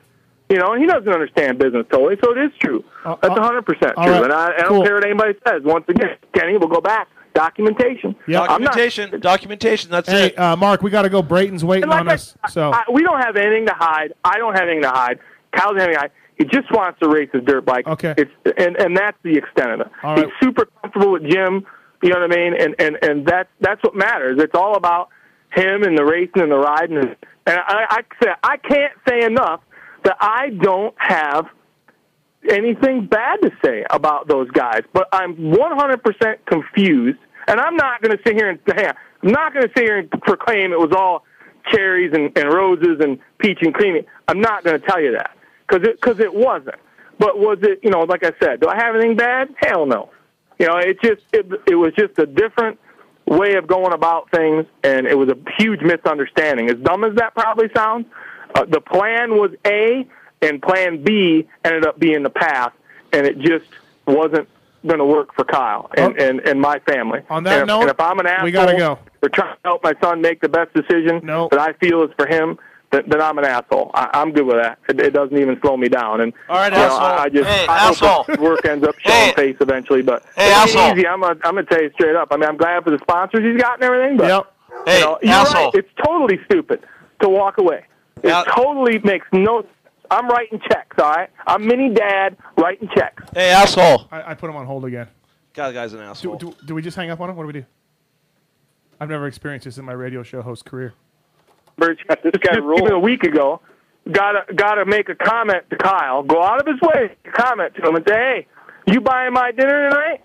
Speaker 34: You know, and he doesn't understand business totally, so it is true. That's a 100% true.
Speaker 11: all right,
Speaker 34: And I, I don't
Speaker 11: cool.
Speaker 34: care what anybody says. Once again, Kenny, we'll go back. Documentation. I'm not-
Speaker 9: Documentation. documentation. That's
Speaker 11: hey,
Speaker 9: it.
Speaker 11: uh, Mark, we got to go. Brayton's waiting
Speaker 34: like
Speaker 11: on
Speaker 34: I-
Speaker 11: us. So
Speaker 34: I, we don't have anything to hide. I don't have anything to hide. Kyle doesn't have anything to hide. He just wants to race his dirt bike. Okay. It's, and, and that's the extent of it.
Speaker 11: All
Speaker 34: He's
Speaker 11: right.
Speaker 34: super comfortable with Jim. You know what I mean? And, and, and that's, that's what matters. It's all about him and the racing and the riding. And, and I, I, say, I can't say enough that I don't have anything bad to say about those guys, but I'm 100% confused. And I'm not going to sit here and I'm not going to sit here and proclaim it was all cherries and, and roses and peach and creamy. I'm not going to tell you that because it, cause it wasn't. But was it, you know, like I said, do I have anything bad? Hell no. You know, it just, it, it was just a different way of going about things, and it was a huge misunderstanding. As dumb as that probably sounds, uh, the plan was A, and plan B ended up being the path, and it just wasn't going to work for Kyle and, and, and my family.
Speaker 11: On that
Speaker 34: and if,
Speaker 11: note,
Speaker 34: and if I'm an asshole
Speaker 11: we gotta go.
Speaker 34: We're trying to help my son make the best decision that I feel is for him, then, then I'm an asshole. I, I'm good with that. It, it doesn't even slow me down. And
Speaker 9: All right,
Speaker 34: you know,
Speaker 9: asshole.
Speaker 34: I, I just
Speaker 9: Hey,
Speaker 34: I hope
Speaker 9: asshole.
Speaker 34: this work ends up showing face eventually. But
Speaker 9: Hey,
Speaker 34: it ain't
Speaker 9: asshole.
Speaker 34: easy. I'm gonna I'm gonna tell you straight up. I mean, I'm glad for the sponsors he's got and everything. But
Speaker 9: Hey,
Speaker 34: you know, you're
Speaker 9: asshole.
Speaker 34: right. It's totally stupid to walk away. It totally makes no. I'm writing checks. All right. I'm mini dad writing checks.
Speaker 9: Hey, asshole.
Speaker 11: I, I put him on hold again.
Speaker 9: God, the guy's an asshole.
Speaker 11: Do, do, do we just hang up on him? What do we do? I've never experienced this in my radio show host career.
Speaker 34: Birch, this guy even a week ago, gotta gotta make a comment to Kyle. Go out of his way to comment to him and say, "Hey, you buying my dinner tonight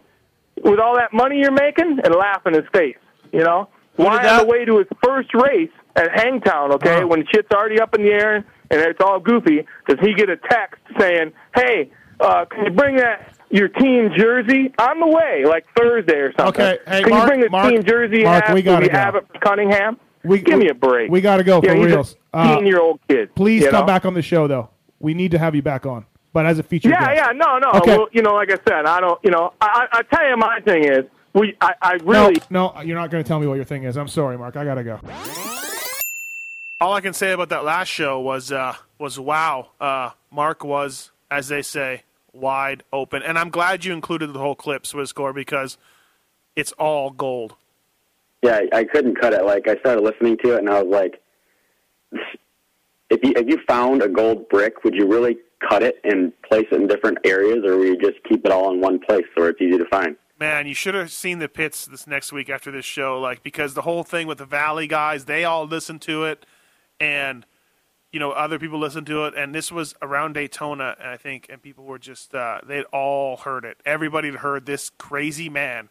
Speaker 34: with all that money you're making?" And laugh in his face. You know, why on the way to his first race at Hangtown? Okay, when shit's already up in the air and it's all goofy, does he get a text saying, "Hey, uh, can you bring that?" Your team jersey on the way, like Thursday or something.
Speaker 11: Okay, hey,
Speaker 34: can
Speaker 11: Mark-
Speaker 34: you bring the
Speaker 11: Mark-
Speaker 34: team jersey
Speaker 11: Mark,
Speaker 34: half
Speaker 11: we gotta
Speaker 34: we
Speaker 11: go.
Speaker 34: have it for Cunningham?
Speaker 11: We,
Speaker 34: Give me a break.
Speaker 11: We got to go
Speaker 34: Yeah,
Speaker 11: for reals. Uh,
Speaker 34: teen-year-old kid.
Speaker 11: Please come
Speaker 34: know?
Speaker 11: back on the show, though. We need to have you back on, but as a feature.
Speaker 34: Yeah,
Speaker 11: guest.
Speaker 34: yeah, no, no.
Speaker 11: Okay.
Speaker 34: Well, you know, like I said, I don't. You know, I, I tell you, my thing is, we, I, I
Speaker 11: No,
Speaker 34: really.
Speaker 11: no, you're not going to tell me what your thing is. I'm sorry, Mark. I got to go.
Speaker 3: All I can say about that last show was uh, was wow. Uh, Mark was, as they say, wide open, and I'm glad you included the whole clip, Swisscore, because it's all gold.
Speaker 5: Yeah, I couldn't cut it. Like I started listening to it, and I was like, if you if you found a gold brick, would you really cut it and place it in different areas, or would you just keep it all in one place where it's easy to find?
Speaker 3: Man, you should have seen the pits this next week after this show, like because the whole thing with the Valley guys, they all listened to it, and you know other people listened to it, and this was around Daytona, I think, and people were just uh, they'd all heard it. Everybody had heard this crazy man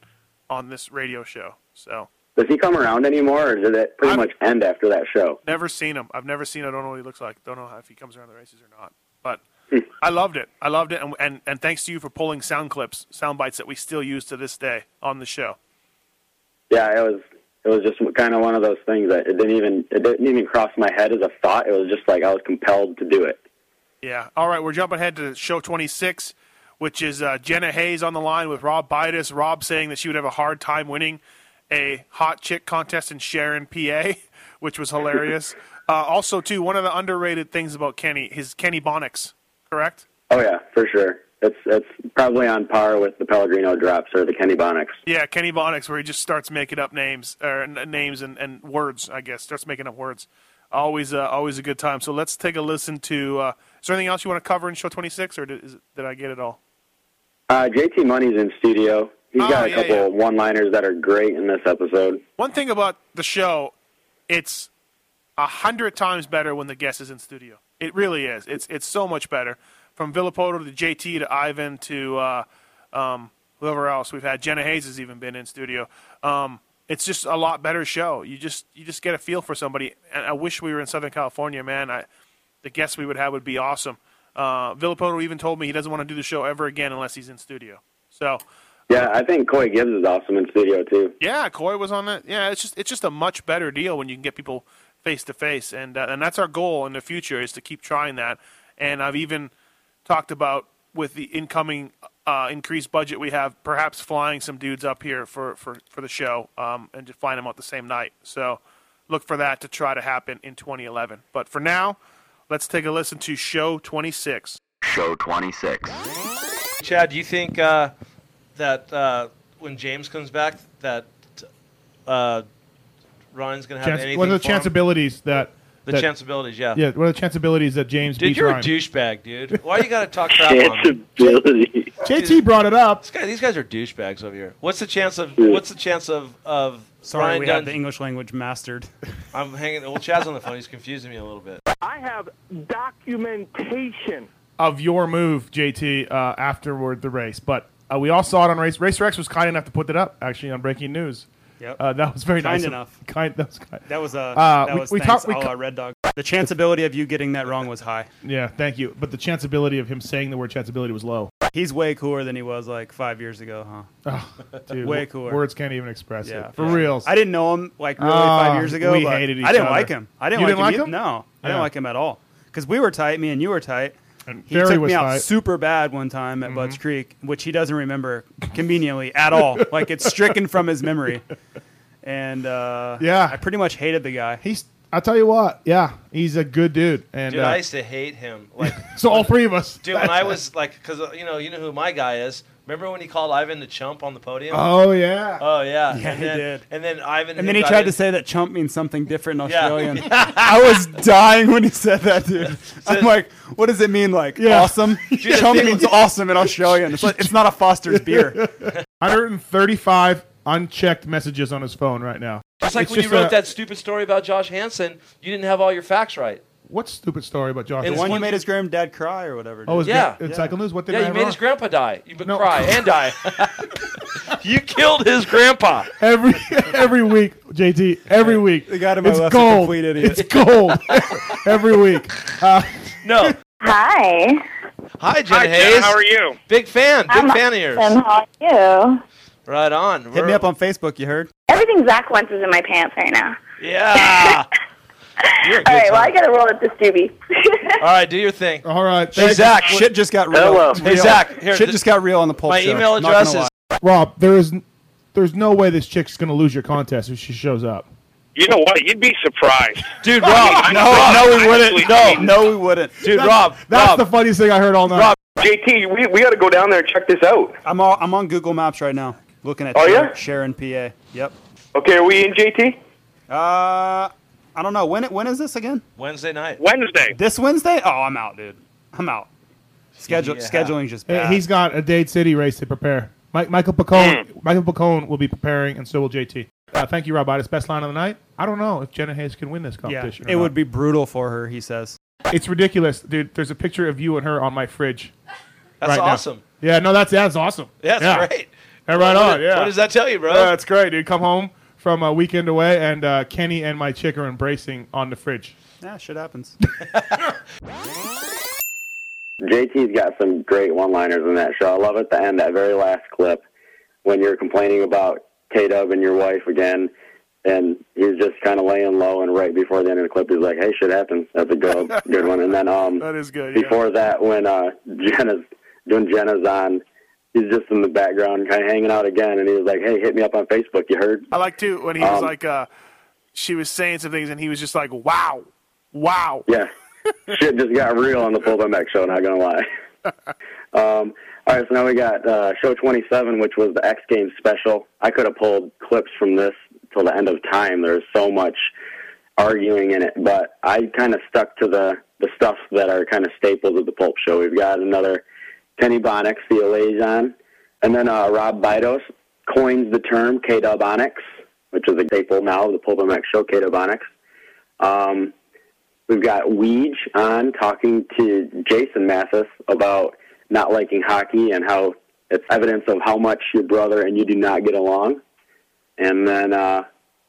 Speaker 3: on this radio show. So
Speaker 5: Does he come around anymore, or did it pretty much end after that show?
Speaker 3: never seen him. I've never seen. I don't know what he looks like. Don't know if he comes around the races or not. But I loved it. I loved it, and, and and thanks to you for pulling sound clips, sound bites that we still use to this day on the show.
Speaker 5: Yeah, it was. It was just kind of one of those things that it didn't even it didn't even cross my head as a thought. It was just like I was compelled to do it.
Speaker 3: Yeah. All right, we're jumping ahead to show 26, which is uh, Jenna Hayes on the line with Rob Bidas. Rob saying that she would have a hard time winning a hot chick contest in Sharon, PA, which was hilarious. uh, also, too, one of the underrated things about Kenny, his Kenny Bonics, correct?
Speaker 5: Oh yeah, for sure. It's it's probably on par with the Pellegrino drops or the Kenny Bonics.
Speaker 3: Yeah, Kenny Bonics, where he just starts making up names or n- names and, and words. I guess starts making up words. Always, uh, always a good time. So let's take a listen to. Uh, is there anything else you want to cover in show 26, or did, is, did I get it all?
Speaker 5: Uh, JT Money's in studio. He's
Speaker 3: Oh,
Speaker 5: got a
Speaker 3: yeah,
Speaker 5: couple
Speaker 3: yeah.
Speaker 5: one-liners that are great in this episode.
Speaker 3: One thing about the show, it's a hundred times better when the guest is in studio. It really is. It's it's so much better. From Villopoto to JT to Ivan to uh, um, whoever else we've had. Jenna Hayes has even been in studio. Um, it's just a lot better show. You just you just get a feel for somebody. And I wish we were in Southern California, man. I, the guests we would have would be awesome. Uh, Villopoto even told me he doesn't want to do the show ever again unless he's in studio. So
Speaker 5: Yeah, I think Coy Gibbs is awesome in studio too.
Speaker 3: yeah, Coy was on that. Yeah, it's just it's just a much better deal when you can get people face to face, and uh, and that's our goal in the future is to keep trying that. And I've even talked about with the incoming uh, increased budget we have, perhaps flying some dudes up here for for for the show, um, and just flying them out the same night. So look for that to try to happen in 2011. But for now, let's take a listen to show 26.
Speaker 2: Show 26.
Speaker 9: Chad, do you think uh, that uh, when James comes back, that uh, Ryan's going to have
Speaker 11: Chance,
Speaker 9: anything?
Speaker 11: what are the
Speaker 9: chance
Speaker 11: abilities that
Speaker 9: The
Speaker 11: that-
Speaker 9: chanceabilities, yeah.
Speaker 11: Yeah, what are the chance abilities that James
Speaker 9: Dude,
Speaker 11: beats
Speaker 9: you're
Speaker 11: Ryan?
Speaker 9: a douchebag, dude. Why you got to talk crap on him?
Speaker 11: JT brought it up.
Speaker 9: This guy, these guys are douchebags over here. What's the chance of? What's the chance of of
Speaker 39: Sorry,
Speaker 9: Ryan
Speaker 39: we
Speaker 9: Dunn?
Speaker 39: have the English language mastered.
Speaker 9: I'm hanging. Well, Chad's on the phone. He's confusing me a little bit.
Speaker 34: I have documentation.
Speaker 11: of your move, JT, uh, afterward the race. But uh, we all saw it on race. Racer X was kind enough to put that up actually on breaking news.
Speaker 39: Yep.
Speaker 3: Uh, that was very
Speaker 39: kind
Speaker 3: nice.
Speaker 39: enough.
Speaker 3: Kind. That was kind.
Speaker 39: That was uh,
Speaker 3: Uh,
Speaker 39: that
Speaker 3: we-
Speaker 39: was
Speaker 3: we
Speaker 39: thanks,
Speaker 3: talked- we
Speaker 39: a Red Dog. The chanceability of you getting that wrong was high.
Speaker 3: Yeah, thank you. But the chanceability of him saying the word chanceability was low.
Speaker 39: He's way cooler than he was like five years ago, huh?
Speaker 3: Oh, dude,
Speaker 39: way cooler.
Speaker 3: words can't even express
Speaker 39: yeah,
Speaker 3: it. For
Speaker 39: yeah.
Speaker 3: reals.
Speaker 39: I didn't know him like really
Speaker 3: Ah,
Speaker 39: five years ago.
Speaker 3: we
Speaker 39: but
Speaker 3: hated each
Speaker 39: I didn't
Speaker 3: other.
Speaker 39: like him. I didn't
Speaker 3: You
Speaker 39: like
Speaker 3: didn't like
Speaker 39: him.
Speaker 3: him?
Speaker 39: either. No, I
Speaker 3: Yeah.
Speaker 39: didn't like him at all. Because we were tight. Me and you were tight. He
Speaker 3: Barry
Speaker 39: took
Speaker 3: was
Speaker 39: me out
Speaker 3: tight.
Speaker 39: super bad one time at
Speaker 3: Mhm.
Speaker 39: Budds Creek, which he doesn't remember conveniently at all. like it's stricken from his memory. And uh,
Speaker 3: Yeah.
Speaker 39: I pretty much hated the guy.
Speaker 3: He's. I'll tell you what. Yeah, he's a good dude. And
Speaker 9: Dude,
Speaker 3: uh,
Speaker 9: I used to hate him. Like,
Speaker 3: so all three of us.
Speaker 9: dude, when I was like, because you know, you know who my guy is. Remember when he called Ivan the chump on the podium?
Speaker 3: Oh yeah.
Speaker 9: Oh yeah.
Speaker 39: Yeah,
Speaker 9: and
Speaker 39: he
Speaker 9: then,
Speaker 39: did.
Speaker 9: And then Ivan.
Speaker 39: And then he tried
Speaker 9: in-
Speaker 39: to say that chump means something different in
Speaker 9: Yeah.
Speaker 39: Australian. I was dying when he said that, dude. I'm like, what does it mean? Like
Speaker 3: Yeah.
Speaker 39: awesome?
Speaker 3: Dude,
Speaker 39: chump means awesome in Australian. It's like it's not a Foster's beer.
Speaker 3: 135 unchecked messages on his phone right now.
Speaker 9: Just like
Speaker 3: It's
Speaker 9: when you wrote
Speaker 3: a-
Speaker 9: that stupid story about Josh Hansen, you didn't have all your facts right.
Speaker 3: What stupid story about Josh?
Speaker 39: The
Speaker 9: It's
Speaker 39: one you
Speaker 9: one-
Speaker 39: made his granddad cry or whatever.
Speaker 3: Oh,
Speaker 39: dude.
Speaker 3: is
Speaker 9: Yeah.
Speaker 3: in Cycle News? What did
Speaker 9: yeah,
Speaker 3: I
Speaker 9: you
Speaker 3: have
Speaker 9: made
Speaker 3: wrong?
Speaker 9: his grandpa die. You would
Speaker 3: No.
Speaker 9: cry and die. you killed his grandpa.
Speaker 3: every every week, JT. Every week.
Speaker 39: The guy to my
Speaker 3: it's
Speaker 39: left's a
Speaker 3: gold.
Speaker 39: complete idiot.
Speaker 3: It's gold. every week. Uh,
Speaker 9: No.
Speaker 40: Hi.
Speaker 9: Hi, Jen
Speaker 40: Hi, Jen. How are
Speaker 9: you? Big fan. Big
Speaker 40: I'm
Speaker 9: fan of yours.
Speaker 40: awesome. How are you?
Speaker 9: Right on.
Speaker 39: Hit me up on Facebook. You heard?
Speaker 40: Everything Zach wants is in my pants right now.
Speaker 9: Yeah. You're
Speaker 40: All right, well, I gotta roll up to Stevie.
Speaker 9: All right, do your thing.
Speaker 3: All right.
Speaker 39: Hey Zach, shit just got real.
Speaker 9: Hello. Hey,
Speaker 39: real.
Speaker 9: Zach, here,
Speaker 39: shit
Speaker 9: th-
Speaker 39: just got real on the pulp
Speaker 9: my
Speaker 39: show.
Speaker 9: email
Speaker 39: Not gonna
Speaker 9: address is-
Speaker 39: lie.
Speaker 3: Rob, there is there's no way this chick's gonna lose your contest if she shows up.
Speaker 24: You know what? You'd be surprised.
Speaker 39: Dude, Rob,
Speaker 24: mean,
Speaker 39: no,
Speaker 24: Rob,
Speaker 39: no, we wouldn't. No, no, we wouldn't.
Speaker 9: Dude,
Speaker 3: That's-
Speaker 9: Rob,
Speaker 3: That's
Speaker 9: Rob,
Speaker 3: the funniest thing I heard all night.
Speaker 39: Rob,
Speaker 24: JT, we, we got to go down there and check this out.
Speaker 39: I'm all, I'm on Google Maps right now, looking at
Speaker 24: Oh,
Speaker 39: Sharon,
Speaker 24: yeah?
Speaker 39: Sharon, PA. Yep.
Speaker 24: Okay, are we in, JT?
Speaker 39: Uh, I don't know when. It, when is this again?
Speaker 9: Wednesday night.
Speaker 24: Wednesday.
Speaker 39: This Wednesday? Oh, I'm out, dude. I'm out. Schedule
Speaker 9: Yeah.
Speaker 39: scheduling's just bad.
Speaker 3: He's got a Dade City race to prepare. Mike, Michael Pacone, Michael Pacone will be preparing, and so will JT. Uh, thank you, Rob. Itis. Best line of the night. I don't know if Jenna Haze can win this
Speaker 39: yeah,
Speaker 3: competition. or
Speaker 39: it
Speaker 3: not.
Speaker 39: would be brutal for her. He says.
Speaker 3: It's ridiculous, dude. There's a picture of you and her on my fridge.
Speaker 9: That's
Speaker 3: right now.
Speaker 9: awesome.
Speaker 3: Yeah, no, that's that's awesome.
Speaker 9: Yeah, that's great.
Speaker 3: Yeah, right
Speaker 9: What-
Speaker 3: on. Yeah.
Speaker 9: what does that tell you, bro?
Speaker 3: Yeah, that's great, dude. Come home from a weekend away, and uh, Kenny and my chick are embracing on the fridge.
Speaker 39: Yeah, shit happens.
Speaker 5: JT's got some great one-liners in that show. I love at the end that very last clip when you're complaining about K Dub and your wife again, and he's just kind of laying low. And right before the end of the clip, he's like, "Hey, shit happens." That's a good, good one. And then um,
Speaker 3: That is good. Yeah.
Speaker 5: before that, when uh, Jenna's doing Jenna's on, he's just in the background, kind of hanging out again, and he was like, "Hey, hit me up on Facebook. You heard?"
Speaker 41: I like too when he was
Speaker 5: Um,
Speaker 41: like, uh, she was saying some things, and he was just like, "Wow, wow."
Speaker 5: Yeah. Shit just got real on the Pull Them Back show, not going to lie. um, all right, so now we got uh, show 27, which was the X Games special. I could have pulled clips from this till the end of time. There's so much arguing in it, but I kind of stuck to the, the stuff that are kind of staples of the Pulp show. We've got another Kenny Bonix, the liaison, and then uh, Rob Bidos coins the term K-Dubonics, which is a staple now of the Pulp MX show, K-Dubonics. Um, We've got Weege on talking to Jason Matthes about not liking hockey and how it's evidence of how much your brother and you do not get along. And then uh,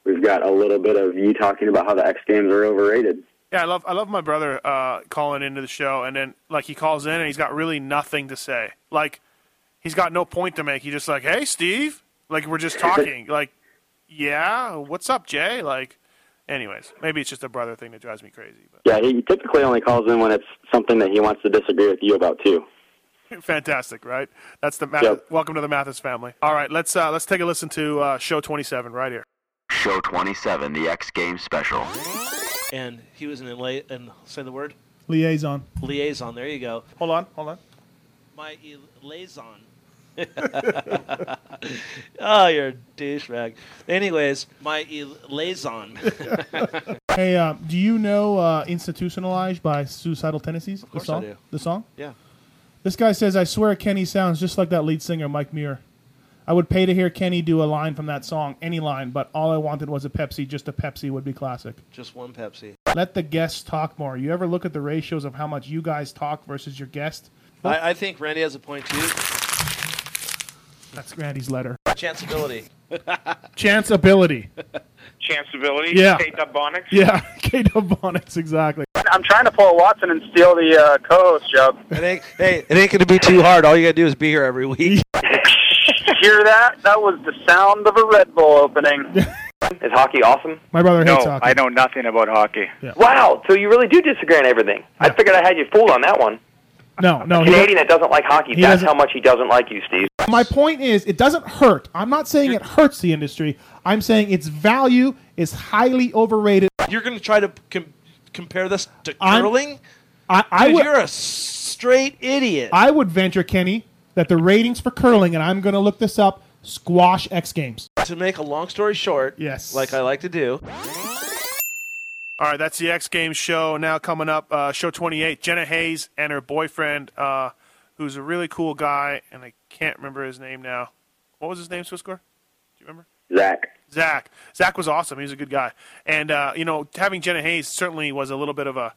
Speaker 5: we've got a little bit of you talking about how the X Games are overrated.
Speaker 41: Yeah, I love I love my brother uh, calling into the show, and then like he calls in and he's got really nothing to say. Like he's got no point to make. He's just like, "Hey, Steve," like we're just talking. like, yeah, what's up, Jay? Like, anyways, maybe it's just a brother thing that drives me crazy. But.
Speaker 5: Yeah, he typically only calls in when it's something that he wants to disagree with you about, too.
Speaker 41: Fantastic, right? That's the Matthes, welcome to the Matthes family. All right, let's uh, let's take a listen to uh, show twenty seven right here.
Speaker 2: Show 27, the X Games special.
Speaker 9: And he was an la- and say the word
Speaker 3: Liaison.
Speaker 9: liaison. There you go.
Speaker 3: Hold on, hold on.
Speaker 9: My e- liaison. oh, you're a douchebag. Anyways, my e- liaison.
Speaker 3: Hey, uh, do you know uh, "Institutionalized" by Suicidal Tendencies?
Speaker 9: Of course
Speaker 3: the
Speaker 9: I
Speaker 3: song?
Speaker 9: do.
Speaker 3: The song?
Speaker 9: Yeah.
Speaker 3: This guy says, "I swear Kenny sounds just like that lead singer Mike Muir. I would pay to hear Kenny do a line from that song, any line, but all I wanted was a Pepsi. Just a Pepsi would be classic.
Speaker 9: Just one Pepsi.
Speaker 3: Let the guests talk more. You ever look at the ratios of how much you guys talk versus your guest?
Speaker 9: I, I think Randy has a point too.
Speaker 11: That's Randy's letter.
Speaker 10: Chanceability.
Speaker 11: Chance ability.
Speaker 24: Chanceability.
Speaker 11: Yeah.
Speaker 24: Kate up Bonics.
Speaker 11: Yeah, K Bonics, exactly.
Speaker 36: I'm trying to pull a Watson and steal the uh, co-host job.
Speaker 10: It ain't, hey, it ain't going to be too hard. All you got to do is be here every week.
Speaker 36: Hear that? That was the sound of a Red Bull opening.
Speaker 42: Is hockey awesome?
Speaker 11: My brother
Speaker 24: no,
Speaker 11: hates hockey.
Speaker 24: I know nothing about hockey.
Speaker 42: Wow, so you really do disagree on everything. I figured I had you fooled on that one.
Speaker 11: No, no.
Speaker 42: A Canadian that doesn't like hockey, that's
Speaker 11: doesn't-
Speaker 42: how much he doesn't like you, Steve.
Speaker 11: My point is, it doesn't hurt. I'm not saying it hurts the industry. I'm saying its value is highly overrated.
Speaker 10: You're going to try to com- compare this to
Speaker 11: I'm-
Speaker 10: curling?
Speaker 11: I, I
Speaker 10: Dude,
Speaker 11: would,
Speaker 10: you're a straight idiot.
Speaker 11: I would venture, Kenny, that the ratings for curling, and I'm going to look this up, squash X Games.
Speaker 10: to make a long story short,
Speaker 11: yes,
Speaker 10: like I like to do.
Speaker 3: All right, that's the X Games show now coming up. Uh, show 28. Jenna Haze and her boyfriend, uh, who's a really cool guy, and I can't remember his name now. What was his name, Swiss Swisscore? Do you remember?
Speaker 5: Zach.
Speaker 3: Zach. Zach was awesome. He was a good guy. And, uh, you know, having Jenna Haze certainly was a little bit of a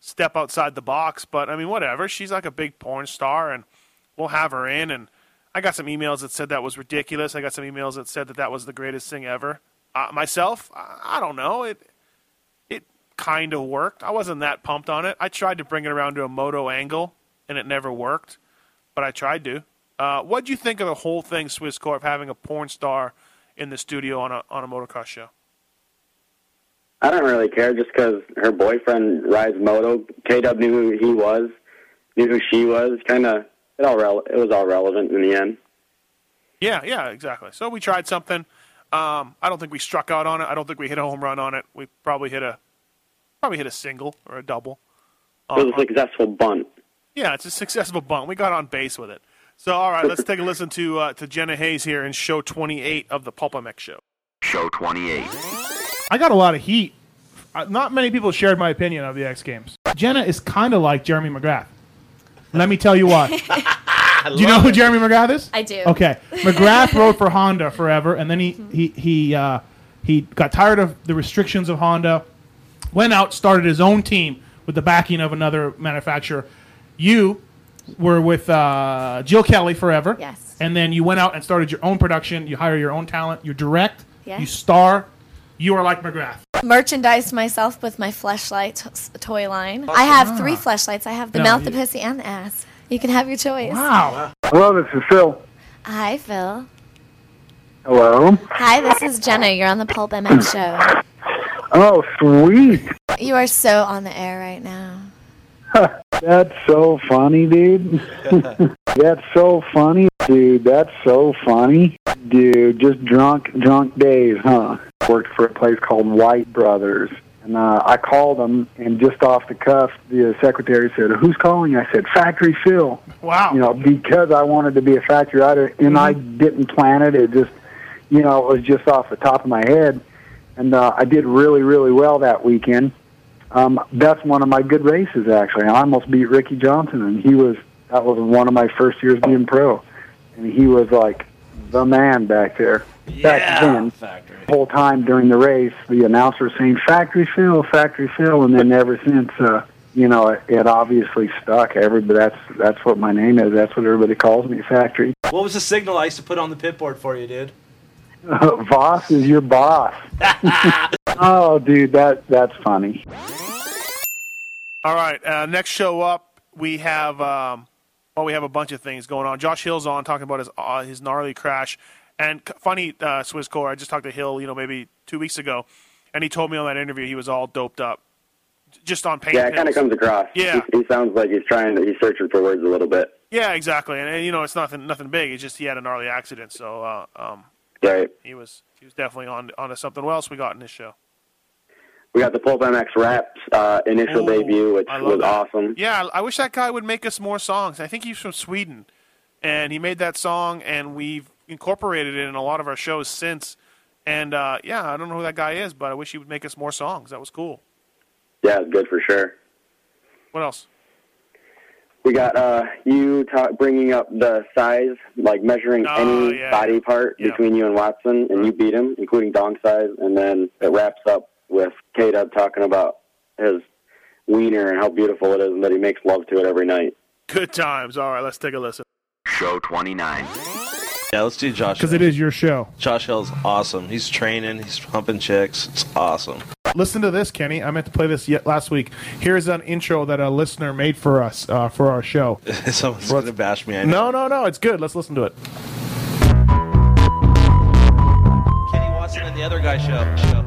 Speaker 3: step outside the box, but, I mean, whatever. She's like a big porn star, and we'll have her in. And I got some emails that said that was ridiculous. I got some emails that said that that was the greatest thing ever. Uh, myself, I, I don't know. It it kind of worked. I wasn't that pumped on it. I tried to bring it around to a moto angle, and it never worked, but I tried to. Uh, what do you think of the whole thing, Swisscore, having a porn star in the studio on a on a motocross show?
Speaker 5: I don't really care just because her boyfriend rides moto. KW knew who he was, knew who she was. Kind of, it all rel- it was all relevant in the end.
Speaker 3: Yeah, yeah, exactly. So we tried something. Um, I don't think we struck out on it. I don't think we hit a home run on it. We probably hit a probably hit a single or a double.
Speaker 5: It was a successful bunt.
Speaker 3: Yeah, it's a successful bunt. We got on base with it. So, all right, let's take a listen to uh, to Jenna Haze here in show 28 of the Pulp MX show.
Speaker 2: Show 28.
Speaker 11: I got a lot of heat. Uh, Not many people shared my opinion of the X Games. Jenna is kind of like Jeremy McGrath. Let me tell you why. do you know who Jeremy McGrath is?
Speaker 43: I do.
Speaker 11: Okay, McGrath rode for Honda forever, and then he he he uh, he got tired of the restrictions of Honda, went out, started his own team with the backing of another manufacturer. You were with uh, Jill Kelly forever.
Speaker 43: Yes.
Speaker 11: And then you went out and started your own production. You hire your own talent. You direct.
Speaker 43: Yes.
Speaker 11: You star. You are like McGrath.
Speaker 43: Merchandise myself with my fleshlight t- toy line. Oh, I have three fleshlights. I have the
Speaker 11: No,
Speaker 43: mouth, the
Speaker 11: you-
Speaker 43: pussy, and the ass. You can have your choice.
Speaker 11: Wow.
Speaker 44: Hello, this is Phil.
Speaker 43: Hi, Phil.
Speaker 44: Hello.
Speaker 43: Hi, this is Jenna. You're on the Pulp MX show.
Speaker 44: Oh, sweet.
Speaker 43: You are so on the air right now.
Speaker 44: That's so funny, dude. That's so funny, dude. That's so funny, dude. Just drunk, drunk days, huh? Worked for a place called White Brothers, and uh, I called them, and just off the cuff, the secretary said, "Who's calling?" I said, "Factory Phil."
Speaker 11: Wow.
Speaker 44: You know, because I wanted to be a factory writer, and I didn't plan it. It just, you know, it was just off the top of my head, and uh, I did really, really well that weekend. Um, that's one of my good races, actually. I almost beat Ricky Johnson, and he was that was one of my first years being pro, and he was like the man back there. Back then,
Speaker 10: factory.
Speaker 44: the whole time during the race, the announcer was saying "Factory Phil, Factory Phil," and then ever since, uh, you know, it, it obviously stuck. Everybody, that's that's what my name is. That's what everybody calls me, Factory.
Speaker 10: What was the signal I used to put on the pit board for you, dude?
Speaker 44: Voss is your boss. oh, dude, that that's funny.
Speaker 3: All right, uh, next show up, we have um, well, we have a bunch of things going on. Josh Hill's on talking about his uh, his gnarly crash, and funny uh, Swisscore. I just talked to Hill, you know, maybe two weeks ago, and he told me on that interview he was all doped up, just on pain
Speaker 5: yeah, it kind of comes across.
Speaker 3: Yeah.
Speaker 5: He, he sounds like he's trying. To he's searching for words a little bit.
Speaker 3: Yeah, exactly, and, and you know, it's nothing nothing big. It's just he had a gnarly accident, so uh, um,
Speaker 5: Right.
Speaker 3: he was he was definitely on onto something. Else we got in this show?
Speaker 5: We got the Pulp MX Raps uh, initial
Speaker 3: Oh,
Speaker 5: debut, which was
Speaker 3: that.
Speaker 5: awesome.
Speaker 3: Yeah, I wish that guy would make us more songs. I think he's from Sweden, and he made that song, and we've incorporated it in a lot of our shows since. And uh, yeah, I don't know who that guy is, but I wish he would make us more songs. That was cool.
Speaker 5: Yeah, good for sure.
Speaker 3: What else?
Speaker 5: We got uh, you ta- bringing up the size, like measuring
Speaker 3: Oh,
Speaker 5: any
Speaker 3: yeah.
Speaker 5: body part
Speaker 3: Yeah.
Speaker 5: between you and Watson, and you beat him, including dong size. And then it wraps up with K Dub talking about his wiener and how beautiful it is, and that he makes love to it every night.
Speaker 3: Good times. All right, let's take a listen.
Speaker 2: Show 29.
Speaker 9: Yeah, let's do Josh.
Speaker 11: because it is your show.
Speaker 9: Josh Hill's awesome. He's training. He's humping chicks. It's awesome.
Speaker 11: Listen to this, Kenny. I meant to play this yet last week. Here's an intro that a listener made for us uh, for our show.
Speaker 9: Someone's gonna bash me. I know.
Speaker 11: No, no, no. It's good. Let's listen to it.
Speaker 9: Kenny Watson and the other guy show. show.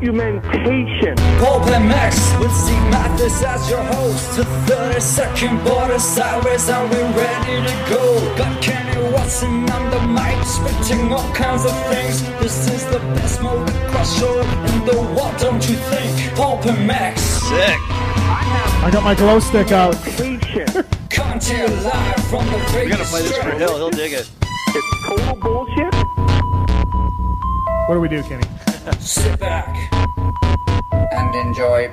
Speaker 34: I have documentation.
Speaker 45: Pulp MX with Steve Matthes as your host. To 30 second border sideways, are we ready to go? Got Kenny Watson on the mic, spitting all kinds of things. This is the best motocross show in the world, don't you think? Pulp MX.
Speaker 9: Sick.
Speaker 11: I got my glow stick out.
Speaker 45: Coming to you live from the
Speaker 9: We
Speaker 45: Vegas
Speaker 9: gotta play this for
Speaker 45: Strip.
Speaker 9: Hill. He'll dig it.
Speaker 34: It's total bullshit.
Speaker 11: What do we do, Kenny?
Speaker 45: Sit back and enjoy.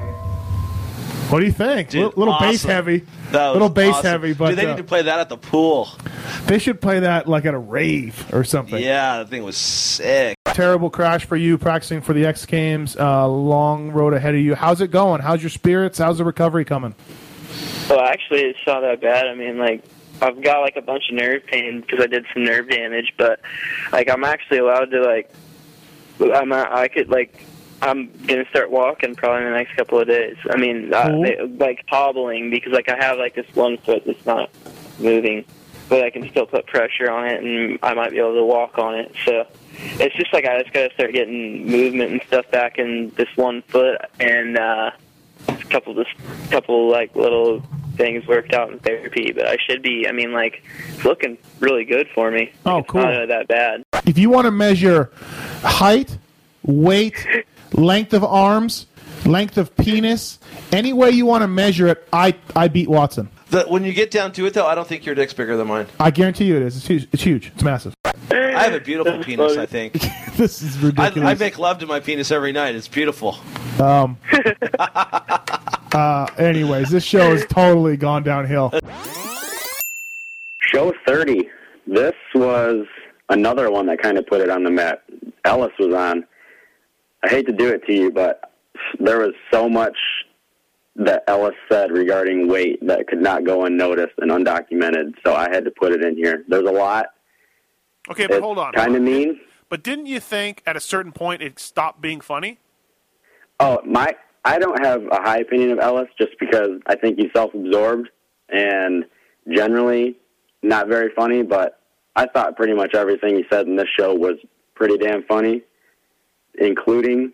Speaker 11: What do you think?
Speaker 9: Dude,
Speaker 11: Li- little bass heavy.
Speaker 9: That was
Speaker 11: little bass
Speaker 9: awesome.
Speaker 11: heavy, but
Speaker 9: Dude, they
Speaker 11: uh,
Speaker 9: need to play that at the pool.
Speaker 11: they should play that like at a rave or something.
Speaker 9: Yeah, that thing was sick.
Speaker 11: Terrible crash for you practicing for the X Games. Uh, long road ahead of you. How's it going? How's your spirits? How's the recovery coming?
Speaker 46: Well, actually, it's not that bad. I mean, like, I've got like a bunch of nerve pain because I did some nerve damage, but like, I'm actually allowed to like, I'm I could like, I'm gonna start walking probably in the next couple of days. I mean, I, they, like hobbling because like I have like this one foot that's not moving, but I can still put pressure on it, and I might be able to walk on it. So. It's just like I just gotta start getting movement and stuff back in this one foot, and uh, a couple just couple like little things worked out in therapy, but I should be. I mean, like it's looking really good for me.
Speaker 11: Oh,
Speaker 46: It's
Speaker 11: cool.
Speaker 46: Not that bad.
Speaker 11: If you want to measure height, weight, length of arms, length of penis, any way you want to measure it, I I beat Watson.
Speaker 9: The, when you get down to it, though, I don't think your dick's bigger than mine.
Speaker 11: I guarantee you it is. It's huge. It's huge. It's massive.
Speaker 9: I have a beautiful penis. I think.
Speaker 11: this is
Speaker 9: I,
Speaker 11: ridiculous.
Speaker 9: I make love to my penis every night. It's beautiful.
Speaker 11: Um. uh. Anyways, this show has totally gone downhill.
Speaker 5: Show 30. This was another one that kind of put it on the map. Ellis was on. I hate to do it to you, but there was so much that Ellis said regarding weight that could not go unnoticed and undocumented, so I had to put it in here. There's a lot.
Speaker 3: Okay, but
Speaker 5: It's
Speaker 3: hold on.
Speaker 5: Kind of mean.
Speaker 3: But didn't you think at a certain point it stopped being funny?
Speaker 5: Oh, my! I don't have a high opinion of Ellis just because I think he's self-absorbed and generally not very funny. But I thought pretty much everything he said in this show was pretty damn funny, including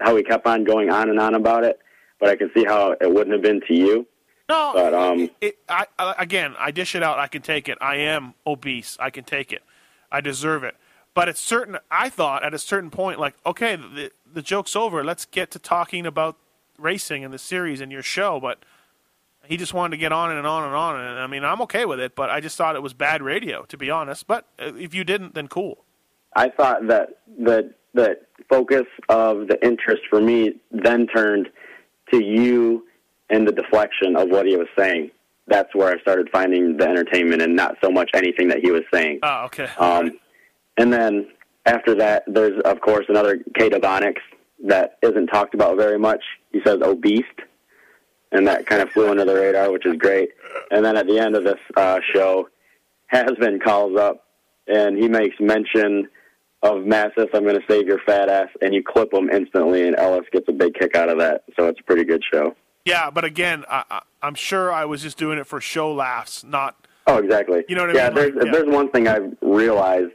Speaker 5: how he kept on going on and on about it. But I can see how it wouldn't have been to you.
Speaker 3: No,
Speaker 5: But um,
Speaker 3: it, I, again, I dish it out. I can take it. I am obese. I can take it. I deserve it. But at certain, I thought at a certain point, like, okay, the the joke's over. Let's get to talking about racing and the series and your show. But he just wanted to get on and on and on. And I mean, I'm okay with it. But I just thought it was bad radio, to be honest. But uh, if you didn't, then cool.
Speaker 5: I thought that the the focus of the interest for me then turned to you and the deflection of what he was saying. That's where I started finding the entertainment and not so much anything that he was saying.
Speaker 3: Oh, okay.
Speaker 5: Um, and then after that, there's of course another Kate that isn't talked about very much. He says obese, and that kind of flew under the radar, which is great. And then at the end of this uh, show, Hasbin calls up and he makes mention of Massis. I'm going to save your fat ass, and you clip him instantly, and Ellis gets a big kick out of that. So it's a pretty good show.
Speaker 3: Yeah, but again, I, I, I'm sure I was just doing it for show laughs, not.
Speaker 5: Oh, exactly.
Speaker 3: You know what I
Speaker 5: yeah,
Speaker 3: mean?
Speaker 5: there's
Speaker 3: Like,
Speaker 5: if there's one thing I've realized,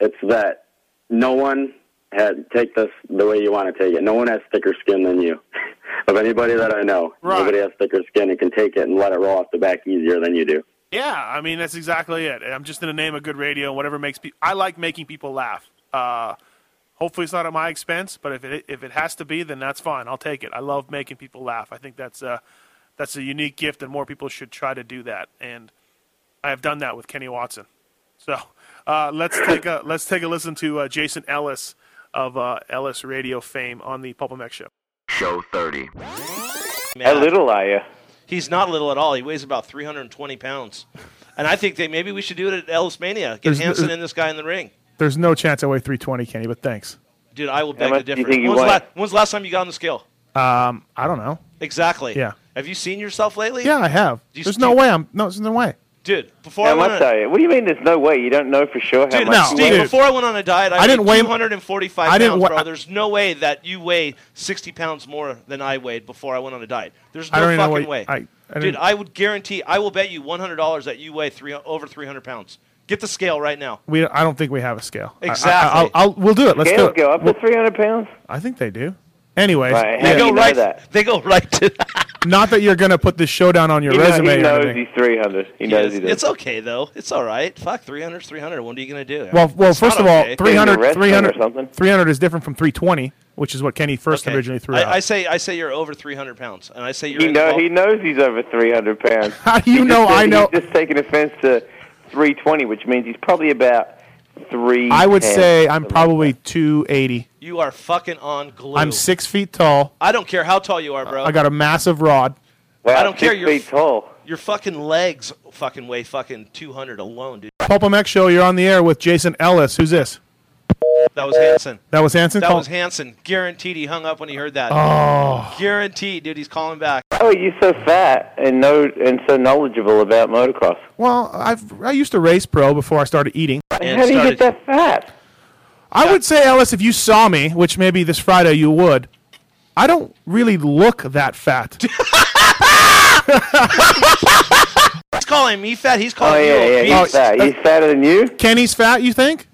Speaker 5: it's that no one had take this the way you want to take it. No one has thicker skin than you. of anybody that I know,
Speaker 3: Right.
Speaker 5: nobody has thicker skin and can take it and let it roll off the back easier than you do.
Speaker 3: Yeah, I mean that's exactly it. I'm just going to name a good radio, and whatever makes people. I like making people laugh. Uh, hopefully, it's not at my expense, but if it if it has to be, then that's fine. I'll take it. I love making people laugh. I think that's a that's a unique gift, and more people should try to do that. And I have done that with Kenny Watson. So uh, let's take a let's take a listen to uh, Jason Ellis of uh, Ellis Radio fame on the Pulp MX show.
Speaker 2: Show 30.
Speaker 9: How
Speaker 42: little are you?
Speaker 9: He's not little at all. He weighs about 320 pounds. And I think that maybe we should do it at Ellis Mania. Get Hanson and this guy in the ring.
Speaker 11: There's no chance I weigh 320, Kenny, but thanks.
Speaker 9: Dude, I will
Speaker 42: How
Speaker 9: beg
Speaker 42: much
Speaker 9: to
Speaker 42: do you
Speaker 9: differ.
Speaker 42: think you
Speaker 9: when's, the
Speaker 42: weigh?
Speaker 9: la- when's the last time you got on the scale?
Speaker 11: Um, I don't know.
Speaker 9: Exactly.
Speaker 11: Yeah.
Speaker 9: Have you seen yourself lately?
Speaker 11: Yeah, I have.
Speaker 9: You-
Speaker 11: There's no
Speaker 9: you-
Speaker 11: way I'm. No, there's no way.
Speaker 9: dude. Before
Speaker 47: How
Speaker 9: I went on,
Speaker 47: are you? What do you mean? There's no way. You don't know for sure how
Speaker 9: Dude,
Speaker 47: much you
Speaker 9: Steve,
Speaker 47: weigh?
Speaker 9: before I went on a diet, I,
Speaker 47: I didn't weigh-
Speaker 9: 245
Speaker 47: I didn't
Speaker 9: pounds,
Speaker 47: wa-
Speaker 9: bro. There's no way that you weigh 60 pounds more than I weighed before I went on a diet. There's no
Speaker 3: don't even know
Speaker 9: fucking way.
Speaker 3: I- I
Speaker 9: Dude, I would guarantee, I will bet you $100 that you weigh three, over 300 pounds. Get the scale right now.
Speaker 3: We I don't think we have a scale. I- I-
Speaker 9: Exactly.
Speaker 3: I'll, I'll, we'll do it. Let's
Speaker 47: Scales
Speaker 3: do it.
Speaker 47: go up to 300 pounds?
Speaker 3: I think they do. Anyways,
Speaker 47: Right, how
Speaker 3: yeah.
Speaker 47: do you know Go right- that?
Speaker 9: They go right to.
Speaker 3: Not that you're going to put this showdown on your
Speaker 47: He know-
Speaker 3: resume.
Speaker 47: he
Speaker 3: or
Speaker 47: knows
Speaker 3: anything.
Speaker 47: he's 300. He knows he does.
Speaker 9: It's okay, though. It's all right. Fuck, 300 300. What are you going to do?
Speaker 3: Well, well,
Speaker 9: It's
Speaker 3: first
Speaker 9: not
Speaker 3: of all,
Speaker 9: okay.
Speaker 3: 300, 300, 300 is different from 320, which is what Kenny first
Speaker 9: Okay.
Speaker 3: originally threw
Speaker 9: I,
Speaker 3: out.
Speaker 9: I say I say you're over 300 pounds, and I say you're
Speaker 47: He
Speaker 9: in the
Speaker 47: know
Speaker 9: ball-
Speaker 47: he knows he's over 300 pounds.
Speaker 3: How do you
Speaker 47: He
Speaker 3: know
Speaker 47: just
Speaker 3: I know-
Speaker 47: He's just taking offense to 320, which means he's probably about three.
Speaker 3: I would say I'm probably 280.
Speaker 9: You are fucking on glue.
Speaker 3: I'm six feet tall.
Speaker 9: I don't care how tall you are, bro.
Speaker 3: I got a massive rod.
Speaker 9: I don't care.
Speaker 47: six
Speaker 9: Your
Speaker 47: feet tall.
Speaker 9: Your fucking legs fucking weigh fucking 200 alone, dude.
Speaker 3: Pulp MX show. You're on the air with Jason Ellis. Who's this?
Speaker 9: That was Hanson.
Speaker 3: That was Hanson.
Speaker 9: That
Speaker 3: Call-
Speaker 9: was Hanson. Guaranteed he hung up when he heard that.
Speaker 3: Oh.
Speaker 9: Guaranteed, dude. He's calling back.
Speaker 47: Oh, you're so fat and know and so knowledgeable about motocross.
Speaker 3: Well, I've I used to race pro before I started eating.
Speaker 47: How do you get that fat?
Speaker 3: I would say, Ellis, if you saw me, which maybe this Friday you would, I don't really look that fat.
Speaker 9: He's calling me fat. He's
Speaker 47: Oh
Speaker 9: calling
Speaker 47: yeah,
Speaker 9: you
Speaker 47: yeah,
Speaker 9: obese.
Speaker 47: he's fat. He's fatter than you.
Speaker 3: Kenny's fat, you think?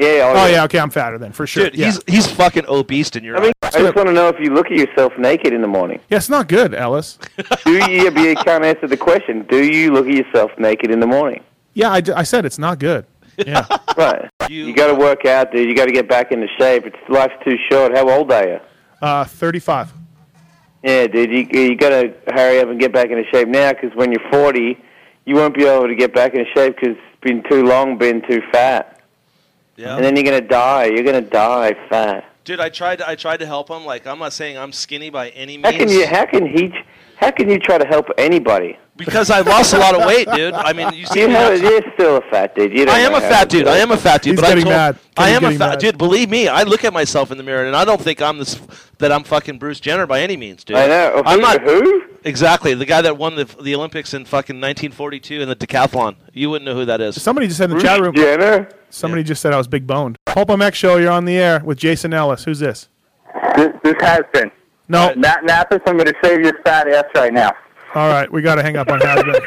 Speaker 47: Yeah. Oh,
Speaker 3: Oh,
Speaker 47: yeah.
Speaker 3: yeah, okay, I'm fatter then, for sure.
Speaker 9: Dude,
Speaker 3: yeah.
Speaker 9: he's he's fucking obese in your
Speaker 47: I mean,
Speaker 9: eyes.
Speaker 47: I just want to know if you look at yourself naked in the morning.
Speaker 3: Yeah, it's not good, Ellis.
Speaker 47: Do you? yeah, but you can't answer the question. Do you look at yourself naked in the morning?
Speaker 3: Yeah, I said it's not good. Yeah.
Speaker 47: Right. You, got to work out, dude. You got to get back into shape. It's life's too short. How old are you?
Speaker 3: Uh, 35.
Speaker 47: Yeah, dude. You you got to hurry up and get back into shape now, because when you're 40, you won't be able to get back into shape because it's been too long, been too fat,
Speaker 9: Yeah.
Speaker 47: and then you're gonna die. You're gonna die fat.
Speaker 9: Dude, I tried. To, I tried to help him. Like I'm not saying I'm skinny by any means.
Speaker 47: How can you? How can he? How can you try to help anybody?
Speaker 9: Because I lost a lot of weight, dude. I mean, you see
Speaker 47: You
Speaker 9: me
Speaker 47: have,
Speaker 9: now-
Speaker 47: you're still a fat dude. You
Speaker 9: I am a fat dude. I am a fat dude.
Speaker 3: He's
Speaker 9: but
Speaker 3: getting
Speaker 9: I told,
Speaker 3: mad.
Speaker 9: I am a fat
Speaker 3: mad.
Speaker 9: dude. Believe me, I look at myself in the mirror and I don't think I'm this that I'm fucking Bruce Jenner by any means, dude.
Speaker 47: I know.
Speaker 9: I'm not
Speaker 47: who?
Speaker 9: exactly the guy that won the the Olympics in fucking 1942 in the decathlon. You wouldn't know who that is.
Speaker 3: Somebody just said in the
Speaker 47: Bruce
Speaker 3: chat room.
Speaker 47: Jenner.
Speaker 3: Somebody just said I was big boned. Pulp MX show. You're on the air with Jason Ellis. Who's this?
Speaker 21: This, this has been.
Speaker 3: No.
Speaker 21: Nat Nappis, I'm going to save your fat ass right now.
Speaker 3: All right, we got to hang up on Hasbro.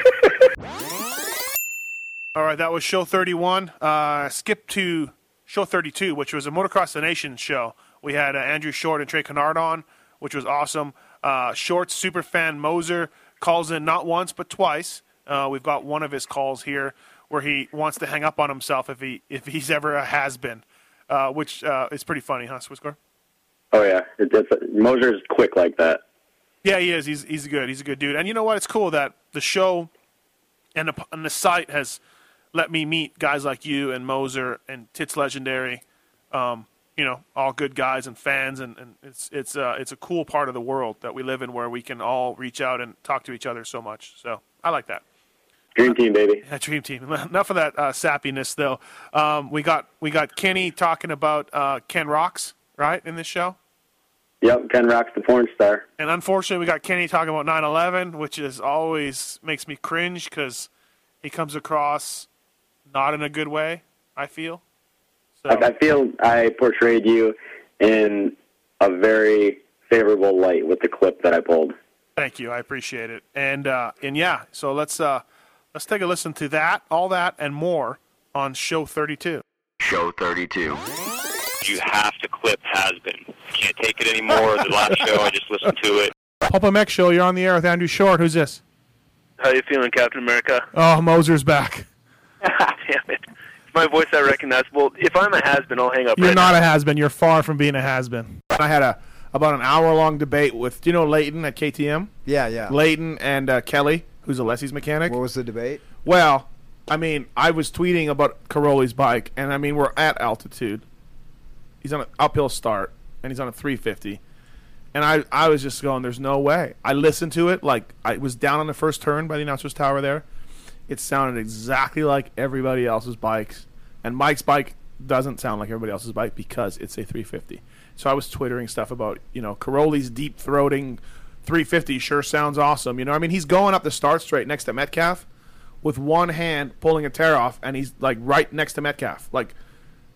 Speaker 3: All right, that was show 31. Uh, skip to show 32, which was a Motocross the Nation show. We had uh, Andrew Short and Trey Canard on, which was awesome. Uh, Short's super fan Moser calls in not once but twice. Uh, we've got one of his calls here where he wants to hang up on himself if he if he's ever a has been, uh, which uh, is pretty funny, huh, Swisscore?
Speaker 5: Oh yeah, it, it's, Moser's quick like that.
Speaker 3: Yeah, he is. He's he's good. He's a good dude. And you know what? It's cool that the show and the and the site has let me meet guys like you and Moser and Tits Legendary. Um, you know, all good guys and fans, and, and it's it's uh, it's a cool part of the world that we live in where we can all reach out and talk to each other so much. So I like that.
Speaker 5: Dream team, baby.
Speaker 3: Yeah, dream team. Enough of that uh, sappiness, though. Um, we got we got Kenny talking about uh, Ken Rocks right in this show.
Speaker 5: Yep, Ken Rock's the porn star.
Speaker 3: And unfortunately, we got Kenny talking about 9/11, which is always makes me cringe because he comes across not in a good way. I feel.
Speaker 5: I, I feel I portrayed you in a very favorable light with the clip that I pulled.
Speaker 3: Thank you. I appreciate it. And uh, and yeah, so let's uh, let's take a listen to that, all that, and more on show 32.
Speaker 2: Show 32.
Speaker 48: You have to clip has been. Can't take it anymore. The last show I just listened to it.
Speaker 3: Pulp MX show. You're on the air with Andrew Short. Who's this?
Speaker 48: How you feeling, Captain America?
Speaker 3: Oh, Moser's back.
Speaker 48: Damn it. Is my voice I recognize. Well, If I'm a has been, I'll hang up
Speaker 3: You're
Speaker 48: right
Speaker 3: not
Speaker 48: now.
Speaker 3: a has been. You're far from being a has been. I had a about an hour long debate with do you know Leighton at KTM?
Speaker 4: Yeah, yeah.
Speaker 3: Leighton and uh, Kelly, who's Alessi's mechanic.
Speaker 4: What was the debate?
Speaker 3: Well, I mean, I was tweeting about Cairoli's bike, and I mean, we're at altitude. He's on an uphill start, and he's on a 350. And I, I was just going, there's no way. I listened to it, like, I was down on the first turn by the announcer's tower there. It sounded exactly like everybody else's bikes. And Mike's bike doesn't sound like everybody else's bike because it's a 350. So I was twittering stuff about, you know, Cairoli's deep throating 350 sure sounds awesome. You know, I mean, he's going up the start straight next to Metcalf with one hand pulling a tear off, and he's like right next to Metcalf. Like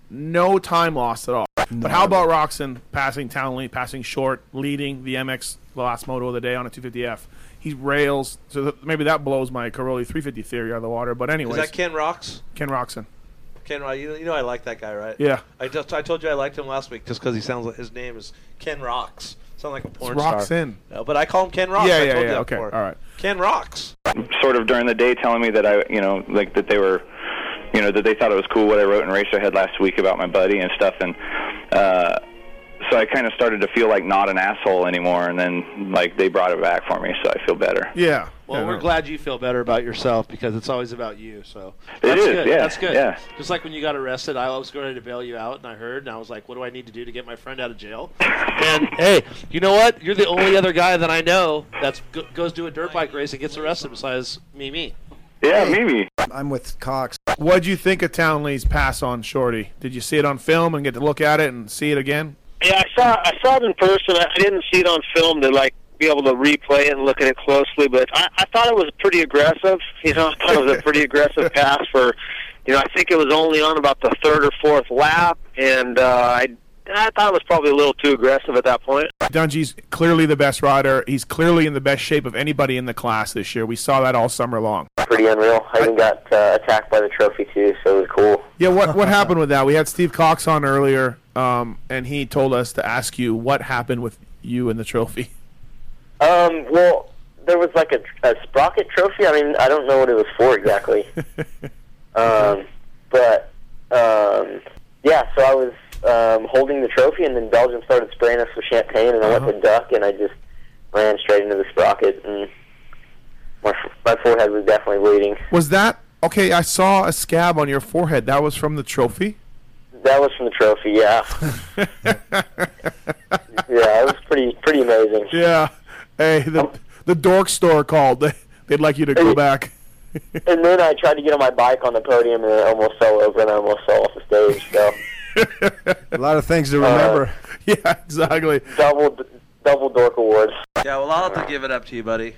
Speaker 3: no time lost at all. But how about Roczen passing Townley, passing short, leading the MX the last moto of the day on a 250F? He rails, so that, maybe that blows my Cairoli 350 theory out of the water. But anyways,
Speaker 9: Is that Ken Rocks?
Speaker 3: Ken Roczen.
Speaker 9: Ken Rock. You, you know I like that guy, right?
Speaker 3: Yeah.
Speaker 9: I just I told you I liked him last week just because he sounds like his name is Ken Rocks. Sound like a porn
Speaker 3: Rocks
Speaker 9: star.
Speaker 3: in.
Speaker 9: No, but I call him Ken Rocks.
Speaker 3: Yeah,
Speaker 9: I
Speaker 3: yeah,
Speaker 9: told
Speaker 3: yeah,
Speaker 9: You that
Speaker 3: okay,
Speaker 9: before.
Speaker 3: all right.
Speaker 9: Ken Rocks.
Speaker 49: sort of during the day telling me that I, you know, like that they were, you know, that they thought it was cool what I wrote in Racerhead last week about my buddy and stuff, and uh, so I kind of started to feel like not an asshole anymore, and then like they brought it back for me, so I feel better.
Speaker 3: Yeah.
Speaker 9: Well, we're glad you feel better about yourself because it's always about you. So
Speaker 49: It
Speaker 9: that's
Speaker 49: is,
Speaker 9: good.
Speaker 49: yeah,
Speaker 9: That's good.
Speaker 49: yeah.
Speaker 9: Just like when you got arrested, I was going to bail you out, and I heard, and I was like, "What do I need to do to get my friend out of jail?" and hey, you know what? You're the only other guy that I know that go- goes to a dirt bike race and gets arrested besides me, me.
Speaker 49: Yeah, Mimi.
Speaker 4: I'm with Cox.
Speaker 3: What'd you think of Townley's pass on Shorty? Did you see it on film and get to look at it and see it again?
Speaker 14: Yeah, I saw I saw it in person. I I didn't see it on film to like be able to replay it and look at it closely, but I, I thought it was pretty aggressive. You know, I thought it was a pretty aggressive pass for. You know, I think it was only on about the third or fourth lap, and uh, I I thought it was probably a little too aggressive at that point.
Speaker 3: Dungey's clearly the best rider. He's clearly in the best shape of anybody in the class this year. We saw that all summer long.
Speaker 50: Pretty unreal. I even got uh, attacked by the trophy too, so it was cool.
Speaker 3: Yeah, what what happened with that? We had Steve Cox on earlier, um, and he told us to ask you what happened with you and the trophy.
Speaker 50: Um, well, there was like a, a sprocket trophy. I mean, I don't know what it was for exactly. um, but um, yeah, so I was um, holding the trophy, and then Belgium started spraying us with champagne, and I went to duck, and I just ran straight into the sprocket, and my my forehead was definitely bleeding.
Speaker 3: Was that okay? I saw a scab on your forehead. That was from the trophy.
Speaker 50: That was from the trophy, yeah. yeah, it was pretty pretty amazing.
Speaker 3: Yeah. Hey, the the dork store called. They, they'd like you to go back.
Speaker 50: and then I tried to get on my bike on the podium, and I almost fell over, and I almost fell off the stage. So
Speaker 4: A lot of things to
Speaker 50: Uh,
Speaker 4: remember.
Speaker 3: yeah, exactly.
Speaker 50: double double dork awards.
Speaker 9: Yeah, well, I'll have to give it up to you, buddy.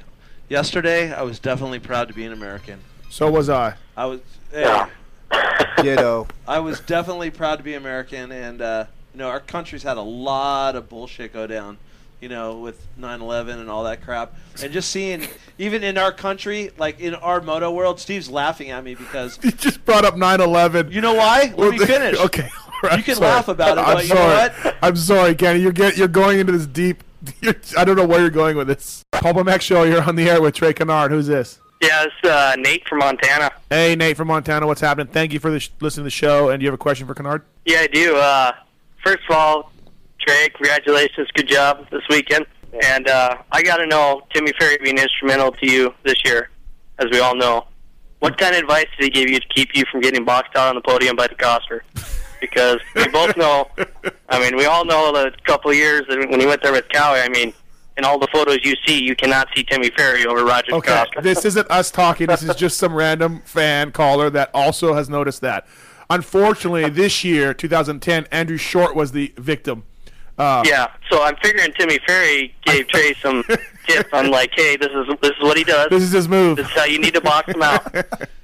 Speaker 9: Yesterday, I was definitely proud to be an American.
Speaker 3: So was I.
Speaker 9: I was. Hey,
Speaker 4: Ditto.
Speaker 9: I was definitely proud to be American, and uh, you know, our country's had a lot of bullshit go down. You know, with 9/11 and all that crap, and just seeing, even in our country, like in our moto world, Steve's laughing at me because
Speaker 3: he just brought up 9/11.
Speaker 9: You know why? Let me finish.
Speaker 3: okay. All right,
Speaker 9: You can
Speaker 3: sorry.
Speaker 9: laugh about it,
Speaker 3: I'm
Speaker 9: but you know
Speaker 3: sorry.
Speaker 9: what?
Speaker 3: I'm sorry, Kenny. You're get, you're going into this deep. You're, I don't know where you're going with this. Pulp MX Show. You're on the air with Trey Canard. Who's this?
Speaker 14: Yeah, it's uh, Nate from Montana.
Speaker 3: Hey, Nate from Montana. What's happening? Thank you for the sh- listening to the show. And do you have a question for Canard?
Speaker 14: Yeah, I do. Uh, first of all, Trey, congratulations. Good job this weekend. And uh, I got to know, Timmy Ferry being instrumental to you this year, as we all know. What kind of advice did he give you to keep you from getting boxed out on the podium by DeCoster? Because we both know, I mean, we all know the couple of years that when he went there with Cowie, I mean, in all the photos you see, you cannot see Timmy Ferry over Roger
Speaker 3: Okay, this isn't us talking. This is just some random fan caller that also has noticed that. Unfortunately, this year, 2010, Andrew Short was the victim. Uh,
Speaker 14: yeah, so I'm figuring Timmy Ferry gave Trey some tips on like, hey, this is this is what he does.
Speaker 3: This is his move.
Speaker 14: This is how you need to box him out.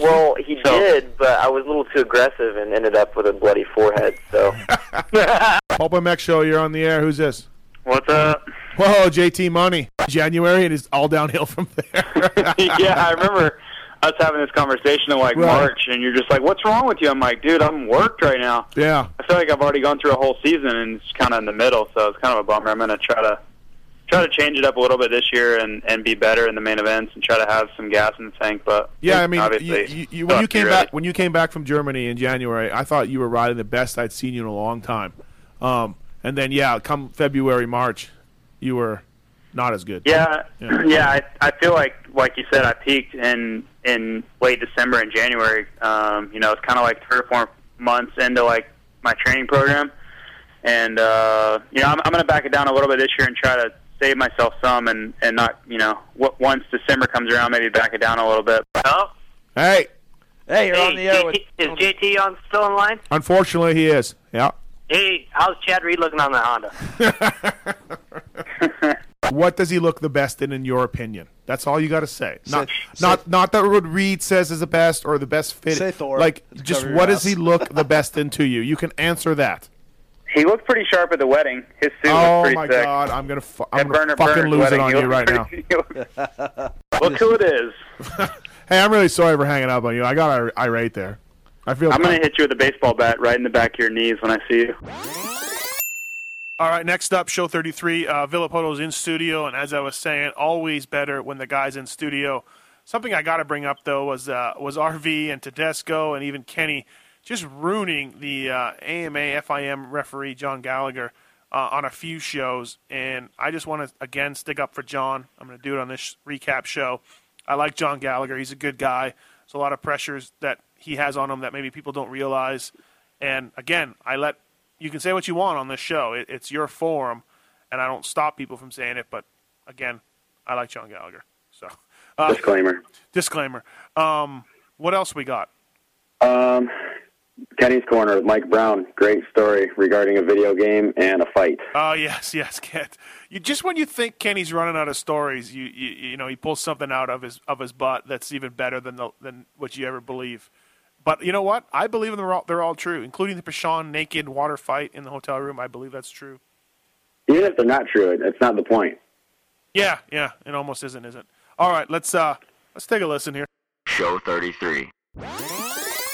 Speaker 50: Well, he did, but I was a little too aggressive and ended up with a bloody forehead. So
Speaker 3: Pulp MX Show, you're on the air. Who's this?
Speaker 14: What's up?
Speaker 3: Whoa, JT Money. January, and it's all downhill from there.
Speaker 36: yeah, I remember us having this conversation in like
Speaker 3: Right.
Speaker 36: March, and you're just like, "What's wrong with you?" I'm like, "Dude, I'm worked right now."
Speaker 3: Yeah.
Speaker 36: I feel like I've already gone through a whole season, and it's kind of in the middle, so it's kind of a bummer. I'm gonna try to try to change it up a little bit this year and and be better in the main events and try to have some gas in the tank. But
Speaker 3: Yeah, I mean,
Speaker 36: obviously,
Speaker 3: you, you, when you came
Speaker 36: ready.
Speaker 3: back when you came back from Germany in January, I thought you were riding the best I'd seen you in a long time. Um, and then yeah, come February, March, you were not as good.
Speaker 36: Yeah,
Speaker 3: Yeah.
Speaker 36: yeah. I, I feel like, like you said, I peaked in in late December and January. Um, you know, it's kind of like three or four months into like my training program, and uh, you know, I'm, I'm going to back it down a little bit this year and try to save myself some, and and not, you know, w- once December comes around, maybe back it down a little bit.
Speaker 14: Oh,
Speaker 3: Hey,
Speaker 9: hey, you're
Speaker 14: on the air with. Is JT on still in line?
Speaker 3: unfortunately, he is. Yeah.
Speaker 14: Hey, how's Chad Reed looking on the Honda?
Speaker 3: What does he look the best in, in your opinion? That's all you got to say. Not,
Speaker 51: Say-
Speaker 3: not, not that what Reed says is the best or the best fit.
Speaker 51: Say Thor.
Speaker 3: Like,
Speaker 51: Just
Speaker 3: just
Speaker 51: cover your
Speaker 3: what does he look the best into you? You can answer that.
Speaker 14: He looked pretty sharp at the wedding. His suit
Speaker 3: oh
Speaker 14: was pretty sick.
Speaker 3: Oh my
Speaker 14: sick.
Speaker 3: God, I'm gonna, fu- I'm gonna
Speaker 14: Burner
Speaker 3: fucking
Speaker 14: Burns'
Speaker 3: lose
Speaker 14: wedding,
Speaker 3: it on
Speaker 14: he
Speaker 3: you
Speaker 14: looked
Speaker 3: right now.
Speaker 14: pretty- Look who it is.
Speaker 3: Hey, I'm really sorry for hanging up on you. I got ir- irate there. I feel.
Speaker 36: I'm gonna hit you with a baseball bat right in the back of your knees when I see you.
Speaker 52: All right, next up, show 33. Uh, Villopoto's in studio, and as I was saying, always better when the guy's in studio. Something I got to bring up though was uh, was RV and Tedesco and even Kenny just ruining the uh, AMA FIM referee John Gallagher uh, on a few shows, and I just want to again stick up for John. I'm going to do it on this recap show. I like John Gallagher; he's a good guy. There's a lot of pressures that he has on him that maybe people don't realize. And again, I let you can say what you want on this show. It, it's your forum, and I don't stop people from saying it. But again, I like John Gallagher. So uh,
Speaker 5: Disclaimer.
Speaker 52: Disclaimer. Um, what else we got?
Speaker 5: Um, Kenny's Corner with Mike Brown. Great story regarding a video game and a fight.
Speaker 52: Oh yes, yes, Kent. You just when you think Kenny's running out of stories, you you, you know he pulls something out of his of his butt that's even better than the, than what you ever believe. But you know what? I believe they're all they're all true, including the Pashon naked water fight in the hotel room. I believe that's true.
Speaker 5: Even if they're not true, it- it's not the point.
Speaker 52: Yeah, yeah, it almost isn't, is it? All right, let's uh let's take a listen here.
Speaker 2: Show 33.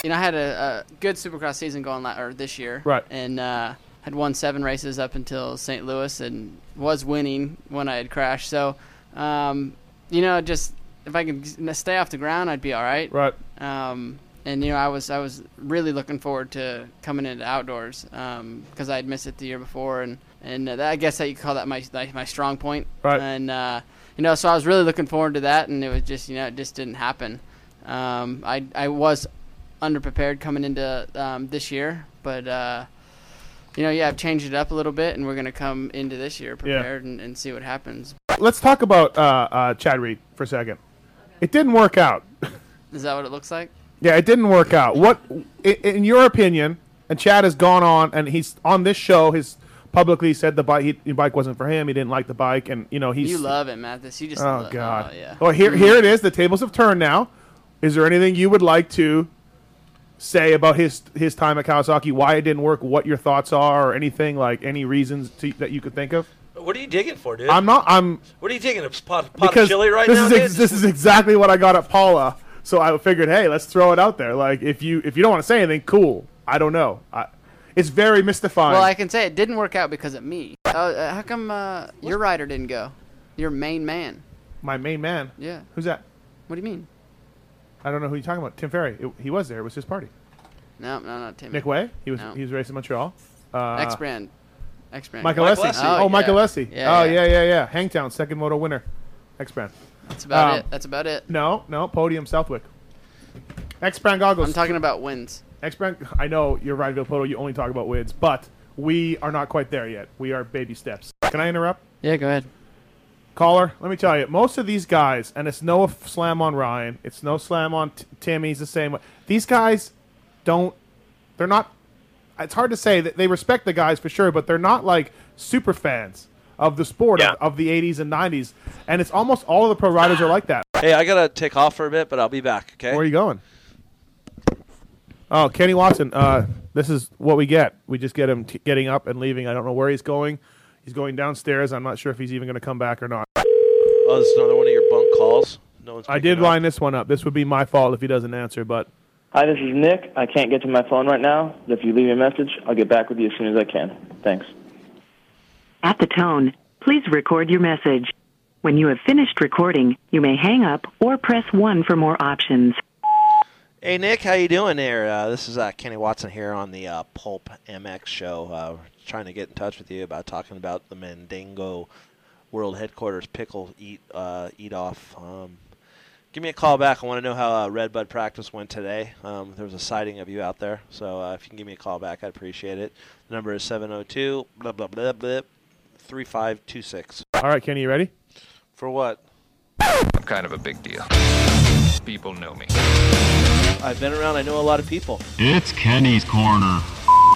Speaker 53: You know, I had a, a good Supercross season going la- or this year,
Speaker 3: Right.
Speaker 53: And uh, had won seven races up until St. Louis, and was winning when I had crashed. So, um, you know, just if I could stay off the ground, I'd be all right.
Speaker 3: Right.
Speaker 53: Um, and you know, I was I was really looking forward to coming into outdoors because I had missed it the year before, and and uh, that, I guess that you could call that my like my strong point.
Speaker 3: Right.
Speaker 53: And uh, you know, so I was really looking forward to that, and it was just you know it just didn't happen. Um, I I was underprepared coming into um, this year, but uh, you know, yeah, I've changed it up a little bit, and we're gonna come into this year prepared and, and see what happens.
Speaker 3: Let's talk about uh, uh, Chad Reed for a second. It didn't work out.
Speaker 53: Is that what it looks like?
Speaker 3: Yeah, it didn't work out. What, i- in your opinion, and Chad has gone on and he's on this show. His publicly said the bike, he, the bike wasn't for him. He didn't like the bike, and you know he's.
Speaker 53: you love it, Matthes. You just
Speaker 3: oh
Speaker 53: lo-
Speaker 3: God.
Speaker 53: Oh, yeah.
Speaker 3: Well, here, here it is. The tables have turned now. Is there anything you would like to say about his his time at Kawasaki? Why it didn't work? What your thoughts are, or anything like any reasons to, that you could think of?
Speaker 54: What are you digging for, dude?
Speaker 3: I'm not. I'm
Speaker 54: What are you digging? A pot, pot
Speaker 3: because
Speaker 54: of chili right
Speaker 3: this
Speaker 54: now,
Speaker 3: is
Speaker 54: dude?
Speaker 3: ex- this is exactly what I got at Paula. So I figured, hey, let's throw it out there. Like if you if you don't want to say anything, cool. I don't know. I, it's very mystifying.
Speaker 53: Well, I can say it didn't work out because of me. Uh, uh, how come uh, your rider didn't go? Your main man.
Speaker 3: My main man.
Speaker 53: Yeah.
Speaker 3: Who's that?
Speaker 53: What do you mean?
Speaker 3: I don't know who you're talking about. Tim Ferry. It- he was there. It was his party.
Speaker 53: No, no, not Tim.
Speaker 3: Nick Wey. He was
Speaker 53: No.
Speaker 3: he was racing Montreal. Uh,
Speaker 53: X brand. X brand.
Speaker 3: Mike Alessi. Oh,
Speaker 53: yeah.
Speaker 3: Mike Alessi.
Speaker 53: Yeah,
Speaker 3: oh
Speaker 53: yeah.
Speaker 3: yeah, yeah, yeah. Hangtown second moto winner. X brand.
Speaker 53: That's about
Speaker 3: Um,
Speaker 53: it. That's about it.
Speaker 3: No, no. Podium Southwick. X brand goggles.
Speaker 53: I'm talking about wins.
Speaker 3: X brand. I know you're Ryan Villopoto. You only talk about wins, but we are not quite there yet. We are baby steps. Can I interrupt?
Speaker 53: Yeah, go ahead.
Speaker 3: Caller, let me tell you, most of these guys, and it's no slam on Ryan, it's no slam on t- Timmy. He's the same way. These guys don't. They're not. It's hard to say that they respect the guys for sure, but they're not like super fans of the sport of, of the '80s and '90s. And it's almost all of the pro riders are like that.
Speaker 9: Hey, I gotta take off for a bit, but I'll be back. Okay.
Speaker 3: Where are you going? Oh, Kenny Watson. Uh, this is what we get. We just get him t- getting up and leaving. I don't know where he's going. He's going downstairs. I'm not sure if he's even going to come back or not.
Speaker 9: Oh, this is another one of your bunk calls. No one's.
Speaker 3: I did
Speaker 9: up.
Speaker 3: line this one up. This would be my fault if he doesn't answer, but
Speaker 55: Hi, this is Nick. I can't get to my phone right now, but if you leave me a message, I'll get back with you as soon as I can. Thanks.
Speaker 47: At the tone, please record your message. When you have finished recording, you may hang up or press 1 for more options.
Speaker 9: Hey Nick, how you doing there? Uh, this is uh, Kenny Watson here on the uh, Pulp MX show. We're trying to get in touch with you about talking about the Mandingo World Headquarters pickle eat uh, eat off. Um, give me a call back. I want to know how uh, Red Bud practice went today. Um, there was a sighting of you out there, so uh, if you can give me a call back, I'd appreciate it. The number is seven zero two blah blah blah blah three five two six.
Speaker 3: all right, Kenny, you ready?
Speaker 9: For what?
Speaker 56: I'm kind of a big deal. People know me.
Speaker 9: I've been around. I know a lot of people.
Speaker 56: It's Kenny's Corner.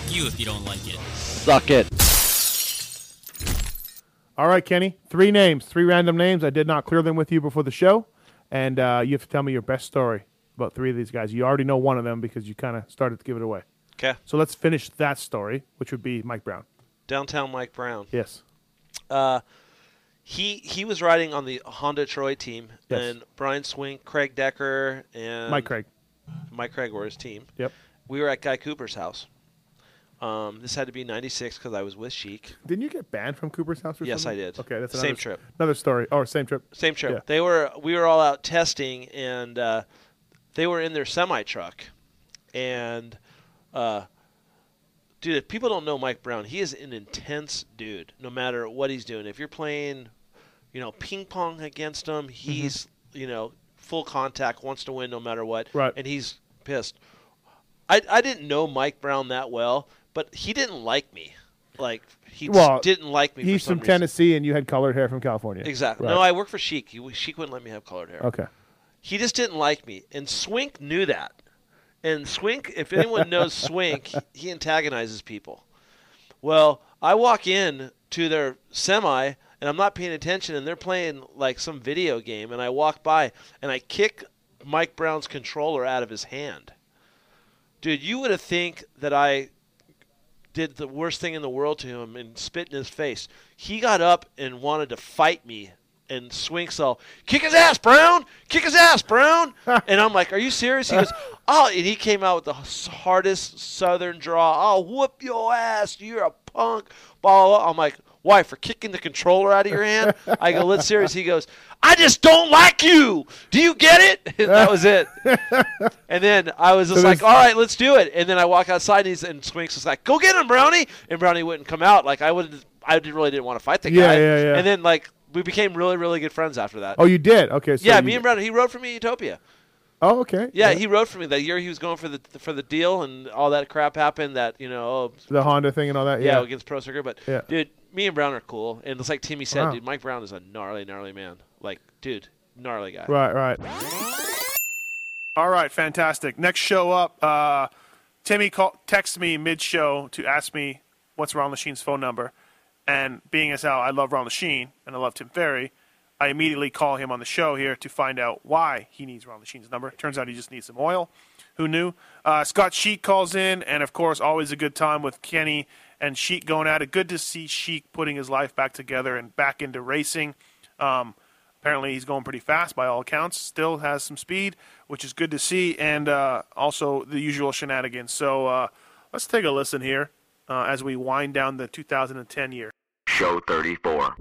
Speaker 57: you if you don't like it.
Speaker 9: Suck it.
Speaker 11: All right, Kenny. Three names, three random names. I did not clear them with you before the show, and uh, you have to tell me your best story about three of these guys. You already know one of them because you kind of started to give it away.
Speaker 9: Okay.
Speaker 11: So let's finish that story, which would be Mike Brown.
Speaker 9: Downtown Mike Brown.
Speaker 11: Yes.
Speaker 9: Uh, he he was riding on the Honda Troy team,
Speaker 11: Yes.
Speaker 9: and Brian Swink, Craig Decker, and
Speaker 11: Mike Craig.
Speaker 9: Mike Craig were his team.
Speaker 11: Yep.
Speaker 9: We were at Guy Cooper's house. Um, this had to be '96 because I was with Sheak.
Speaker 11: Didn't you get banned from Cooper's house? Or
Speaker 9: Yes,
Speaker 11: something?
Speaker 9: I did.
Speaker 11: Okay, that's
Speaker 9: Same
Speaker 11: another,
Speaker 9: trip.
Speaker 11: Another story. Oh, same trip.
Speaker 9: Same trip.
Speaker 11: Yeah.
Speaker 9: They were we were all out testing, and uh, they were in their semi truck, and uh, dude, if people don't know Mike Brown, he is an intense dude. No matter what he's doing, if you're playing, you know, ping pong against him, he's you know full contact, wants to win no matter what,
Speaker 11: Right.
Speaker 9: and he's pissed. I I didn't know Mike Brown that well, but he didn't like me. Like he
Speaker 11: well,
Speaker 9: didn't like me.
Speaker 11: He's from
Speaker 9: reason.
Speaker 11: Tennessee, and you had colored hair from California.
Speaker 9: Exactly.
Speaker 11: Right.
Speaker 9: No, I work for Sheak. He, Sheak wouldn't let me have colored hair.
Speaker 11: Okay.
Speaker 9: He just didn't like me, and Swink knew that. And Swink, if anyone knows Swink, he- he antagonizes people. Well, I walk in to their semi, and I'm not paying attention, and they're playing like some video game, and I walk by, and I kick Mike Brown's controller out of his hand. Dude, you would have think that I did the worst thing in the world to him and spit in his face. He got up and wanted to fight me and Swinks all, kick his ass, Brown! Kick his ass, Brown! and I'm like, are you serious? He goes, oh, and he came out with the hardest southern draw. I'll whoop your ass. You're a punk. Blah, blah, blah. I'm like, why? For kicking the controller out of your hand? I go, let's serious. He goes, I just don't like you. Do you get it? And that was it. And then I was just
Speaker 11: So
Speaker 9: like, all right, let's do it. And then I walk outside, and, he's, and Swinks was like, go get him, Brownie. And Brownie wouldn't come out. Like I wouldn't. I really didn't want to fight the
Speaker 11: Yeah,
Speaker 9: guy.
Speaker 11: yeah, yeah.
Speaker 9: And then like we became really, really good friends after that.
Speaker 11: Oh, you did. Okay. So
Speaker 9: yeah, me and Brownie. He wrote for me Utopia.
Speaker 11: Oh, okay.
Speaker 9: Yeah, he wrote for me that year. He was going for the for the deal, and all that crap happened. That you know, oh,
Speaker 11: the Honda thing and all that.
Speaker 9: yeah,
Speaker 11: Yeah.
Speaker 9: against Pro Circuit. But
Speaker 11: Yeah.
Speaker 9: dude, me and Brown are cool, and it's like Timmy said,
Speaker 11: Wow.
Speaker 9: dude. Mike Brown is a gnarly, gnarly man. Like, dude, gnarly guy.
Speaker 11: Right. Right.
Speaker 3: All right, fantastic. Next show up, uh, Timmy call, texts me mid-show to ask me what's Ron Lechien's phone number, and being as how I love Ron Lechien and I love Tim Ferry, I immediately call him on the show here to find out why he needs Ron Lechien's number. Turns out he just needs some oil. Who knew? Uh, Scott Sheak calls in, and of course, always a good time with Kenny and Sheak going at it. Good to see Sheak putting his life back together and back into racing. Um, apparently, he's going pretty fast by all accounts. Still has some speed, which is good to see, and uh, also the usual shenanigans. So uh, let's take a listen here uh, as we wind down the 2010 year.
Speaker 2: Show 34.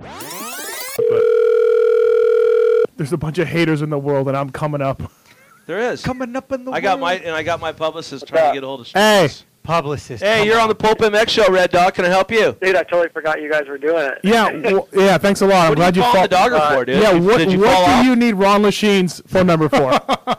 Speaker 11: There's a bunch of haters in the world, and I'm coming up.
Speaker 9: There is
Speaker 58: coming up in the.
Speaker 9: I got my and I got my publicist trying to get a hold of.
Speaker 11: Hey,
Speaker 58: publicist.
Speaker 9: Hey, you're on the Pulp MX show, Red Dog. Can I help you?
Speaker 42: Dude, I totally forgot you guys were doing it.
Speaker 11: Yeah, well, yeah. Thanks a lot. I'm
Speaker 9: What
Speaker 11: glad
Speaker 9: you
Speaker 11: you
Speaker 9: calling
Speaker 11: fought-
Speaker 9: the dogger for, dude?
Speaker 11: Yeah, what,
Speaker 9: did you
Speaker 11: what
Speaker 9: fall
Speaker 11: do
Speaker 9: off?
Speaker 11: you need Ron Lechien's phone number for?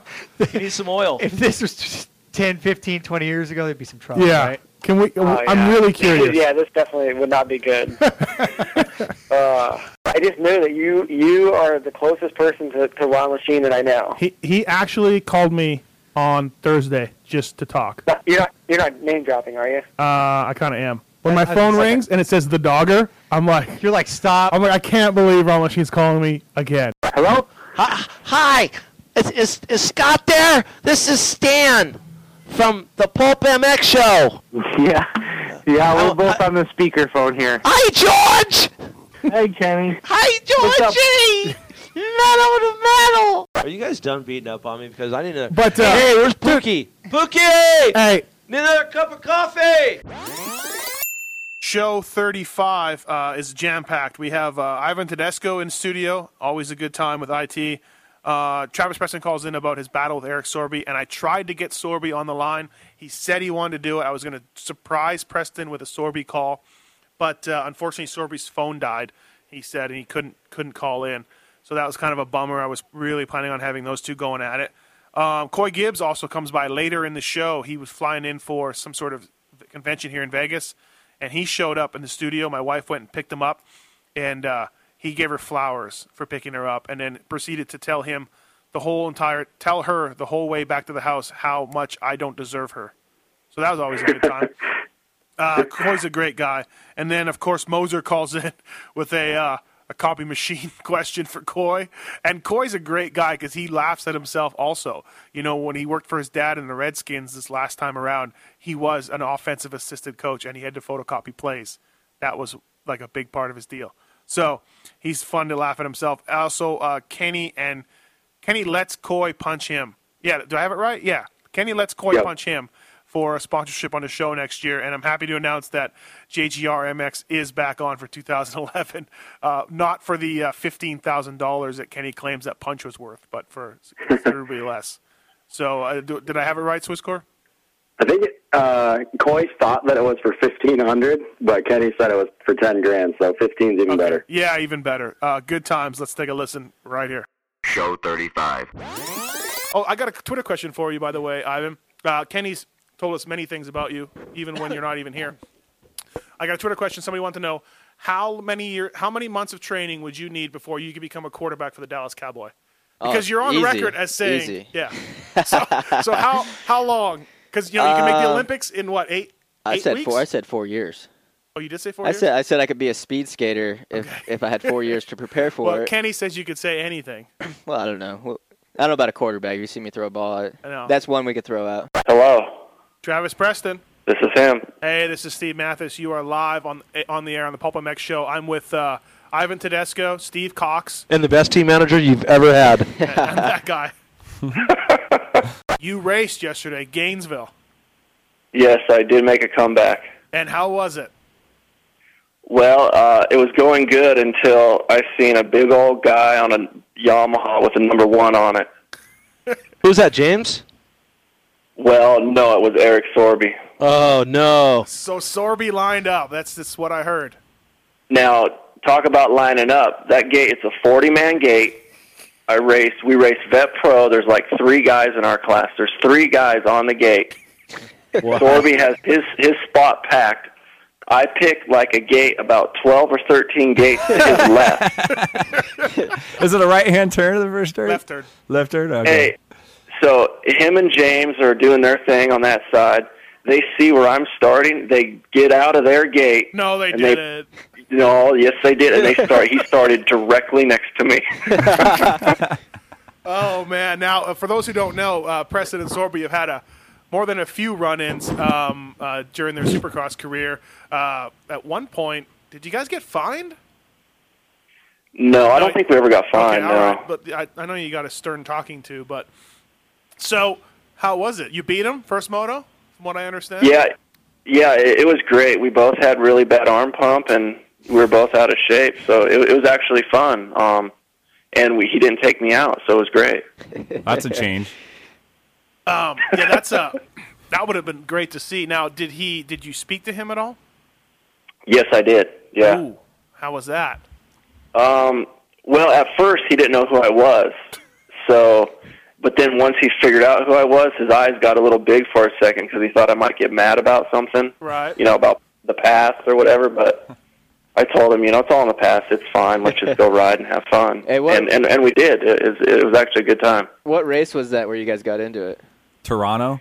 Speaker 9: You need some oil.
Speaker 58: If this was 10, 15, 20 years ago, there'd be some trouble.
Speaker 11: yeah.
Speaker 58: Right?
Speaker 11: Can we?
Speaker 42: Oh,
Speaker 11: I'm
Speaker 42: yeah.
Speaker 11: really curious.
Speaker 42: yeah, this definitely would not be good. uh, I just know that you you are the closest person to, to Ron Lechien that I know.
Speaker 11: He he actually called me on Thursday just to talk.
Speaker 42: You're not you're not name dropping, are you?
Speaker 11: Uh, I kind of am. When my
Speaker 58: I- I-
Speaker 11: phone
Speaker 58: okay.
Speaker 11: rings and it says the dogger, I'm like,
Speaker 58: You're like, stop.
Speaker 11: I'm like, I can't believe Ron Lechien's calling me again.
Speaker 42: Hello?
Speaker 9: Hi, is, is, is Scott there? This is Stan from the Pulp MX show.
Speaker 59: Yeah, yeah, we're both on the speakerphone here.
Speaker 9: Hi, George.
Speaker 59: Hey, Kenny.
Speaker 9: Hi, Georgie. metal to metal. Are you guys done beating up on me? Because I need to.
Speaker 11: But, uh,
Speaker 9: hey, where's Pookie? Pookie!
Speaker 11: Hey,
Speaker 9: Need another cup of coffee.
Speaker 3: Show 35 uh, is jam packed. We have uh, Ivan Tedesco in studio. Always a good time with IT. Uh, Travis Preston calls in about his battle with Eric Sorby, and I tried to get Sorby on the line. He said he wanted to do it. I was going to surprise Preston with a Sorby call, but uh, unfortunately, Sorby's phone died. He said, and he couldn't couldn't call in. So that was kind of a bummer. I was really planning on having those two going at it. Um, Coy Gibbs also comes by later in the show. He was flying in for some sort of convention here in Vegas, and he showed up in the studio. My wife went and picked him up, and uh, he gave her flowers for picking her up, and then proceeded to tell him the whole entire, tell her the whole way back to the house how much I don't deserve her. So that was always a good time. Uh, Coy's a great guy. And then, of course, Moser calls in with a uh, a copy machine question for Coy. And Coy's a great guy because he laughs at himself also. You know, when he worked for his dad in the Redskins this last time around, he was an offensive assistant coach and he had to photocopy plays. That was like a big part of his deal. So he's fun to laugh at himself. Also, uh, Kenny and Kenny lets Coy punch him. Yeah, do I have it right? Yeah, Kenny lets Coy
Speaker 5: Yep.
Speaker 3: punch him for a sponsorship on the show next year, and I'm happy to announce that JGRMX is back on for 2011. Uh, not for the uh, fifteen thousand dollars that Kenny claims that punch was worth, but for considerably less. So, uh, do, did I have it right, Swisscore?
Speaker 5: I think it, uh, Coy thought that it was for fifteen hundred, but Kenny said it was for ten grand. So fifteen's even better.
Speaker 3: Yeah, even better. Uh, good times. Let's take a listen right here.
Speaker 2: Show 35.
Speaker 3: Oh, I got a Twitter question for you, by the way, Ivan. Uh, Kenny's told us many things about you, even when you're not even here. I got a Twitter question. Somebody wanted to know how many year, how many months of training would you need before you could become a quarterback for the Dallas Cowboy?
Speaker 60: Oh,
Speaker 3: Because you're on
Speaker 60: easy.
Speaker 3: record as saying,
Speaker 60: Easy.
Speaker 3: yeah. So, so how how long? Because you know you can make the
Speaker 60: Uh,
Speaker 3: Olympics in what eight?
Speaker 60: I
Speaker 3: eight
Speaker 60: said
Speaker 3: weeks?
Speaker 60: four. I said four years.
Speaker 3: Oh, you did say four
Speaker 60: I
Speaker 3: years.
Speaker 60: said I said I could be a speed skater if if I had four years to prepare for
Speaker 3: well,
Speaker 60: it.
Speaker 3: Kenny says you could say anything.
Speaker 60: well, I don't know. Well, I don't know about a quarterback. You see me throw a ball. I,
Speaker 3: I know.
Speaker 60: That's one we could throw out.
Speaker 5: Hello,
Speaker 3: Travis Preston.
Speaker 5: this is him.
Speaker 3: Hey, this is Steve Matthes. You are live on on the air on the Pulp MX show. I'm with uh, Ivan Tedesco, Steve Cox,
Speaker 9: And the best team manager you've ever had.
Speaker 3: and that guy. you raced yesterday, Gainesville,
Speaker 61: Yes, I did make a comeback.
Speaker 3: and how was it?
Speaker 61: Well, uh, it was going good until I seen a big old guy on a Yamaha with a number one on it.
Speaker 9: Who's that, James?
Speaker 61: Well, no, it was Eric Sorby.
Speaker 9: Oh no.
Speaker 3: So Sorby lined up. That's just what I heard.
Speaker 61: Now, talk about lining up. That gate, it's a 40 man gate. I raced, we raced Vet Pro. There's like three guys in our class. There's three guys on the gate. Sorby has his, his spot packed. I picked like a gate about 12 or 13 gates to his left.
Speaker 62: Is it a right hand turn to the first turn?
Speaker 3: Left turn.
Speaker 62: Left turn? Okay.
Speaker 61: Hey, so him and James are doing their thing on that side. They see where I'm starting. They get out of their gate.
Speaker 3: No, they
Speaker 61: and
Speaker 3: didn't.
Speaker 61: No, yes, they did, and they start. he started directly next to me.
Speaker 3: Oh man! Now, uh, for those who don't know, uh, Preston and Sorby have had a more than a few run-ins um, uh, during their Supercross career. Uh, at one point, did you guys get fined?
Speaker 61: No, I don't think we ever got fined.
Speaker 3: okay,
Speaker 61: no.
Speaker 3: all right. But I, I know you got a stern talking to. But so, how was it? You beat him first moto, from what I understand.
Speaker 61: Yeah, yeah, it, it was great. We both had really bad arm pump, and we were both out of shape. So it, it was actually fun. Um, and we, he didn't take me out, so it was great.
Speaker 62: That's a change.
Speaker 3: Um, yeah, that's a that would have been great to see. Now, did he? Did you speak to him at all?
Speaker 61: Yes, I did. Yeah.
Speaker 3: Ooh, how was that?
Speaker 61: Um, well, at first he didn't know who I was. So, but then once he figured out who I was, his eyes got a little big for a second because he thought I might get mad about something.
Speaker 3: Right.
Speaker 61: You know, about the past or whatever. But I told him, you know, it's all in the past. It's fine. Let's just go ride and have fun.
Speaker 60: Hey, what-
Speaker 61: and, and and we did. It, was it was actually a good time.
Speaker 60: What race was that where you guys got into it?
Speaker 62: Toronto?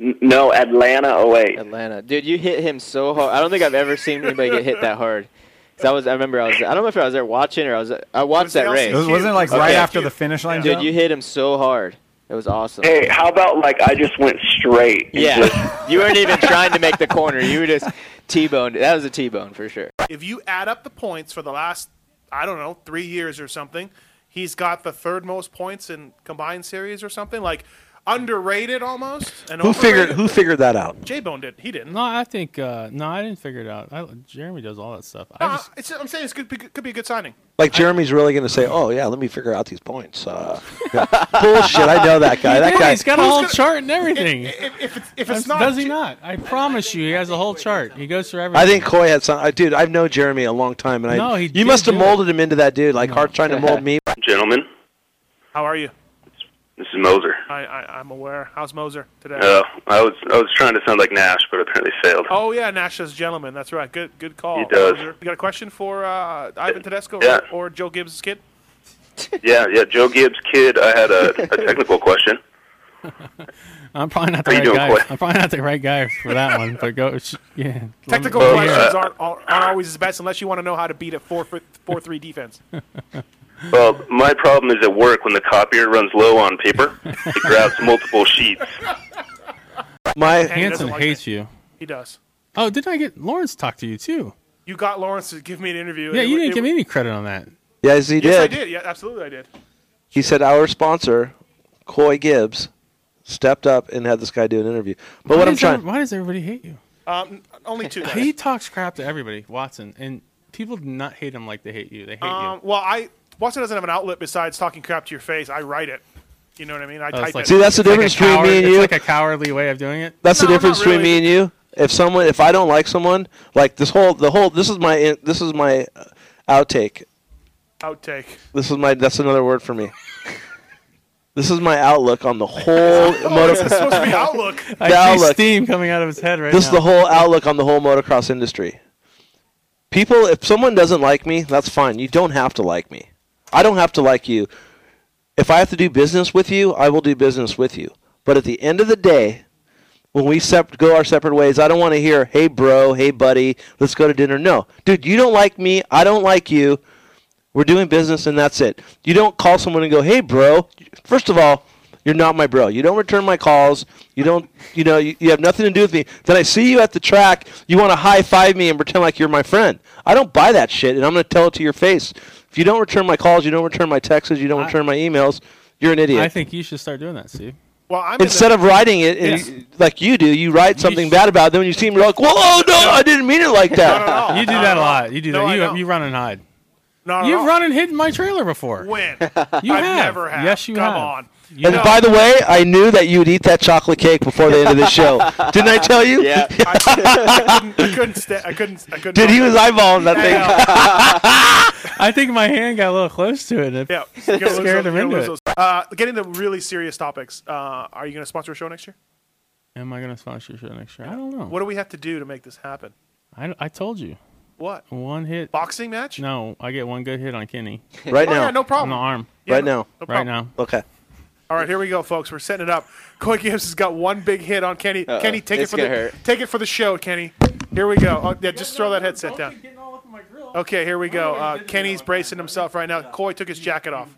Speaker 61: N- No, Atlanta 08.
Speaker 60: Atlanta. Dude, you hit him so hard. I don't think I've ever seen anybody get hit that hard. 'Cause I was, I remember I was, I don't know if I was there watching or I was, I watched that race.
Speaker 62: It was- wasn't it like right after the finish line
Speaker 60: Dude,
Speaker 62: jump?
Speaker 60: you hit him so hard. It was awesome.
Speaker 61: Hey, how about like I just went straight? and just-
Speaker 60: Yeah, you weren't even trying to make the corner. You were just T-boned. That was a T-bone for sure.
Speaker 3: If you add up the points for the last, I don't know, three years or something, he's got the third most points in combined series or something like underrated almost. And
Speaker 9: Who figured who figured that out?
Speaker 3: J Bone did. He didn't.
Speaker 63: No, I think uh, no, I didn't figure it out. I, Jeremy does all that stuff. I
Speaker 3: Uh,
Speaker 63: just,
Speaker 3: it's, I'm saying it could be, could be a good signing.
Speaker 9: Like Jeremy's really going to say, "Oh yeah, let me figure out these points." Uh, yeah. Bullshit! I know that guy. That
Speaker 63: did.
Speaker 9: guy.
Speaker 63: He's got a whole
Speaker 3: gonna-
Speaker 63: chart and everything.
Speaker 3: If, if it's, if it's
Speaker 63: Does-
Speaker 3: not,
Speaker 63: does he not? I promise you, he has a whole chart. He goes through everything.
Speaker 9: I think Coy had some. I, dude, I've known Jeremy a long time, and I.
Speaker 63: No, he
Speaker 9: you must have
Speaker 63: do it.
Speaker 9: molded him into that dude, like Hart trying to mold me.
Speaker 64: Gentlemen,
Speaker 3: How are you?
Speaker 64: This is Moser.
Speaker 3: I, I, I'm aware. How's Moser today?
Speaker 64: Uh, I was I was trying to sound like Nash, but apparently failed.
Speaker 3: Oh yeah, Nash says gentleman. That's right. Good good call.
Speaker 64: He does.
Speaker 3: Moser. You got a question for uh, Ivan Tedesco
Speaker 64: Yeah.
Speaker 3: or, or Joe Gibbs' kid?
Speaker 64: Yeah, yeah. Joe Gibbs' kid. I had a, a technical question.
Speaker 63: I'm probably not the
Speaker 64: How
Speaker 63: right guy.
Speaker 64: Coy?
Speaker 63: I'm probably not the right guy for that one. But go, yeah.
Speaker 3: Technical
Speaker 63: me-
Speaker 3: questions aren't, aren't always his best unless you want to know how to beat a 4 4 3 defense.
Speaker 64: Well, my problem is at work when the copier runs low on paper. it grabs multiple sheets.
Speaker 9: My
Speaker 3: Hanson
Speaker 63: Hanson
Speaker 3: like
Speaker 63: hates you.
Speaker 3: He does.
Speaker 63: Oh, didn't I get Lawrence to talk to you too?
Speaker 3: You got Lawrence to give me an interview.
Speaker 63: Yeah, you
Speaker 3: wa-
Speaker 63: didn't
Speaker 3: it
Speaker 63: give
Speaker 3: wa-
Speaker 63: me any credit on that.
Speaker 9: Yes, he
Speaker 3: Yes, I
Speaker 9: did.
Speaker 3: did. Yeah, absolutely, I did.
Speaker 9: He said our sponsor, Coy Gibbs, stepped up and had this guy do an interview. But
Speaker 63: Why
Speaker 9: what I'm
Speaker 63: does
Speaker 9: trying,
Speaker 63: every- why does everybody hate you?
Speaker 3: Um, only two. guys.
Speaker 63: He talks crap to everybody, Watson, and people do not hate him like they hate you. They hate
Speaker 3: Um, well, I Watson doesn't have an outlet besides talking crap to your face. I write it. You know what I mean? I.
Speaker 63: Oh,
Speaker 3: type
Speaker 63: like,
Speaker 3: it.
Speaker 9: See, that's the
Speaker 63: it's like
Speaker 9: difference between
Speaker 63: coward-
Speaker 9: me and you.
Speaker 63: it's
Speaker 9: you.
Speaker 63: like a cowardly way of doing it.
Speaker 9: that's the difference
Speaker 3: not
Speaker 9: between me and you. If someone, if I don't like someone, like this whole, the whole, this is my, this is my uh, outtake.
Speaker 3: outtake.
Speaker 9: This is my, that's another word for me. This is my outlook on the whole
Speaker 3: Oh,
Speaker 9: motor.
Speaker 3: this is supposed to be outlook.
Speaker 63: I
Speaker 9: The
Speaker 63: see
Speaker 9: outlook.
Speaker 63: steam coming out of his head right
Speaker 9: this
Speaker 63: now.
Speaker 9: is the whole outlook on the whole motocross industry. People, if someone doesn't like me, that's fine. You don't have to like me. I don't have to like you. If I have to do business with you, I will do business with you. But at the end of the day, when we sep- go our separate ways, I don't want to hear, "Hey, bro, hey, buddy, let's go to dinner." No, dude, you don't like me. I don't like you. We're doing business, and that's it. You don't call someone and go, "Hey, bro." First of all, you're not my bro. You don't return my calls. You don't, you know, you, you have nothing to do with me. Then I see you at the track. You want to high five me and pretend like you're my friend. I don't buy that shit, and I'm going to tell it to your face. If you don't return my calls, you don't return my texts, you don't
Speaker 63: I-
Speaker 9: return my emails, you're an idiot.
Speaker 63: I think you should start doing that, Steve.
Speaker 3: Well, I'm
Speaker 9: Instead of writing it and
Speaker 63: Yes.
Speaker 9: like you do, you write something bad about it. Then when you see me, you're like, "Whoa, no, I didn't mean it like that."
Speaker 63: You do that a lot. You do
Speaker 3: No,
Speaker 63: that. You, you run and hide.
Speaker 3: No, no,
Speaker 63: You've run and hidden my trailer before.
Speaker 3: When?
Speaker 63: You
Speaker 3: I've
Speaker 63: have.
Speaker 3: never have.
Speaker 63: Yes, you
Speaker 3: Come
Speaker 63: have.
Speaker 3: on.
Speaker 63: You
Speaker 9: and
Speaker 63: know.
Speaker 9: by the way, I knew that you would eat that chocolate cake before the end of the show. Didn't I tell you?
Speaker 60: Yeah.
Speaker 3: I couldn't. I couldn't. Sta- I couldn't. I couldn't.
Speaker 9: Dude, he was eyeballing that thing.
Speaker 63: I think my hand got a little close to it. It
Speaker 3: Yeah, you're
Speaker 63: scared
Speaker 3: those-
Speaker 63: him into
Speaker 3: gonna
Speaker 63: it.
Speaker 3: Uh, getting to really serious topics. Uh, are you going to sponsor a show next year?
Speaker 63: Am I going to sponsor a show next year? I don't know.
Speaker 3: What do we have to do to make this happen?
Speaker 63: I, I told you.
Speaker 3: What?
Speaker 63: One hit.
Speaker 3: Boxing match?
Speaker 63: No, I get one good hit on Kenny.
Speaker 9: Right
Speaker 3: Oh,
Speaker 9: now.
Speaker 3: yeah, no problem.
Speaker 63: On the arm.
Speaker 3: Yeah,
Speaker 9: right
Speaker 3: no-
Speaker 9: now.
Speaker 3: no
Speaker 63: right now.
Speaker 9: Okay.
Speaker 3: All right, here we go, folks. We're setting it up. Coy Gibbs has got one big hit on Kenny.
Speaker 60: Uh-oh.
Speaker 3: Kenny, take it for the
Speaker 60: hurt.
Speaker 3: take it for the show, Kenny. Here we go. Oh, yeah, just throw that headset down. Okay, here we go. Uh, Kenny's bracing himself right now. Coy took his jacket off.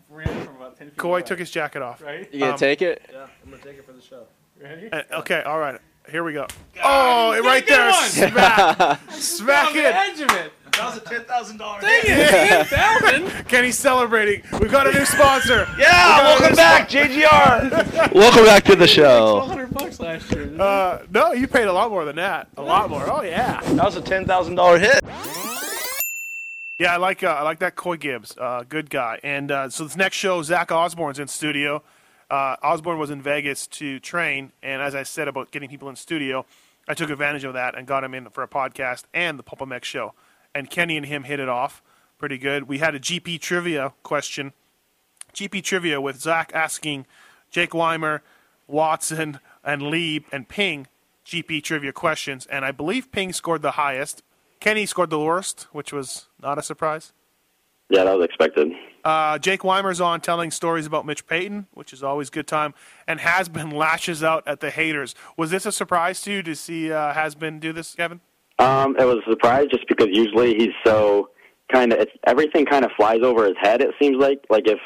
Speaker 3: Coy took his jacket off.
Speaker 60: You gonna
Speaker 3: Um,
Speaker 60: take it?
Speaker 10: Yeah, I'm gonna take it for the show.
Speaker 3: uh, okay, all right. Here we go. Oh, right there, smack, smack it.
Speaker 10: That was a ten thousand dollars. Hit. Dang it!
Speaker 3: Kenny's celebrating. We've got a new sponsor.
Speaker 10: Yeah,
Speaker 3: We
Speaker 10: welcome back,
Speaker 3: spon-
Speaker 10: JGR.
Speaker 9: Welcome back to the show.
Speaker 63: 100 bucks last year.
Speaker 3: Uh, no, you paid a lot more than that. A lot more. Oh yeah.
Speaker 9: That was a ten thousand dollar hit.
Speaker 3: Yeah, I like uh, I like that Coy Gibbs, uh, good guy. And uh, so this next show, Zach Osborne's in studio. Uh, Osborne was in Vegas to train, and as I said about getting people in studio, I took advantage of that and got him in for a podcast and the Pulp MX show. And Kenny and him hit it off pretty good. We had a GP trivia question, GP trivia with Zach asking Jake Weimer, Watson, and Lieb and Ping GP trivia questions, and I believe Ping scored the highest. Kenny scored the worst, which was not a surprise.
Speaker 5: Yeah, that was expected.
Speaker 3: Uh, Jake Weimer's on telling stories about Mitch Payton, which is always good time, and has been lashes out at the haters. Was this a surprise to you to see uh, has been do this, Kevin?
Speaker 5: Um, it was a surprise just because usually he's so kind of everything kind of flies over his head. It seems like like if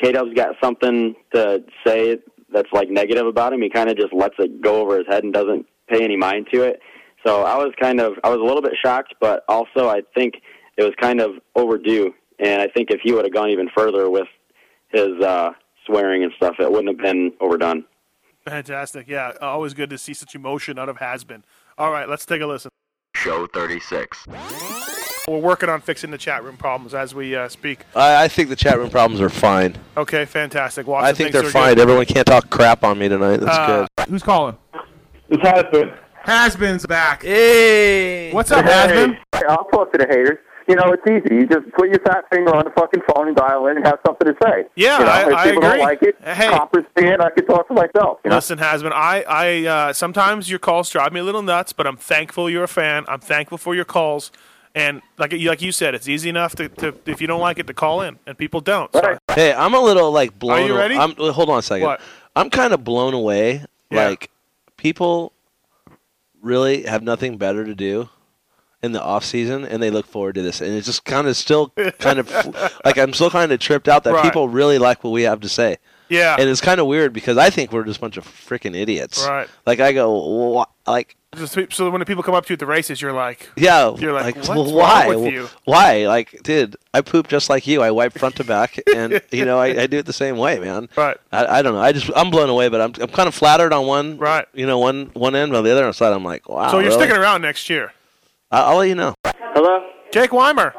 Speaker 5: K Dub's got something to say that's like negative about him, he kind of just lets it go over his head and doesn't pay any mind to it. So I was kind of I was a little bit shocked, but also I think it was kind of overdue. And I think if he would have gone even further with his uh, swearing and stuff, it wouldn't have been overdone.
Speaker 3: Fantastic. Yeah, always good to see such emotion out of has been. All right, let's take a listen.
Speaker 2: Show 36.
Speaker 3: We're working on fixing the chat room problems as we uh, speak.
Speaker 9: I, I think the chat room problems are fine.
Speaker 3: Okay, fantastic. Watson
Speaker 9: I think
Speaker 3: thinks
Speaker 9: they're
Speaker 3: good.
Speaker 9: fine. Everyone can't talk crap on me tonight. That's
Speaker 3: Uh,
Speaker 9: good.
Speaker 11: Who's calling?
Speaker 59: It's Hasbin.
Speaker 11: Hasbin's back.
Speaker 9: Hey.
Speaker 11: What's up, Hasbin?
Speaker 59: Hey, I'll talk to the haters. You know, it's easy. You just put your fat finger on the fucking phone and dial in and have something to say.
Speaker 3: Yeah,
Speaker 59: you know,
Speaker 3: I-
Speaker 59: if
Speaker 3: I
Speaker 59: people
Speaker 3: agree.
Speaker 59: don't like it,
Speaker 3: Hey.
Speaker 59: coppers stand. I can talk for myself. You know?
Speaker 3: Listen, Hasbin, I, I uh, sometimes your calls drive me a little nuts, but I'm thankful you're a fan. I'm thankful for your calls, and like you- like you said, it's easy enough to, to if you don't like it to call in, and people don't. So,
Speaker 9: Hey, I'm a little like blown.
Speaker 3: Are
Speaker 9: you
Speaker 3: ready?
Speaker 9: I'm, hold on a second.
Speaker 3: What?
Speaker 9: I'm kind of blown away
Speaker 3: Yeah.
Speaker 9: Like people really have nothing better to do in the off season and they look forward to this and it's just kind of still kind of like I'm still kind of tripped out that
Speaker 3: Right.
Speaker 9: people really like what we have to say.
Speaker 3: Yeah.
Speaker 9: And it's kind of weird because I think we're just a bunch of freaking idiots.
Speaker 3: Right.
Speaker 9: Like I go "Wha- like
Speaker 3: So when the people come up to you at the races, you're like,
Speaker 9: yeah,
Speaker 3: you're like,
Speaker 9: like, why?
Speaker 3: wrong with you?
Speaker 9: Why? Like, dude, I poop just like you. I wipe front to back, and you know, I, I do it the same way, man.
Speaker 3: Right.
Speaker 9: I, I don't know. I just I'm blown away, but I'm I'm kind of flattered on one. Right. You know, one one end, on the other side, I'm like, wow.
Speaker 3: so you're
Speaker 9: really?
Speaker 3: sticking around next year.
Speaker 9: I- I'll let you know.
Speaker 42: Hello?
Speaker 3: Jake Weimer.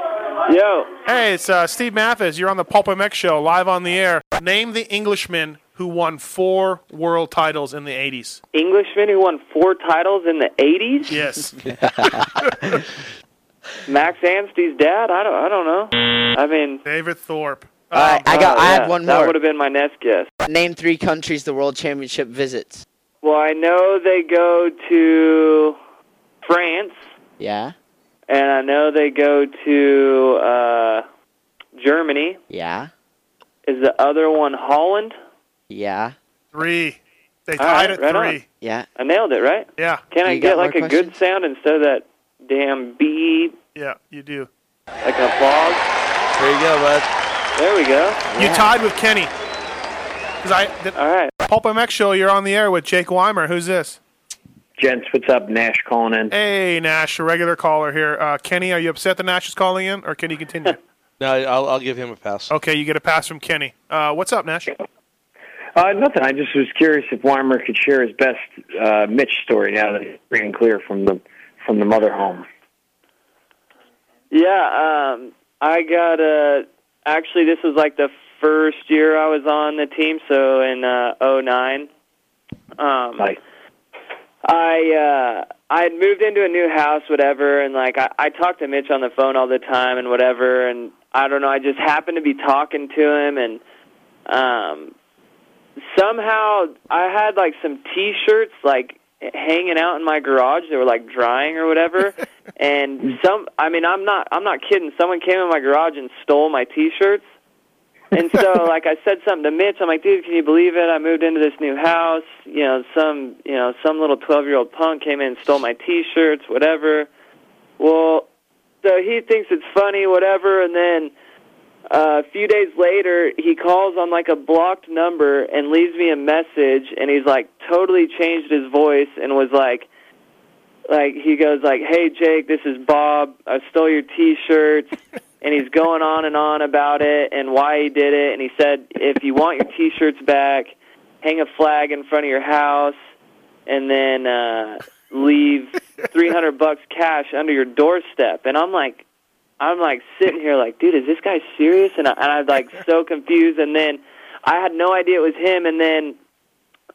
Speaker 42: Yo.
Speaker 3: Hey, it's uh, Steve Matthes. You're on the Pulp MX show, live on the air. Name the Englishman who won four world titles in the 80s.
Speaker 42: Englishman who won four titles in the 80s?
Speaker 3: Yes.
Speaker 42: Max Anstie's dad? I don't, I don't know. I mean,
Speaker 3: David Thorpe.
Speaker 53: All right, I got.
Speaker 42: Oh,
Speaker 53: I
Speaker 42: yeah,
Speaker 53: had one more.
Speaker 42: That would have been my next guess.
Speaker 53: Name three countries the World Championship visits.
Speaker 42: Well, I know they go to France,
Speaker 53: Yeah.
Speaker 42: and I know they go to uh, Germany.
Speaker 53: Yeah.
Speaker 42: Is the other one Holland?
Speaker 53: Yeah.
Speaker 3: Three. They
Speaker 42: All
Speaker 3: tied
Speaker 42: right,
Speaker 3: at
Speaker 42: right on.
Speaker 3: three.
Speaker 53: Yeah.
Speaker 42: I nailed it, right?
Speaker 3: Yeah.
Speaker 42: Can I
Speaker 3: You got
Speaker 42: get
Speaker 3: more
Speaker 42: like a good sound instead of that damn beep,
Speaker 3: Yeah, you do.
Speaker 42: like an applause?
Speaker 9: There you go, bud.
Speaker 42: There we go.
Speaker 3: You tied with Kenny. 'Cause I, the,
Speaker 42: All right.
Speaker 3: Pulp MX show, you're on the air with Jake Weimer. Who's this?
Speaker 65: Gents, what's up? Nash calling in.
Speaker 3: Hey, Nash, a regular caller here. Uh, Kenny, are you upset that Nash is calling in, or can you continue?
Speaker 9: No, I'll I'll give him a pass.
Speaker 3: okay, you get a pass from Kenny. Uh, what's up, Nash?
Speaker 65: Uh, nothing. I just was curious if Weimer could share his best uh, Mitch story now that he's free and clear from the from the mother home.
Speaker 42: Yeah, um, I got a. Actually, this was like the first year I was on the team, so in uh, '09. Um, I uh, I had moved into a new house, whatever, and like I, I talked to Mitch on the phone all the time and whatever, and I don't know, I just happened to be talking to him, and um, somehow I had like some T-shirts like hanging out in my garage. They were like drying or whatever, and some. I mean, I'm not I'm not kidding. Someone came in my garage and stole my T-shirts. And so, like I said something to Mitch, I'm like, dude, can you believe it? I moved into this new house. You know, some, you know, some little 12 year old punk came in and stole my T-shirts, whatever. Well, so he thinks it's funny, whatever. And then uh, a few days later, he calls on like a blocked number and leaves me a message, and he's like totally changed his voice and was like, like he goes like, "Hey Jake, this is Bob. I stole your T-shirts." and he's going on and on about it and why he did it. And he said, if you want your T-shirts back, hang a flag in front of your house, and then uh, leave three hundred bucks cash under your doorstep. And I'm like, I'm like sitting here like, dude, is this guy serious? And I, and I'm like so confused. And then I had no idea it was him. And then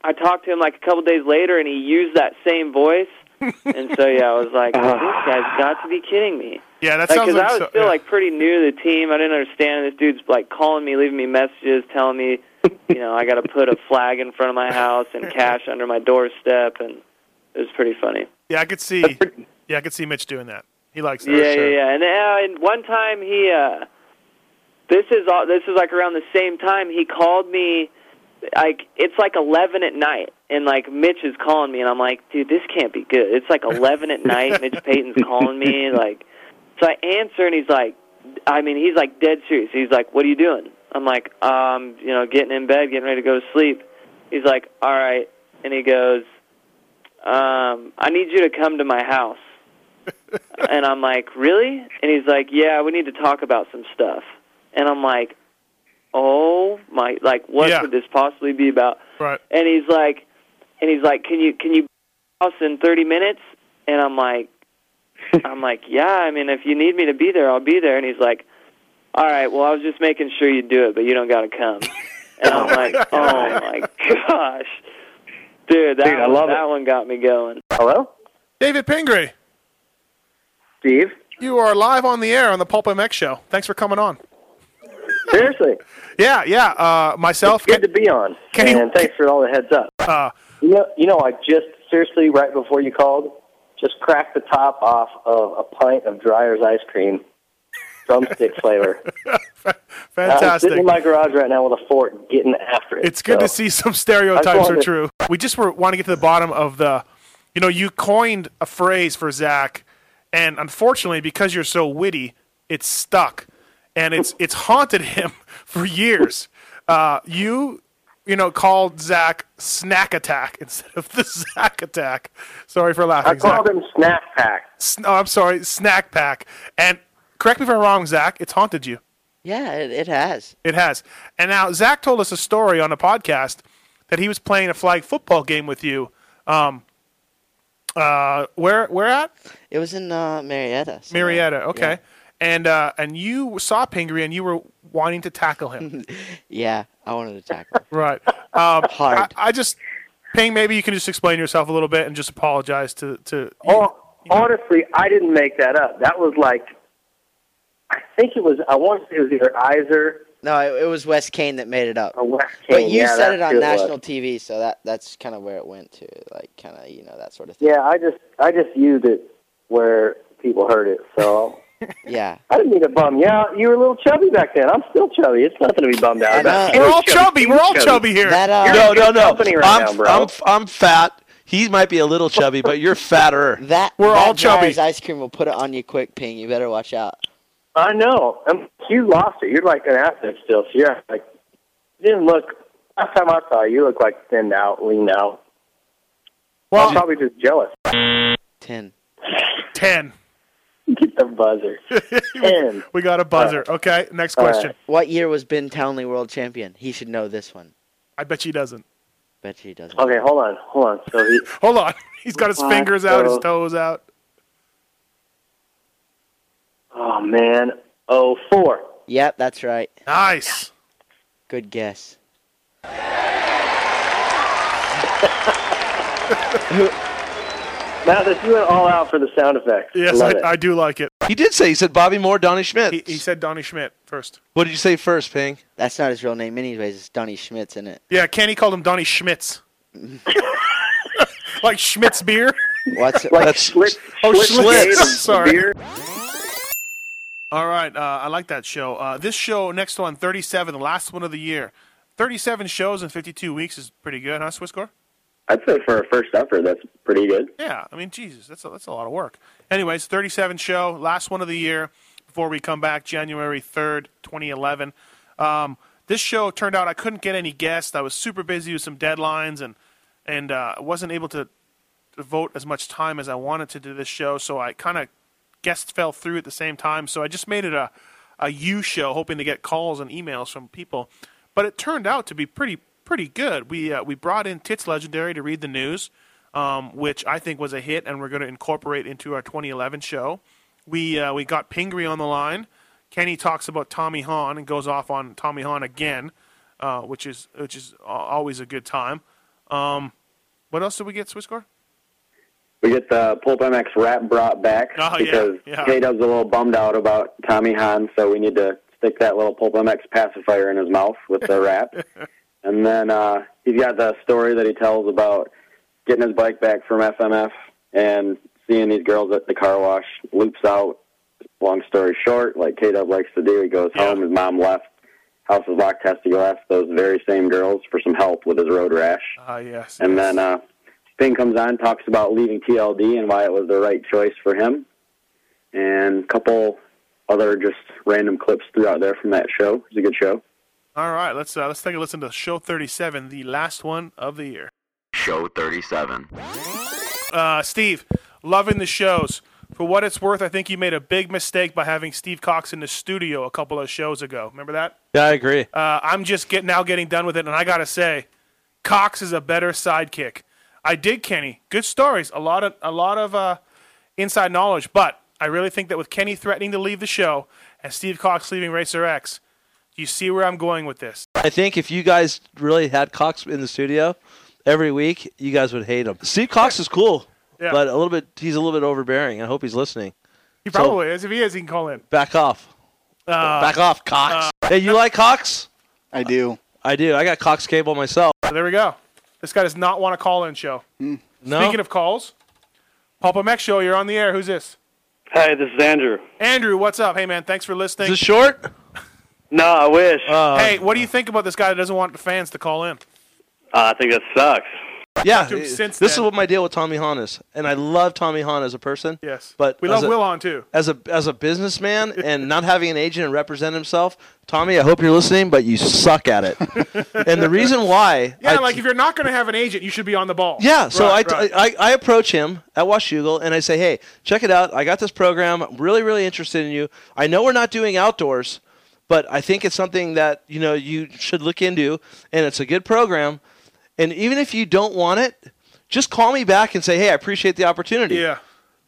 Speaker 42: I talked to him like a couple days later, and he used that same voice. and so yeah, I was like, this guy's got to be kidding me.
Speaker 3: Yeah, that
Speaker 42: Like,
Speaker 3: sounds like
Speaker 42: I was
Speaker 3: so-
Speaker 42: still
Speaker 3: yeah.
Speaker 42: like pretty new to the team. I didn't understand. This dude's like calling me, leaving me messages, telling me, you know, I got to put a flag in front of my house and cash under my doorstep, and it was pretty funny.
Speaker 3: Yeah, I could see. Yeah, I could see Mitch doing that. He likes that.
Speaker 42: Yeah, yeah, yeah. And, uh, and one time he, uh, this is all. This is like around the same time he called me. Like it's like eleven at night, and like Mitch is calling me, and I'm like, dude, this can't be good. It's like eleven at night. Mitch Payton's calling me, like, so I answer, and he's like, I mean, he's like dead serious. He's like, what are you doing? I'm like, um, you know, getting in bed, getting ready to go to sleep. He's like, all right, and he goes, um, I need you to come to my house. and I'm like, really? And he's like, yeah, we need to talk about some stuff. And I'm like, oh my, like, what
Speaker 3: Yeah.
Speaker 42: could this possibly be about?
Speaker 3: Right.
Speaker 42: And he's like, and he's like, can you can you be at my house in 30 minutes? And I'm like, I'm like, yeah. I mean, if you need me to be there, I'll be there. And he's like, all right. Well, I was just making sure you do it, but you don't got to come. And I'm like, oh my gosh, dude, that
Speaker 65: Dude, I
Speaker 42: one,
Speaker 65: love
Speaker 42: that one got me going.
Speaker 65: Hello,
Speaker 3: David Pingree.
Speaker 65: Steve.
Speaker 3: You are live on the air on the Pulp MX show. Thanks for coming on.
Speaker 65: Seriously,
Speaker 3: Yeah, yeah. Uh, myself.
Speaker 65: good to be on,
Speaker 3: Kenny-
Speaker 65: and thanks for all the heads up.
Speaker 3: Uh,
Speaker 65: You know, you know, I just seriously right before you called, just crack the top off of a pint of Dreyer's ice cream, drumstick flavor.
Speaker 66: I'm
Speaker 3: Fantastic.
Speaker 66: sitting in my garage right now with a fork, getting after it.
Speaker 3: It's good to see some stereotypes are true. We just were want to get to the bottom of the, you know, you coined a phrase for Zach, and unfortunately, because you're so witty, it's stuck, and it's it's haunted him for years. Uh, you, you know, called Zach Snack Attack instead of the Zach Attack. Sorry for laughing.
Speaker 66: I called
Speaker 3: Zach.
Speaker 66: him Snack Pack.
Speaker 3: No, Oh, I'm sorry, Snack Pack. And correct me if I'm wrong, Zach. It's haunted you.
Speaker 67: Yeah, it, it has.
Speaker 3: It has. And now Zach told us a story on a podcast that he was playing a flag football game with you. Um, uh, where where at?
Speaker 67: It was in uh, Marietta. so-
Speaker 3: Marietta. Okay. And uh, and you saw Pingree and you were wanting to tackle him.
Speaker 67: Yeah, I wanted to tackle. him.
Speaker 3: right. Um,
Speaker 67: Hard.
Speaker 3: I, I just Ping. Maybe you can just explain yourself a little bit and just apologize to to.
Speaker 66: Oh, honestly, I didn't make that up. That was like, I think it was. I want to say it was either Iser
Speaker 67: No, it, it was Wes Kane that made it up.
Speaker 66: or West
Speaker 67: But you
Speaker 66: yeah,
Speaker 67: said it on national
Speaker 66: was.
Speaker 67: TV, so that that's kind of where it went to, like kind of you know that sort of thing.
Speaker 66: Yeah, I just I just used it where people heard it. So
Speaker 67: Yeah.
Speaker 66: I didn't mean to bum you out. You were a little chubby back then. I'm still chubby. It's nothing to be bummed out about.
Speaker 3: We're all chubby. We're all chubby here.
Speaker 66: You're
Speaker 9: no,
Speaker 66: in
Speaker 9: no, no.
Speaker 66: company right
Speaker 9: I'm,
Speaker 66: now, bro.
Speaker 9: I'm, I'm fat. He might be a little chubby, but you're fatter.
Speaker 67: That
Speaker 3: We're
Speaker 67: that
Speaker 3: all chubby.
Speaker 67: Breyers ice cream will put it on you quick, Ping. You better watch out.
Speaker 66: I know. Um, you lost it. You're like an athlete still. So you're like, you didn't look. Last time I saw you, you looked like thinned out, leaned out.
Speaker 3: Well,
Speaker 66: I'm probably just jealous.
Speaker 67: Ten.
Speaker 3: Ten.
Speaker 66: Get the buzzer. Ten.
Speaker 3: We got a buzzer. Uh, okay. Next question.
Speaker 66: right.
Speaker 67: What year was Ben Townley world champion? He should know this one.
Speaker 3: I bet she doesn't.
Speaker 67: Bet he doesn't.
Speaker 66: Okay, hold on, hold on. So he,
Speaker 3: Hold on. He's got his
Speaker 66: What?
Speaker 3: fingers out, his toes out.
Speaker 66: oh man, oh four.
Speaker 67: Yep, that's right.
Speaker 3: Nice.
Speaker 67: Good guess.
Speaker 66: Now that you went all out for the sound effects.
Speaker 3: Yes,
Speaker 66: Love
Speaker 3: I. I do like it.
Speaker 9: He did say he said Bobby Moore, Donnie Schmidt.
Speaker 3: He, he said Donnie Schmidt first.
Speaker 9: What did you say first, Ping?
Speaker 67: That's not his real name, anyways. It's Donnie Schmitz, isn't it?
Speaker 3: Yeah, Kenny called him Donnie Schmitz. like Schmitz beer.
Speaker 67: What's
Speaker 66: like
Speaker 9: That's-
Speaker 66: Schlitz,
Speaker 3: Oh,
Speaker 66: Schlitz
Speaker 3: Schlitz. Sorry.
Speaker 66: beer.
Speaker 3: All right, uh, I like that show. Uh, this show next one, 37, the last one of the year. 37 shows in 52 weeks is pretty good, huh, Swisscore?
Speaker 5: I'd say for a first effort, that's pretty good.
Speaker 3: Yeah, I mean, Jesus, that's a, that's a lot of work. Anyways, 37 show, last one of the year before we come back January 3rd, 2011. Um, this show turned out I couldn't get any guests. I was super busy with some deadlines and and uh, wasn't able to devote as much time as I wanted to do this show. So I kind of guests fell through at the same time. So I just made it a a U show, hoping to get calls and emails from people. But it turned out to be pretty pretty good. We uh, we brought in Tits Legendary to read the news, um, which I think was a hit, and we're going to incorporate into our 2011 show. We uh, we got Pingree on the line. Kenny talks about Tommy Hahn and goes off on Tommy Hahn again, uh, which is which is always a good time. Um, what else did we get, Swisscore?
Speaker 5: We get the Pulp MX rap brought back
Speaker 3: Oh, yeah,
Speaker 5: because
Speaker 3: yeah.
Speaker 5: K-Dub's a little bummed out about Tommy Hahn, so we need to stick that little Pulp MX pacifier in his mouth with the rap. And then uh, he's got the story that he tells about getting his bike back from FMF and seeing these girls at the car wash. Loops out. Long story short, like K-Dub likes to do, he goes home. His mom left. House is locked. Has to go ask those very same girls for some help with his road rash.
Speaker 3: Ah, yes.
Speaker 5: And then uh, Ping comes on, talks about leaving TLD and why it was the right choice for him, and a couple other just random clips throughout there from that show. It's a good show.
Speaker 3: All right, let's uh, let's take a listen to show 37, the last one of the year.
Speaker 2: Show 37.
Speaker 3: Uh, Steve, loving the shows. For what it's worth, I think you made a big mistake by having Steve Cox in the studio a couple of shows ago. Remember that?
Speaker 9: Yeah, I agree.
Speaker 3: Uh, I'm just get, now getting done with it, and I gotta say, Cox is a better sidekick. I dig Kenny. Good stories. A lot of a lot of uh, inside knowledge, but I really think that with Kenny threatening to leave the show and Steve Cox leaving Racer X, do you see where I'm going with this?
Speaker 9: I think if you guys really had Cox in the studio every week, you guys would hate him. Steve Cox is cool,
Speaker 3: Yeah.
Speaker 9: but a little bit he's a little bit overbearing. I hope he's listening.
Speaker 3: He
Speaker 9: So,
Speaker 3: probably is. If he is, he can call in.
Speaker 9: back off.
Speaker 3: Uh,
Speaker 9: back off, Cox. hey, you like Cox?
Speaker 68: I do.
Speaker 9: I do. I got Cox cable myself.
Speaker 3: So there we go. This guy does not want a call-in show.
Speaker 9: No.
Speaker 3: Speaking of calls, Pulp MX show, you're on the air. Who's this?
Speaker 68: Hi, this is Andrew.
Speaker 3: Andrew, what's up? Hey man, thanks for listening.
Speaker 9: Is this short?
Speaker 69: No, I wish.
Speaker 3: hey, what do you think about this guy that doesn't want the fans to call in?
Speaker 69: Uh, I think that sucks.
Speaker 9: Yeah,
Speaker 3: to him since
Speaker 9: this is what my deal with Tommy Hahn is, and I love Tommy Hahn as a person.
Speaker 3: Yes.
Speaker 9: but
Speaker 3: We love
Speaker 9: a-
Speaker 3: Will Hahn, too.
Speaker 9: As a as a businessman and not having an agent and represent himself, Tommy, I hope you're listening, but you suck at it. and the reason why,
Speaker 3: Yeah,
Speaker 9: I-
Speaker 3: like if you're not going to have an agent, you should be on the ball.
Speaker 9: yeah, so
Speaker 3: Right,
Speaker 9: I,
Speaker 3: right.
Speaker 9: I, I approach him at Washougal and I say, hey, check it out. I got this program. I'm really, really interested in you. I know we're not doing outdoors, but I think it's something that you know you should look into, and it's a good program. And even if you don't want it, just call me back and say, hey, I appreciate the opportunity.
Speaker 3: Yeah.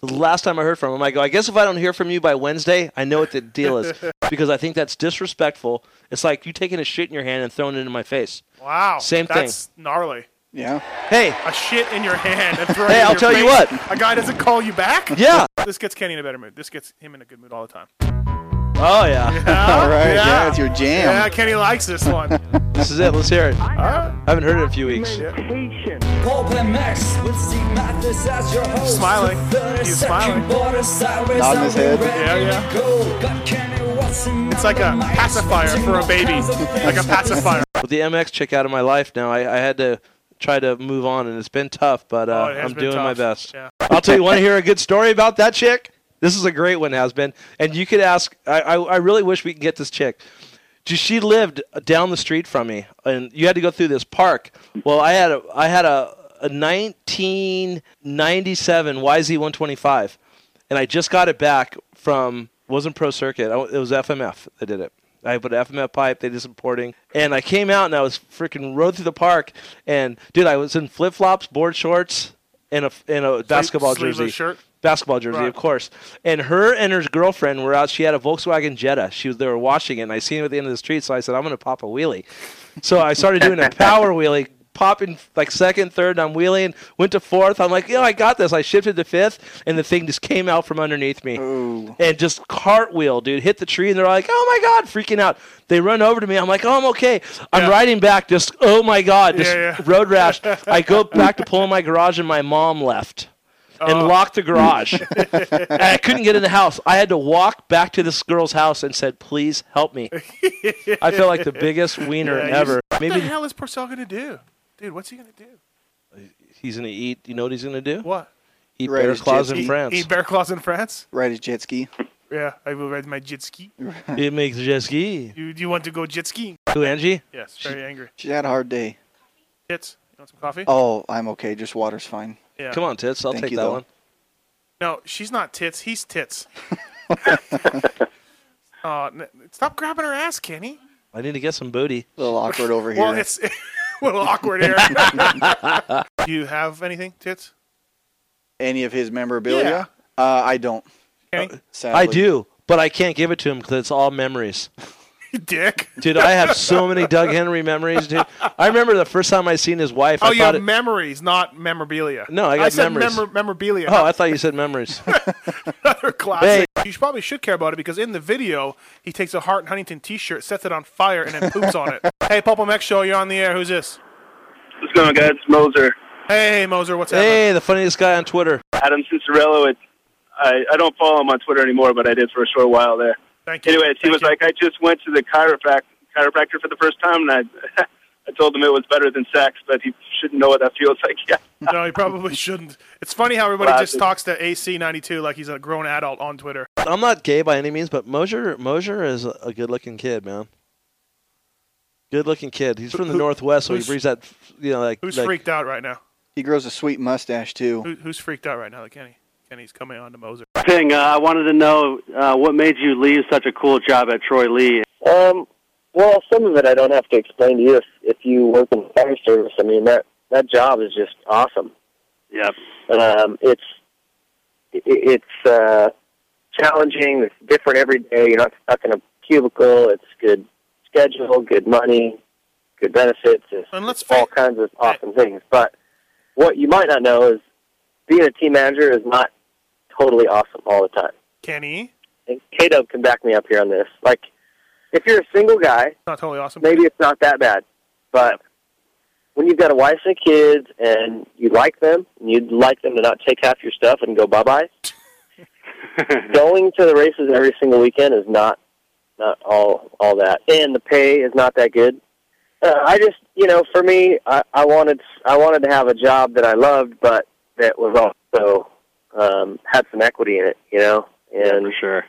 Speaker 9: The last time I heard from him, I go, I guess if I don't hear from you by Wednesday, I know what the deal is because I think that's disrespectful. It's like you taking a shit in your hand and throwing it in my face.
Speaker 3: Wow.
Speaker 9: Same thing.
Speaker 3: That's gnarly.
Speaker 9: Yeah. Hey.
Speaker 3: A shit in your hand and throwing
Speaker 9: Hey,
Speaker 3: it in
Speaker 9: I'll
Speaker 3: your
Speaker 9: tell you what.
Speaker 3: A guy doesn't call you back?
Speaker 9: Yeah.
Speaker 3: This gets Kenny in a better mood. This gets him in a good mood all the time.
Speaker 9: Oh yeah.
Speaker 3: All
Speaker 68: right, yeah, it's your jam.
Speaker 3: Yeah, Kenny likes this one.
Speaker 9: This is it. Let's hear it. I haven't heard it in a few weeks.
Speaker 3: Smiling. He's smiling.
Speaker 68: Nodding his head.
Speaker 3: Yeah, yeah. It's like a pacifier for a baby. Like a pacifier.
Speaker 9: With the MX chick out of my life now, I, I had to try to move on, and it's been tough, but uh,
Speaker 3: Oh,
Speaker 9: I'm
Speaker 3: been
Speaker 9: doing my best.
Speaker 3: Yeah.
Speaker 9: I'll tell you, want to hear a good story about that chick? This is a great one, has been. And you could ask, I, I, I really wish we could get this chick. She lived down the street from me, and you had to go through this park. Well, I had a, I had a, a 1997 YZ125, and I just got it back from wasn't Pro Circuit. It was FMF that did it. I put an FMF pipe. They did some porting, and I came out and I was freaking rode through the park, and dude, I was in flip flops, board shorts, and a and a basketball
Speaker 3: sleeveless
Speaker 9: jersey
Speaker 3: shirt?
Speaker 9: Basketball jersey,
Speaker 3: Right.
Speaker 9: of course. And her and her girlfriend were out. She had a Volkswagen Jetta. She was they were washing it, and I seen her at the end of the street. So I said, "I'm going to pop a wheelie." So I started doing a power wheelie, popping like second, third. And I'm wheeling. Went to fourth. I'm like, "Yo, I got this." I shifted to fifth, and the thing just came out from underneath me, and just cartwheel, dude. Hit the tree, and they're like, "Oh my god!" Freaking out. They run over to me. I'm like, "Oh, I'm okay." I'm riding back, just oh my god, just
Speaker 3: Yeah, yeah.
Speaker 9: road rash. I go back to pull in my garage, and my mom left and
Speaker 3: Oh.
Speaker 9: locked the garage. and I couldn't get in the house. I had to walk back to this girl's house and said, "Please help me." I felt like the biggest wiener
Speaker 3: Yeah,
Speaker 9: ever.
Speaker 3: he's- What
Speaker 9: Maybe
Speaker 3: the hell is Purcell going to do? Dude, what's he going to do?
Speaker 9: he's gonna eat. You know what he's gonna do?
Speaker 3: What?
Speaker 9: Eat
Speaker 68: Ride
Speaker 9: bear claws
Speaker 68: jet
Speaker 9: in. France.
Speaker 3: Eat bear claws in France?
Speaker 68: Ride a jet ski.
Speaker 3: Yeah, I will ride my jet ski.
Speaker 9: it makes jet ski.
Speaker 3: You, do you want to go jet skiing?
Speaker 9: Who, Angie?
Speaker 3: Yes, very angry.
Speaker 68: She had a hard day.
Speaker 3: Tits, you want some coffee?
Speaker 68: Oh, I'm okay. Just water's fine.
Speaker 3: Yeah.
Speaker 9: Come on, tits. I'll
Speaker 68: Thank
Speaker 9: take
Speaker 68: you,
Speaker 9: that
Speaker 68: though.
Speaker 9: one.
Speaker 3: No, she's not tits. He's tits. Oh, n- stop grabbing her ass, Kenny.
Speaker 9: I need to get some booty.
Speaker 68: A little awkward over here.
Speaker 3: Well, it's a little awkward here. do you have anything, tits?
Speaker 68: Any of his memorabilia? Uh, I don't.
Speaker 3: Kenny?
Speaker 68: Sadly.
Speaker 9: I do, but I can't give it to him because it's all memories.
Speaker 3: Dick.
Speaker 9: Dude, I have so many Doug Henry memories, dude. I remember the first time I seen his wife.
Speaker 3: Oh,
Speaker 9: I
Speaker 3: you
Speaker 9: thought
Speaker 3: have
Speaker 9: it,
Speaker 3: memories, not memorabilia.
Speaker 9: No, I got
Speaker 3: said
Speaker 9: memories.
Speaker 3: memor- memorabilia.
Speaker 9: Oh, I thought you said memories.
Speaker 3: Another classic. You should probably should care about it because in the video he takes a Hart and Huntington T-shirt, sets it on fire, and then poops on it. Hey, Pulp MX Show, you're on the air. Who's this?
Speaker 69: What's going on, guys? It's Moser.
Speaker 3: Hey, Moser, what's happening?
Speaker 9: hey, the funniest guy on Twitter.
Speaker 69: Adam Cianciarulo. It, I, I don't follow him on Twitter anymore, but I did for a short while there.
Speaker 3: Thank you.
Speaker 69: Anyways, he was like, I just went to the chiroprac- chiropractor for the first time, and I, I told him it was better than sex, but he shouldn't know what that feels like yet.
Speaker 3: No, he probably shouldn't. It's funny how everybody just
Speaker 69: Classic.
Speaker 3: talks to AC92 like he's a grown adult on Twitter.
Speaker 9: I'm not gay by any means, but Mosier Mosier is a, a good-looking kid, man. Good-looking kid. He's from the
Speaker 3: Who-
Speaker 9: Northwest, so he
Speaker 3: who's-
Speaker 9: brings that, you know, like.
Speaker 3: Who's
Speaker 9: like,
Speaker 3: freaked out right now?
Speaker 68: He grows a sweet mustache too.
Speaker 3: Who, who's freaked out right now? Like Kenny. Kenny's coming on to Moser.
Speaker 70: Thing, uh, I wanted to know uh, what made you leave such a cool job at Troy Lee.
Speaker 14: Um, well, some of it I don't have to explain to you if, if you work in the fire service. I mean, that, that job is just awesome.
Speaker 70: Yep.
Speaker 14: Um, it's it, it's uh, challenging. It's different every day. You're not stuck in a cubicle. It's good schedule, good money, good benefits. It's,
Speaker 3: And let's
Speaker 14: all kinds of awesome things. But what you might not know is being a team manager is not totally awesome all the time.
Speaker 3: Kenny.
Speaker 14: And K Dub can back me up here on this. Like, if you're a single guy,
Speaker 3: Not totally awesome.
Speaker 14: maybe it's not that bad. But when you've got a wife and kids and you like them, and you'd like them to not take half your stuff and go bye bye, going to the races every single weekend is not
Speaker 66: not all all that, and the pay is not that good. Uh, I just, you know, for me, I, I wanted I wanted to have a job that I loved, but that was also um, had some equity in it, you know. And
Speaker 71: sure,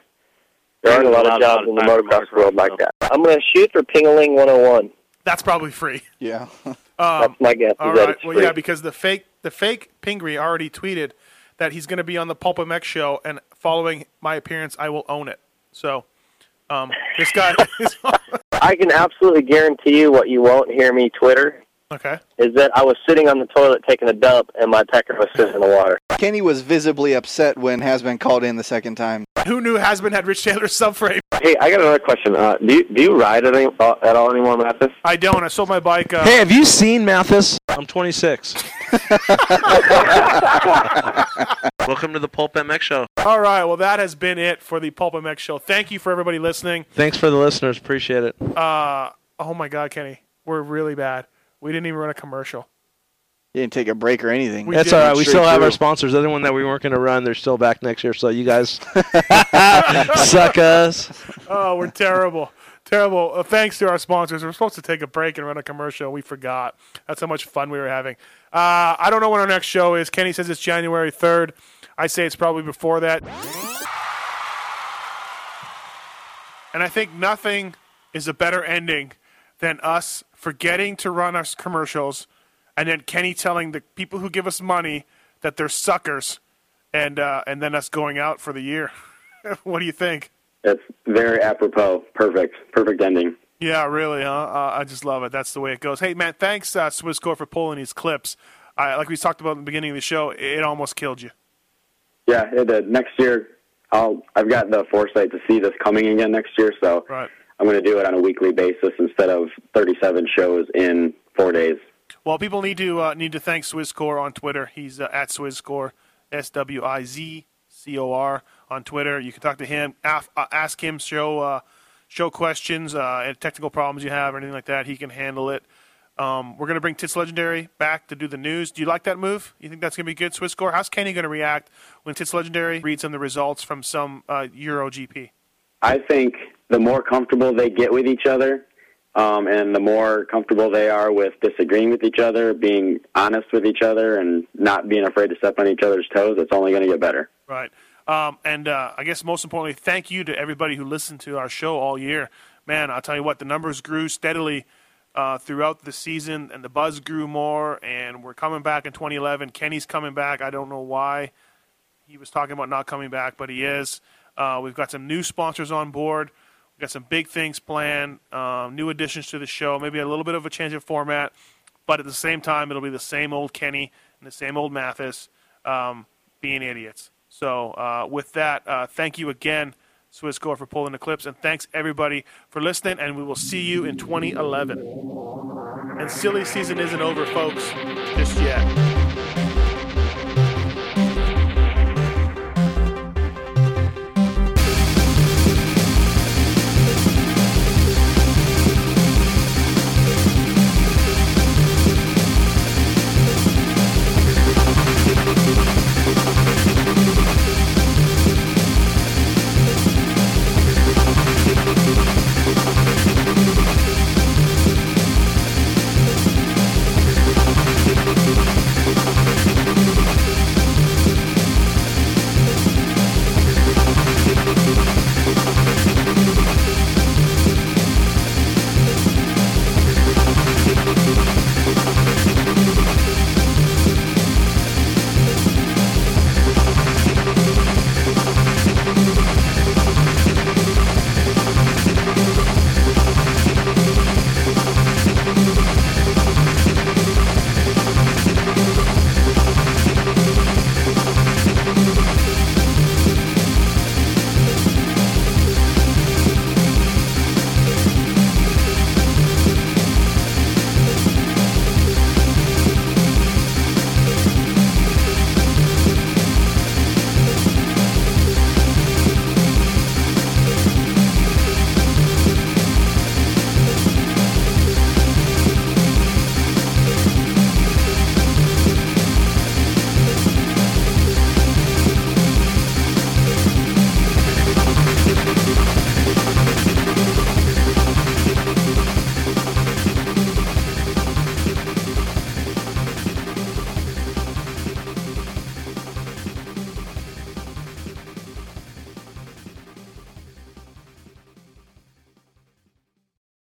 Speaker 66: there aren't a lot of
Speaker 71: a lot
Speaker 66: jobs
Speaker 71: of
Speaker 66: in the
Speaker 71: time
Speaker 66: motocross world like that. I'm going to shoot for Pingaling 101.
Speaker 3: That's probably free.
Speaker 68: Yeah.
Speaker 3: Um,
Speaker 66: That's my guess.
Speaker 3: All
Speaker 66: is that
Speaker 3: right.
Speaker 66: it's
Speaker 3: Well,
Speaker 66: free.
Speaker 3: yeah, because the fake the fake Pingree already tweeted that he's going to be on the Pulp MX show, and following my appearance, I will own it. So, um, this guy. is
Speaker 66: I can absolutely guarantee you what you won't hear me Twitter
Speaker 3: okay.
Speaker 66: is that I was sitting on the toilet taking a dump and my pecker was sitting in the water.
Speaker 68: Kenny was visibly upset when has been called in the second time.
Speaker 3: Who knew Hasbin had Rich Taylor's subframe?
Speaker 65: Hey, I got another question. Uh, do you do you ride at, any, uh, at all anymore, Matthes?
Speaker 3: I don't. I sold my bike. Uh,
Speaker 9: Hey, have you seen Matthes? I'm 26. Welcome to the Pulp MX show.
Speaker 3: All right. Well, that has been it for the Pulp MX show. Thank you for everybody listening.
Speaker 9: Thanks for the listeners. Appreciate it.
Speaker 3: Uh, oh my God, Kenny, we're really bad. We didn't even run a commercial.
Speaker 68: You didn't take a break or anything.
Speaker 9: That's all right. We still have our sponsors. The other one that we weren't going to run, they're still back next year. So you guys suck us.
Speaker 3: Oh, we're terrible. Terrible. Uh, thanks to our sponsors. We are supposed to take a break and run a commercial. We forgot. That's how much fun we were having. Uh, I don't know when our next show is. Kenny says it's January 3rd. I say it's probably before that. And I think nothing is a better ending than us forgetting to run us commercials and then Kenny telling the people who give us money that they're suckers and, uh, and then us going out for the year. what do you think?
Speaker 5: It's very apropos. Perfect. Perfect ending.
Speaker 3: Yeah, really, huh? Uh, I just love it. That's the way it goes. Hey, man, thanks, uh, Swisscore, for pulling these clips. Uh, like we talked about in the beginning of the show, it almost killed you.
Speaker 5: Yeah, it did. Next year, I'll. I've got the foresight to see this coming again next year, so
Speaker 3: Right.
Speaker 5: I'm going to do it on a weekly basis instead of 37 shows in four days.
Speaker 3: Well, people need to uh, need to thank Swisscore on Twitter. He's uh, at Swisscore, S W I Z C O R on Twitter. You can talk to him, af- uh, ask him, show uh, show questions, uh, and technical problems you have, or anything like that. He can handle it. Um, we're going to bring Tits Legendary back to do the news. Do you like that move? You think that's going to be good, Swisscore? How's Kenny going to react when Tits Legendary reads him the results from some uh, Euro GP?
Speaker 5: I think the more comfortable they get with each other, um, and the more comfortable they are with disagreeing with each other, being honest with each other, and not being afraid to step on each other's toes, it's only going to get better.
Speaker 3: Right. Um, and uh, I guess most importantly, thank you to everybody who listened to our show all year. Man, I'll tell you what, the numbers grew steadily uh, throughout the season, and the buzz grew more. And we're coming back in 2011. Kenny's coming back. I don't know why he was talking about not coming back, but he is. Uh, we've got some new sponsors on board. We've got some big things planned, um, new additions to the show, maybe a little bit of a change of format, but at the same time, it'll be the same old Kenny and the same old Matthes um, being idiots. So, uh, with that, uh, thank you again, Swisscore, for pulling the clips, and thanks everybody for listening. And we will see you in 2011. And silly season isn't over, folks, just yet.